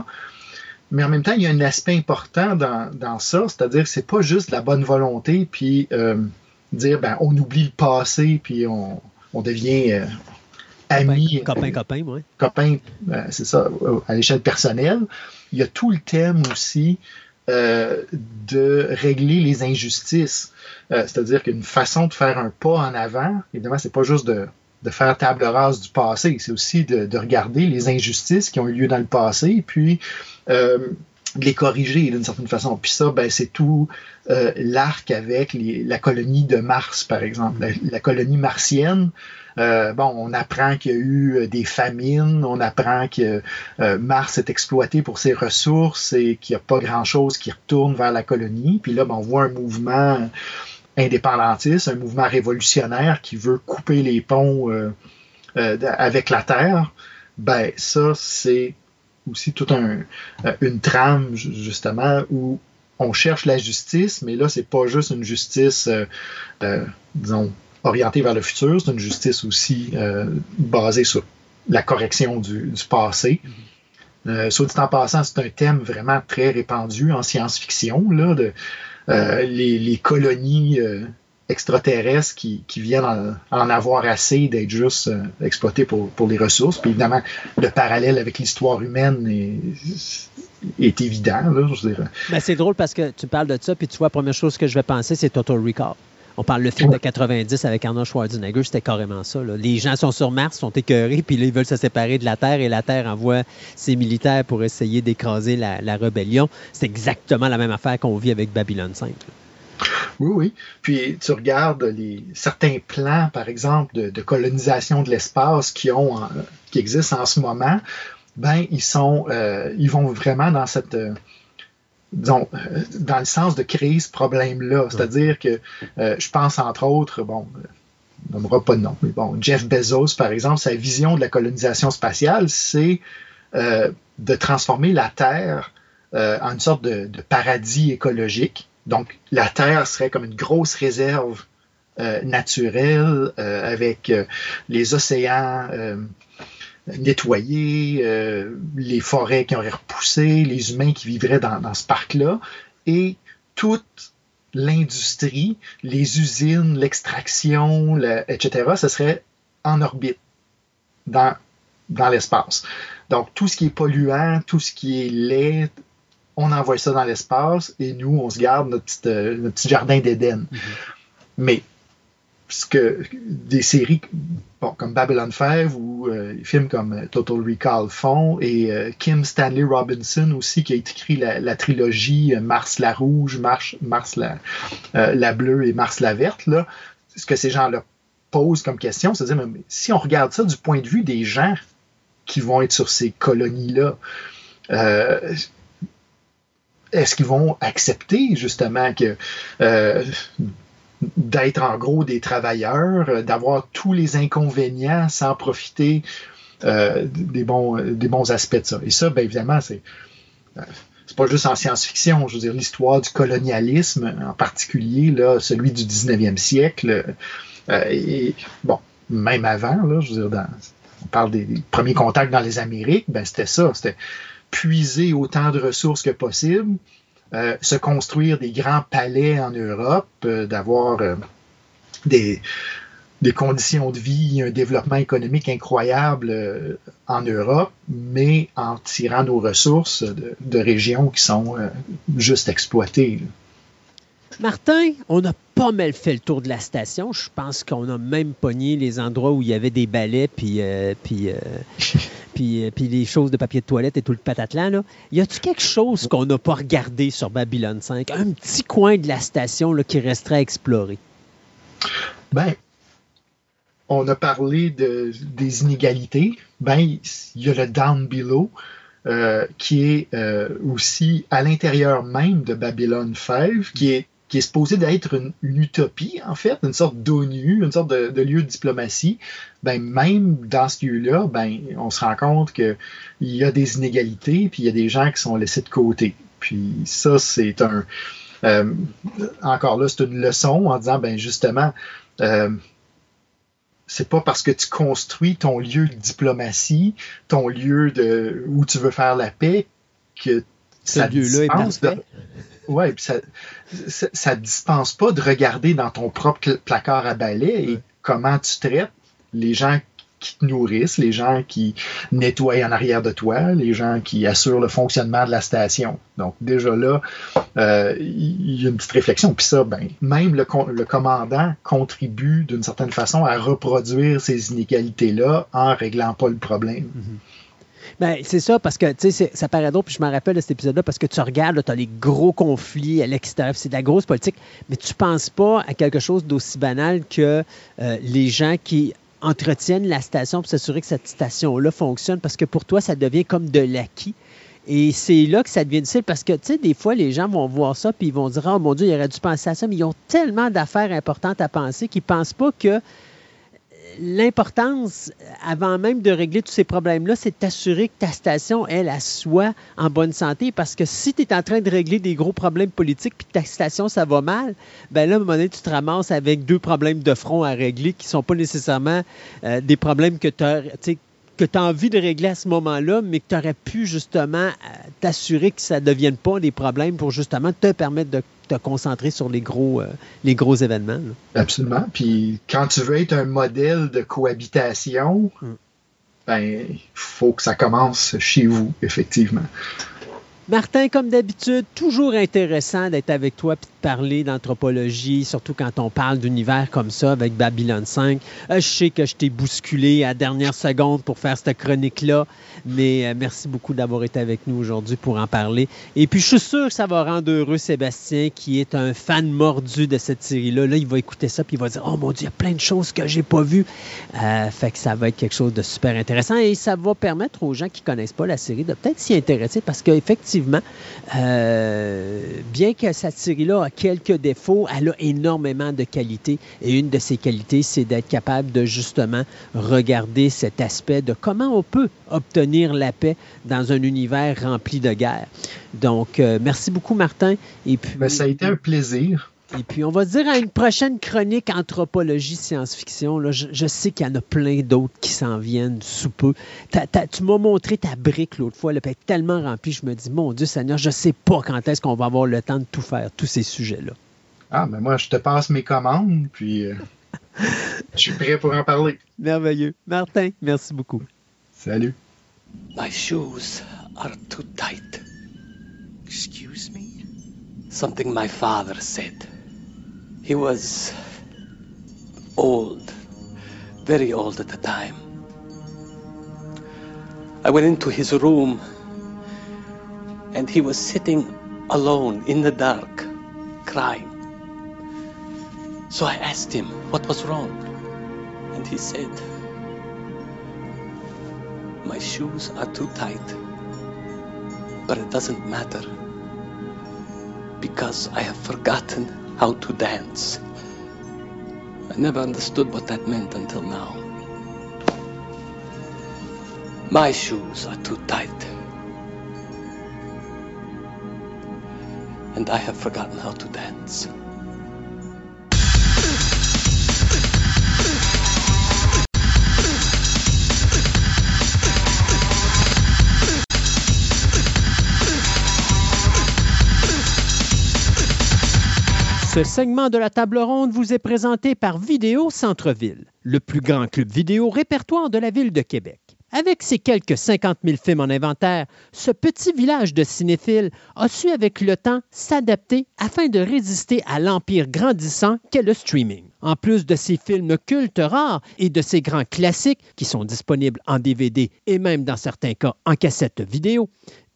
Mais en même temps, il y a un aspect important dans, dans ça, c'est-à-dire que c'est pas juste la bonne volonté puis euh, dire, ben, on oublie le passé, puis on, on devient euh, amis. Copain, copain, oui. Copain, euh, c'est ça, à l'échelle personnelle. Il y a tout le thème aussi euh, de régler les injustices. C'est-à-dire qu'une façon de faire un pas en avant, évidemment, c'est pas juste de, de, faire table rase du passé, c'est aussi de, de, regarder les injustices qui ont eu lieu dans le passé, puis de les corriger d'une certaine façon. Puis ça, ben, c'est tout euh, l'arc avec la colonie de Mars, par exemple. La, colonie martienne, euh, bon, on apprend qu'il y a eu euh, des famines, on apprend que euh, Mars est exploité pour ses ressources et qu'il n'y a pas grand-chose qui retourne vers la colonie. Puis là, ben, on voit un mouvement indépendantiste, un mouvement révolutionnaire qui veut couper les ponts avec la Terre. Ben, ça, c'est aussi toute un, une trame, justement, où on cherche la justice, mais là, c'est pas juste une justice, disons, orientée vers le futur, c'est une justice aussi basée sur la correction du, passé. Mm soit dit en passant, c'est un thème vraiment très répandu en science-fiction, là, de les, colonies extraterrestres qui, viennent en, avoir assez d'être juste euh, exploités pour, les ressources. Puis évidemment, le parallèle avec l'histoire humaine est, évident. Là, je dirais. Ben, c'est drôle parce que tu parles de ça, puis tu vois, la première chose que je vais penser, c'est Total Recall. On parle le film de 90 avec Arnold Schwarzenegger, c'était carrément ça. Les gens sont sur Mars, sont écœurés, puis là, ils veulent se séparer de la Terre et la Terre envoie ses militaires pour essayer d'écraser la, rébellion. C'est exactement la même affaire qu'on vit avec Babylone 5. Oui, oui. Puis tu regardes certains plans, par exemple, de, colonisation de l'espace qui, ont, qui existent en ce moment, ben, ils, sont, euh, ils vont vraiment dans cette. Euh, disons, euh, dans le sens de créer ce problème-là. C'est-à-dire que je pense, entre autres, bon, on nommera pas de nom, mais bon, Jeff Bezos, par exemple, sa vision de la colonisation spatiale, c'est de transformer la Terre en une sorte de paradis écologique donc, la Terre serait comme une grosse réserve euh, naturelle euh, avec euh, les océans nettoyés, les forêts qui auraient repoussé, les humains qui vivraient dans, ce parc-là, et toute l'industrie, les usines, l'extraction, etc., ce serait en orbite, dans, dans l'espace. Donc, tout ce qui est polluant, tout ce qui est laid, on envoie ça dans l'espace et nous, on se garde notre, euh, petit jardin d'Éden. Mm-hmm. Mais ce que des séries comme Babylon 5 ou euh, des films comme euh, Total Recall font, et Kim Stanley Robinson aussi, qui a écrit la, trilogie Mars la rouge, Mars, Mars la, bleue et Mars la verte, là, ce que ces gens-là posent comme question, c'est de dire, si on regarde ça du point de vue des gens qui vont être sur ces colonies-là, est-ce qu'ils vont accepter justement que euh, d'être en gros des travailleurs, euh, d'avoir tous les inconvénients sans profiter euh, des, bons, des bons aspects de ça. Et ça, bien évidemment, c'est c'est pas juste en science-fiction. Je veux dire, l'histoire du colonialisme, en particulier là, celui du 19e siècle, et bon, même avant, là, je veux dire, on parle des, des, premiers contacts dans les Amériques, ben c'était ça. C'était puiser autant de ressources que possible, euh, se construire des grands palais en Europe, euh, d'avoir euh, des, conditions de vie, un développement économique incroyable en Europe, mais en tirant nos ressources de régions qui sont juste exploitées. Martin, on a pas mal fait le tour de la station. Je pense qu'on a même pogné les endroits où il y avait des balais, puis, euh, puis, euh, puis, euh, puis, les choses de papier de toilette et tout le patatlan. Là. Y a-t-il quelque chose qu'on n'a pas regardé sur Babylone 5? Un petit coin de la station là, qui resterait à explorer? Ben, on a parlé de, des inégalités. Ben, il y a le down below. qui est aussi à l'intérieur même de Babylone 5, qui est qui est supposé d'être une, utopie, en fait, une sorte d'ONU, une sorte de, lieu de diplomatie, ben, même dans ce lieu-là, ben, on se rend compte qu'il y a des inégalités, puis il y a des gens qui sont laissés de côté. Puis ça, c'est un... Euh, encore là, c'est une leçon en disant, ben justement, euh, c'est pas parce que tu construis ton lieu de diplomatie, ton lieu de où tu veux faire la paix, que Ce lieu-là est parfait. Oui, puis ça, ça, dispense pas de regarder dans ton propre placard à balai et comment tu traites les gens qui te nourrissent, les gens qui nettoient en arrière de toi, les gens qui assurent le fonctionnement de la station. Donc déjà là, euh, il y a une petite réflexion. Puis ça, ben, même le, le commandant contribue d'une certaine façon à reproduire ces inégalités-là en réglant pas le problème. Mm-hmm. Ben, c'est ça, parce que, ça paraît drôle, puis je me rappelle de cet épisode-là, parce que tu regardes, tu as les gros conflits à l'extérieur, c'est de la grosse politique, mais tu penses pas à quelque chose d'aussi banal que euh, les gens qui entretiennent la station pour s'assurer que cette station-là fonctionne, parce que pour toi, ça devient comme de l'acquis. Et c'est là que ça devient difficile parce que, tu sais, des fois, les gens vont voir ça puis ils vont dire, oh mon Dieu, il aurait dû penser à ça, mais ils ont tellement d'affaires importantes à penser qu'ils ne pensent pas que l'importance, avant même de régler tous ces problèmes-là, c'est de t'assurer que ta station, elle, elle soit en bonne santé. Parce que si tu es en train de régler des gros problèmes politiques puis ta station, ça va mal, ben là, à un moment donné, tu te ramasses avec deux problèmes de front à régler qui ne sont pas nécessairement euh, des problèmes que tu as que tu as envie de régler à ce moment-là, mais que tu aurais pu justement euh, t'assurer que ça ne devienne pas des problèmes pour justement te permettre de te concentrer sur les gros, euh, les gros événements. Absolument. Puis quand tu veux être un modèle de cohabitation, mm. ben, il faut que ça commence chez vous, effectivement. Martin, comme d'habitude, toujours intéressant d'être avec toi et de parler d'anthropologie, surtout quand on parle d'univers comme ça avec Babylon 5. Euh, je sais que je t'ai bousculé à la dernière seconde pour faire cette chronique-là, mais euh, merci beaucoup d'avoir été avec nous aujourd'hui pour en parler. Et puis, je suis sûr que ça va rendre heureux Sébastien, qui est un fan mordu de cette série-là. Là, il va écouter ça puis il va dire Oh mon Dieu, il y a plein de choses que j'ai pas vues. Euh, fait que ça va être quelque chose de super intéressant et ça va permettre aux gens qui connaissent pas la série de peut-être s'y intéresser parce qu'effectivement, euh, bien que cette série-là a quelques défauts, elle a énormément de qualités. Et une de ces qualités, c'est d'être capable de justement regarder cet aspect de comment on peut obtenir la paix dans un univers rempli de guerre. Donc, euh, merci beaucoup, Martin. Et puis, ben, ça a été un plaisir. Et puis, on va dire à une prochaine chronique anthropologie science-fiction. Je, sais qu'il y en a plein d'autres qui s'en viennent sous peu. tu m'as montré ta brique l'autre fois, elle est tellement remplie. Je me dis, mon Dieu Seigneur, je ne sais pas quand est-ce qu'on va avoir le temps de tout faire, tous ces sujets-là. Ah, mais moi, je te passe mes commandes, puis euh, je suis prêt pour en parler. Merveilleux. Martin, merci beaucoup. Salut. My shoes are too tight. Excuse me? Something my father said. He was old, very old at the time. I went into his room and he was sitting alone in the dark, crying. So I asked him what was wrong, and he said, My shoes are too tight, but it doesn't matter because I have forgotten how to dance. I never understood what that meant until now. My shoes are too tight. And I have forgotten how to dance. Ce segment de la table ronde vous est présenté par Vidéo Centre-Ville, le plus grand club vidéo répertoire de la ville de Québec. Avec ses quelques 50 000 films en inventaire, ce petit village de cinéphiles a su avec le temps s'adapter afin de résister à l'empire grandissant qu'est le streaming. En plus de ses films cultes rares et de ses grands classiques qui sont disponibles en DVD et même dans certains cas en cassette vidéo,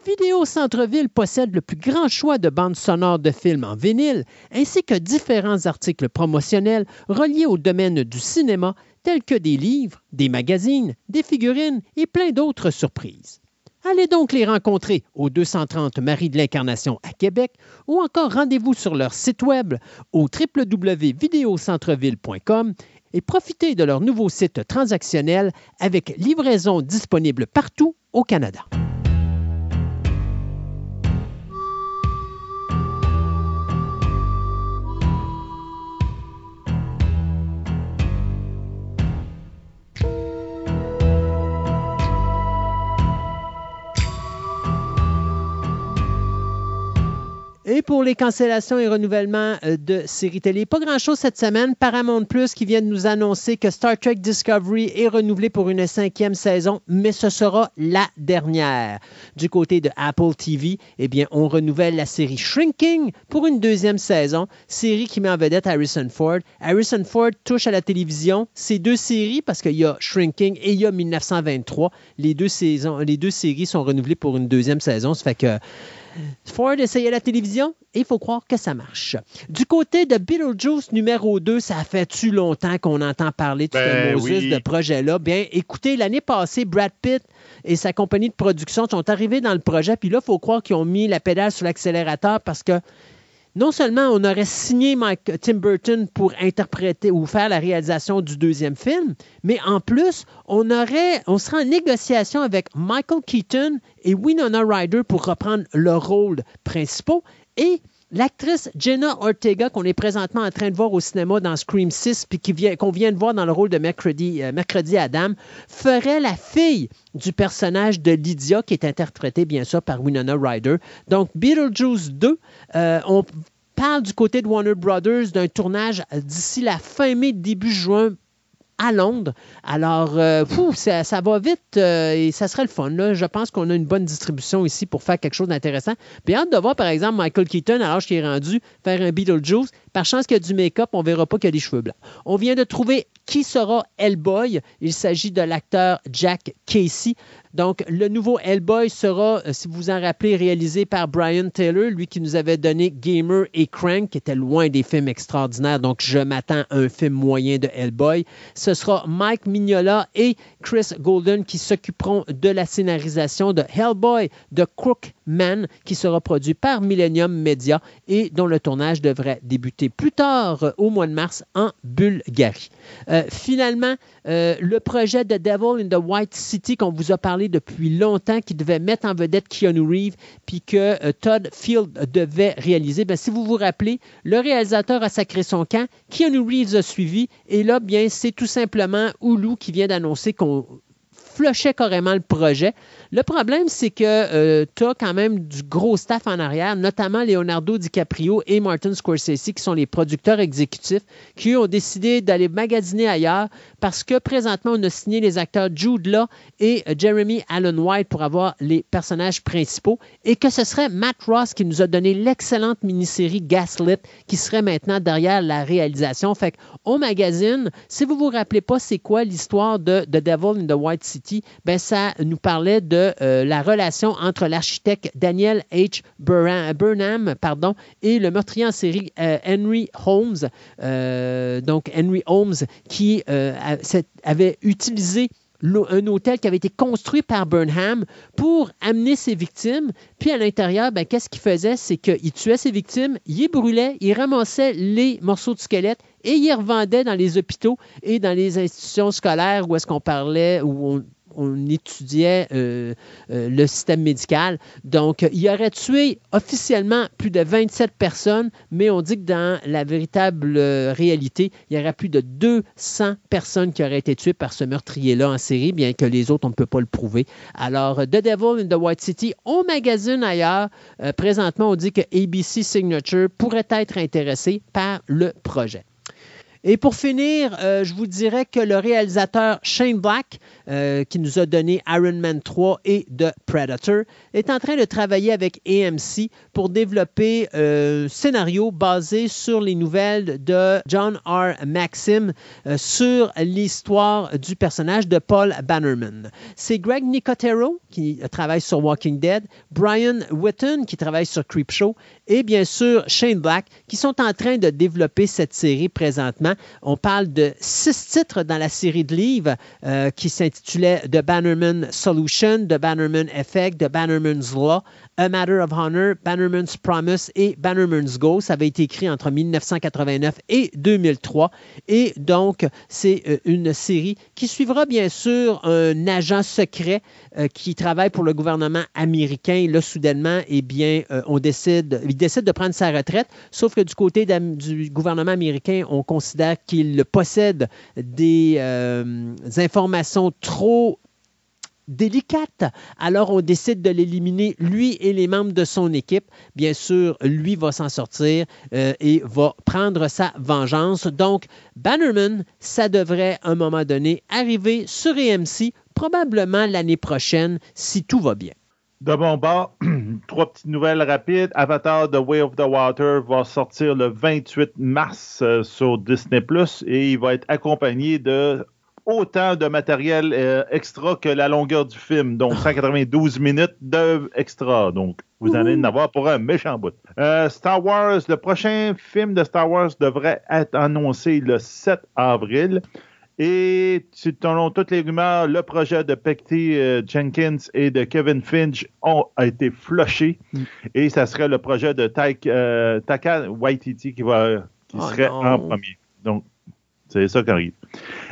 Vidéo Centre-Ville possède le plus grand choix de bandes sonores de films en vinyle, ainsi que différents articles promotionnels reliés au domaine du cinéma, tels que des livres, des magazines, des figurines et plein d'autres surprises. Allez donc les rencontrer au 230 Marie de l'Incarnation à Québec ou encore rendez-vous sur leur site web au www.videocentreville.com et profitez de leur nouveau site transactionnel avec livraison disponible partout au Canada. Et pour les cancellations et renouvellements euh, de séries télé, pas grand-chose cette semaine. Paramount Plus qui vient de nous annoncer que Star Trek Discovery est renouvelé pour une cinquième saison, mais ce sera la dernière. Du côté de Apple TV, eh bien, on renouvelle la série Shrinking pour une deuxième saison, série qui met en vedette Harrison Ford. Harrison Ford touche à la télévision ces deux séries parce qu'il y a Shrinking et il y a 1923. Les deux, les deux séries sont renouvelées pour une deuxième saison. Ça fait que Ford essayait la télévision et il faut croire que ça marche. Du côté de Beetlejuice numéro 2, ça fait-tu longtemps qu'on entend parler de Ben ce Moses oui. de projet-là? Bien, écoutez, l'année passée, Brad Pitt et sa compagnie de production sont arrivés dans le projet, puis là, il faut croire qu'ils ont mis la pédale sur l'accélérateur parce que non seulement on aurait signé Mike, Tim Burton pour interpréter ou faire la réalisation du deuxième film, mais en plus, on aurait, on serait en négociation avec Michael Keaton et Winona Ryder pour reprendre leurs rôles principaux et L'actrice Jenna Ortega, qu'on est présentement en train de voir au cinéma dans Scream 6, puis qu'on vient de voir dans le rôle de Mercredi, euh, Mercredi Adam, ferait la fille du personnage de Lydia, qui est interprétée bien sûr par Winona Ryder. Donc, Beetlejuice 2, euh, on parle du côté de Warner Brothers d'un tournage d'ici la fin mai, début juin à Londres. Alors, euh, ça, va vite euh, et ça serait le fun. Je pense qu'on a une bonne distribution ici pour faire quelque chose d'intéressant. Puis hâte de voir, par exemple, Michael Keaton, à l'âge qu'il est rendu, faire un Beetlejuice. Par chance qu'il y a du make-up, on verra pas qu'il y a des cheveux blancs. On vient de trouver qui sera Hellboy. Il s'agit de l'acteur Jack Casey. Donc, le nouveau Hellboy sera, euh, si vous vous en rappelez, réalisé par Brian Taylor, lui qui nous avait donné Gamer et Crank, qui était loin des films extraordinaires. Donc, je m'attends à un film moyen de Hellboy. Ce sera Mike Mignola et Chris Golden qui s'occuperont de la scénarisation de Hellboy de Crookman, qui sera produit par Millennium Media et dont le tournage devrait débuter plus tard euh, au mois de mars en Bulgarie. Euh, finalement, euh, le projet de Devil in the White City qu'on vous a parlé depuis longtemps, qui devait mettre en vedette Keanu Reeves, puis que Todd Field devait réaliser. Ben, si vous vous rappelez, le réalisateur a sacré son camp, Keanu Reeves a suivi, et là, bien, c'est tout simplement Hulu qui vient d'annoncer qu'on flushait carrément le projet. Le problème, c'est que tu as quand même du gros staff en arrière, notamment Leonardo DiCaprio et Martin Scorsese, qui sont les producteurs exécutifs, qui ont décidé d'aller magasiner ailleurs parce que présentement, on a signé les acteurs Jude Law et euh, Jeremy Allen White pour avoir les personnages principaux et que ce serait Matt Ross qui nous a donné l'excellente mini-série Gaslit qui serait maintenant derrière la réalisation. Fait qu'on magazine, si vous vous rappelez pas c'est quoi l'histoire de The Devil in the White City, ben ça nous parlait de euh, la relation entre l'architecte Daniel H. Burnham, Burnham, pardon, et le meurtrier en série euh, Henry Holmes. Euh, donc Henry Holmes qui euh, avait utilisé un hôtel qui avait été construit par Burnham pour amener ses victimes. Puis à l'intérieur, ben, qu'est-ce qu'il faisait? C'est qu'il tuait ses victimes, il les brûlait, il ramassait les morceaux de squelette et il les revendait dans les hôpitaux et dans les institutions scolaires où est-ce qu'on parlait, où on, on étudiait euh, euh, le système médical. Donc, il aurait tué officiellement plus de 27 personnes, mais on dit que dans la véritable euh, réalité, il y aurait plus de 200 personnes qui auraient été tuées par ce meurtrier-là en série, bien que les autres, on ne peut pas le prouver. Alors, The Devil in the White City, on magazine ailleurs. Euh, présentement, on dit que ABC Signature pourrait être intéressé par le projet. Et pour finir, euh, je vous dirais que le réalisateur Shane Black, euh, qui nous a donné Iron Man 3 et The Predator, est en train de travailler avec AMC pour développer euh, un scénario basé sur les nouvelles de John R. Maxim sur l'histoire du personnage de Paul Bannerman. C'est Greg Nicotero qui travaille sur Walking Dead, Brian Witten qui travaille sur Creepshow et bien sûr Shane Black qui sont en train de développer cette série présentement. On parle de six titres dans la série de livres euh, qui s'intitulait The Bannerman Solution, The Bannerman Effect, The Bannerman's Law, A Matter of Honor, Bannerman's Promise et Bannerman's Go. Ça avait été écrit entre 1989 et 2003. Et donc, c'est euh, une série qui suivra bien sûr un agent secret euh, qui travaille pour le gouvernement américain. Là, soudainement, eh bien, euh, on décide, il décide de prendre sa retraite, sauf que du côté du gouvernement américain, on considère qu'il possède des informations trop délicate. Alors, on décide de l'éliminer, lui et les membres de son équipe. Bien sûr, lui va s'en sortir euh, et va prendre sa vengeance. Donc, Bannerman, ça devrait, à un moment donné, arriver sur AMC, probablement l'année prochaine, si tout va bien. De bon bord, trois petites nouvelles rapides. Avatar The Way of the Water va sortir le 28 mars euh, sur Disney Plus et il va être accompagné de autant de matériel euh, extra que la longueur du film, donc 192 minutes d'extra. Donc, vous allez en avoir pour un méchant bout. Euh, Star Wars, le prochain film de Star Wars devrait être annoncé le 7 avril. Et selon toutes les rumeurs, le projet de Pecty euh, Jenkins et de Kevin Finch ont, a été flushé. Mm. Et ça serait le projet de Taka Waititi qui, va, qui oh serait en premier. Donc, c'est ça qui arrive.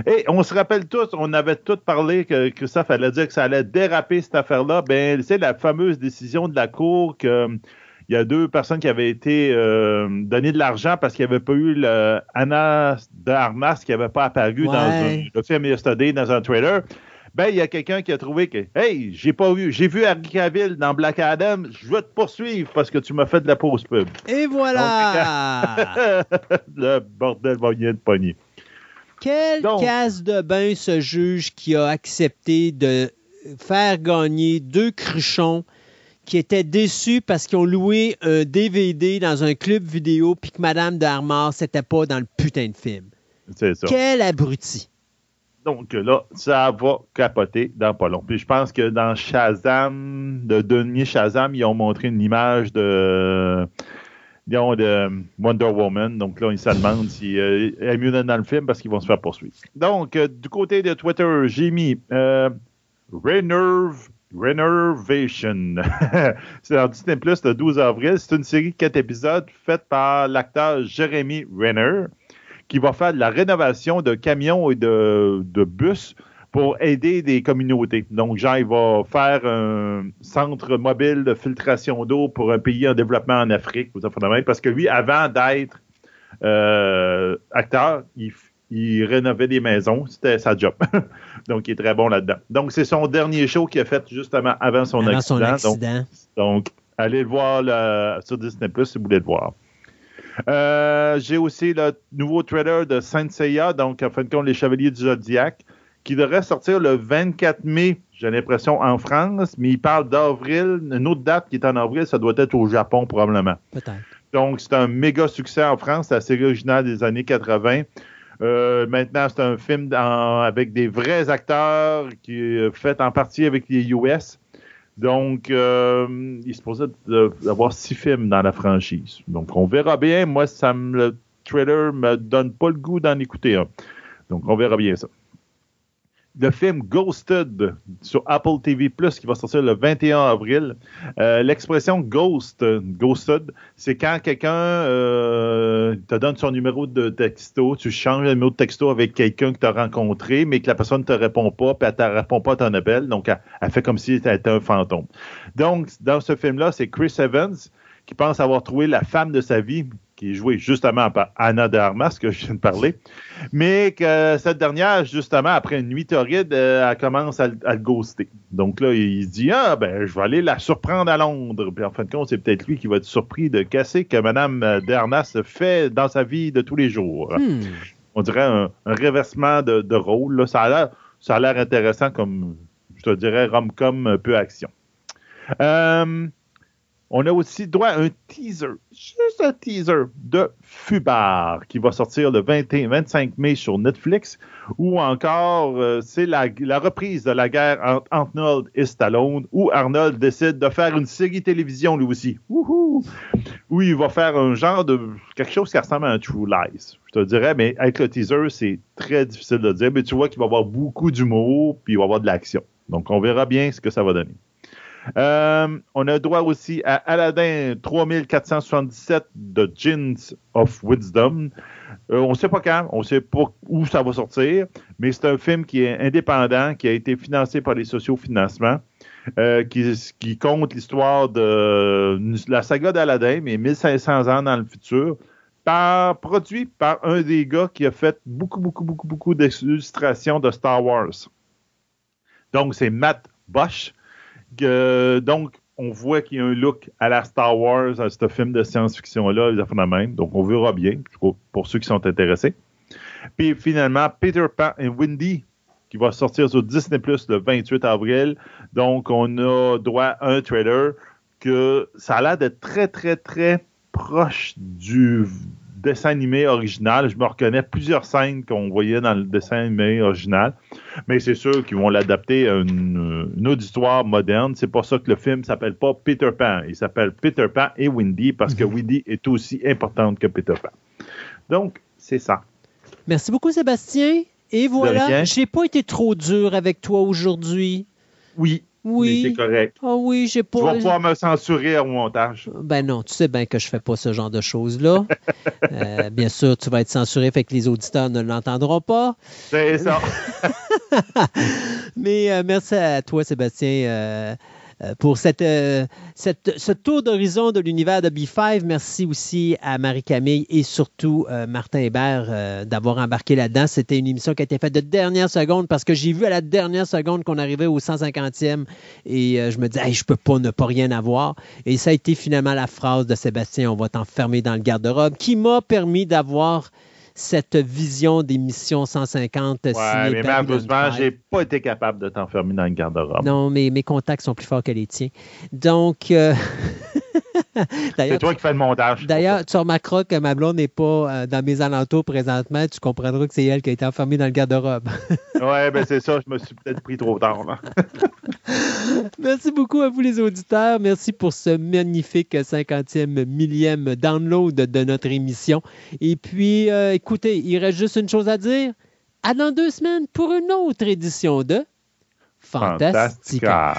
Et on se rappelle tous, on avait tous parlé que Christophe allait dire que ça allait déraper cette affaire-là. Ben, c'est la fameuse décision de la Cour que il y a deux personnes qui avaient été euh, données de l'argent parce qu'il n'y avait pas eu le Anna de Armas qui n'avait pas apparu dans le film Yesterday dans un trailer. Ben, il y a quelqu'un qui a trouvé que, hey, j'ai pas vu, j'ai vu Harry Cavill dans Black Adam, je vais te poursuivre parce que tu m'as fait de la pause pub. Et voilà! le bordel va venir de pogner. Quelle casse de bain ce juge qui a accepté de faire gagner deux cruchons qui étaient déçus parce qu'ils ont loué un DVD dans un club vidéo puis que Madame de Armand, c'était pas dans le putain de film? C'est ça. Quel abruti. Donc là, ça va capoter dans pas long. Puis je pense que dans Shazam, de dernier Shazam, ils ont montré une image de de Wonder Woman. Donc là, ils se demandent si euh, elle est mieux dans le film parce qu'ils vont se faire poursuivre. Donc, euh, du côté de Twitter, j'ai mis euh, Renerve. Renervation. c'est dans Disney Plus le 12 avril. C'est une série de quatre épisodes faite par l'acteur Jeremy Renner qui va faire de la rénovation de camions et de bus pour aider des communautés. Donc, il va faire un centre mobile de filtration d'eau pour un pays en développement en Afrique, parce que lui, avant d'être euh, acteur, il, rénovait des maisons. C'était sa job. donc, il est très bon là-dedans. Donc, c'est son dernier show qu'il a fait justement avant son accident. Donc, allez le voir sur Disney Plus si vous voulez le voir. Euh, j'ai aussi le nouveau trailer de Saint Seiya, donc en fin de compte, les Chevaliers du Zodiac qui devrait sortir le 24 mai, j'ai l'impression, en France, mais il parle d'avril. Une autre date qui est en avril, ça doit être au Japon, probablement. Peut-être. Donc, c'est un méga succès en France. C'est la série originale des années 80. Euh, maintenant, c'est un film avec des vrais acteurs qui est fait en partie avec les US. Donc, euh, il se posait d'avoir six films dans la franchise. Donc, on verra bien. Moi, ça me, le trailer me donne pas le goût d'en écouter un. Donc, on verra bien ça le film Ghosted sur Apple TV Plus qui va sortir le 21 avril. Euh, l'expression ghost, ghosted, c'est quand quelqu'un euh, te donne son numéro de texto, tu changes le numéro de texto avec quelqu'un que tu as rencontré, mais que la personne ne te répond pas, puis elle ne répond pas à ton appel, donc elle, fait comme si elle était un fantôme. Donc, dans ce film-là, c'est Chris Evans qui pense avoir trouvé la femme de sa vie, qui est jouée justement par Anna de Armas, que je viens de parler, mais que cette dernière, justement, après une nuit torride, euh, elle commence à, le ghoster. Donc là, il se dit Ah, ben, je vais aller la surprendre à Londres. Puis en fin de compte, c'est peut-être lui qui va être surpris de casser que Mme de Armas fait dans sa vie de tous les jours. Hmm. On dirait un, reversement de, rôle. Ça a l'air intéressant comme, je te dirais, rom-com peu action. Euh, on a aussi droit à un teaser, juste un teaser de Fubar qui va sortir le 25 mai sur Netflix ou encore euh, c'est la, reprise de la guerre entre Arnold et Stallone où Arnold décide de faire une série télévision lui aussi. Où il va faire un genre de quelque chose qui ressemble à un True Lies. Je te dirais, mais avec le teaser, c'est très difficile de dire, mais tu vois qu'il va y avoir beaucoup d'humour puis il va y avoir de l'action. Donc on verra bien ce que ça va donner. Euh, on a droit aussi à Aladdin 3477 de Jeans of Wisdom. Euh, on ne sait pas quand, on ne sait pas où ça va sortir, mais c'est un film qui est indépendant, qui a été financé par les sociofinancements, euh, qui, qui compte l'histoire de la saga d'Aladdin, mais 1500 ans dans le futur, par, produit par un des gars qui a fait beaucoup, beaucoup, beaucoup, beaucoup d'illustrations de Star Wars. Donc, c'est Matt Bosch. Donc, on voit qu'il y a un look à la Star Wars, à ce film de science-fiction-là, les affaires de même. Donc, on verra bien, pour ceux qui sont intéressés. Puis finalement, Peter Pan et Wendy, qui va sortir sur Disney Plus le 28 avril. Donc, on a droit à un trailer que ça a l'air d'être très, très, très proche du dessin animé original. Je me reconnais plusieurs scènes qu'on voyait dans le dessin animé original, mais c'est sûr qu'ils vont l'adapter à une, auditoire moderne. C'est pour ça que le film s'appelle pas Peter Pan. Il s'appelle Peter Pan et Wendy parce que mhm. Wendy est aussi importante que Peter Pan. Donc, c'est ça. Merci beaucoup, Sébastien. Et voilà, j'ai pas été trop dur avec toi aujourd'hui. Oui, oui. C'est correct. Ah oui, j'ai pas. Tu vas pouvoir me censurer au montage. Ben non, tu sais bien que je fais pas ce genre de choses-là. Euh, bien sûr, tu vas être censuré, fait que les auditeurs ne l'entendront pas. C'est ça. Mais euh, merci à toi, Sébastien. Euh, pour euh, ce tour d'horizon de l'univers de B5. Merci aussi à Marie-Camille et surtout euh, Martin Hébert d'avoir embarqué là-dedans. C'était une émission qui a été faite de dernière seconde parce que j'ai vu à la dernière seconde qu'on arrivait au 150e et je me disais, je peux pas ne pas rien avoir. Et ça a été finalement la phrase de Sébastien, on va t'enfermer dans le garde-robe, qui m'a permis d'avoir cette vision des missions 150 ouais, mais malheureusement, j'ai pas été capable de t'enfermer dans une garde-robe. Non, mais mes contacts sont plus forts que les tiens. Donc, euh, c'est toi qui fais le montage. D'ailleurs, tu remarqueras que ma blonde n'est pas euh, dans mes alentours présentement. Tu comprendras que c'est elle qui a été enfermée dans le garde-robe. oui, ben c'est ça. Je me suis peut-être pris trop tard. Merci beaucoup à vous, les auditeurs. Merci pour ce magnifique 50e millième download de notre émission. Et puis, euh, écoutez, il reste juste une chose à dire. À dans deux semaines pour une autre édition de Fantastica.